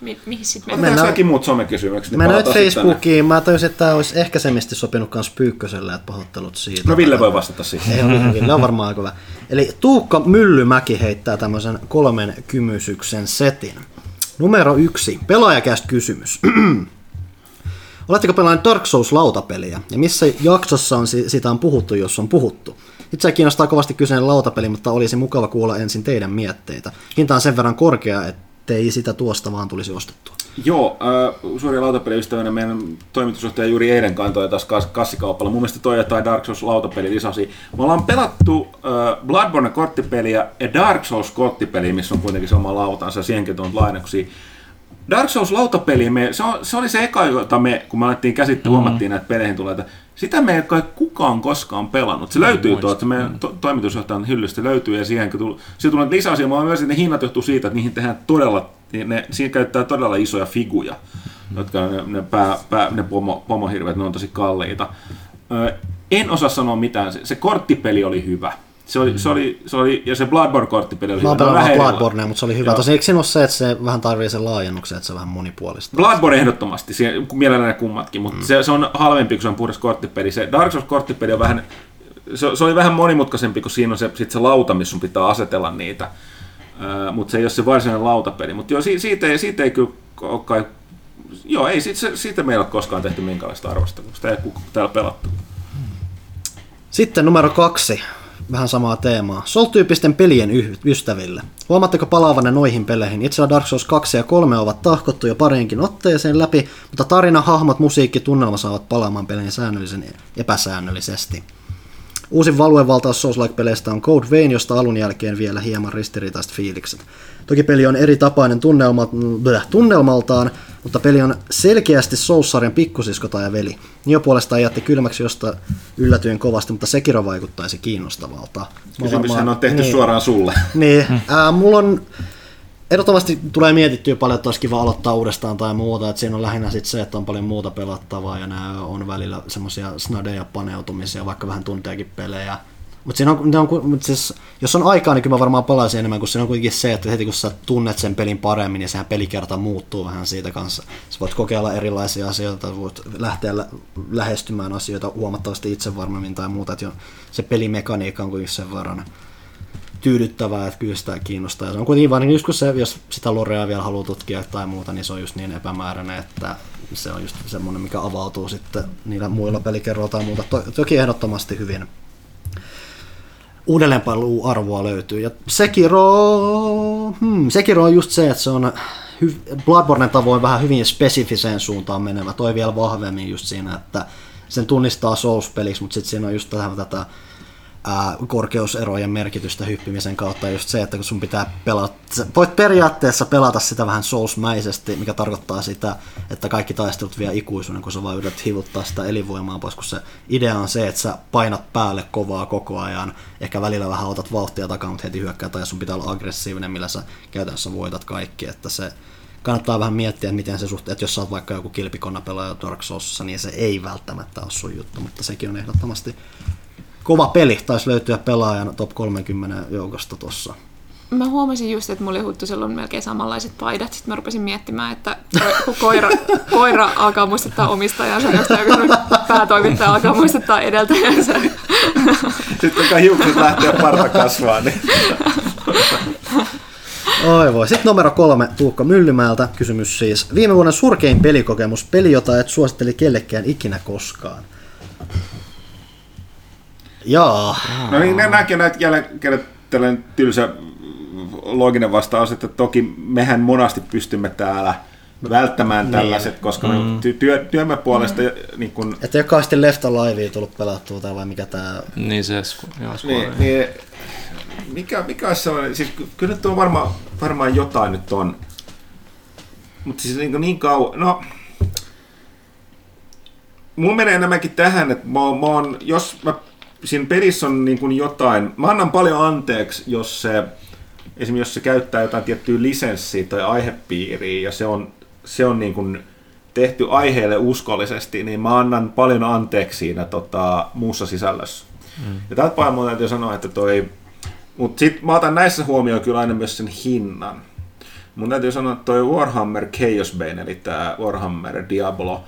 C: Mi- mihin sitten mennään?
B: Mennään kaikki muut somekysymykset. niin
A: Mä näin Facebookiin, mä tajusin, että tämä olisi ehkä semisti sopinut myös Pyykköselle, että pahoittelut siitä.
B: No Ville voi vastata siihen.
A: Ei ole Ville, on varmaan aika hyvä. Eli Tuukka Myllymäki heittää tämmöisen kolmen kymysyksen setin. Numero yksi, pelaajakäst kysymys. Oletteko pelannut Dark Souls-lautapeliä? Ja missä jaksossa on si- siitä on puhuttu, jos on puhuttu? Itse kiinnostaa kovasti kyseinen lautapeli, mutta olisi mukava kuulla ensin teidän mietteitä. Hinta on sen verran korkea, ettei sitä tuosta vaan tulisi ostettua.
B: Joo, äh, suuri lautapeliystävänä meidän toimitusjohtaja juuri eilen kantoi taas kas- kassikaupalla. Mun mielestä toi jotain Dark Souls lautapeli lisäsi. Me ollaan pelattu äh, Bloodborne korttipeliä ja Dark Souls korttipeliä, missä on kuitenkin se oma lautansa siihenkin on lainaksia. Dark Souls lautapeli, me, se, on, se, oli se eka, jota me, kun me alettiin käsittää, mm. huomattiin näitä peleihin tulee, että sitä me ei kai kukaan koskaan pelannut. Se löytyy tuolta, meidän to, toimitusjohtajan hyllystä löytyy ja siihen kun tuli, siihen tulee lisäasia, mä myös, ne hinnat johtuu siitä, että niihin tehdään todella, ne, siinä käyttää todella isoja figuja, mm. jotka ne, ne, pää, pää, ne pomo, pomohirveet, ne on tosi kalliita. Ö, en osaa sanoa mitään, se, se korttipeli oli hyvä. Se oli, se oli, se oli, ja se Bloodborne-korttipeli oli
A: Mä oon pelannut Bloodbornea, mutta se oli hyvä. Tosin eikö siinä ole se, että se vähän tarvii sen laajennuksen, että se on vähän monipuolista?
B: Bloodborne ehdottomasti, mielellään ne kummatkin, mutta mm. se, se, on halvempi, kun se on puhdas korttipeli. Se Dark Souls-korttipeli on vähän, se, se oli vähän monimutkaisempi, kun siinä on se, sit se lauta, missä sun pitää asetella niitä. Uh, mutta se ei ole se varsinainen lautapeli. Mutta joo, siitä, siitä, ei, siitä ei kyllä ole kai, joo, ei siitä, siitä meillä ole koskaan tehty minkälaista arvostelua. Sitä ei kukaan täällä pelattu.
A: Sitten numero kaksi, vähän samaa teemaa. Soul-tyyppisten pelien ystäville. Huomaatteko palaavanne noihin peleihin? Itse Dark Souls 2 ja 3 ovat tahkottu jo pariinkin otteeseen läpi, mutta tarina, hahmot, musiikki, tunnelma saavat palaamaan peliin säännöllisen epäsäännöllisesti. Uusin valuevaltaus Souls-like-peleistä on Code Vein, josta alun jälkeen vielä hieman ristiriitaiset fiilikset. Toki peli on eri tapainen tunnelma, bleh, tunnelmaltaan, mutta peli on selkeästi Souls-sarjan pikkusisko tai veli. Nio puolestaan jätti kylmäksi, josta yllätyin kovasti, mutta Sekiro vaikuttaisi kiinnostavalta.
B: Kysymyshän
A: varmaan-
B: on tehty
A: niin.
B: suoraan sulle.
A: Niin, ää, mulla on ehdottomasti tulee mietittyä paljon, että olisi kiva aloittaa uudestaan tai muuta. Että siinä on lähinnä sit se, että on paljon muuta pelattavaa ja nämä on välillä semmoisia snadeja paneutumisia, vaikka vähän tunteekin pelejä. Mutta siinä on, ne on, siis, jos on aikaa, niin kyllä mä varmaan palaisin enemmän, kun siinä on kuitenkin se, että heti kun sä tunnet sen pelin paremmin, niin sehän pelikerta muuttuu vähän siitä kanssa. Sä voit kokeilla erilaisia asioita, voit lähteä lä- lähestymään asioita huomattavasti itsevarmemmin tai muuta, että se pelimekaniikka on kuitenkin sen verran tyydyttävää, että kyllä sitä kiinnostaa. Ja se on kuitenkin vain, just kun se, jos sitä lorea vielä haluaa tutkia tai muuta, niin se on just niin epämääräinen, että se on just semmoinen, mikä avautuu sitten niillä muilla pelikerroilla tai muuta. To, toki ehdottomasti hyvin uudelleenpaluu-arvoa löytyy. Ja Sekiro, hmm, Sekiro on just se, että se on hy- Bloodborne tavoin vähän hyvin spesifiseen suuntaan menevä. Toi vielä vahvemmin just siinä, että sen tunnistaa Souls-peliksi, mutta sitten siinä on just tätä, tätä ää, korkeuserojen merkitystä hyppimisen kautta. Just se, että kun sun pitää pelata, voit periaatteessa pelata sitä vähän soulsmäisesti, mikä tarkoittaa sitä, että kaikki taistelut vie ikuisuuden, kun sä vaan yrität hivuttaa sitä elinvoimaa pois, kun se idea on se, että sä painat päälle kovaa koko ajan, ehkä välillä vähän otat vauhtia takaa, mutta heti hyökkää ja sun pitää olla aggressiivinen, millä sä käytännössä voitat kaikki, että se kannattaa vähän miettiä, miten se suhteen, että jos sä oot vaikka joku kilpikonna pelaaja Dark Soulsissa, niin se ei välttämättä ole sun juttu, mutta sekin on ehdottomasti kova peli, taisi löytyä pelaajan top 30 joukosta tossa.
C: Mä huomasin just, että mulla Huttusella on melkein samanlaiset paidat. Sitten mä rupesin miettimään, että kun koira, koira alkaa muistuttaa omistajansa, josta joku semmoinen päätoimittaja alkaa muistuttaa edeltäjänsä.
B: Sitten kun hiukset lähtee parta kasvaa, niin
A: Oi voi. Sitten numero kolme, Tuukka Myllymäältä. Kysymys siis. Viime vuoden surkein pelikokemus. Peli, jota et suositteli kellekään ikinä koskaan. Jaa.
B: No niin, näkee näitä jälleen kerran tällainen tylsä looginen vastaus, että toki mehän monasti pystymme täällä välttämään tällaiset, koska mm. ty- työ, työmme puolesta mm. niin kun,
A: Että jokaisesti Left Alive tullut pelattua tai vai mikä tää...
E: Niin se, sku- joo,
B: niin, niin, mikä, mikä olisi sellainen, siis ky- kyllä nyt on varmaan, varmaan jotain nyt on, mutta siis niin, niin kauan, no mulla menee enemmänkin tähän, että mä, oon- mä oon, jos mä, siinä pelissä on niin kuin jotain, mä annan paljon anteeksi, jos se, esimerkiksi jos se käyttää jotain tiettyä lisenssiä tai aihepiiriä ja se on, se on niin kuin tehty aiheelle uskollisesti, niin mä annan paljon anteeksi siinä tota, muussa sisällössä. Mm. Ja tältä pohjalta mun täytyy sanoa, että toi, mutta sit mä otan näissä huomioon kyllä aina myös sen hinnan. Mun täytyy sanoa, että toi Warhammer Chaos Bane, eli tämä Warhammer Diablo,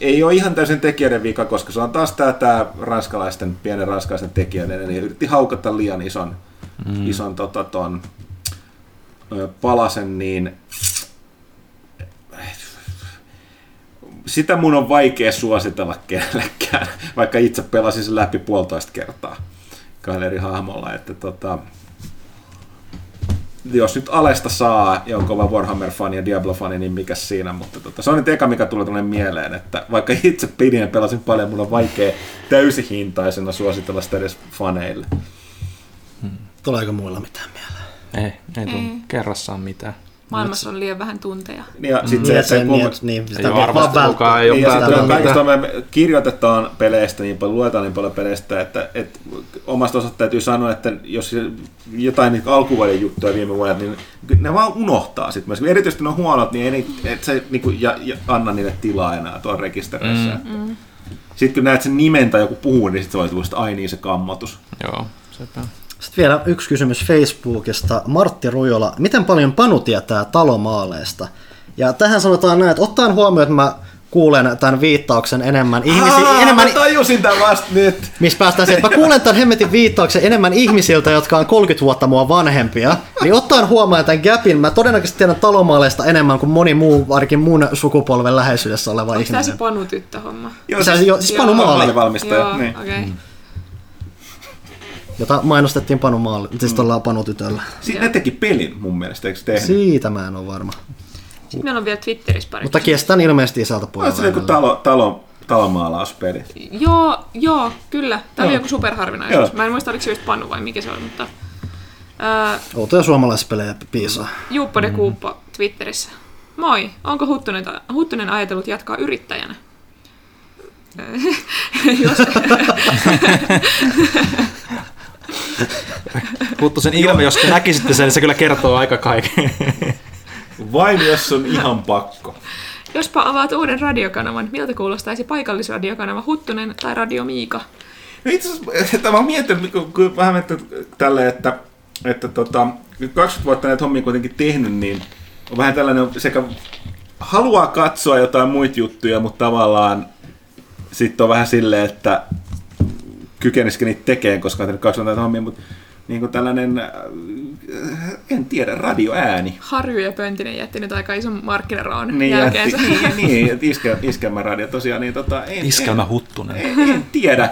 B: ei ole ihan täysin tekijöiden vika, koska se on taas tämä, tämä ranskalaisten, pienen ranskalaisten tekijöiden, eli yritti haukata liian ison, mm. ison tota, ton, palasen, niin sitä mun on vaikea suositella kenellekään, vaikka itse pelasin sen läpi puolitoista kertaa kahdella eri hahmolla, että tota, jos nyt Alesta saa, ja on kova Warhammer-fani ja Diablo-fani, niin mikä siinä, mutta tota, se on nyt eka, mikä tulee tuonne mieleen, että vaikka itse pidin ja pelasin paljon, mun on vaikea täysihintaisena suositella sitä edes faneille.
A: Tuleeko muilla mitään mieleen?
E: Ei, ei tule kerrassaan mitään.
C: Maailmassa on liian vähän tunteja.
B: Ja sit
A: Niin,
B: se,
A: että niin,
B: kun-
A: niin,
E: Ei
A: sitä
E: ole
A: vaan
E: arvostelukaan,
A: välttää.
E: ei ole
B: Niin, kaikista me kirjoitetaan peleistä niin paljon, luetaan niin paljon peleistä, että, että omasta osasta täytyy sanoa, että jos jotain niitä alkuvuoden juttuja viime vuodelta, niin ne vaan unohtaa sitten myös. Erityisesti ne on huonot, niin ei et se niin kuin, ja, ja, anna niille tilaa enää tuolla rekistereissä. Mm. Sitten kun näet sen nimen tai joku puhuu, niin sitten se voi tulla, että ai niin se kammotus.
E: Joo, sepä.
A: Sitten vielä yksi kysymys Facebookista. Martti Rujola, miten paljon Panu tietää talomaaleista? Ja tähän sanotaan näin, että ottaen huomioon, että mä kuulen tämän viittauksen enemmän ihmisiä,
B: Aa,
A: enemmän,
B: mä tajusin tämän vasta nyt.
A: missä päästään siihen, että mä kuulen tämän hemmetin viittauksen enemmän ihmisiltä, jotka on 30 vuotta mua vanhempia, niin ottaen huomioon tämän gapin, mä todennäköisesti tiedän talomaaleista enemmän kuin moni muu, ainakin mun sukupolven läheisyydessä oleva
C: Onko tämä se
A: ihminen.
C: Panu tyttöhomma?
B: Joo,
A: Se, jo, siis Panu
C: Joo.
A: Maali,
B: maalivalmistaja.
C: Joo,
B: Niin.
C: okei. Okay.
A: Jota mainostettiin Panu Maali, siis tuolla Panu tytöllä.
B: Sitten ne teki pelin mun mielestä, eikö tehnyt?
A: Siitä mä en ole varma.
C: Sitten meillä on vielä Twitterissä pari.
A: Mutta kestän ilmeisesti isältä
B: On
A: pojalla.
B: se joku talo, talo, talomaalauspeli.
C: Joo, joo, kyllä. Tämä oli
B: Joo.
C: joku superharvinaisuus.
B: Joo.
C: Mä en muista, oliko se just Panu vai mikä se oli, mutta... Ää,
A: Outoja suomalaispelejä piisaa.
C: Juuppo de Kuuppo Twitterissä. Moi, onko Huttunen, Huttunen ajatellut jatkaa yrittäjänä? Jos...
E: Huttusen ilme, jos näkisitte sen, niin se kyllä kertoo aika kaiken.
B: Vain jos on ihan pakko.
C: Jospa avaat uuden radiokanavan, miltä kuulostaisi paikallisradiokanava Huttunen tai Radio Miika?
B: No itse asiassa, tämä on miettinyt, kun, kun vähän miettinyt tälle, että, että tota, 20 vuotta näitä hommia kuitenkin tehnyt, niin on vähän tällainen sekä haluaa katsoa jotain muita juttuja, mutta tavallaan sitten on vähän silleen, että kykenisikö niitä tekemään, koska on tehnyt 20 näitä hommia, mutta niin kuin tällainen, äh, en tiedä, radioääni.
C: Harju ja Pöntinen jätti nyt aika ison markkinaraon
B: Niin,
C: jälkeensä.
B: jätti, niin, niin että iskel, iskelmäradio tosiaan, niin tota, en,
E: Iskelmä
B: en,
E: Huttunen.
B: en, en tiedä.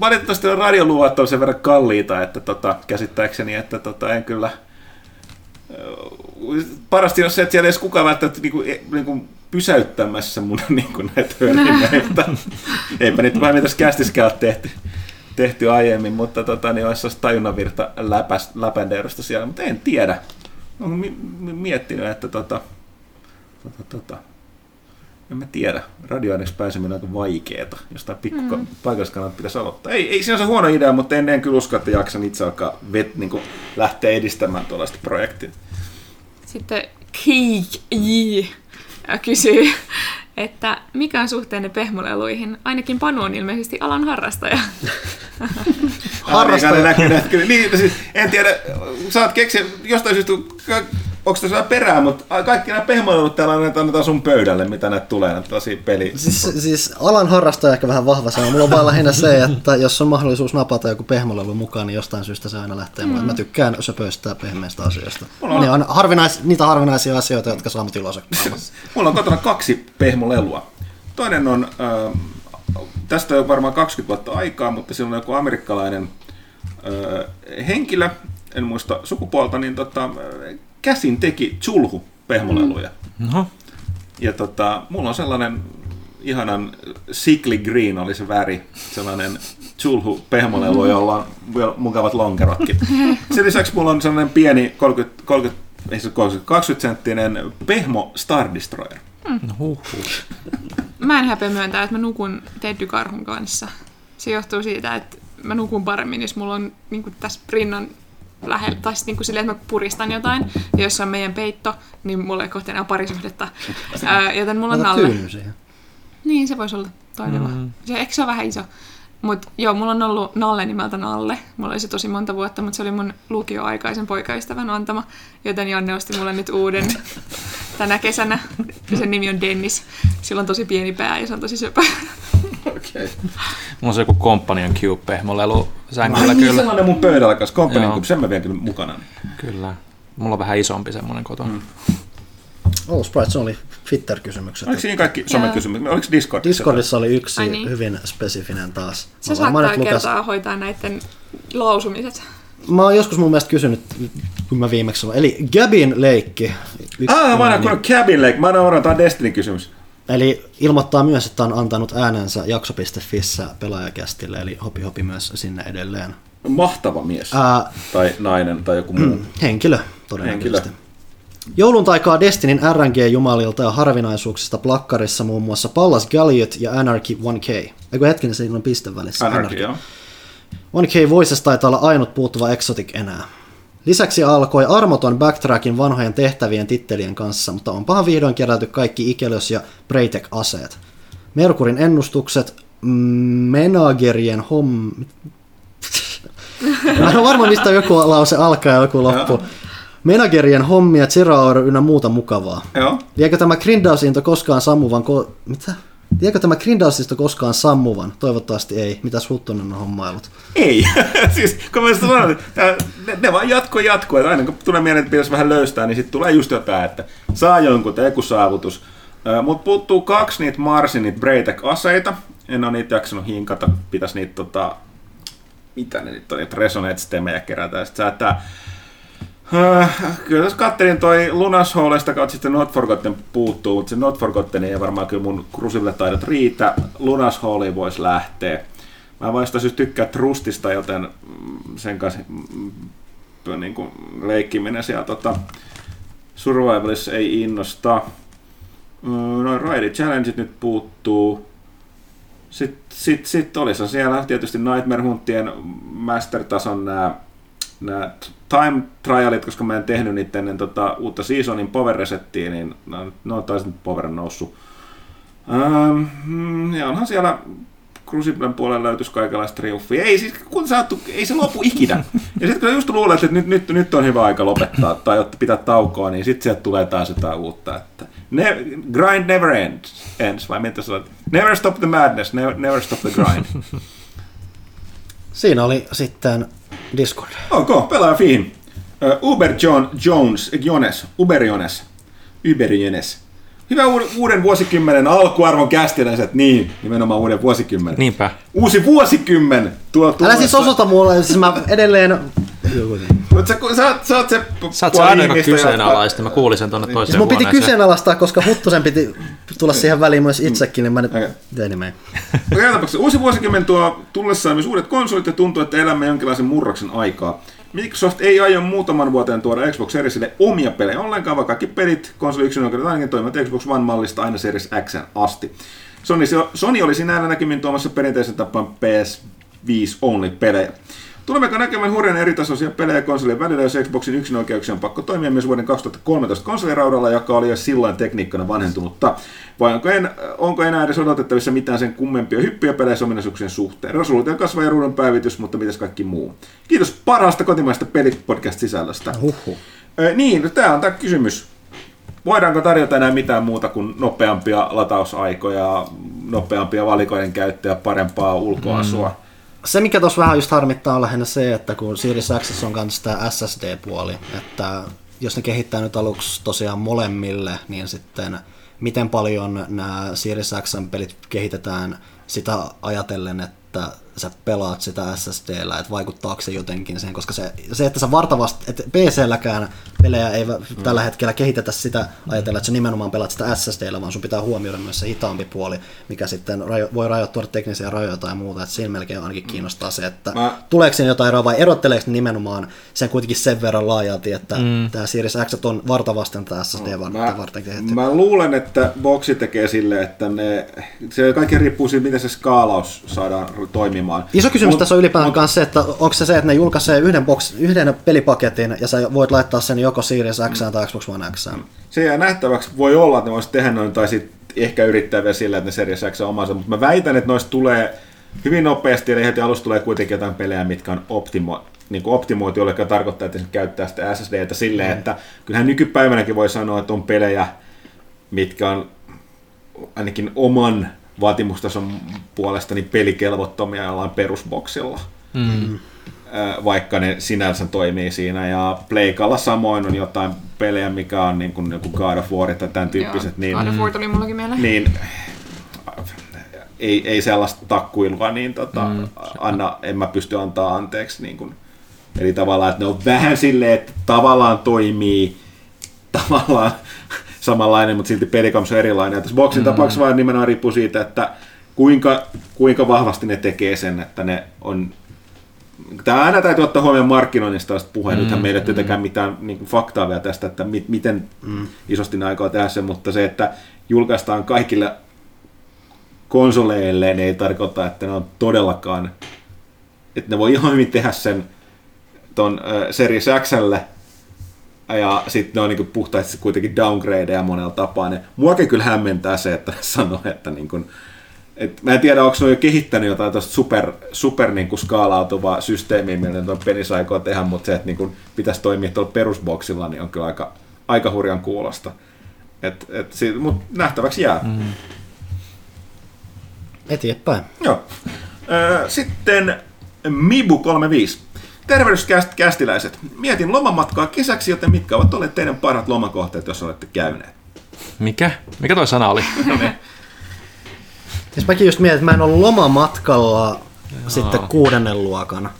B: Valitettavasti on radioluvat on sen verran kalliita, että tota, käsittääkseni, että tota, en kyllä... Parasti jos se, että siellä ei edes kukaan välttämättä niinku, niinku pysäyttämässä mun niinku näitä hörinöitä. Eipä niitä vähän tässä kästiskään ole tehty, tehty aiemmin, mutta tota, niin olisi tajunnanvirta läpäs, siellä, mutta en tiedä. Olen mi- mi- miettinyt, että tota, tota, tota, en mä tiedä. Radioaineeksi pääseminen on aika vaikeeta. Jostain pikku mm. paikalliskanavalta pitäisi aloittaa. Ei, ei sinänsä huono idea, mutta en, en kyllä usko, että jaksan itse alkaa vet, niin kuin lähteä edistämään tuollaista projektia.
C: Sitten Keik J kysyy, että mikä on suhteenne pehmoleluihin? Ainakin Panu on ilmeisesti alan harrastaja.
B: Harrastaja. Näkyy, näkyy. Niin, siis, en tiedä, saat keksiä jostain syystä, onko tässä vähän perää, mutta kaikki nämä pehmoilut täällä näitä annetaan sun pöydälle, mitä näitä tulee, näitä tällaisia peli.
A: Siis, siis alan harrastaja ehkä vähän vahva sana. Mulla on vaan lähinnä se, että jos on mahdollisuus napata joku pehmolelu mukaan, niin jostain syystä se aina lähtee. Mm. Mä tykkään söpöistää pehmeistä asioista.
B: on-
A: Ne on harvinais, niitä harvinaisia asioita, jotka saa mut iloiseksi.
B: Mulla on kotona kaksi pehmolelua. Toinen on, äh, tästä on varmaan 20 vuotta aikaa, mutta siinä on joku amerikkalainen äh, henkilö, en muista sukupuolta, niin tota, äh, käsin teki chulhu pehmoleluja.
E: No,
B: Ja tota, mulla on sellainen ihanan sickly green oli se väri, sellainen chulhu pehmolelu, jolla on mukavat lonkerotkin. Sen lisäksi mulla on sellainen pieni 30, 30 ei se 30, 20 senttinen pehmo Star Destroyer.
E: no huh, huh.
C: Mä en häpeä myöntää, että mä nukun Teddy Karhun kanssa. Se johtuu siitä, että mä nukun paremmin, jos mulla on niin tässä rinnan lähellä, tai sitten niin silleen, että mä puristan jotain, ja jos se on meidän peitto, niin mulla ei kohta enää parisuhdetta. Ää, joten mulla on Nalle. Niin, se voisi olla toimiva. Mm. Se, eikö se ole vähän iso? Mutta joo, mulla on ollut Nalle nimeltä Nalle. Mulla oli se tosi monta vuotta, mutta se oli mun lukioaikaisen poikaystävän antama. Joten Janne osti mulle nyt uuden tänä kesänä. Ja sen nimi on Dennis. Sillä on tosi pieni pää ja se on tosi söpö.
B: Okay.
E: Mulla on se joku Companion Cube, mulla lelu sängyllä
B: Ai niin,
E: kyllä.
B: sellainen mun pöydällä kanssa, Company
E: Joo.
B: Cube, sen mä vien kyllä mukana.
E: Kyllä. Mulla on vähän isompi semmonen kotona. Mm.
A: Oh, Sprite, se oli Twitter-kysymykset.
B: Oliko siinä kaikki somekysymykset? Oliko Discordissa?
A: Discordissa oli yksi
C: Ai niin.
A: hyvin spesifinen taas.
C: Se
A: Mä
C: saattaa
A: nyt lukas-
C: kertaa hoitaa näiden lausumiset.
A: Mä oon joskus mun mielestä kysynyt, kun mä viimeksi sanoin. Eli Gabin leikki.
B: Ah, mä oon kuullut Cabin Lake. Mä oon tämä Destiny-kysymys.
A: Eli ilmoittaa myös, että on antanut äänensä jakso.fissä pelaajakästille, eli hopi hopi myös sinne edelleen.
B: Mahtava mies.
A: Ää,
B: Tai nainen tai joku muu.
A: henkilö, todennäköisesti.
B: Henkilö.
A: Joulun taikaa Destinin RNG-jumalilta ja harvinaisuuksista plakkarissa muun muassa Pallas Galliot ja Anarchy 1K. Eikö hetkinen, siinä on piste välissä.
B: Anarchy, joo.
A: 1K Voices taitaa olla ainut puuttuva Exotic enää. Lisäksi alkoi armoton backtrackin vanhojen tehtävien tittelien kanssa, mutta onpahan vihdoin kerätty kaikki Ikelös ja Braytech-aseet. Merkurin ennustukset, mm, Menagerien homm... Mä en ole varma, mistä joku lause alkaa ja joku loppu. Menagerien hommia, Zeraor ynnä muuta mukavaa.
B: Joo.
A: Liekö tämä grindausinto koskaan sammuvan... Ko- Mitä? Liekö tämä grindausinto koskaan sammuvan? Toivottavasti ei. Mitäs Huttunen on hommailut?
B: Ei. siis kun mä sanoin, että tää- ne, ne, vaan jatko. Että aina kun tulee mieleen, että pitäisi vähän löystää, niin sitten tulee just jotain, että saa jonkun tai joku saavutus. Mutta puuttuu kaksi niitä Marsin, niitä Braytech-aseita. En ole niitä jaksanut hinkata. Pitäisi niitä tota, mitä ne nyt on, niitä resonate-stemejä kerätä. Ja sit sä, että Äh, kyllä jos kattelin toi Lunas Hallista kautta sitten Not Forgotten puuttuu, mutta se Not Forgotten ei varmaan kyllä mun Crucible taidot riitä. Lunas Halliin voisi lähteä. Mä sitä syystä tykkää Trustista, joten mm, sen kanssa mm, niin kuin leikkiminen siellä tota, Survivalissa ei innosta. Mm, Noin Raidi Challengeit nyt puuttuu. Sitten sit, sit olisi siellä tietysti Nightmare Huntien master-tason nämä nämä time trialit, koska mä en tehnyt niitä ennen tota, uutta seasonin power resettiä, niin on taas nyt power noussut. Ähm, ja onhan siellä Cruciblen puolella löytyisi kaikenlaista triumfia. Ei, siis, kun oot, ei se lopu ikinä. Ja sitten kun just luulet, että nyt, nyt, nyt on hyvä aika lopettaa tai jotta pitää taukoa, niin sitten sieltä tulee taas jotain uutta. Että ne, grind never ends, ends vai mitä sä Never stop the madness, never, never stop the grind.
A: Siinä oli sitten Discord.
B: Ok, pelaa fiin. Uber John Jones, Jones, Uber Jones, Uber Jones. Hyvä uuden, vuosikymmenen alkuarvon kästiläiset, niin, nimenomaan uuden vuosikymmenen.
E: Niinpä.
B: Uusi vuosikymmen tuo
A: Älä siis osoita mulle, siis mä edelleen...
B: Mutta sä, sä, sä oot se
E: Sä oot se aina, joka kyseenalaista. Mä kuulin sen tonne toiseen
A: Siis mun piti kyseenalaistaa, koska Huttusen piti tulla siihen väliin myös itsekin, niin mä nyt
B: Okei.
A: tein niin
B: tapauksessa uusi vuosikymmen tuo tullessaan myös uudet konsolit ja tuntuu, että elämme jonkinlaisen murroksen aikaa. Microsoft ei aio muutaman vuoteen tuoda Xbox Seriesille omia pelejä ollenkaan, vaan kaikki pelit konsoli yksin oikeudet ainakin toimivat Xbox One-mallista aina Series X asti. Sony, Sony olisi näillä näkymin tuomassa perinteisen tapaan PS5 only pelejä. Tulemmeko näkemään hurjan eritasoisia pelejä konsolien välillä, jos Xboxin yksinoikeuksia on pakko toimia myös vuoden 2013 konsoliraudalla, joka oli jo silloin tekniikkana vanhentunutta? Vai onko, en, onko enää edes odotettavissa mitään sen kummempia hyppyjä peleissä ominaisuuksien suhteen? Resoluutio kasvaa ja ruudun päivitys, mutta mitäs kaikki muu? Kiitos parhaasta kotimaista pelipodcast-sisällöstä.
A: Huhhuh.
B: Ö, niin, no tämä on tämä kysymys. Voidaanko tarjota enää mitään muuta kuin nopeampia latausaikoja, nopeampia valikoiden käyttöä, parempaa ulkoasua? Mm.
A: Se, mikä tuossa vähän just harmittaa, on lähinnä se, että kun Series X on myös tämä SSD-puoli, että jos ne kehittää nyt aluksi tosiaan molemmille, niin sitten miten paljon nämä Series X-pelit kehitetään sitä ajatellen, että sä pelaat sitä SSDllä, että vaikuttaako se jotenkin sen, koska se, se että sä vartavasti, että PC-lläkään pelejä ei mm. tällä hetkellä kehitetä sitä ajatella, että sä nimenomaan pelaat sitä SSDllä, vaan sun pitää huomioida myös se hitaampi puoli, mikä sitten rajo, voi rajoittua teknisiä rajoja tai muuta, että siinä melkein ainakin kiinnostaa se, että
B: Mä-
A: tuleeko siinä jotain eroa vai erotteleeko nimenomaan sen kuitenkin sen verran laajalti, että mm. tämä Series X on vartavasten tätä SSD varten,
B: Mä,
A: varten kehitetty.
B: mä luulen, että boksi tekee sille, että ne, se kaikki riippuu siitä, miten se skaalaus saadaan toimimaan.
A: Iso kysymys
B: Mut-
A: tässä on ylipäätään
B: mut-
A: se, että onko se se, että ne julkaisee yhden, box, yhden pelipaketin ja sä voit laittaa sen joko Series X tai Xbox One X.
B: Se jää nähtäväksi. Voi olla, että ne voisi tehdä noin, tai sitten ehkä yrittää vielä sillä, että ne Series X on omansa, mutta mä väitän, että noista tulee hyvin nopeasti, eli heti alussa tulee kuitenkin jotain pelejä, mitkä on optimo, niin kuin optimoitu, joka tarkoittaa, että se käyttää sitä SSDtä silleen, että kyllähän nykypäivänäkin voi sanoa, että on pelejä, mitkä on ainakin oman vaatimustason puolesta niin pelikelvottomia jollain perusboksilla. Mm. Vaikka ne sinänsä toimii siinä. Ja Pleikalla samoin on jotain pelejä, mikä on niin kuin, niin kuin God of War tai tämän tyyppiset. niin,
C: God of War tuli mullakin mieleen.
B: niin ei, ei sellaista takkuilua, niin tota, mm. anna, en mä pysty antaa anteeksi. Niin kun, eli tavallaan, että ne on vähän silleen, että tavallaan toimii tavallaan samanlainen, mutta silti pelikoms on erilainen. Ja tässä boksin mm. tapauksessa vaan nimenomaan riippuu siitä, että kuinka, kuinka vahvasti ne tekee sen, että ne on Tämä aina täytyy ottaa huomioon markkinoinnista tästä puheen. Mm, Nythän meillä ei ole tietenkään mitään niin kuin, faktaa vielä tästä, että mi- miten mm. isosti ne aikoo tehdä sen, mutta se, että julkaistaan kaikille konsoleille, niin ei tarkoita, että ne on todellakaan, että ne voi ihan hyvin tehdä sen ton äh, Series Xlle, ja sitten ne on niinku puhtaasti kuitenkin downgradeja monella tapaa. Ne, muakin kyllä hämmentää se, että sanoo, että niinku, et mä en tiedä, onko ne jo kehittänyt jotain tosta super, super niinku skaalautuvaa systeemiä, millä ne on pelissä aikoo tehdä, mutta se, että niinku pitäisi toimia tuolla perusboksilla, niin on kyllä aika, aika hurjan kuulosta. Et, et, siitä, mut nähtäväksi jää. Mm.
A: Eteenpäin.
B: Joo. Sitten Mibu 35. Tervehdys käst- kästiläiset. Mietin lomamatkaa kesäksi, joten mitkä ovat olleet teidän parhaat lomakohteet, jos olette käyneet?
E: Mikä? Mikä toi sana oli?
A: Siis mäkin just mietin, että mä en ole lomamatkalla sitten kuudennen luokan.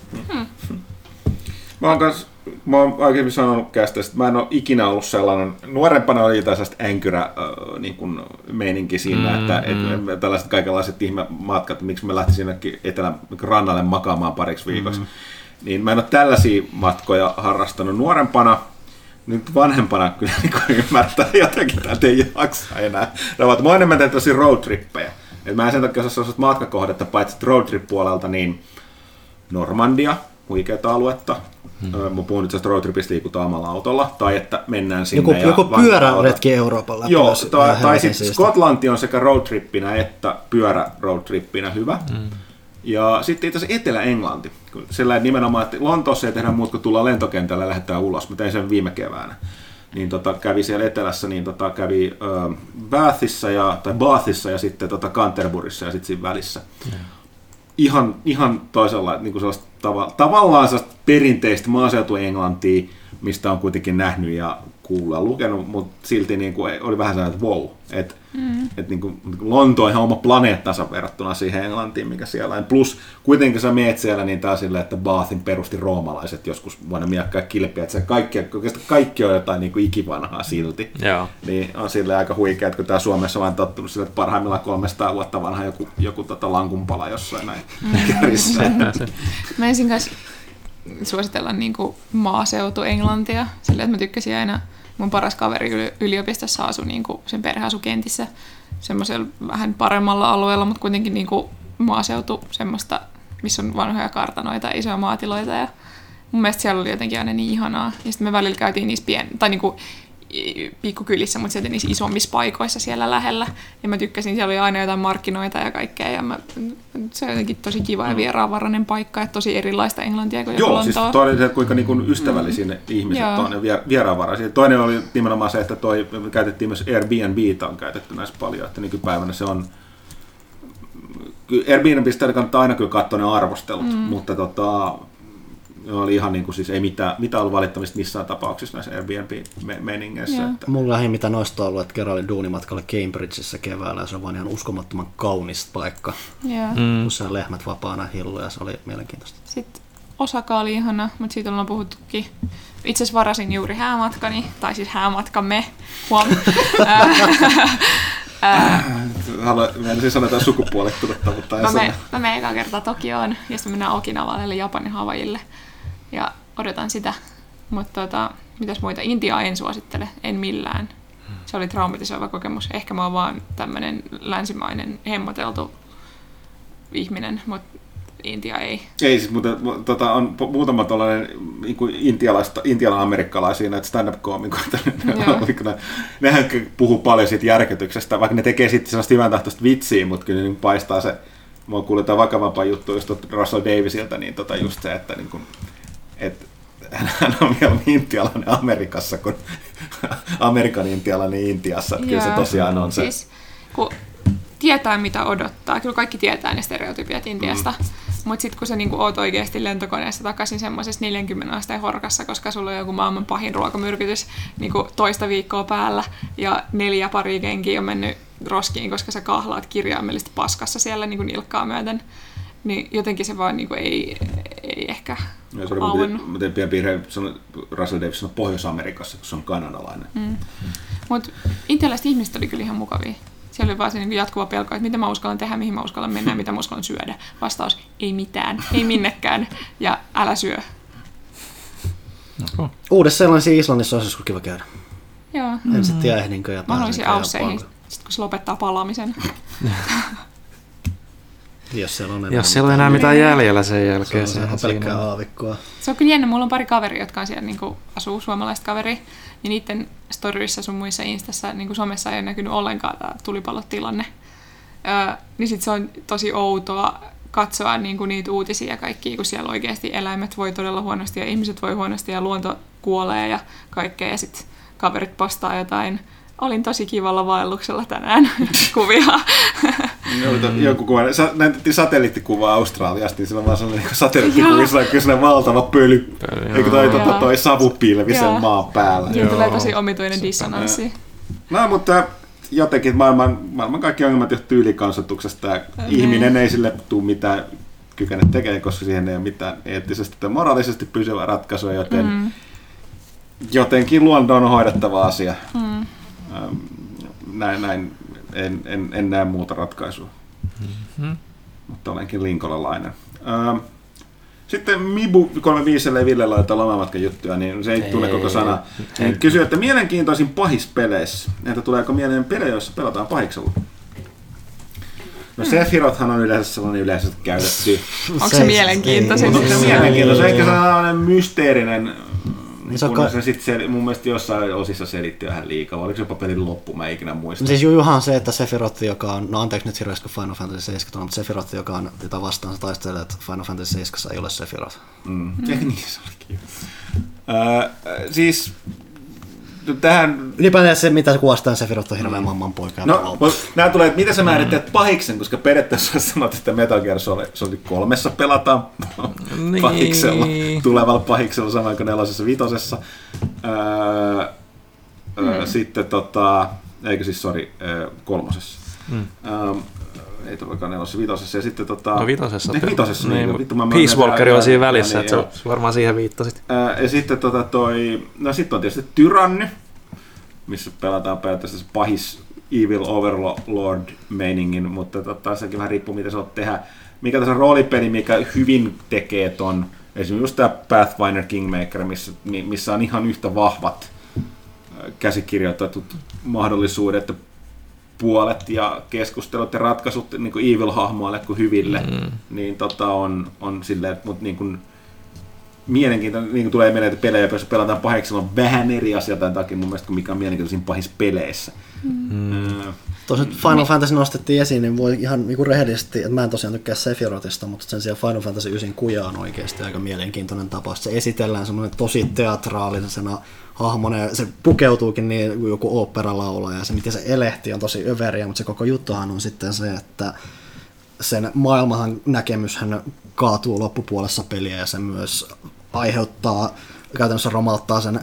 B: Mä oon, kans, mä oon aikaisemmin sanonut kästä, että mä en ole ikinä ollut sellainen, nuorempana oli jotain sellaista änkyrä äh, niin kuin meininki siinä, mm, että mm. Et, tällaiset kaikenlaiset ihmematkat, miksi mä lähtisin jonnekin etelän rannalle makaamaan pariksi viikoksi. Mm. Niin mä en ole tällaisia matkoja harrastanut nuorempana, nyt vanhempana kyllä niin ymmärtää jotenkin, että ei jaksa enää. Ne ovat, mä oon enemmän tehnyt tosi roadtrippejä. Et mä en sen takia osaa sellaista matkakohdetta, paitsi roadtrip-puolelta, niin Normandia, huikeata aluetta. Hmm. Mä puhun nyt tästä roadtripista liikutaan omalla autolla, tai että mennään sinne
A: Joku,
B: ja
A: joku pyöräretki Euroopan läpi.
B: Joo, tai, tai sitten. Skotlanti on sekä roadtrippinä että pyörä roadtrippinä hyvä. Mm. Ja sitten itse asiassa Etelä-Englanti. kun Sillä että nimenomaan, että Lontoossa ei tehdä muuta kuin tullaan lentokentälle ja lähdetään ulos. Mä tein sen viime keväänä. Niin tota, kävi siellä etelässä, niin tota, kävi ö, Bathissa ja, tai Bathissa ja sitten tota Canterburyssa ja sitten siinä välissä. Ihan, ihan toisella, niin kuin sellaista tava, tavallaan sellaista perinteistä maaseutuenglantia, mistä on kuitenkin nähnyt ja kuullut ja lukenut, mutta silti niin kuin, oli vähän sellainen, että wow, että mm. et niin kuin, Lonto on ihan oma planeettansa verrattuna siihen Englantiin, mikä siellä on. Plus kuitenkin sä meet siellä, niin taas silleen, että Bathin perusti roomalaiset joskus vuonna miakkaa kilpiä, että se kaikki, oikeastaan kaikki on jotain niin kuin ikivanhaa silti.
E: Joo.
B: Niin on sille aika huikea, että kun tää Suomessa on tottunut sille, että parhaimmillaan 300 vuotta vanha joku, joku tota lankunpala jossain näin kärjissä.
C: Mä ensin kanssa suositella niin kuin maaseutu Englantia, sillä että mä tykkäsin aina, mun paras kaveri yli- yliopistossa asui niin kuin sen perhe asui Kentissä semmoisella vähän paremmalla alueella, mutta kuitenkin niin kuin maaseutu semmoista, missä on vanhoja kartanoita ja isoja maatiloita ja mun mielestä siellä oli jotenkin aina niin ihanaa. Ja sitten me välillä käytiin niissä pien, tai niin kuin pikkukylissä, mutta sieltä niissä isommissa paikoissa siellä lähellä. Ja mä tykkäsin, siellä oli aina jotain markkinoita ja kaikkea. Ja mä, se on jotenkin tosi kiva ja vieraanvarainen paikka, että tosi erilaista englantia kuin
B: Joo, siis toinen se, kuinka niin kuin ystävällisiä ne ihmiset
C: Joo.
B: on vieraanvaraisia. Toinen oli nimenomaan se, että toi, me käytettiin myös Airbnb, on käytetty näissä paljon, että nykypäivänä se on Airbnbistä kannattaa aina kyllä katsoa ne arvostelut, mm. mutta tota, oli ihan niin kuin siis ei mitään, mitään ollut valittamista missään tapauksissa näissä Airbnb-meningeissä. Että,
A: Mulla lähin mitä noista on ollut, että kerran olin duunimatkalla Cambridgeissa keväällä ja se on vaan ihan uskomattoman kaunis paikka.
C: Joo.
A: Mm. Kun siellä lehmät vapaana hillu ja se oli mielenkiintoista.
C: Sitten Osaka oli ihana, mutta siitä ollaan puhuttukin. Itse asiassa varasin juuri häämatkani, tai siis häämatkamme, huom.
B: en siis sanoa jotain sukupuolettunutta, mutta
C: Mä menen, mä menen ekaa kertaa Tokioon, ja sitten mennään Okinavalle, eli Japanin Havajille. Ja odotan sitä. Mutta tota, mitäs muita? Intiaa en suosittele, en millään. Se oli traumatisoiva kokemus. Ehkä mä oon vaan tämmönen länsimainen hemmoteltu ihminen, mutta Intia ei.
B: Ei siis, mutta mu- tota, on muutama tällainen niin intialaista, intialan-amerikkalaisia näitä stand-up-koomikoita.
C: Joo.
B: ne, nehän puhuu paljon siitä järkytyksestä, vaikka ne tekee sitten sellaista hyvän tahtoista vitsiä, mutta kyllä niin paistaa se, mä oon kuullut jotain vakavampaa juttua just Russell Davisilta, niin tota just se, että niin kuin, et, hän on vielä intialainen Amerikassa kuin Amerikan intialainen Intiassa. Että kyllä se tosiaan on se.
C: Siis, kun tietää mitä odottaa, kyllä kaikki tietää ne stereotypiat Intiasta, mm. mutta sitten kun sä niinku oot oikeasti lentokoneessa takaisin semmoisessa 40 asteen horkassa, koska sulla on joku maailman pahin ruokamyrkytys niinku toista viikkoa päällä ja neljä pari kenkiä on mennyt roskiin, koska sä kahlaat kirjaimellisesti paskassa siellä niinku nilkkaa myöten, niin jotenkin se vaan niinku ei, ei ehkä
B: Ja oli
C: auennut.
B: muuten pieni virhe, sanoa- Russell Davis sanoi Pohjois-Amerikassa, kun se on kanadalainen. Mm.
C: Mutta intialaiset ihmiset oli kyllä ihan mukavia. Siellä oli vaan se niin jatkuva pelko, että mitä mä uskallan tehdä, mihin mä uskallan mennä ja mitä mä uskallan syödä. Vastaus, ei mitään, ei minnekään ja älä syö.
A: Uudessa sellaisessa Islannissa olisi joskus kiva käydä.
C: Joo.
A: En sitten tiedä ehdinkö ja
C: Mä haluaisin ausseihin,
A: palko-
C: sit kun se lopettaa palaamisen.
A: Jos siellä on enää
E: Jos siellä on enää mitään jäljellä sen
A: Se
E: jälkeen,
A: on
E: sehän
A: ihan pelkkää
E: on.
A: aavikkoa.
C: Se on kyllä jännä, mulla on pari kaveria, jotka on siellä niin kuin, asuu suomalaiset kaveri, ja niiden storyissa sun muissa instassa, niin kuin somessa ei ole näkynyt ollenkaan tämä tulipalotilanne. Öö, niin sit se on tosi outoa katsoa niin kuin niitä uutisia ja kaikkia, kun siellä oikeasti eläimet voi todella huonosti ja ihmiset voi huonosti ja luonto kuolee ja kaikkea, ja sitten kaverit postaa jotain. Olin tosi kivalla vaelluksella tänään kuvia.
B: Mm. Joku kuva, näytettiin satelliittikuvaa Australiasta, niin sillä on vaan sellainen niin satelliittikuvissa on kyllä sellainen valtava pöly.
E: Pöly,
B: Eikö toi, tota, toi savupilvi sen maan päällä.
C: Niin tulee tosi omituinen dissonanssi.
B: No, mutta jotenkin maailman, maailman kaikki ongelmat johtuu ylikansoituksesta ja ihminen ei sille tule mitään kykene tekemään, koska siihen ei ole mitään eettisesti tai moraalisesti pysyvää ratkaisua, joten mm. jotenkin luonto on hoidettava asia. Mm. Ähm, näin, näin en, en, en näe muuta ratkaisua. Mm-hmm. Mutta olenkin linkolalainen. Ähm, sitten Mibu 35 ja Ville laittaa lomamatkan juttuja, niin se ei, ei tule koko sana. Niin kysyy, että mielenkiintoisin pahis peleissä. Entä tuleeko mieleen pelejä, joissa pelataan pahiksella? No Sephirothhan on yleensä sellainen yleensä käytetty.
C: Onko se
A: Se-
C: mielenkiintoisin?
B: Onko se mielenkiintoinen? Ehkä sellainen mysteerinen,
A: Niin se on
B: kun
A: ka-
B: se sit sel- mun mielestä jossain osissa selitti vähän liikaa. Oliko se jopa pelin loppu? Mä en ikinä muista.
A: Siis jujuhan se, että Sephiroth, joka on, no anteeksi nyt hirveästi kun Final Fantasy 7 on, mutta Sephiroth, joka on, jota vastaan se taistelee, että Final Fantasy 7 ei ole Sephiroth.
B: Mm. Mm. niin se olikin. Öö, siis no tähän
A: Ylipäätään se, mitä se kuvastaa, niin Sephiroth on hirveän mamman poika.
B: No, nämä tulee, että miten sä määrittelet pahiksen, koska periaatteessa sanot, että Metal Gear Solid, kolmessa pelataan
E: Niin.
B: pahiksella, tulevalla pahiksella samoin kuin nelosessa vitosessa. Öö, öö, Sitten tota, eikö siis, sori, öö, kolmosessa.
E: Mm.
B: Öö, ei todellakaan nelosessa, vitosessa. Ja sitten tota...
E: No vitosessa.
B: Niin, vitosessa, niin,
E: niin,
B: vittu, mä
E: Peace Walker on siinä välissä,
B: niin,
E: että se varmaan siihen viittasit.
B: Ää, Ja sitten tota toi, no sitten on tietysti Tyranny, missä pelataan periaatteessa se pahis Evil Overlord meiningin, mutta tota, sekin vähän riippuu mitä sä oot tehdä. Mikä tässä roolipeli, mikä hyvin tekee ton, esimerkiksi just tää Pathfinder Kingmaker, missä, mi- missä on ihan yhtä vahvat käsikirjoitetut mahdollisuudet, puolet ja keskustelut ja ratkaisut niin kuin evil-hahmoille kuin hyville, mm. niin tota on, on silleen, mutta niin kuin, mielenkiintoinen, niin kuin tulee mieleen, että pelejä, joissa pelataan pahiksella on vähän eri asia tämän takia mun mielestä kuin mikä on mielenkiintoisin pahis peleissä. Mm.
A: Tuossa nyt Final Fantasy nostettiin esiin, niin voi ihan niinku rehellisesti, että mä en tosiaan tykkää Sephirothista, mutta sen sijaan Final Fantasy 9 kuja on oikeasti aika mielenkiintoinen tapaus. Se esitellään semmoinen tosi teatraalisena hahmona ja se pukeutuukin niin kuin joku oopperalaulaja ja se miten se elehti on tosi överiä, mutta se koko juttuhan on sitten se, että sen maailmahan näkemyshän kaatuu loppupuolessa peliä ja se myös aiheuttaa, käytännössä romalttaa sen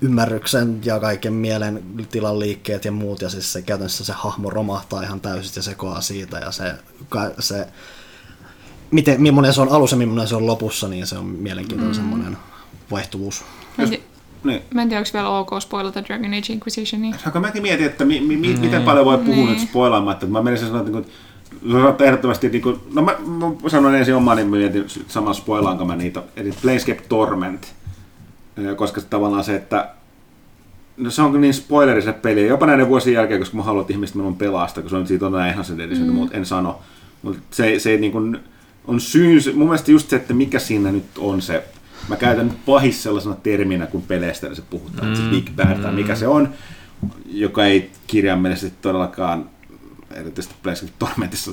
A: ymmärryksen ja kaiken mielen tilan liikkeet ja muut, ja siis se käytännössä se hahmo romahtaa ihan täysin ja sekoaa siitä, ja se, se miten, millainen se on alussa, millainen se on lopussa, niin se on mielenkiintoinen mm. semmoinen vaihtuvuus.
C: En tie-
B: Niin.
C: Mä en tiedä, onko vielä ok spoilata Dragon Age Inquisitionia.
B: Saanko mäkin mietin, että mi, mi, mi, miten paljon voi puhua
C: Niin.
B: nyt spoilaamatta, että mä menisin sanoa, että, niin ehdottomasti, niin kuin, no mä, mä sanon ensin omaa, niin mä mietin saman spoilaanko mä niitä, eli Planescape Torment, Ö, koska se tavallaan se, että No se on niin spoileri se peli, jopa näiden vuosien jälkeen, koska mä haluan, että ihmiset minun pelaa sitä, kun se on siitä on näin se edition, mm. mutta en sano. Mutta se, se niin kuin on syyn, mun mielestä just se, että mikä siinä nyt on se, mä käytän nyt pahis sellaisena terminä, kun peleistä niin se puhutaan, mm. se Big Bad tai mikä se on, joka ei kirjaimellisesti todellakaan, erityisesti Planescape Tormentissa,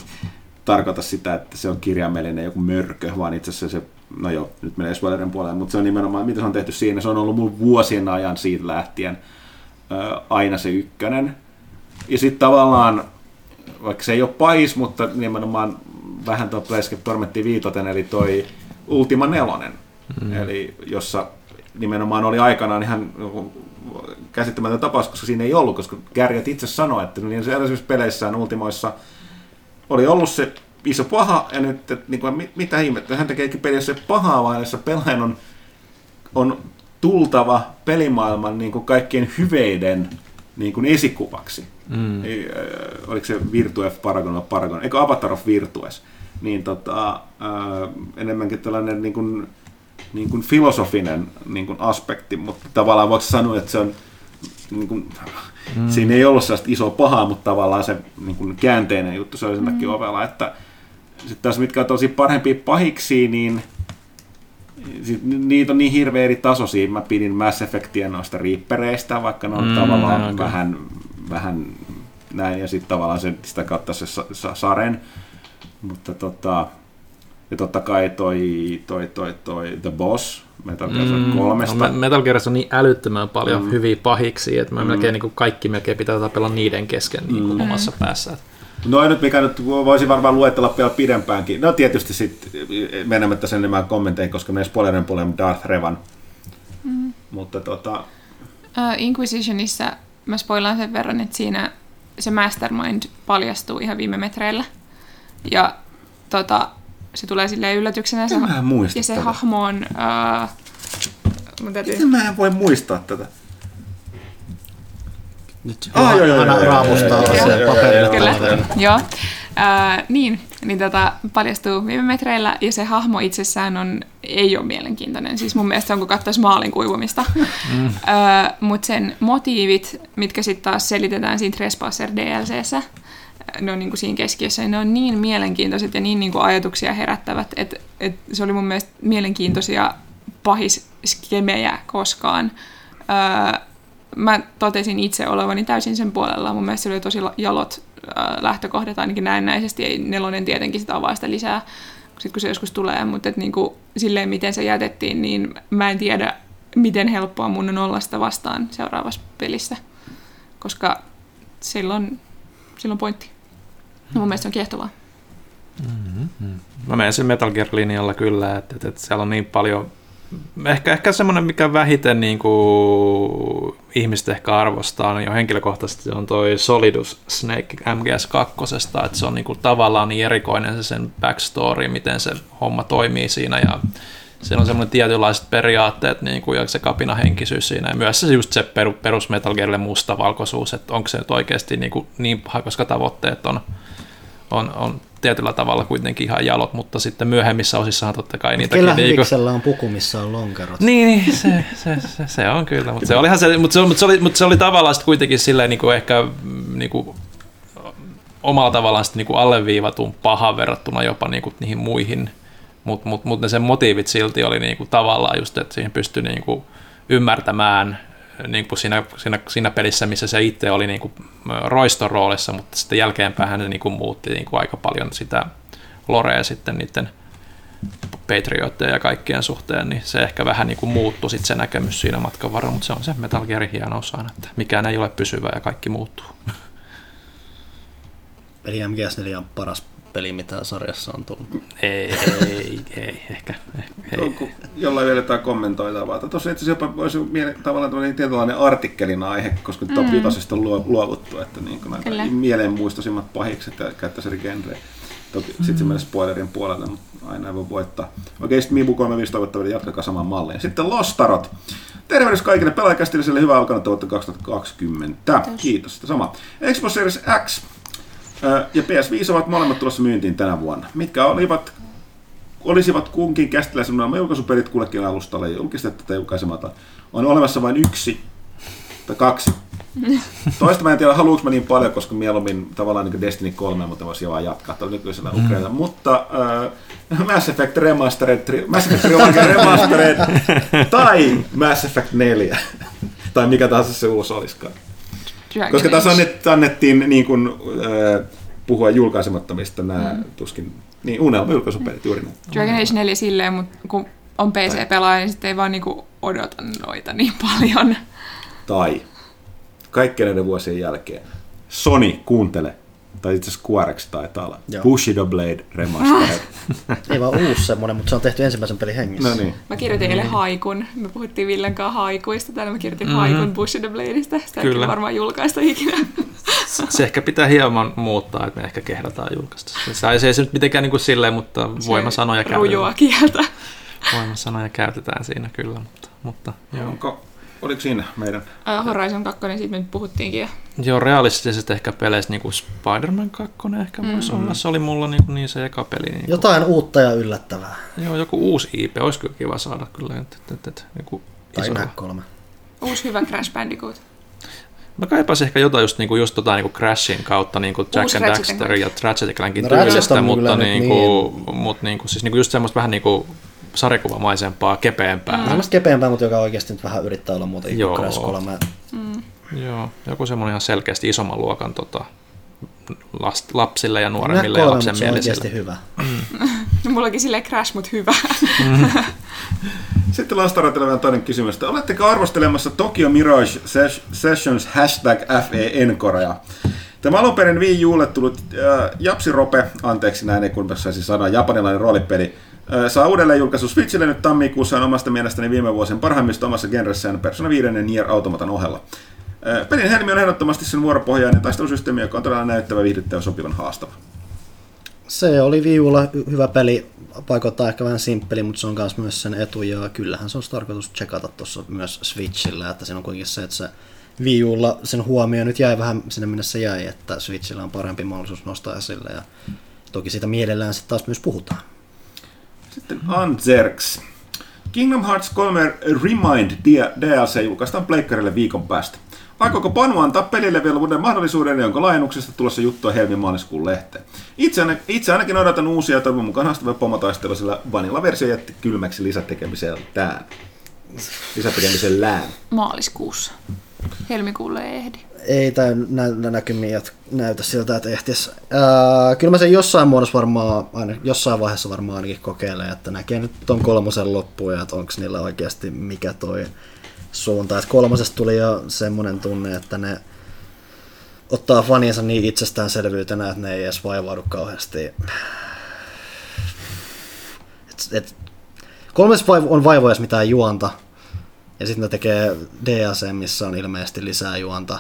B: tarkoita sitä, että se on kirjaimellinen joku mörkö, vaan itse asiassa se, no joo, nyt menee spoilerin puolelle, mutta se on nimenomaan, mitä se on tehty siinä, se on ollut mun vuosien ajan siitä lähtien aina se ykkönen. Ja sitten tavallaan, vaikka se ei ole pahis, mutta nimenomaan vähän tuo Planescape Tormentti viitoten, eli toi Ultima nelonen, mm. eli jossa nimenomaan oli aikanaan ihan käsittämätön tapaus, koska siinä ei ollut, koska Kärjät itse sanoi, että niin sellaisissa peleissään Ultimoissa oli ollut se iso paha, ja nyt, että niin kuin, mit- mitä ihmettä, hän tekee peli, jos se pahaa, vaan jossa pelaajan on, on tultava pelimaailman niin kuin kaikkien hyveiden niin kuin esikuvaksi. Mm. Ei, äh, oliko se Virtue Paragon vai Paragon, eikö Avatar of Virtues, niin tota, äh, enemmänkin tällainen niin kuin, niin kuin filosofinen niin kuin aspekti, mutta tavallaan voiko sanoa, että se on niin kuin, mm. siinä ei ollut sellaista isoa pahaa, mutta tavallaan se niin kuin käänteinen juttu, se oli sen takia ovella, että sitten taas mitkä on tosi parhempia pahiksi, niin sit, niitä on niin hirveän eri tasoisia. Mä pidin Mass Effectia noista riippereistä, vaikka ne on mm, tavallaan
E: okei.
B: vähän, vähän näin, ja sitten tavallaan se, sitä kautta se sa, sa, saren. Mutta tota, ja totta kai toi, toi, toi, toi The Boss, Metal Gear Solid
E: Mm,
B: kolmesta.
E: No, Metal Gearissa on niin älyttömän paljon mm. hyviä pahiksi, että mä mm. melkein niin kuin kaikki melkein pitää tapella niiden kesken niin kuin
B: Mm.
E: omassa päässä.
B: Noin nyt, mikä nyt voisi varmaan luettella vielä pidempäänkin. No tietysti sitten menemättä sen enemmän kommentteihin, koska meidän spoilerin puolella on Darth Revan. Mm. Mutta tota,
C: Uh, Inquisitionissa mä spoilaan sen verran, että siinä se mastermind paljastuu ihan viime metreillä. Ja tota, se tulee silleen yllätyksenä. Se,
B: mä en muista
C: ja se
B: tätä?
C: hahmo on... Uh, mun täytyy...
B: miten mä en voi muistaa tätä?
A: Nyt
B: Ah, joo, joo,
A: aina raapustaa
B: joo, joo,
A: se
B: joo, joo,
A: paperille.
B: joo,
C: Kyllä,
B: joo.
C: Ää, niin, niin tota, paljastuu viime metreillä ja se hahmo itsessään on, ei ole mielenkiintoinen. Siis mun mielestä se on kuin katsoisi maalin kuivumista. Mm. Mutta sen motiivit, mitkä sitten taas selitetään siinä Trespasser DLCssä, ne on niin kuin siinä keskiössä, ja ne on niin mielenkiintoiset ja niin, niin kuin ajatuksia herättävät, että, että se oli mun mielestä mielenkiintoisia pahiskemejä koskaan. Öö, mä totesin itse olevani täysin sen puolella. Mun mielestä se oli tosi jalot lähtökohdat ainakin näennäisesti. Ei nelonen tietenkin sitä avaa sitä lisää, sit kun se joskus tulee, mutta et kuin, silleen miten se jätettiin, niin mä en tiedä, miten helppoa mun on olla sitä vastaan seuraavassa pelissä, koska silloin, silloin pointti. No mun mielestä se on kiehtovaa.
E: Mä menen sen Metal Gear-linjalla kyllä, että, että, että siellä on niin paljon, ehkä, ehkä semmoinen, mikä vähiten niin kuin, ihmiset ehkä arvostaa, niin jo henkilökohtaisesti on toi Solidus Snake MGS2, että se on niin kuin, tavallaan niin erikoinen se sen backstory, miten se homma toimii siinä ja siellä on semmoinen tietynlaiset periaatteet niin kuin, ja se kapinahenkisyys siinä ja myös se just se peru, perus Metal Gearille mustavalkoisuus, että onko se nyt oikeasti niin, kuin, niin paha, koska tavoitteet on, on, on tietyllä tavalla kuitenkin ihan jalot, mutta sitten myöhemmissä osissahan totta kai niitäkin...
A: Kellä
E: niinku-
A: hyviksellä on puku, missä on lonkerot?
E: Niin, niin se, se, se, se, on kyllä, mutta se, olihan se, mutta se, mutta se, oli, mutta se oli tavallaan sitten kuitenkin silleen niin kuin ehkä mm, niin kuin, omalla tavallaan sitten niin kuin alleviivatun paha verrattuna jopa niin kuin niihin muihin, mutta mut, mut ne sen motiivit silti oli niin kuin tavallaan just, että siihen pystyi niin kuin ymmärtämään niin kuin siinä, siinä, siinä, pelissä, missä se itse oli niin kuin roiston roolissa, mutta sitten jälkeenpäin se niin kuin muutti niin kuin aika paljon sitä lorea sitten niiden Patriotteja ja kaikkien suhteen, niin se ehkä vähän niin kuin muuttui sitten se näkemys siinä matkan varrella, mutta se on se Metal Gearin hieno osa, että mikään ei ole pysyvä ja kaikki muuttuu.
A: Eli MGS4 on paras peli, mitä sarjassa on tullut.
E: Ei, ei, ei ehkä. Ei.
B: Onko jollain vielä jotain kommentoitavaa? Tuossa itse asiassa jopa olisi miele- tavallaan tämmöinen tietynlainen artikkelin aihe, koska top mm. on luo- luovuttu, että niin kuin näitä mieleenmuistoisimmat pahikset ja käyttäisi eri genrejä. Toki mm. sitten se menee spoilerin puolelle, mutta aina ei voi voittaa. Okei, sitten Mibu 35 toivottavasti jatkakaa saman mallin. Sitten Lostarot. Tervehdys kaikille pelaajakästilliselle hyvää alkanutta vuotta 2020. Kiitos. Kiitos. Sitä sama. Xbox Series X ja PS5 ovat molemmat tulossa myyntiin tänä vuonna. Mitkä olivat olisivat kunkin käsitteläisen nämä julkaisupelit kullekin alustalle julkistettu tai julkaisematta. On olemassa vain yksi tai kaksi. Toista mä en tiedä, haluanko mä niin paljon, koska mieluummin tavallaan niin Destiny 3, mutta voisi vaan jatkaa tuolla nykyisellä Ukraina. Mutta äh, Mass Effect Remastered, tri- Mass Effect Trilogy Remastered tai Mass Effect 4. tai mikä tahansa se uusi olisikaan.
C: Dragon
B: Koska tässä annet, annettiin niin kuin, äh, puhua julkaisemattomista nämä mm. tuskin, niin unelma julkaisupelit juuri näin.
C: Dragon Age 4 silleen, mutta kun on PC-pelaaja, niin sitten ei vaan niinku odota noita niin paljon.
B: Tai kaikkien näiden vuosien jälkeen Sony, kuuntele, tai itse asiassa Squarex taitaa olla,
A: Joo.
B: Bushido Blade Remastered.
A: Ei vaan uusi semmonen, mutta se on tehty ensimmäisen pelin hengissä.
B: no niin.
C: Mä kirjoitin eilen haikun. Me puhuttiin Villen kanssa haikuista. Täällä mä kirjoitin mm-hmm. haikun Bushido Bladeista. Sitä ei
E: Kyllä.
C: varmaan julkaista ikinä.
E: Se ehkä pitää hieman muuttaa, että me ehkä kehdataan julkaista. Se ei se ei se nyt mitenkään niin kuin silleen, mutta voimasanoja
C: Rujua
E: käytetään.
C: kieltä.
E: Voimasanoja käytetään siinä kyllä, mutta, mutta joo.
B: Onko, oliko siinä meidän?
C: Uh, Horizon 2, siitä me nyt puhuttiinkin. jo.
E: Joo, realistisesti ehkä peleissä niin kuin Spider-Man 2 ehkä voisi olla. Se oli mulla niin, kuin niin se eka peli. Niin kuin,
A: Jotain uutta ja yllättävää.
E: Joo, joku uusi IP, olisi kyllä kiva saada kyllä. Et, et, et, et, niin kuin
A: Tai
E: iso-
A: Knack 3.
C: Uusi hyvä Crash Bandicoot.
E: Mä kaipaisin ehkä jotain just, niinku, just tota niinku Crashin kautta, niinku Jack
C: Uusi
E: and Daxter ja Ratchet Clankin
A: No,
E: tyylistä, mutta, niinku, mut niinku, siis niinku just semmoista vähän niinku sarjakuvamaisempaa, kepeämpää.
A: Mm. Semmoista kepeämpää, mutta joka oikeasti nyt vähän yrittää olla muuta
E: Joo.
A: Crash 3.
E: Joo, joku semmoinen ihan selkeästi isomman luokan tota, last, lapsille ja nuoremmille ja
A: 3, mutta se on hyvä.
C: No, mullakin silleen Crash, mut hyvä.
B: Sitten Lastaratilla vielä toinen kysymys. että Oletteko arvostelemassa Tokyo Mirage Ses- Sessions hashtag FE Encorea? Tämä alun perin Wii Ulle tullut äh, Japsi Rope, anteeksi näin ei kun saisi sanoa, japanilainen roolipeli, äh, saa uudelleen julkaisu Switchille nyt tammikuussa on omasta mielestäni viime vuosien parhaimmista omassa genressään Persona 5 ja Nier Automatan ohella. Äh, pelin helmi on ehdottomasti sen vuoropohjainen taistelusysteemi, joka on todella näyttävä, viihdyttävä ja sopivan haastava.
A: Se oli viulla hy- hyvä peli, paikoittaa ehkä vähän simppeli, mutta se on myös sen etu, ja kyllähän se olisi tarkoitus checkata tuossa myös Switchillä, että siinä on kuitenkin se, että se viulla sen huomio nyt jäi vähän sinne, minne se jäi, että Switchillä on parempi mahdollisuus nostaa esille, ja toki siitä mielellään sitten taas myös puhutaan.
B: Sitten Anzerks. Kingdom Hearts 3 Remind DLC julkaistaan Pleikkarille viikon päästä. Aikooko Panu antaa pelille vielä uuden mahdollisuuden, jonka laajennuksesta tulossa juttua helmi-maaliskuun lehteen? Itse, aina- itse ainakin odotan uusia ja toivon mukaan haastavia pomotaistelua, sillä vanilla-versio jätti kylmäksi lisätekemiseltään. Lisätekemisellään.
C: Maaliskuussa. Helmikuulle ei ehdi.
A: Ei tämä nä- nä- näkymiä näytä siltä, että ehtis. Ää, kyllä mä sen jossain muodossa varmaan, aina, jossain vaiheessa varmaan ainakin kokeilen, että näkee nyt ton kolmosen loppuun ja että onko niillä oikeasti mikä toi suunta. Et kolmosesta tuli jo semmoinen tunne, että ne ottaa faniensa niin itsestäänselvyytenä, että ne ei edes vaivaudu kauheasti. Et, et, kolmes on vaivoja mitään juonta, ja sitten ne tekee DLC, missä on ilmeisesti lisää juonta,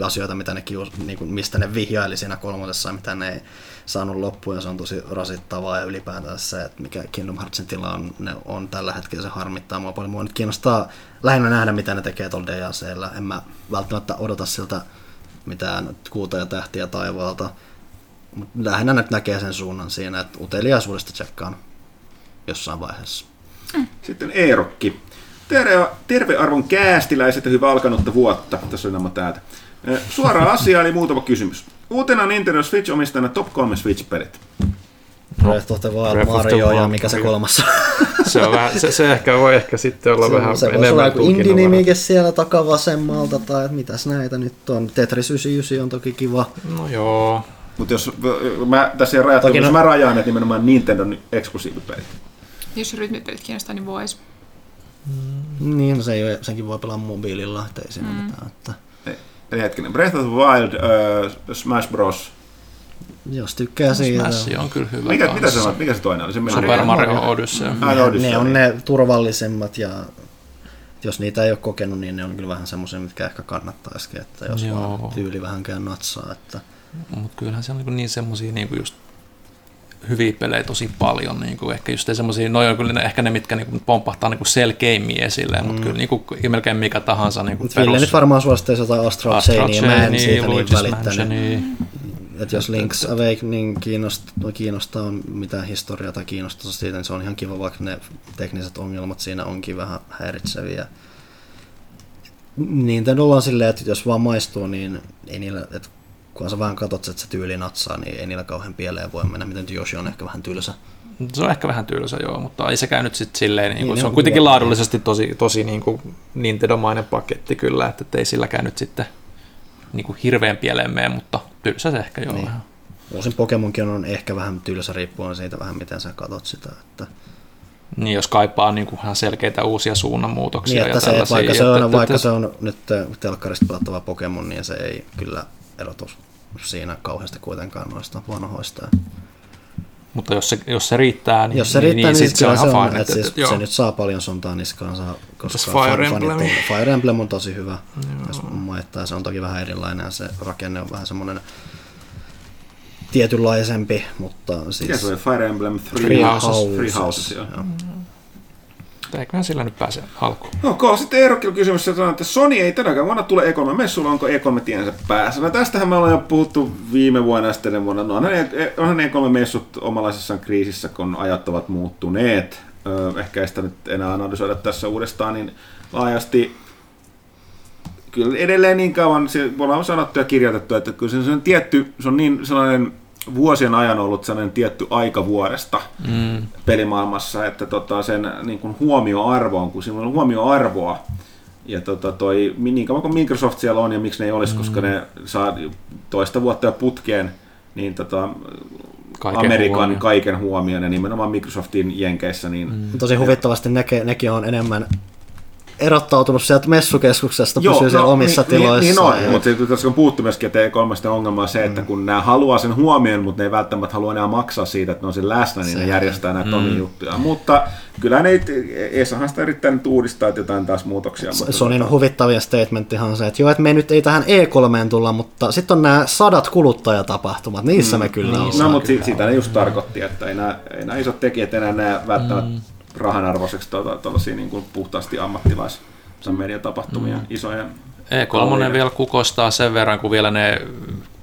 A: asioita, mitä ne kius, niin kuin, mistä ne vihjaili siinä kolmosessa, mitä ne ei saanut loppuun, ja se on tosi rasittavaa, ja ylipäätään se, että mikä Kingdom Heartsin tila on, ne on tällä hetkellä, se harmittaa mua paljon. Mua nyt kiinnostaa lähinnä nähdä, mitä ne tekee tuolla DLCllä. En mä välttämättä odota siltä mitään kuuta ja tähtiä taivaalta, mutta lähinnä nyt näkee sen suunnan siinä, että uteliaisuudesta tsekkaan jossain vaiheessa.
B: Sitten Eerokki. Terve, terve arvon käästiläiset ja hyvä alkanutta vuotta. Tässä on nämä täältä. Eh, Suora asia eli muutama kysymys. Uutena Nintendo Switch omistajana top 3 Switch-pelit.
A: Breath of the Wild, Mario ja mikä se kolmas
E: Se, on vähän, se, se, ehkä voi ehkä sitten olla vähän
A: se voisi olla
E: enemmän
A: joku indie-nimike siellä takavasemmalta, tai mitäs näitä nyt on. Tetris 99 on toki kiva.
E: No joo.
B: Mutta jos mä tässä rajattu, jos
A: no-
B: mä rajaan, että nimenomaan Nintendo eksklusiivipelit.
C: Jos rytmipelit kiinnostaa, niin vois.
A: Niin, no se ei, ole- senkin voi pelaa mobiililla, että ei siinä mm. mitään. Että
B: Eli hetkinen, Breath of the Wild, uh, Smash Bros.
A: jos tykkää siitä.
E: Smash on kyllä hyvä
B: Mikä, mitä se on? Mikä se toinen oli? Se
E: Super Mario Odyssey.
B: Ah, no, Odyssey.
A: Ne on ne turvallisemmat ja jos niitä ei ole kokenut, niin ne on kyllä vähän semmoisia, mitkä ehkä kannattaisikin, että jos
E: Joo.
A: vaan tyyli vähänkään natsaa. Että
E: Mutta kyllähän se on niin, niin semmosia niin just hyviä pelejä tosi paljon. Niin kuin ehkä just semmosia, no on kyllä ne, ehkä ne, mitkä niin kuin pompahtaa niin kuin selkeimmin esille, mm. mutta kyllä niin kuin, melkein mikä tahansa niin kuin
A: Ville nyt varmaan suositteisi jotain Astral Chainia, mä en siitä niin välittänyt.
E: Mansionia.
A: Et jos Link's Awakening kiinnostaa, kiinnostaa mitään historiaa tai kiinnostusta siitä, niin se on ihan kiva, vaikka ne tekniset ongelmat siinä onkin vähän häiritseviä. Nintendolla on silleen, että jos vaan maistuu, niin ei niillä, että kun sä vähän katsot, että se tyyli natsaa, niin ei niillä kauhean pieleen voi mennä. Miten Yoshi on ehkä vähän tylsä.
E: Se on ehkä vähän tylsä, joo, mutta ei sekään nyt sitten silleen, niin
A: Niin,
E: kuin, se on kuitenkin
A: kyllä.
E: laadullisesti tosi, tosi niin kuin Nintendo-mainen paketti kyllä, että ei silläkään nyt sitten niin kuin hirveän pieleen mene, mutta tylsä se ehkä joo
A: Niin. Uusin Pokemonkin on ehkä vähän tylsä riippuen siitä vähän, miten sä katot sitä. Että,
E: Niin, jos kaipaa niin kuin ihan selkeitä uusia suunnanmuutoksia
A: niin,
E: ja
A: että se,
E: tällaisia.
A: vaikka, se on,
E: että-
A: vaikka
E: että-
A: se on nyt telkkarista pelattava Pokemon, niin se ei kyllä erotu siinä kauheasti kuitenkaan noista vanhoista.
E: Mutta jos se, jos se riittää, niin,
A: Jos se riittää, niin,
E: sit
A: niin se, on, se, on,
E: fine,
A: että siis,
E: että- joo.
A: se nyt saa paljon sontaa niskaansa, koska
E: Fire Emblem?
A: on- Fire Emblem on tosi hyvä, jos maittaa. Se on toki vähän erilainen ja se rakenne on vähän semmoinen tietynlaisempi, mutta
B: Mikä
A: siis...
B: se oli? Fire Emblem Three,
E: Three
B: Houses. Three Houses, joo.
A: joo.
E: Eiköhän sillä nyt pääse alkuun.
B: Ok, sitten Eerokilla kysymys, että Sony ei tänäkään vuonna tule E3-messuilla, onko E3 tiensä päässä? No tästähän me ollaan jo puhuttu viime vuonna ja sitten vuonna. No, onhan E- onhan E3-messut omalaisessaan kriisissä, kun ajat ovat muuttuneet. Ehkä ei sitä nyt enää analysoida tässä uudestaan niin laajasti. Kyllä edelleen niin kauan, se me ollaan sanottu ja kirjoitettu, että kyllä se on tietty, se on niin sellainen vuosien ajan ollut sellainen tietty aika vuodesta
E: Mm.
B: pelimaailmassa, että tota, sen niin kuin huomioarvo on, kun sillä on huomioarvoa. Ja tota, toi, niin kauan kuin Microsoft siellä on ja miksi ne ei olisi, mm. koska ne saa toista vuotta jo putkeen niin tota,
E: Kaiken
B: Amerikan
E: huomioon.
B: kaiken huomioon ja nimenomaan Microsoftin jenkeissä. Niin, mm.
A: Tosi huvittavasti nekin, nekin on enemmän erottautunut sieltä messukeskuksesta, pysyy siellä omissa
B: niin,
A: tiloissa.
B: Niin, niin on,
A: ja-
B: mutta sitten tässä on puhuttu myöskin, että E3 ongelma on se, että kun nämä haluaa sen huomioon, mutta ne ei välttämättä halua enää maksaa siitä, että ne on siinä läsnä, niin ne
A: Se-
B: järjestää näitä omia juttuja. Mutta kyllä ne, Esahan sitä yrittää nyt uudistaa että jotain taas muutoksia. mutta
A: Sonin
B: tota-
A: huvittavia statementtihan on se, että joo, että me nyt ei tähän E3 tulla, mutta sitten on nämä sadat kuluttajatapahtumat, niissä me kyllä
B: No,
A: ollaan.
B: mutta si- sitä ne just tarkoitti, että ei nämä, ei nämä isot tekijät enää näe välttämättä mm. Rahanarvoiseksi tuollaisia niin kuin puhtaasti ammattilais mediatapahtumia, mm. isoja
E: E3 vielä kukostaa sen verran, kun vielä ne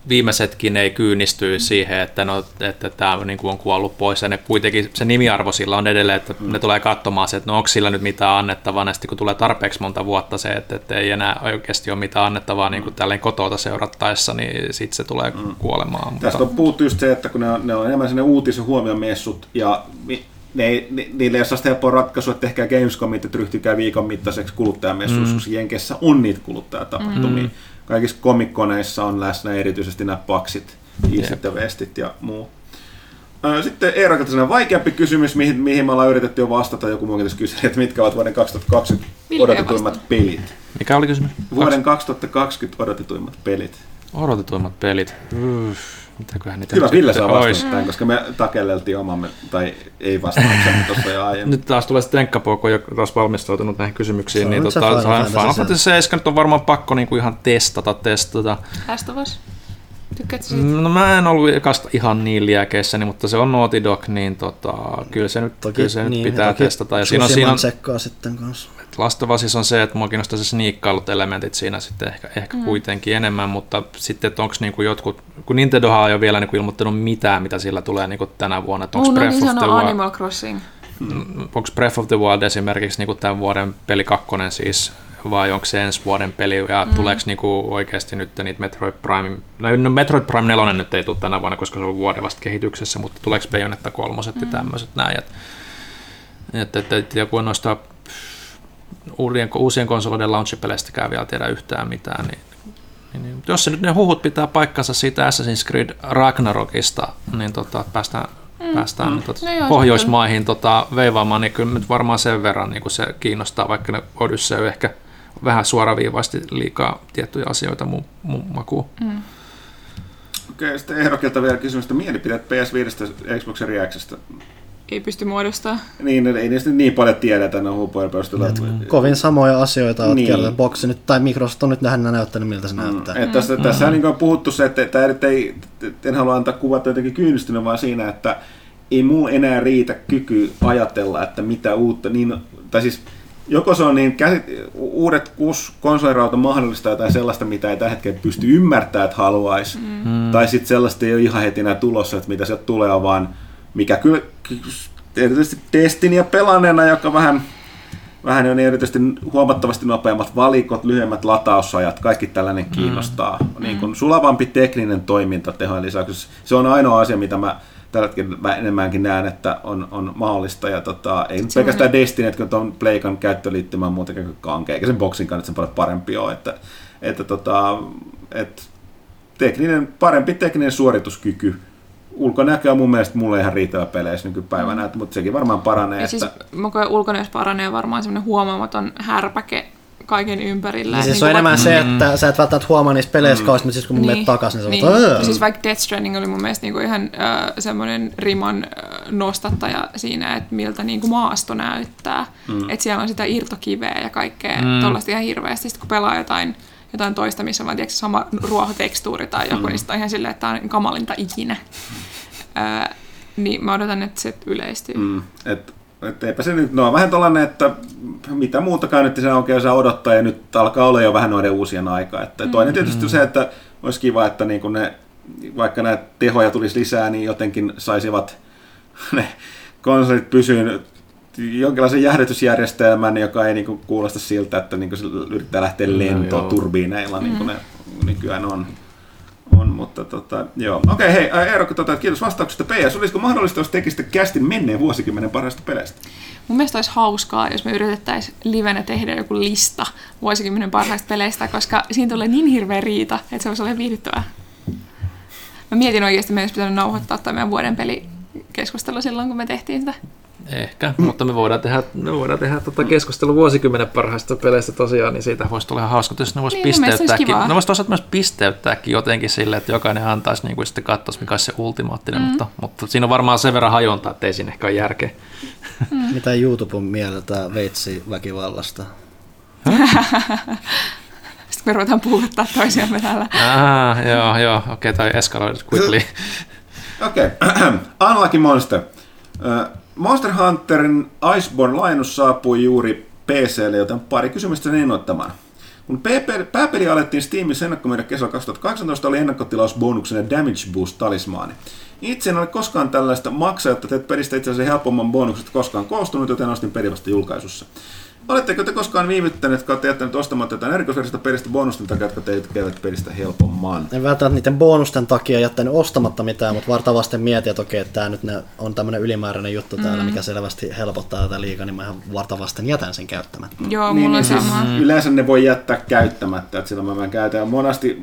E: viimeisetkin ei kyynistyy siihen, että, no, että tämä niin kuin on kuollut pois. Ja ne kuitenkin se nimiarvo sillä on edelleen, että mm. ne tulee katsomaan se, että no onko sillä nyt mitään annettavaa. Ja sitten kun tulee tarpeeksi monta vuotta se, että, että ei enää oikeasti ole mitään annettavaa niin kuin tälleen kotota seurattaessa, niin sitten se tulee mm. kuolemaan.
B: Mutta... Tästä on puhuttu just se, että kun ne on, ne on enemmän sinne uutisen huomiomessut ja ne, ei, ne, niille ei ole sellaista helppoa ratkaisua, että tehkää Gamescomit, että ryhtykää viikon mittaiseksi kuluttajamessuiksi, mm. koska Jenkessä on niitä kuluttajatapahtumia. Mm. Kaikissa komikkoneissa on läsnä erityisesti nämä paksit, iisit ja vestit ja muu. Sitten Eero sellainen vaikeampi kysymys, mihin, mihin me ollaan yritetty jo vastata. Joku muukin kysyi, että mitkä ovat vuoden 2020 odotetuimmat pelit.
E: Mikä oli kysymys?
B: Vuoden 2020 odotetuimmat pelit.
E: Odotetuimmat pelit. Uff. Mitäköhän niitä
B: Kyllä Ville saa vastata tämän, koska me takelleltiin omamme, tai ei vastauksen tuossa jo aiemmin.
E: Nyt taas tulee sitten Tenkkapooko, joka taas valmistautunut näihin kysymyksiin. Niin tota, Final Fantasy 7 nyt on varmaan pakko niinku ihan testata, testata.
C: Us. Tykkäätkö siitä?
E: No mä en ollut ekasta ihan niin liäkeissäni, mutta se on Naughty Dog, niin tota, kyllä se nyt, toki, kyllä se niin, nyt pitää testata.
A: Ja siinä on, siinä on, sitten kanssa.
E: Last of Us on se, että mua kiinnostaa se sniikkailut elementit siinä sitten ehkä, ehkä mm. kuitenkin enemmän, mutta sitten, että onko niinku jotkut, kun Nintendohan ei ole vielä niinku ilmoittanut mitään, mitä sillä tulee niinku tänä vuonna. Onko
C: no, Breath niin of the Wild, Animal Crossing.
E: Mm. Onko Breath of the Wild esimerkiksi niinku tämän vuoden peli kakkonen siis, vai onko se ensi vuoden peli, ja mm. tuleeko niinku oikeasti nyt niitä Metroid Prime, no, no Metroid Prime 4 nyt ei tule tänä vuonna, koska se on vuoden vasta kehityksessä, mutta tuleeko Bayonetta kolmoset mm. ja tämmöiset näin, että et, et, et, joku noista uusien, uusien konsoliden launchipeleistä vielä tiedä yhtään mitään, niin, niin, niin jos se nyt ne huhut pitää paikkansa siitä Assassin's Creed Ragnarokista, niin tota, päästään, mm, päästään mm. Tota, no Pohjoismaihin tota, veivaamaan, niin kyllä nyt varmaan sen verran niin se kiinnostaa, vaikka ne Odyssey ehkä vähän suoraviivaisesti liikaa tiettyjä asioita mun, mun makuun. Mm.
B: Okei, sitten ehdokilta vielä kysymystä mielipidet PS5 Xbox Reactista
C: ei pysty muodostamaan.
B: Niin, ei niistä niin paljon tiedetä ne huupojen
A: Kovin samoja asioita olet niin. Boxi nyt, tai Microsoft on nyt lähinnä näyttänyt, miltä se mm. näyttää.
B: Et tässä, mm. tässä niin on puhuttu se, että, että, että ei, en halua antaa kuvata jotenkin kyynistynyt, vaan siinä, että ei muu enää riitä kyky ajatella, että mitä uutta, niin, tai siis joko se on niin käsit, uudet konsolirauta mahdollistaa jotain sellaista, mitä ei tällä hetkellä pysty ymmärtämään, että haluaisi, mm. tai sitten sellaista ei ole ihan heti enää tulossa, että mitä sieltä tulee, vaan mikä kyllä erityisesti testin ja pelaneena, joka vähän, vähän on erityisesti huomattavasti nopeammat valikot, lyhyemmät latausajat, kaikki tällainen mm. kiinnostaa. Mm. Niin kuin sulavampi tekninen toiminta tehojen lisäksi. Se on ainoa asia, mitä mä tällä hetkellä enemmänkin näen, että on, on mahdollista. Ja tota, ei nyt pelkästään Destiny, että tuon Playkan käyttöliittymä on muutenkin kuin kankea, eikä sen boksin kannalta sen paljon parempi ole. Että, että, tota, että tekninen, parempi tekninen suorituskyky ulkonäkö on mun mielestä mulle ihan riittävä peleissä nykypäivänä, mm. mutta sekin varmaan paranee. Ja
C: siis että... siis ulkonäössä paranee varmaan semmoinen huomaamaton härpäke kaiken ympärillä.
A: Niin siis niin on enemmän vaikka... se, että mm. sä et välttämättä huomaa niissä peleissä mm. kauheasti, mutta siis kun mun niin. menet takaisin, niin sä niin.
C: Siis vaikka Death Stranding oli mun mielestä niinku ihan äh, semmoinen riman äh, nostattaja siinä, että miltä niinku maasto näyttää. Mm. Että siellä on sitä irtokiveä ja kaikkea mm. tollaista ihan hirveästi. Sitten kun pelaa jotain jotain toista, missä on tiedätkö, sama ruohotekstuuri tai joku, mm. niin sitten on ihan silleen, että tämä on kamalinta ikinä. Ää, niin mä odotan, että se yleistyy. Mm.
B: Et, et eipä se nyt, no vähän tällainen, että mitä muutakaan nyt sen oikein saa odottaa, ja nyt alkaa olla jo vähän noiden uusien aika. Että mm. Toinen tietysti mm. se, että olisi kiva, että niin kun ne, vaikka näitä tehoja tulisi lisää, niin jotenkin saisivat ne konsolit pysyyn jonkinlaisen jäähdytysjärjestelmän, joka ei niinku kuulosta siltä, että niinku se yrittää lähteä lentoon no, turbiineilla, niin kuin ne nykyään on. On mutta tota, joo. Okei, hei, Eero, tota, kiitos vastauksesta. PS, olisiko mahdollista, jos tekisitte kästin menneen vuosikymmenen parhaista peleistä?
C: Mun mielestä olisi hauskaa, jos me yritettäisiin livenä tehdä joku lista vuosikymmenen parhaista peleistä, koska siinä tulee niin hirveä riita, että se voisi olla viihdyttävää. Mä mietin oikeasti, että meidän olisi pitänyt nauhoittaa tämä meidän vuoden peli keskustelu silloin, kun me tehtiin sitä.
E: Ehkä, mutta me voidaan tehdä, me voidaan tehdä tota keskustelu vuosikymmenen parhaista peleistä tosiaan, niin siitä voisi tulla ihan hauska, jos ne voisi niin, pisteyttääkin. Ne voisi toisaalta myös pisteyttääkin jotenkin sille, että jokainen antaisi niin kuin sitten katsoisi, mikä olisi se ultimaattinen, mm. mutta, mutta siinä on varmaan sen verran hajontaa, että ei siinä ehkä ole järkeä.
A: Mm. Mitä YouTube on mieltä veitsi väkivallasta?
C: Sitten me ruvetaan puhuttaa toisiamme täällä.
E: Ah, joo, joo, okei, okay, tai escalated quickly.
B: okei, okay. Unlucky Monster. Monster Hunterin Iceborne lainus saapui juuri PClle, joten pari kysymystä sen innoittamaan. Kun pääpeli, alettiin Steamissa ennakkomyydä kesällä 2018, oli ennakkotilausbonuksena Damage Boost talismaani. Itse en ole koskaan tällaista maksaa, että teet pelistä itse asiassa helpomman bonukset koskaan koostunut, joten ostin peli julkaisussa. Oletteko te koskaan viivyttäneet, että olette jättäneet ostamatta jotain erikoisversiota pelistä bonusten takia, jotka tekevät pelistä helpomman?
A: En välttämättä niiden bonusten takia jättänyt ostamatta mitään, mutta vartavasten mietin, että okei, että tämä nyt on tämmöinen ylimääräinen juttu täällä, mikä selvästi helpottaa tätä liikaa, niin mä ihan vartavasten jätän sen käyttämättä.
C: Joo, mulla on
B: niin
C: sama.
B: Siis yleensä ne voi jättää käyttämättä, että silloin mä, mä käytän. Monasti,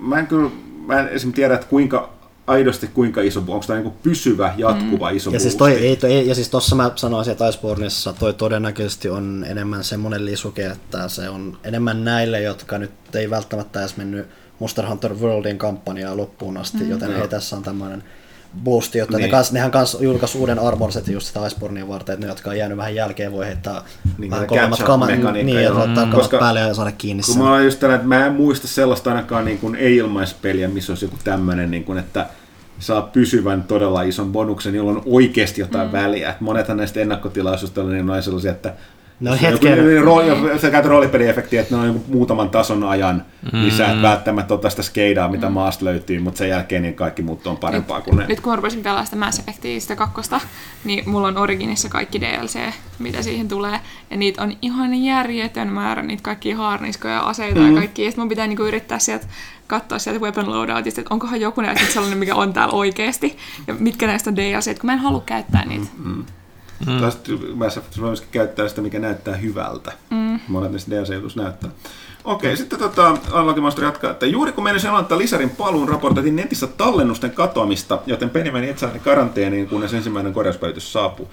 B: mä en kyllä, mä en esimerkiksi tiedä, että kuinka aidosti kuinka iso, onko tämä niin pysyvä, jatkuva iso
A: Ja siis, toi, ei, toi, ei, ja siis tossa mä sanoisin, että Iceborneissa toi todennäköisesti on enemmän semmoinen lisuke, että se on enemmän näille, jotka nyt ei välttämättä edes mennyt Monster Hunter Worldin kampanjaa loppuun asti, mm. joten hei, tässä on tämmöinen boosti, jotta niin. Ne kans, nehän kanssa julkaisi uuden armor setin just sitä Icebornea varten, että ne, jotka on jäänyt vähän jälkeen, voi heittää
B: Niin,
A: vähän kovemmat kamat,
B: mekaniikka,
A: niin, ja
B: joo.
A: laittaa
B: Mm.
A: kamat
B: Koska-
A: päälle ja saada kiinni
B: Kun
A: sen.
B: mä oon just tällä, että mä en muista sellaista ainakaan niin kuin ei-ilmaispeliä, missä olisi joku tämmöinen, niin kuin, että saa pysyvän todella ison bonuksen, jolla on oikeasti jotain mm. väliä. Et monethan näistä ennakkotilaisuista niin on sellaisia, että Joku-
A: hetken-
B: joku- rooli- sä käytät roolipeliefektiä, että ne on joku muutaman tason ajan mm. lisää, että välttämättä ottaa sitä skeidaa, mitä maasta löytyy, mutta sen jälkeen niin kaikki muut on parempaa kuin ne.
C: Nyt kun rupesin pelaamaan sitä Mass Effectia, sitä kakkosta, niin mulla on Originissa kaikki DLC, mitä siihen tulee. Ja niitä on ihan järjetön määrä, niitä kaikkia haarniskoja ja aseita mm. ja kaikki. Ja mun pitää niinku yrittää sieltä katsoa sieltä weapon loadoutista, että onkohan joku näistä nyt sellainen, mikä on täällä oikeasti. Ja mitkä näistä on DLC, kun mä en halua käyttää niitä.
B: Mm. Tästä Mass Effect voi myöskin käyttää sitä, mikä näyttää hyvältä. Mm. Monet niistä DLC-jutus näyttää. Okei, sitten tota, Unlucky Monster jatkaa, että juuri kun meidän aloittaa Lisarin paluun, raportoitiin netissä tallennusten katoamista, joten peli meni itsensä karanteeniin, kunnes ensimmäinen korjauspäivitys saapuu.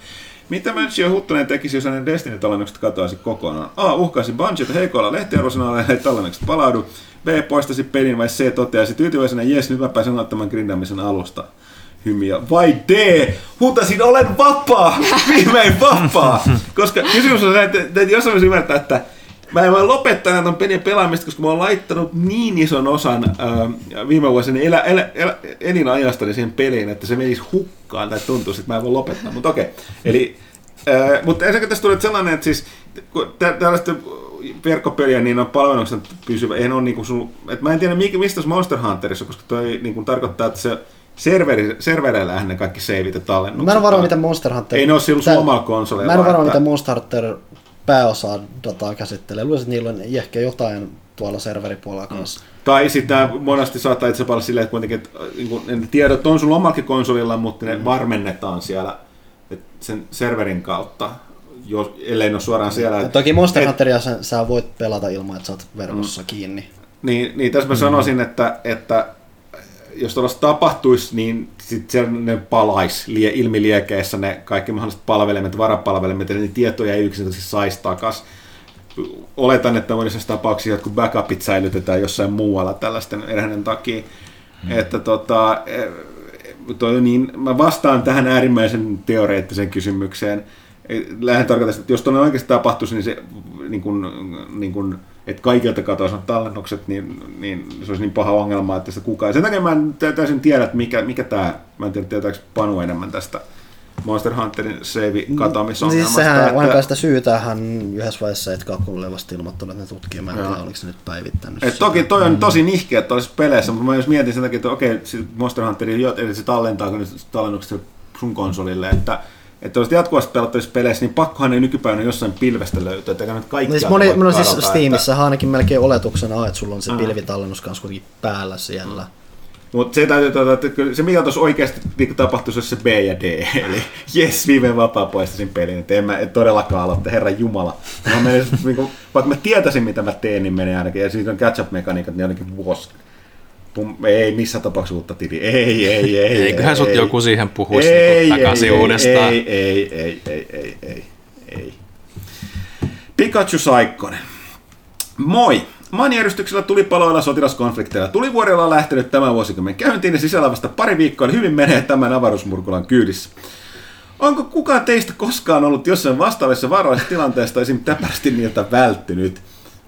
B: Mitä Mönchio Huttunen tekisi, jos hänen Destiny-tallennukset katoaisi kokonaan? A. Uhkaisi Bungieta heikoilla lehtiarvosanalla, ei tallennukset palaudu. B. Poistaisi pelin vai C. Toteaisi tyytyväisenä, jes, nyt mä pääsen aloittamaan grindaamisen alusta hymiä. Vai D, huutasin, olen vapaa, viimein vapaa. Koska kysymys on se, että, että jos olisi ymmärtää, että mä en voi lopettaa näitä pelien pelaamista, koska mä oon laittanut niin ison osan äh, viime vuosina elä, elä, elä, elinajastani siihen peliin, että se menisi hukkaan tai tuntuisi, että mä en voi lopettaa. Mutta okei, eli äh, mutta ensinnäkin tässä tulee sellainen, että siis kun tä- tällaista verkkopeliä, niin on palvelukset pysyvä. Eihän ole niinku sun, et mä en tiedä mistä tässä Monster Hunterissa, koska toi niinku tarkoittaa, että se serveri, servereillähän ne kaikki seivit ja tallennukset.
A: Mä en varma, miten Monster Hunter...
B: Ei ne ole silloin sun
A: Tää-
B: omalla konsolilla.
A: Mä en varma,
B: että-
A: miten Monster Hunter pääosaa dataa käsittelee. Luulisin, että niillä on ehkä jotain tuolla serveripuolella kanssa.
B: Tai sitten monesti saattaa itse olla silleen, että kuitenkin että, niin kuin, ne tiedot on sulla omallakin konsolilla, mutta ne varmennetaan siellä et sen serverin kautta, jos, ellei ne ole suoraan siellä.
A: Ja toki Monster
B: Et-
A: Hunteria sä, sä voit pelata ilman, että sä oot verkossa kiinni.
B: Niin, niin tässä mä sanoisin, että, että jos tuollaista tapahtuisi, niin sitten ne palaisi lie, ilmiliekeissä ne kaikki mahdolliset palvelimet, varapalvelimet, niin tietoja ei yksinkertaisesti saisi takas. Oletan, että monissa tapauksissa jotkut backupit säilytetään jossain muualla tällaisten erheiden takia. Hmm. Että tota, eh, toi, niin, mä vastaan tähän äärimmäisen teoreettiseen kysymykseen. Lähden tarkoitan, että jos tuonne oikeasti tapahtuisi, niin se niin kun, niin kun, että kaikilta katoaisi tallennukset, niin, niin, se olisi niin paha ongelma, että sitä kukaan. Sen takia mä en tä- täysin tiedä, että mikä, mikä tämä, mä en tiedä, tietääkö Panu enemmän tästä Monster Hunterin save katoamisongelmasta.
A: Siis sehän,
B: että-
A: vaikka sitä syytä hän yhdessä vaiheessa et Kakulle vasta ilmoittanut, että ne tutkii. Mä en tiedä, oliko se nyt päivittänyt.
B: Et toki toi on tosi nihkeä tuollaisissa peleissä, mutta mä jos mietin sen takia, että okei, se Monster Hunterin, jo- eli se tallentaako nyt tallennukset sun konsolille, että että jos jatkuvasti pelattavissa peleissä, niin pakkohan ne nykypäivänä jossain pilvestä löytyy, että nyt kaikki
A: No siis moni, no siis Steamissa ainakin melkein oletuksena, että sulla on se pilvitallennus kanssa kuitenkin päällä siellä.
B: Mutta se täytyy, tuota, että se mitä tuossa oikeasti niin tapahtuisi, olisi se B ja D, eli jes, viimein vapaa poistasin pelin, että en mä en todellakaan aloita, herra Jumala. Mä menen, niin kuin, vaikka mä tietäisin, mitä mä teen, niin menee ainakin, ja siitä on catch-up-mekaniikat, niin ainakin vuosi. Pum, ei missään tapauksessa uutta tili. Ei, ei, ei.
E: Eiköhän sut
B: ei.
E: joku siihen puhuisi
B: ei,
E: niinku takaisin
B: ei,
E: uudestaan.
B: Ei, ei, ei, ei, ei, ei, ei. Pikachu Saikkonen. Moi! Maanjärjestyksellä tulipaloilla sotilaskonflikteilla tulivuorella on lähtenyt tämän vuosikymmen käyntiin ja sisällä vasta pari viikkoa, eli hyvin menee tämän avaruusmurkulan kyydissä. Onko kukaan teistä koskaan ollut jossain vastaavassa vaarallisessa tilanteessa esim. täpärästi niiltä välttynyt?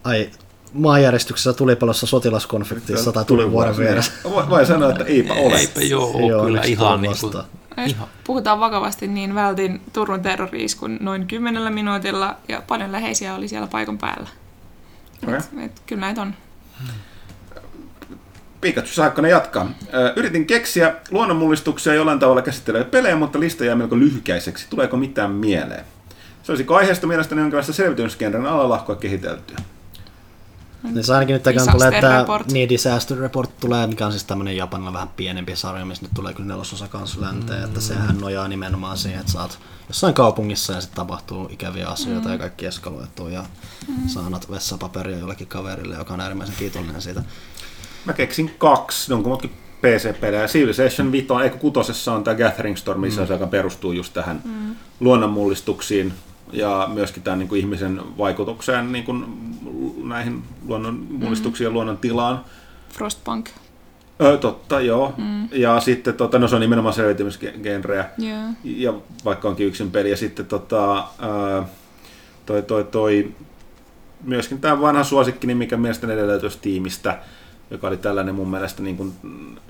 A: Ai, maanjäristyksessä tulipalossa sotilaskonfliktissa tai tulivuoren vieressä.
B: Voi, voi sanoa, että eipä ole.
E: Eipä joo,
A: Ei
E: kyllä ihan niinku,
A: vastaan.
C: Jos puhutaan vakavasti, niin vältin Turun terroriiskun noin kymmenellä minuutilla ja paljon läheisiä oli siellä paikan päällä. Et, et, kyllä näitä on.
B: Pikachu Saikkonen jatkaa. Ö, Yritin keksiä luonnonmullistuksia jollain tavalla käsittelevä pelejä, mutta lista jää melko lyhykäiseksi. Tuleeko mitään mieleen? Se olisi aiheesta mielestäni jonkinlaista selvitysgenren alalahkoa kehiteltyä.
A: Niin se ainakin nyt
C: Disaster
A: tulee tämä
C: Report.
A: niin, Disaster Report tulee, mikä on siis tämmöinen Japanilla vähän pienempi sarja, missä nyt tulee kyllä nelososa kanssa länteen, että sehän nojaa nimenomaan siihen, että sä oot jossain kaupungissa ja sitten tapahtuu ikäviä asioita ja kaikki eskaloituu ja sä annat vessapaperia jollekin kaverille, joka on äärimmäisen kiitollinen siitä.
B: Mä keksin kaksi, ne on kummatkin PC-pelejä. Civilization 5, eikö kutosessa on tämä Gathering Storm, missä se, joka perustuu just tähän mm. luonnonmullistuksiin ja myöskin tämän niin kuin ihmisen vaikutukseen niin kuin näihin luonnonmullistuksiin ja luonnon tilaan.
C: Frostpunk.
B: Ö, totta, joo. Mm. Ja sitten tota, no, se on nimenomaan selviytymisgenreä.
C: Joo.
B: Ja vaikka onkin yksin peli. Ja sitten tota, ää, toi, toi, toi, myöskin tämä vanha suosikkini, mikä mielestäni edelleen tiimistä, joka oli tällainen mun mielestä niin kuin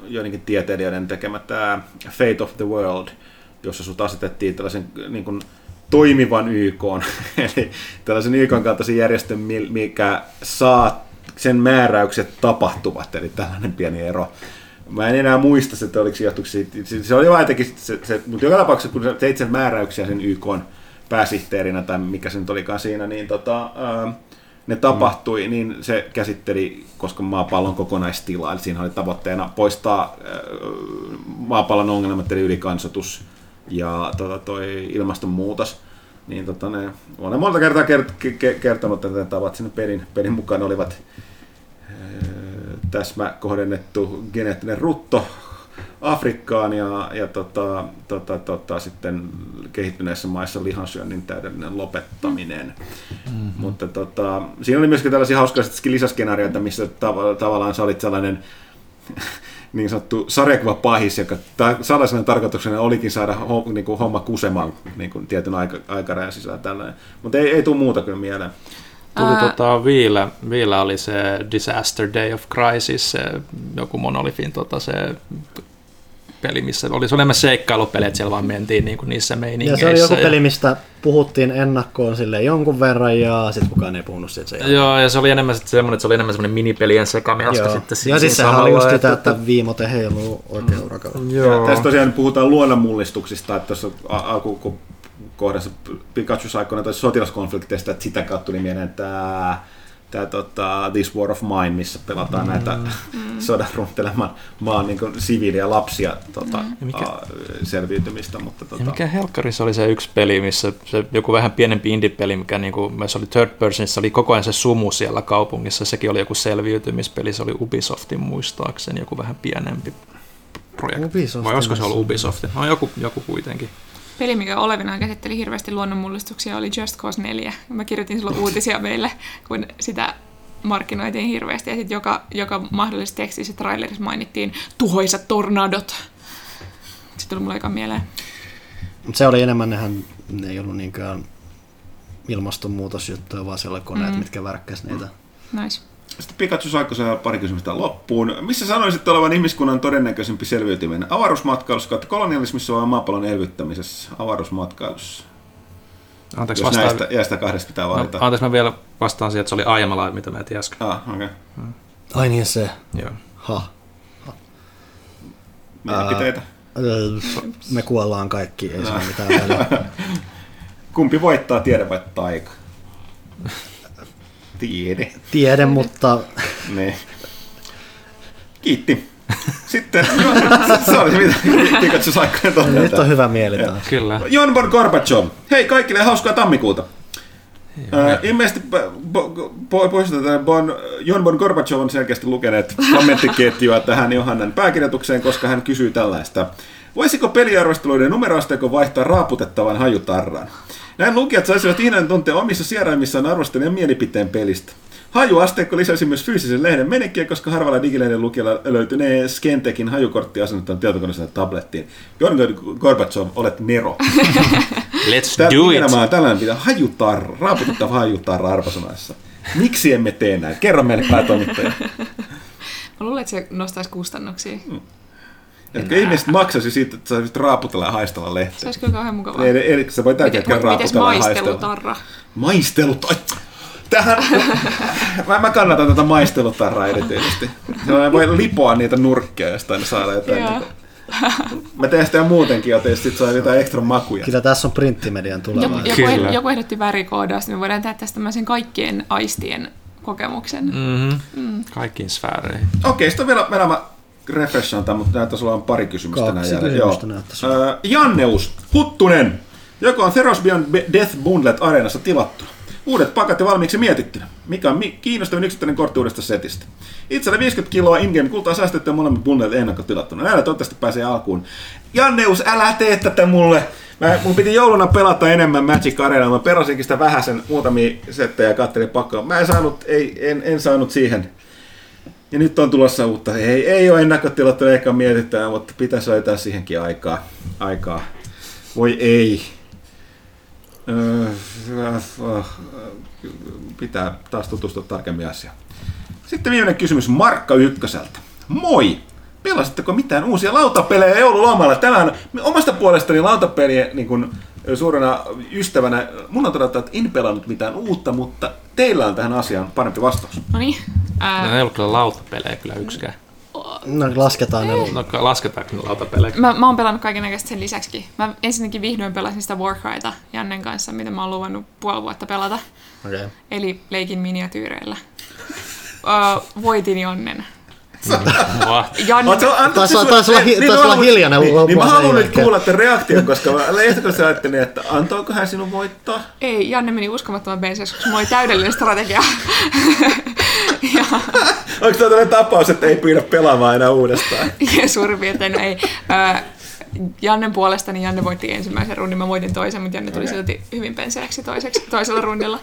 B: joidenkin tieteilijöiden tekemä tämä Fate of the World, jossa sut asetettiin tällaisen niin kuin toimivan YK, eli tällaisen YK kaltaisen järjestön, mikä saa sen määräykset tapahtuvat, eli tällainen pieni ero. Mä en enää muista, se, että oliko se johtuiko siitä, se, oli jotenkin, se, se, mutta joka tapauksessa kun teit sen määräyksiä sen YK pääsihteerinä tai mikä se nyt olikaan siinä, niin tota, ää, ne tapahtui, mm. niin se käsitteli, koska maapallon kokonaistilaa, eli siinä oli tavoitteena poistaa ää, maapallon ongelmat, eli ylikansotus ja tota, toi ilmastonmuutos. Niin tota, ne, olen monta kertaa kert- ke- kertonut, että ne tavat sinne pelin, pelin mukaan olivat täsmä kohdennettu geneettinen rutto Afrikkaan ja, ja tota, tota, tota, sitten kehittyneissä maissa lihansyönnin täydellinen lopettaminen. Mm-hmm. Mutta tota, siinä oli myöskin tällaisia hauskoja lisäskenaarioita, missä tav- tavallaan sä olit sellainen niin sanottu sarjakuva pahis, joka salaisena tarkoituksena olikin saada ho- niin kuin homma kusemaan niin kuin tietyn aika- aikarajan sisällä tällainen. Mutta ei, ei tule muuta kyllä mieleen.
E: Tuli
C: Ää-
E: tota, Viillä, Viillä oli se Disaster Day of Crisis, se joku Monolithin tota, se peli, missä oli enemmän seikkailupeli, että siellä vaan mentiin niin kuin niissä
A: Ja
E: meiningeissä.
A: se oli joku peli, mistä puhuttiin ennakkoon sille jonkun verran ja sitten kukaan ei puhunut siitä sen.
E: Joo, ja se oli enemmän sit semmoinen, että se oli enemmän semmoinen minipelien sekamelska
A: Joo.
E: sitten
A: ja
E: siinä
A: siis sehän oli just sitä,
E: että-
A: että viimote heiluu oikein urakalla.
E: Joo.
B: Tässä tosiaan puhutaan luonnonmullistuksista, että tuossa a- alku kohdassa Pikachu Saikkonen tai sotilaskonflikteista, että sitä kautta tuli mieleen tämä tämä tota, This War of Mine, missä pelataan mm. näitä sodan runteleman maan niin kuin, siviiliä lapsia tota,
E: Ja mikä-
B: a, selviytymistä. Mutta,
E: Ja
B: tota,
E: mikä helkkarissa oli se yksi peli, missä se joku vähän pienempi indie-peli, mikä niinku, se oli third personissa, oli koko ajan se sumu siellä kaupungissa, sekin oli joku selviytymispeli, se oli Ubisoftin muistaakseni, joku vähän pienempi projekti.
A: Ubisoftin
E: Vai olisiko se ollut Ubisoftin? No joku, joku kuitenkin.
C: Peli, mikä Olevinaan käsitteli hirveästi luonnonmullistuksia, oli Just Cause 4. Mä kirjoitin silloin uutisia meille, kun sitä markkinoitiin hirveästi. Ja sitten joka, joka mahdollisessa tekstissä trailerissa mainittiin tuhoisat tornadot. Sitten tuli mulle eka mieleen.
A: Mut se oli enemmän, nehän ne ei ollut niinkään ilmastonmuutosjuttuja, vaan siellä oli koneet, mm. mitkä värkkäs niitä.
C: Nice.
B: Sitten Pikachu Saikkosen pari kysymystä loppuun. Missä sanoisit olevan ihmiskunnan todennäköisempi selviytyminen? Avaruusmatkailussa kautta kolonialismissa vai maapallon elvyttämisessä? Avaruusmatkailussa.
E: Anteeksi,
B: Jos
E: vastaan,
B: näistä, näistä kahdesta pitää
E: no,
B: valita.
E: anteeksi mä vielä vastaan siihen, että se oli aiemmalla, mitä mä etin äsken.
B: Ah, okei. Okay.
A: Ai niin se.
E: Joo.
A: Ha.
B: Mielipiteitä.
A: Öö, Me kuollaan kaikki, ei se ole mitään väliä.
B: Kumpi voittaa, tiede vai taika? Tiede.
A: Tiede, mutta
B: Niin. Kiitti. Sitten, no, se oli se, mitä Pikachu Saikkonen todeta.
A: nyt on hyvä mieli taas.
E: Kyllä.
B: Jon Bon Gorbachev. Hei kaikille hauskaa tammikuuta. Äh, ilmeisesti po- po- poistetaan bon, Jon Bon Gorbachev on selkeästi lukeneet kommenttiketjua tähän Johannan pääkirjoitukseen, koska hän kysyy tällaista. Voisiko peliarvosteluiden numeroasteikon vaihtaa raaputettavan hajutarran? Näin lukijat saisivat ihan tuntea omissa sieraimissaan arvostelijan mielipiteen pelistä. Hajuasteikko lisäsi myös fyysisen lehden menekkiä, koska harvalla digilehden lukijalla löytynee Skentekin hajukortti asennettaan tietokoneeseen ja tablettiin. Jon Gorbachev, olet Nero.
E: Let's
B: Tämä
E: do it!
B: nimenomaan tällainen pitää hajutarra, raaputettava hajutarra arvosanoissa. Miksi emme tee näin? Kerro meille päätoimittaja.
C: Mä luulen, että se nostaisi kustannuksia.
B: Jotka ihmiset maksaisi siitä, että saisit raaputella ja haistella
C: Se
B: lehteä.
C: olisi kyllä kauhean mukavaa.
B: Eli, eli sä voi tällä
C: Miten,
B: hetkellä raaputella ja haistella.
C: maistelutarra?
B: Maistelut. Ai, tähän, mä, mä kannatan tätä maistelutarraa erityisesti. Se voi lipoa niitä nurkkia jostain saada jotain.
C: Joo.
B: Niin mä teen sitä muutenkin, joten sit saa jotain ekstra makuja.
A: Kyllä tässä on printtimedian
C: Joku,
A: tulevaisuus.
C: joku,
E: Kyllä.
C: joku ehdotti värikoodausta, me voidaan tehdä tästä tämmöisen kaikkien aistien kokemuksen.
E: Mm-hmm. Mm. Kaikkiin sfääreihin.
B: Okei, sitten on vielä, vielä mä refreshaan tämän, mutta näyttäisi olevan pari kysymystä
A: Kaksi
B: näin jälleen.
A: kysymystä
B: Joo. Öö, Janneus Huttunen, joka on Theros Beyond Death Bundlet Areenassa tilattuna. Uudet pakat ja valmiiksi mietittynä. Mikä on mi- kiinnostavin yksittäinen kortti uudesta setistä. Itsellä 50 kiloa in-game kultaa säästetty ja molemmat bundlet ennakkotilattuna. Näillä toivottavasti pääsee alkuun. Janneus, älä tee tätä mulle! Mä, mun piti jouluna pelata enemmän Magic Arenaa. Mä perasinkin sitä vähäsen muutamia settejä ja kattelin pakkoa. Mä en saanut, ei, en, en saanut siihen ja nyt on tulossa uutta. Ei, ei ole ennakkotilattu eikä mietitään, mutta pitäisi löytää siihenkin aikaa. aikaa. Voi ei. Öö, äh, Pitää taas tutustua tarkemmin asiaan. Sitten viimeinen kysymys Markka Ykköseltä. Moi! Pelasitteko mitään uusia lautapelejä joululomalla? Tänään omasta puolestani lautapelien niin kun, suurena ystävänä, mun on todettu, että en pelannut mitään uutta, mutta teillä on tähän asiaan parempi vastaus.
C: No niin.
E: No,
C: Ää,
E: ei ollut kyllä lautapelejä kyllä yksikään.
A: No, lasketaan ne.
E: No lasketaanko ne lautapelejä?
C: mä, mä oon pelannut kaiken sen lisäksi. Mä ensinnäkin vihdoin pelasin sitä Warcryta Jannen kanssa, mitä mä oon luvannut puoli vuotta pelata.
A: Okei.
C: Eli leikin miniatyyreillä. Voitin Jonnen.
B: Antaa
A: Taisi olla-
B: sulle-
A: taisi olla hi-
B: niin,
A: taisi
B: mä
A: olla
B: haluan-
A: hiljainen
B: niin, niin mä haluan nyt kuulla tämän reaktion, koska mä lehtikö ajattelin, että antoiko hän sinun voittaa?
C: ei, Janne meni uskomattoman benseksi, koska mulla oli täydellinen strategia. ja,
B: Onko tämä tällainen tapaus, että ei pyydä pelaamaan enää uudestaan?
C: ja suurin piirtein no ei. Jannen puolesta niin Janne voitti ensimmäisen rundin, mä voitin toisen, mutta Janne tuli
B: Okei.
C: silti hyvin penseäksi toiseksi, toisella rundilla.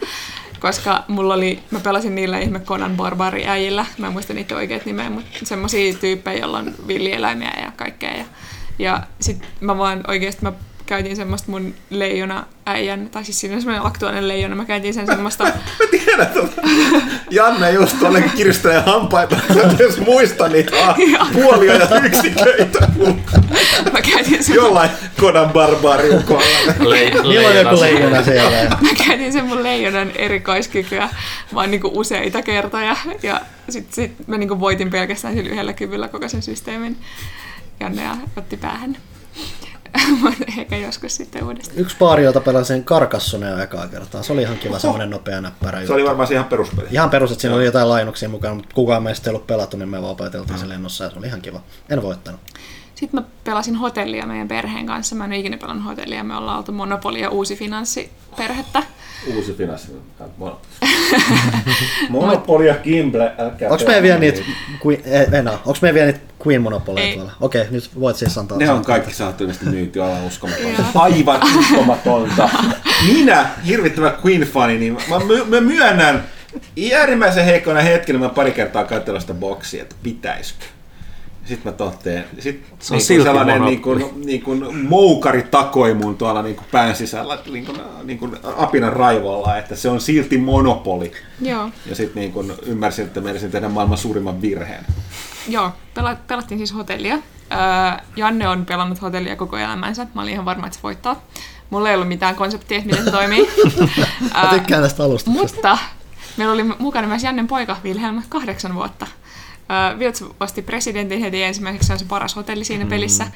C: Koska mulla oli, mä pelasin niillä ihme Conan Barbari-äijillä, mä en muista niitä oikeat nimeä, mutta semmosia tyyppejä, joilla on villieläimiä ja kaikkea. Ja, ja sit mä vaan oikeesti mä käytin semmoista mun leijona äijän, tai siis siinä on semmoinen aktuaalinen leijona, mä käytin sen semmoista,
B: Mä tiedän, että Janne just tuolle kiristelee hampaita, jos muista niitä puolia ja yksiköitä
C: mä käytin sen,
B: jollain Kodan barbariun kohdalla.
E: Le-
A: Niillä on joku leijona siellä.
C: mä käytin sen mun leijonan erikoiskykyä vaan niinku useita kertoja, ja sit, sit mä niinku voitin pelkästään sillä yhdellä kyvyllä koko sen systeemin. Janne ja otti päähän. Mutta ehkä joskus sitten uudestaan.
A: Yksi paari, jota pelasin Karkassonea ekaa kertaa. Se oli ihan kiva, semmoinen nopea näppärä
B: Se
A: juttu.
B: oli varmaan se ihan peruspeli.
A: Ihan perus, että siinä oli jotain lainuksia mukana, mutta kukaan meistä ei ollut pelattu, niin me vaan opeteltiin se lennossa ja se oli ihan kiva. En voittanut.
C: Sitten mä pelasin hotellia meidän perheen kanssa. Mä en ole ikinä pelannut hotellia. Me ollaan oltu Monopoly ja uusi finanssiperhettä.
B: Uusi finanssi. Monopoli ja Kimble, älkää
A: Onko meidän vielä niitä, Queen, eh, Venä, onko meidän vielä niitä Queen Monopoleja tuolla? Okei, nyt voit siis antaa.
B: Ne on kaikki saatu ilmeisesti myyty, aivan uskomatonta. Aivan uskomatonta. Minä, hirvittävä Queen-fani, niin mä, my, mä myönnän, äärimmäisen heikkona hetkenä mä pari kertaa katselin sitä boksia, että pitäisikö. Sitten mä tohteen, sit
E: Se on
B: niin sellainen niin kuin, niin kuin moukari takoi mun tuolla niin kuin pään sisällä niin kuin, niin kuin apinan raivolla, että se on silti monopoli.
C: Joo,
B: Ja sitten niin kuin ymmärsin, että meidän tehdä maailman suurimman virheen.
C: joo. Pela, pelattiin siis hotellia. Öö, Janne on pelannut hotellia koko elämänsä. Mä olin ihan varma, että se voittaa. Mulla ei ollut mitään konseptia, että miten se toimii.
A: Mä
C: Öö,
A: tykkään tästä alustuksesta.
C: Mutta meillä oli mukana myös Jannen poika Wilhelm, kahdeksan vuotta. Vilts osti presidentin heti ensimmäiseksi, se on se paras hotelli siinä pelissä.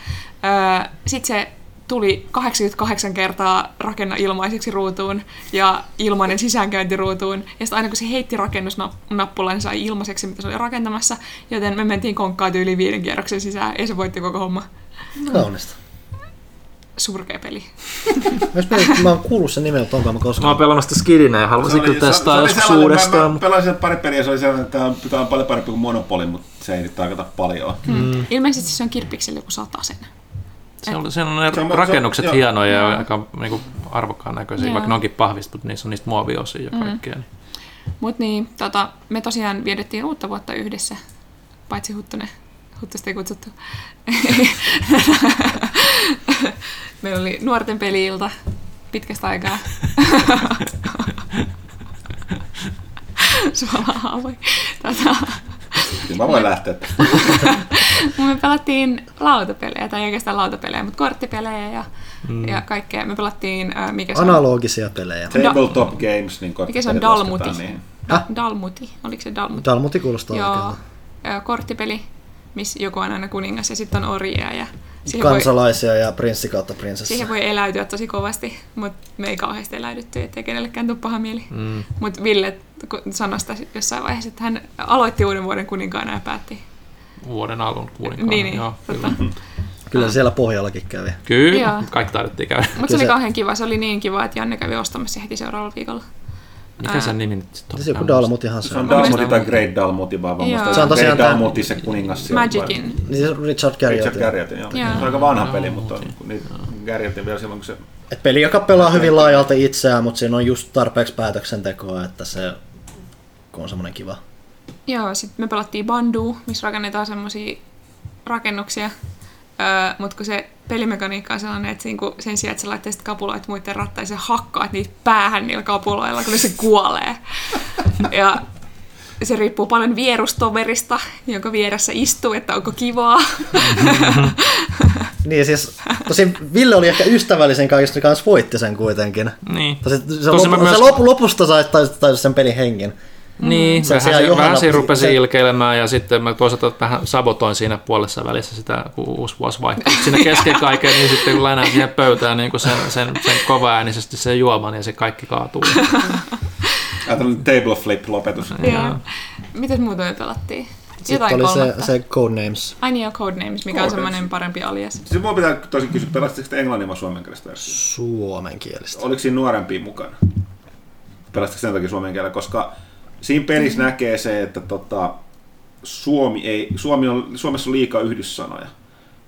C: Sitten se tuli 88 kertaa rakenna ilmaiseksi ruutuun ja ilmainen sisäänkäynti ruutuun. Ja sitten aina kun se heitti rakennusnappulan, niin sai ilmaiseksi, mitä se oli rakentamassa. Joten me mentiin konkkaan yli viiden kierroksen sisään ja se voitti koko homma.
A: Kaunista.
C: Surkea peli.
A: Mä, mä oon kuullut sen nimen, mutta onko mä
E: Mä
A: koskaan.
E: oon pelannut sitä skidinä ja haluaisin kyllä testaa joskus uudestaan.
B: Mä, mä pelasin pari peliä, se oli sellainen, että tämä on, paljon parempi kuin Monopoly, mutta se ei nyt tarkoita paljon.
C: Mm. Ilmeisesti se on kirppiksellä joku sen.
E: Se on, siinä on ne
B: Se on- se on-
E: rakennukset
B: joo.
E: hienoja ja aika niinku, arvokkaan näköisiä,
C: Joo.
E: vaikka ne onkin pahvista, mutta niissä on niistä muoviosia ja kaikkea. niin.
C: Mut niin, tota, me tosiaan vietettiin uutta vuotta yhdessä, paitsi Huttunen. Huttusta ei kutsuttu. Meillä oli nuorten peliilta pitkästä aikaa. Suolaa haavoi. Tota,
B: Kyllä mä voin lähteä.
C: me pelattiin lautapelejä, tai ei oikeastaan lautapelejä, mutta korttipelejä ja mm. ja kaikkea. Me pelattiin, äh, mikä se on?
A: Analogisia pelejä.
B: Tabletop Games, niin
C: Mikä se on? Dalmuti.
B: niihin.
C: Da- Dalmuti, oliko se Dalmuti?
A: Dalmuti kuulostaa
C: Joo,
A: oikealta.
C: äh, korttipeli, missä joku on aina kuningas ja sitten on orjia ja siihen voi,
A: Kansalaisia ja prinssi kautta prinsessa.
C: siihen voi eläytyä tosi kovasti, mutta me ei kauheasti eläydytty, ettei kenellekään tule paha mieli. Mm. Mutta Ville sanoi sitä jossain vaiheessa, että hän aloitti uuden vuoden kuninkaana ja päätti.
E: Vuoden alun kuninkaan.
C: Niin, niin,
E: Joo,
C: tota.
E: kyllä.
A: Kyllä siellä pohjallakin kävi.
E: Kyllä,
C: Joo.
E: kaikki taidettiin käydä.
C: Mutta se oli kauhean kiva. Se oli niin kiva, että Janne kävi ostamassa heti seuraavalla viikolla.
E: Mikä sen nimi nyt sitten on?
A: Se joku Dalmutihan se
B: Se on
A: on.
B: Dalmuti tai Great Dalmuti, vaan vaan
C: Se
A: on tosiaan
B: Great Dalmuti se kuningas.
C: Magicin.
A: Niin se Richard Garriott.
B: Richard Garriott, joo. Se on aika vanha peli, mutta on, Garriottin vielä silloin, kun se...
A: Et peli, joka pelaa hyvin laajalti itseään, mutta siinä on just tarpeeksi päätöksentekoa, että se on semmoinen kiva.
C: Joo, sitten me pelattiin Bandu, missä rakennetaan semmoisia rakennuksia. Öö, mutta kun se pelimekaniikka on sellainen, että niinku sen sijaan, että sä laittaisit kapuloit muiden rattain, sä hakkaat niitä päähän niillä kapuloilla, kun se kuolee. Ja se riippuu paljon vierustoverista, jonka vieressä istuu, että onko kivaa.
A: Niin siis, tosi Ville oli ehkä ystävällisen kaikista, joka kanssa voitti sen kuitenkin.
E: Niin.
A: Tosi, se,
E: Tosin mä
A: lopu,
E: myös-
A: se lopu, lopusta sai taisi, taisi sen pelin hengen.
E: Niin,
A: Se-
E: vähän,
A: Johanna-
E: vähän siinä rupesi
A: se-
E: ilkeilemään ja sitten mä toisaalta vähän sabotoin siinä puolessa välissä sitä, kun uusi vuosi vaihtui. Siinä kesken kaiken, niin sitten kun länään siihen pöytään niin kun sen, sen, sen kovaäänisesti sen juoman ja se kaikki kaatuu.
B: Ajatellaan table flip lopetus.
C: Joo. Mitäs muuta me pelattiin?
A: Sitten
C: Jotain
A: oli se,
C: kolmatta.
A: se Codenames.
C: Ai niin, joo, Codenames, mikä on
B: Codenames.
C: semmoinen parempi alias.
B: Siis mua pitää tosi kysyä, pelasitteko te englannin vai suomenkielistä versiota?
A: Suomenkielistä.
B: Oliko siinä nuorempia mukana? Pelastiko sen takia suomen kielellä? Koska siinä pelissä näkee se, että tota, Suomi ei, Suomi on, Suomessa on liikaa yhdyssanoja.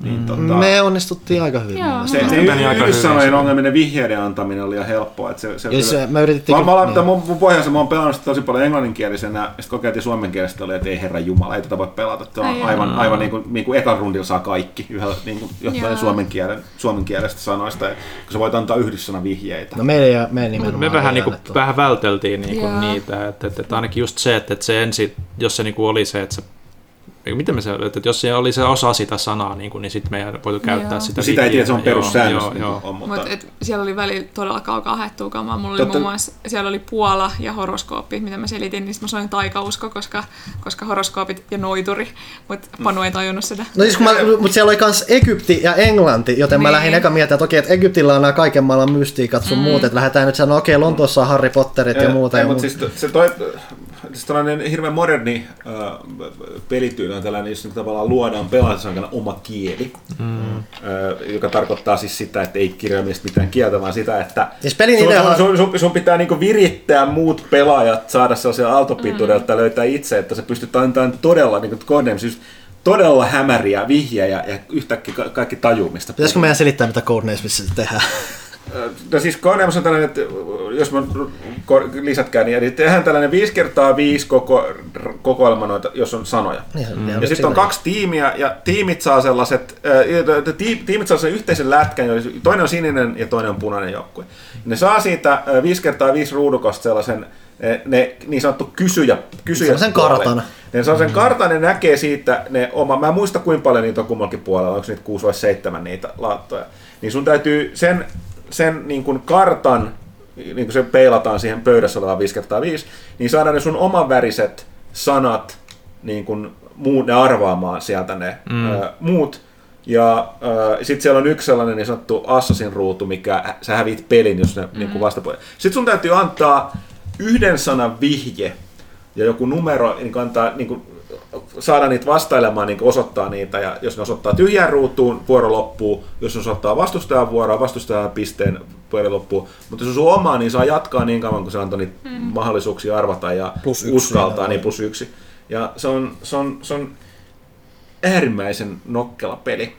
B: Niin, tota,
A: Me onnistuttiin aika hyvin.
C: Joo.
B: se,
E: Se meni aika hyvin.
B: ongelminen vihjeiden antaminen oli ihan helppoa. Että se, se,
A: Ja se, me yritettiin...
B: Mä, mä, olen,
A: niin.
B: mun, mun pohjassa mä oon pelannut sitä tosi paljon englanninkielisenä, ja sitten kokeiltiin suomenkielistä oli, että ei herra jumala, ei tätä voi pelata. Se on
C: Ai
B: aivan,
E: jaa.
B: aivan niin kuin, niin kuin ekan rundilla saa kaikki, yhdellä niin kuin, johtuen
C: Jaa.
B: suomen, kielen, suomen kielestä sanoista, ja kun sä voit antaa yhdyssana vihjeitä.
A: No me, ja, me nimenomaan
E: Me vähän, niin kuin, vähän välteltiin niin kuin
C: Joo.
E: niitä, että, että, että ainakin just se, että, että se ensin, jos se niin kuin oli se, että se miten me se, että jos se oli se osa sitä sanaa, niin, kuin, niin sitten me ei voitu käyttää
C: Joo.
E: sitä.
B: Sitä ei tiedä, se on perussäännös,
E: Joo,
B: niin
E: joo,
B: on,
C: Mutta
B: mutta
C: Mut, et, siellä oli välillä todella kaukaa haettua kamaa. Mulla oli
B: Totta-
C: muun muassa, siellä oli Puola ja horoskooppi, mitä mä selitin, niin mä sanoin taikausko, koska, koska horoskoopit ja noituri, mutta Panu ei tajunnut sitä.
A: No siis kun mä, mutta siellä oli myös Egypti ja Englanti, joten mä
C: Niin.
A: lähdin eka miettimään, että okei, että Egyptillä on nämä kaiken maailman mystiikat sun mm. muut, että lähdetään nyt sanoa, okei, Lontoossa on Harry Potterit ja, muuta.
B: Ei,
A: ja
B: mutta siis, to- se toi, tällainen hirveän moderni äh, pelityyli on tällainen, jossa tavallaan luodaan pelaajasankana oma kieli, mm. äh, joka tarkoittaa siis sitä, että ei kirjaimellisesti mitään kieltä, vaan sitä, että
A: Siis pelin
B: sun,
A: ideahan-
B: sun, sun, sun, pitää niinku virittää muut pelaajat, saada sellaisia aaltopituudelta mm. löytää itse, että sä pystyt antamaan todella, niin kuin Codenames, just todella hämäriä vihjejä ja yhtäkkiä ka- kaikki tajuu, mistä
A: Pitäisikö meidän selittää, mitä Codenamesissa tehdään?
B: No siis Codenames on tällainen, että jos mä lisätkään, niin tehdään tällainen 5 kertaa 5 koko, kokoelma noita, jos on sanoja.
A: Niin, se-
B: Mm. Ja sitten on kaksi tiimiä, ja tiimit saa sellaiset, ti- tiimit saa sen yhteisen lätkän, toinen on sininen ja toinen on punainen joukkue. Ne saa siitä 5 kertaa 5 ruudukosta sellaisen, ne, niin sanottu kysyjä, kysyjä
A: Sellaisen kartan.
B: Ne saa sen kartan, ne näkee siitä ne oma, mä en muista kuinka paljon niitä on kummallakin puolella, onko niitä 6 vai 7 niitä laattoja. Niin sun täytyy sen, sen niin kuin kartan, niin kuin se peilataan siihen pöydässä olevaan 5 kertaa 5 niin saadaan ne sun oman väriset sanat niin kuin muu, ne arvaamaan sieltä ne mm. ö, muut. Ja sitten siellä on yksi sellainen niin sanottu assassin ruutu, mikä sä hävit pelin, jos ne mm. niin kuin vastapuolella. Sitten sun täytyy antaa yhden sanan vihje ja joku numero niin antaa, niin kuin, saada niitä vastailemaan, niin osoittaa niitä, ja jos ne osoittaa tyhjään ruutuun, vuoro loppuu, jos ne osoittaa vastustajan vuoroa, vastustajan pisteen, vuoro loppuu, mutta jos on sun omaa, niin saa jatkaa niin kauan, kun se antoi niitä mm. mahdollisuuksia arvata ja
A: Plus yksi
B: uskaltaa, niin plus yksi. Ja se on, se on, se on äärimmäisen nokkela peli.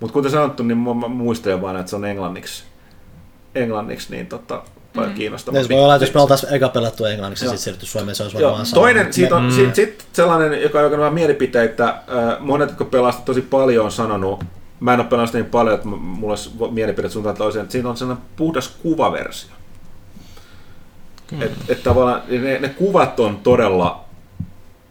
B: Mutta kuten sanottu, niin mä mä muistan jo vaan, että se on englanniksi, englanniksi niin tota, mm. kiinnostavaa.
A: Se voi olla, että jos me oltaisiin eka pelattu englanniksi ja sitten siirrytty Suomeen, se olisi varmaan sama.
B: toinen, siitä on
E: Mm.
B: sit, sit sellainen, joka on vähän mielipiteitä, äh, monet, jotka pelaavat tosi paljon, on sanonut, mä en ole pelannut sitä niin paljon, että mulla olisi mielipiteet suuntaan toiseen, että siinä on sellainen puhdas kuvaversio. Mm. Et, et tavallaan ne, ne kuvat on todella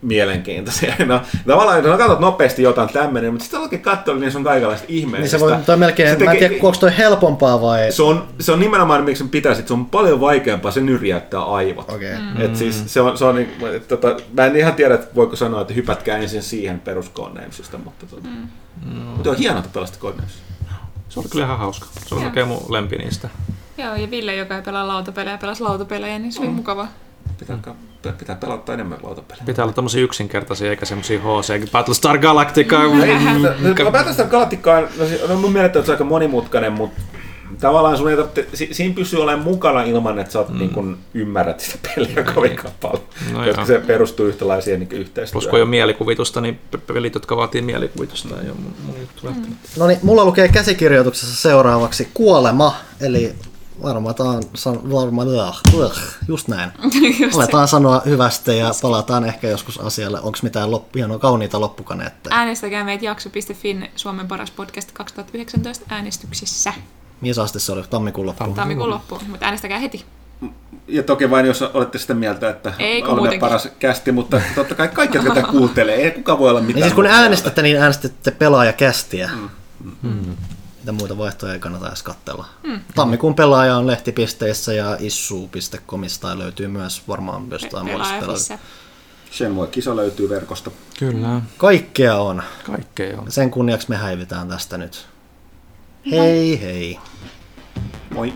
B: mielenkiintoisia. No, tavallaan, jos katsot nopeasti jotain tämmöinen, mutta sitten oikein katsoo, niin se on kaikenlaista
A: Niin
B: ihmeellistä.
A: se voi, toi melkein,
B: Se
A: mä en tiedä, onko toi helpompaa vai...
B: se on, se on nimenomaan, miksi sen pitäisi, että se on paljon vaikeampaa se nyrjäyttää aivot.
A: Okei.
B: Mm. Et siis se on, se on niin, et, tota, mä en ihan tiedä, että voiko sanoa, että hypätkää ensin siihen peruskoodnamesista, mutta tota, mm. mutta on hienoa, että pelasit codenames.
E: Se oli kyllä ihan hauska. Se oli
C: Joo.
E: oikein mun lempi niistä.
C: Joo, ja Ville, joka ei pelaa lautapelejä, pelasi lautapelejä, niin se oli mukava.
B: Pitää, mm. pitää pelata enemmän lautapelejä.
E: Pitää olla tommosia yksinkertaisia eikä semmosia HC Battlestar Galactica.
B: No, Battlestar Galactica on, no, se- no mun mielestä on se aika monimutkainen, mutta tavallaan sun ei tarvitse, si, siinä pystyy olemaan mukana ilman, että sä oot, mm. niin kun, ymmärrät sitä peliä kovinkaan paljon,
E: No
B: koska
E: joo.
B: se perustuu yhtälaisiin niin
E: Plus
B: yhteistyöhön.
E: kun ei ole mielikuvitusta, niin pe- pelit, jotka vaatii mielikuvitusta, ei ole mun, mun juttu mm.
A: No niin, mulla lukee käsikirjoituksessa seuraavaksi kuolema, eli varmaan san, varmaan, just näin. Aletaan sanoa hyvästä ja palataan ehkä joskus asialle. Onko mitään loppu, hienoa kauniita loppukaneetteja?
C: Äänestäkää meitä jakso.fin Suomen paras podcast 2019 äänestyksissä.
A: Missä asti se oli? Tammikuun loppuun.
C: Tammikuun loppuun, mutta äänestäkää heti.
B: Ja toki vain, jos olette sitä mieltä, että
C: Ei,
B: olemme
C: muutenkin.
B: paras kästi, mutta totta kai kaikki, jotka tätä kuuntelee, ei kukaan voi olla mitään.
A: Niin siis kun äänestätte, niin äänestätte pelaajakästiä. Mm. Mitä muita vaihtoehtoja ei kannata edes katsella. Mm. Tammikuun pelaaja on lehtipisteissä ja issu.comista löytyy myös varmaan jostain.
C: Pelaajafissa.
B: mieltä. Shenmue kisa löytyy verkosta.
E: Kyllä,
A: Kaikkea on.
E: kaikkea on.
A: Sen kunniaksi me häivitään tästä nyt. Hei hei.
B: Moi.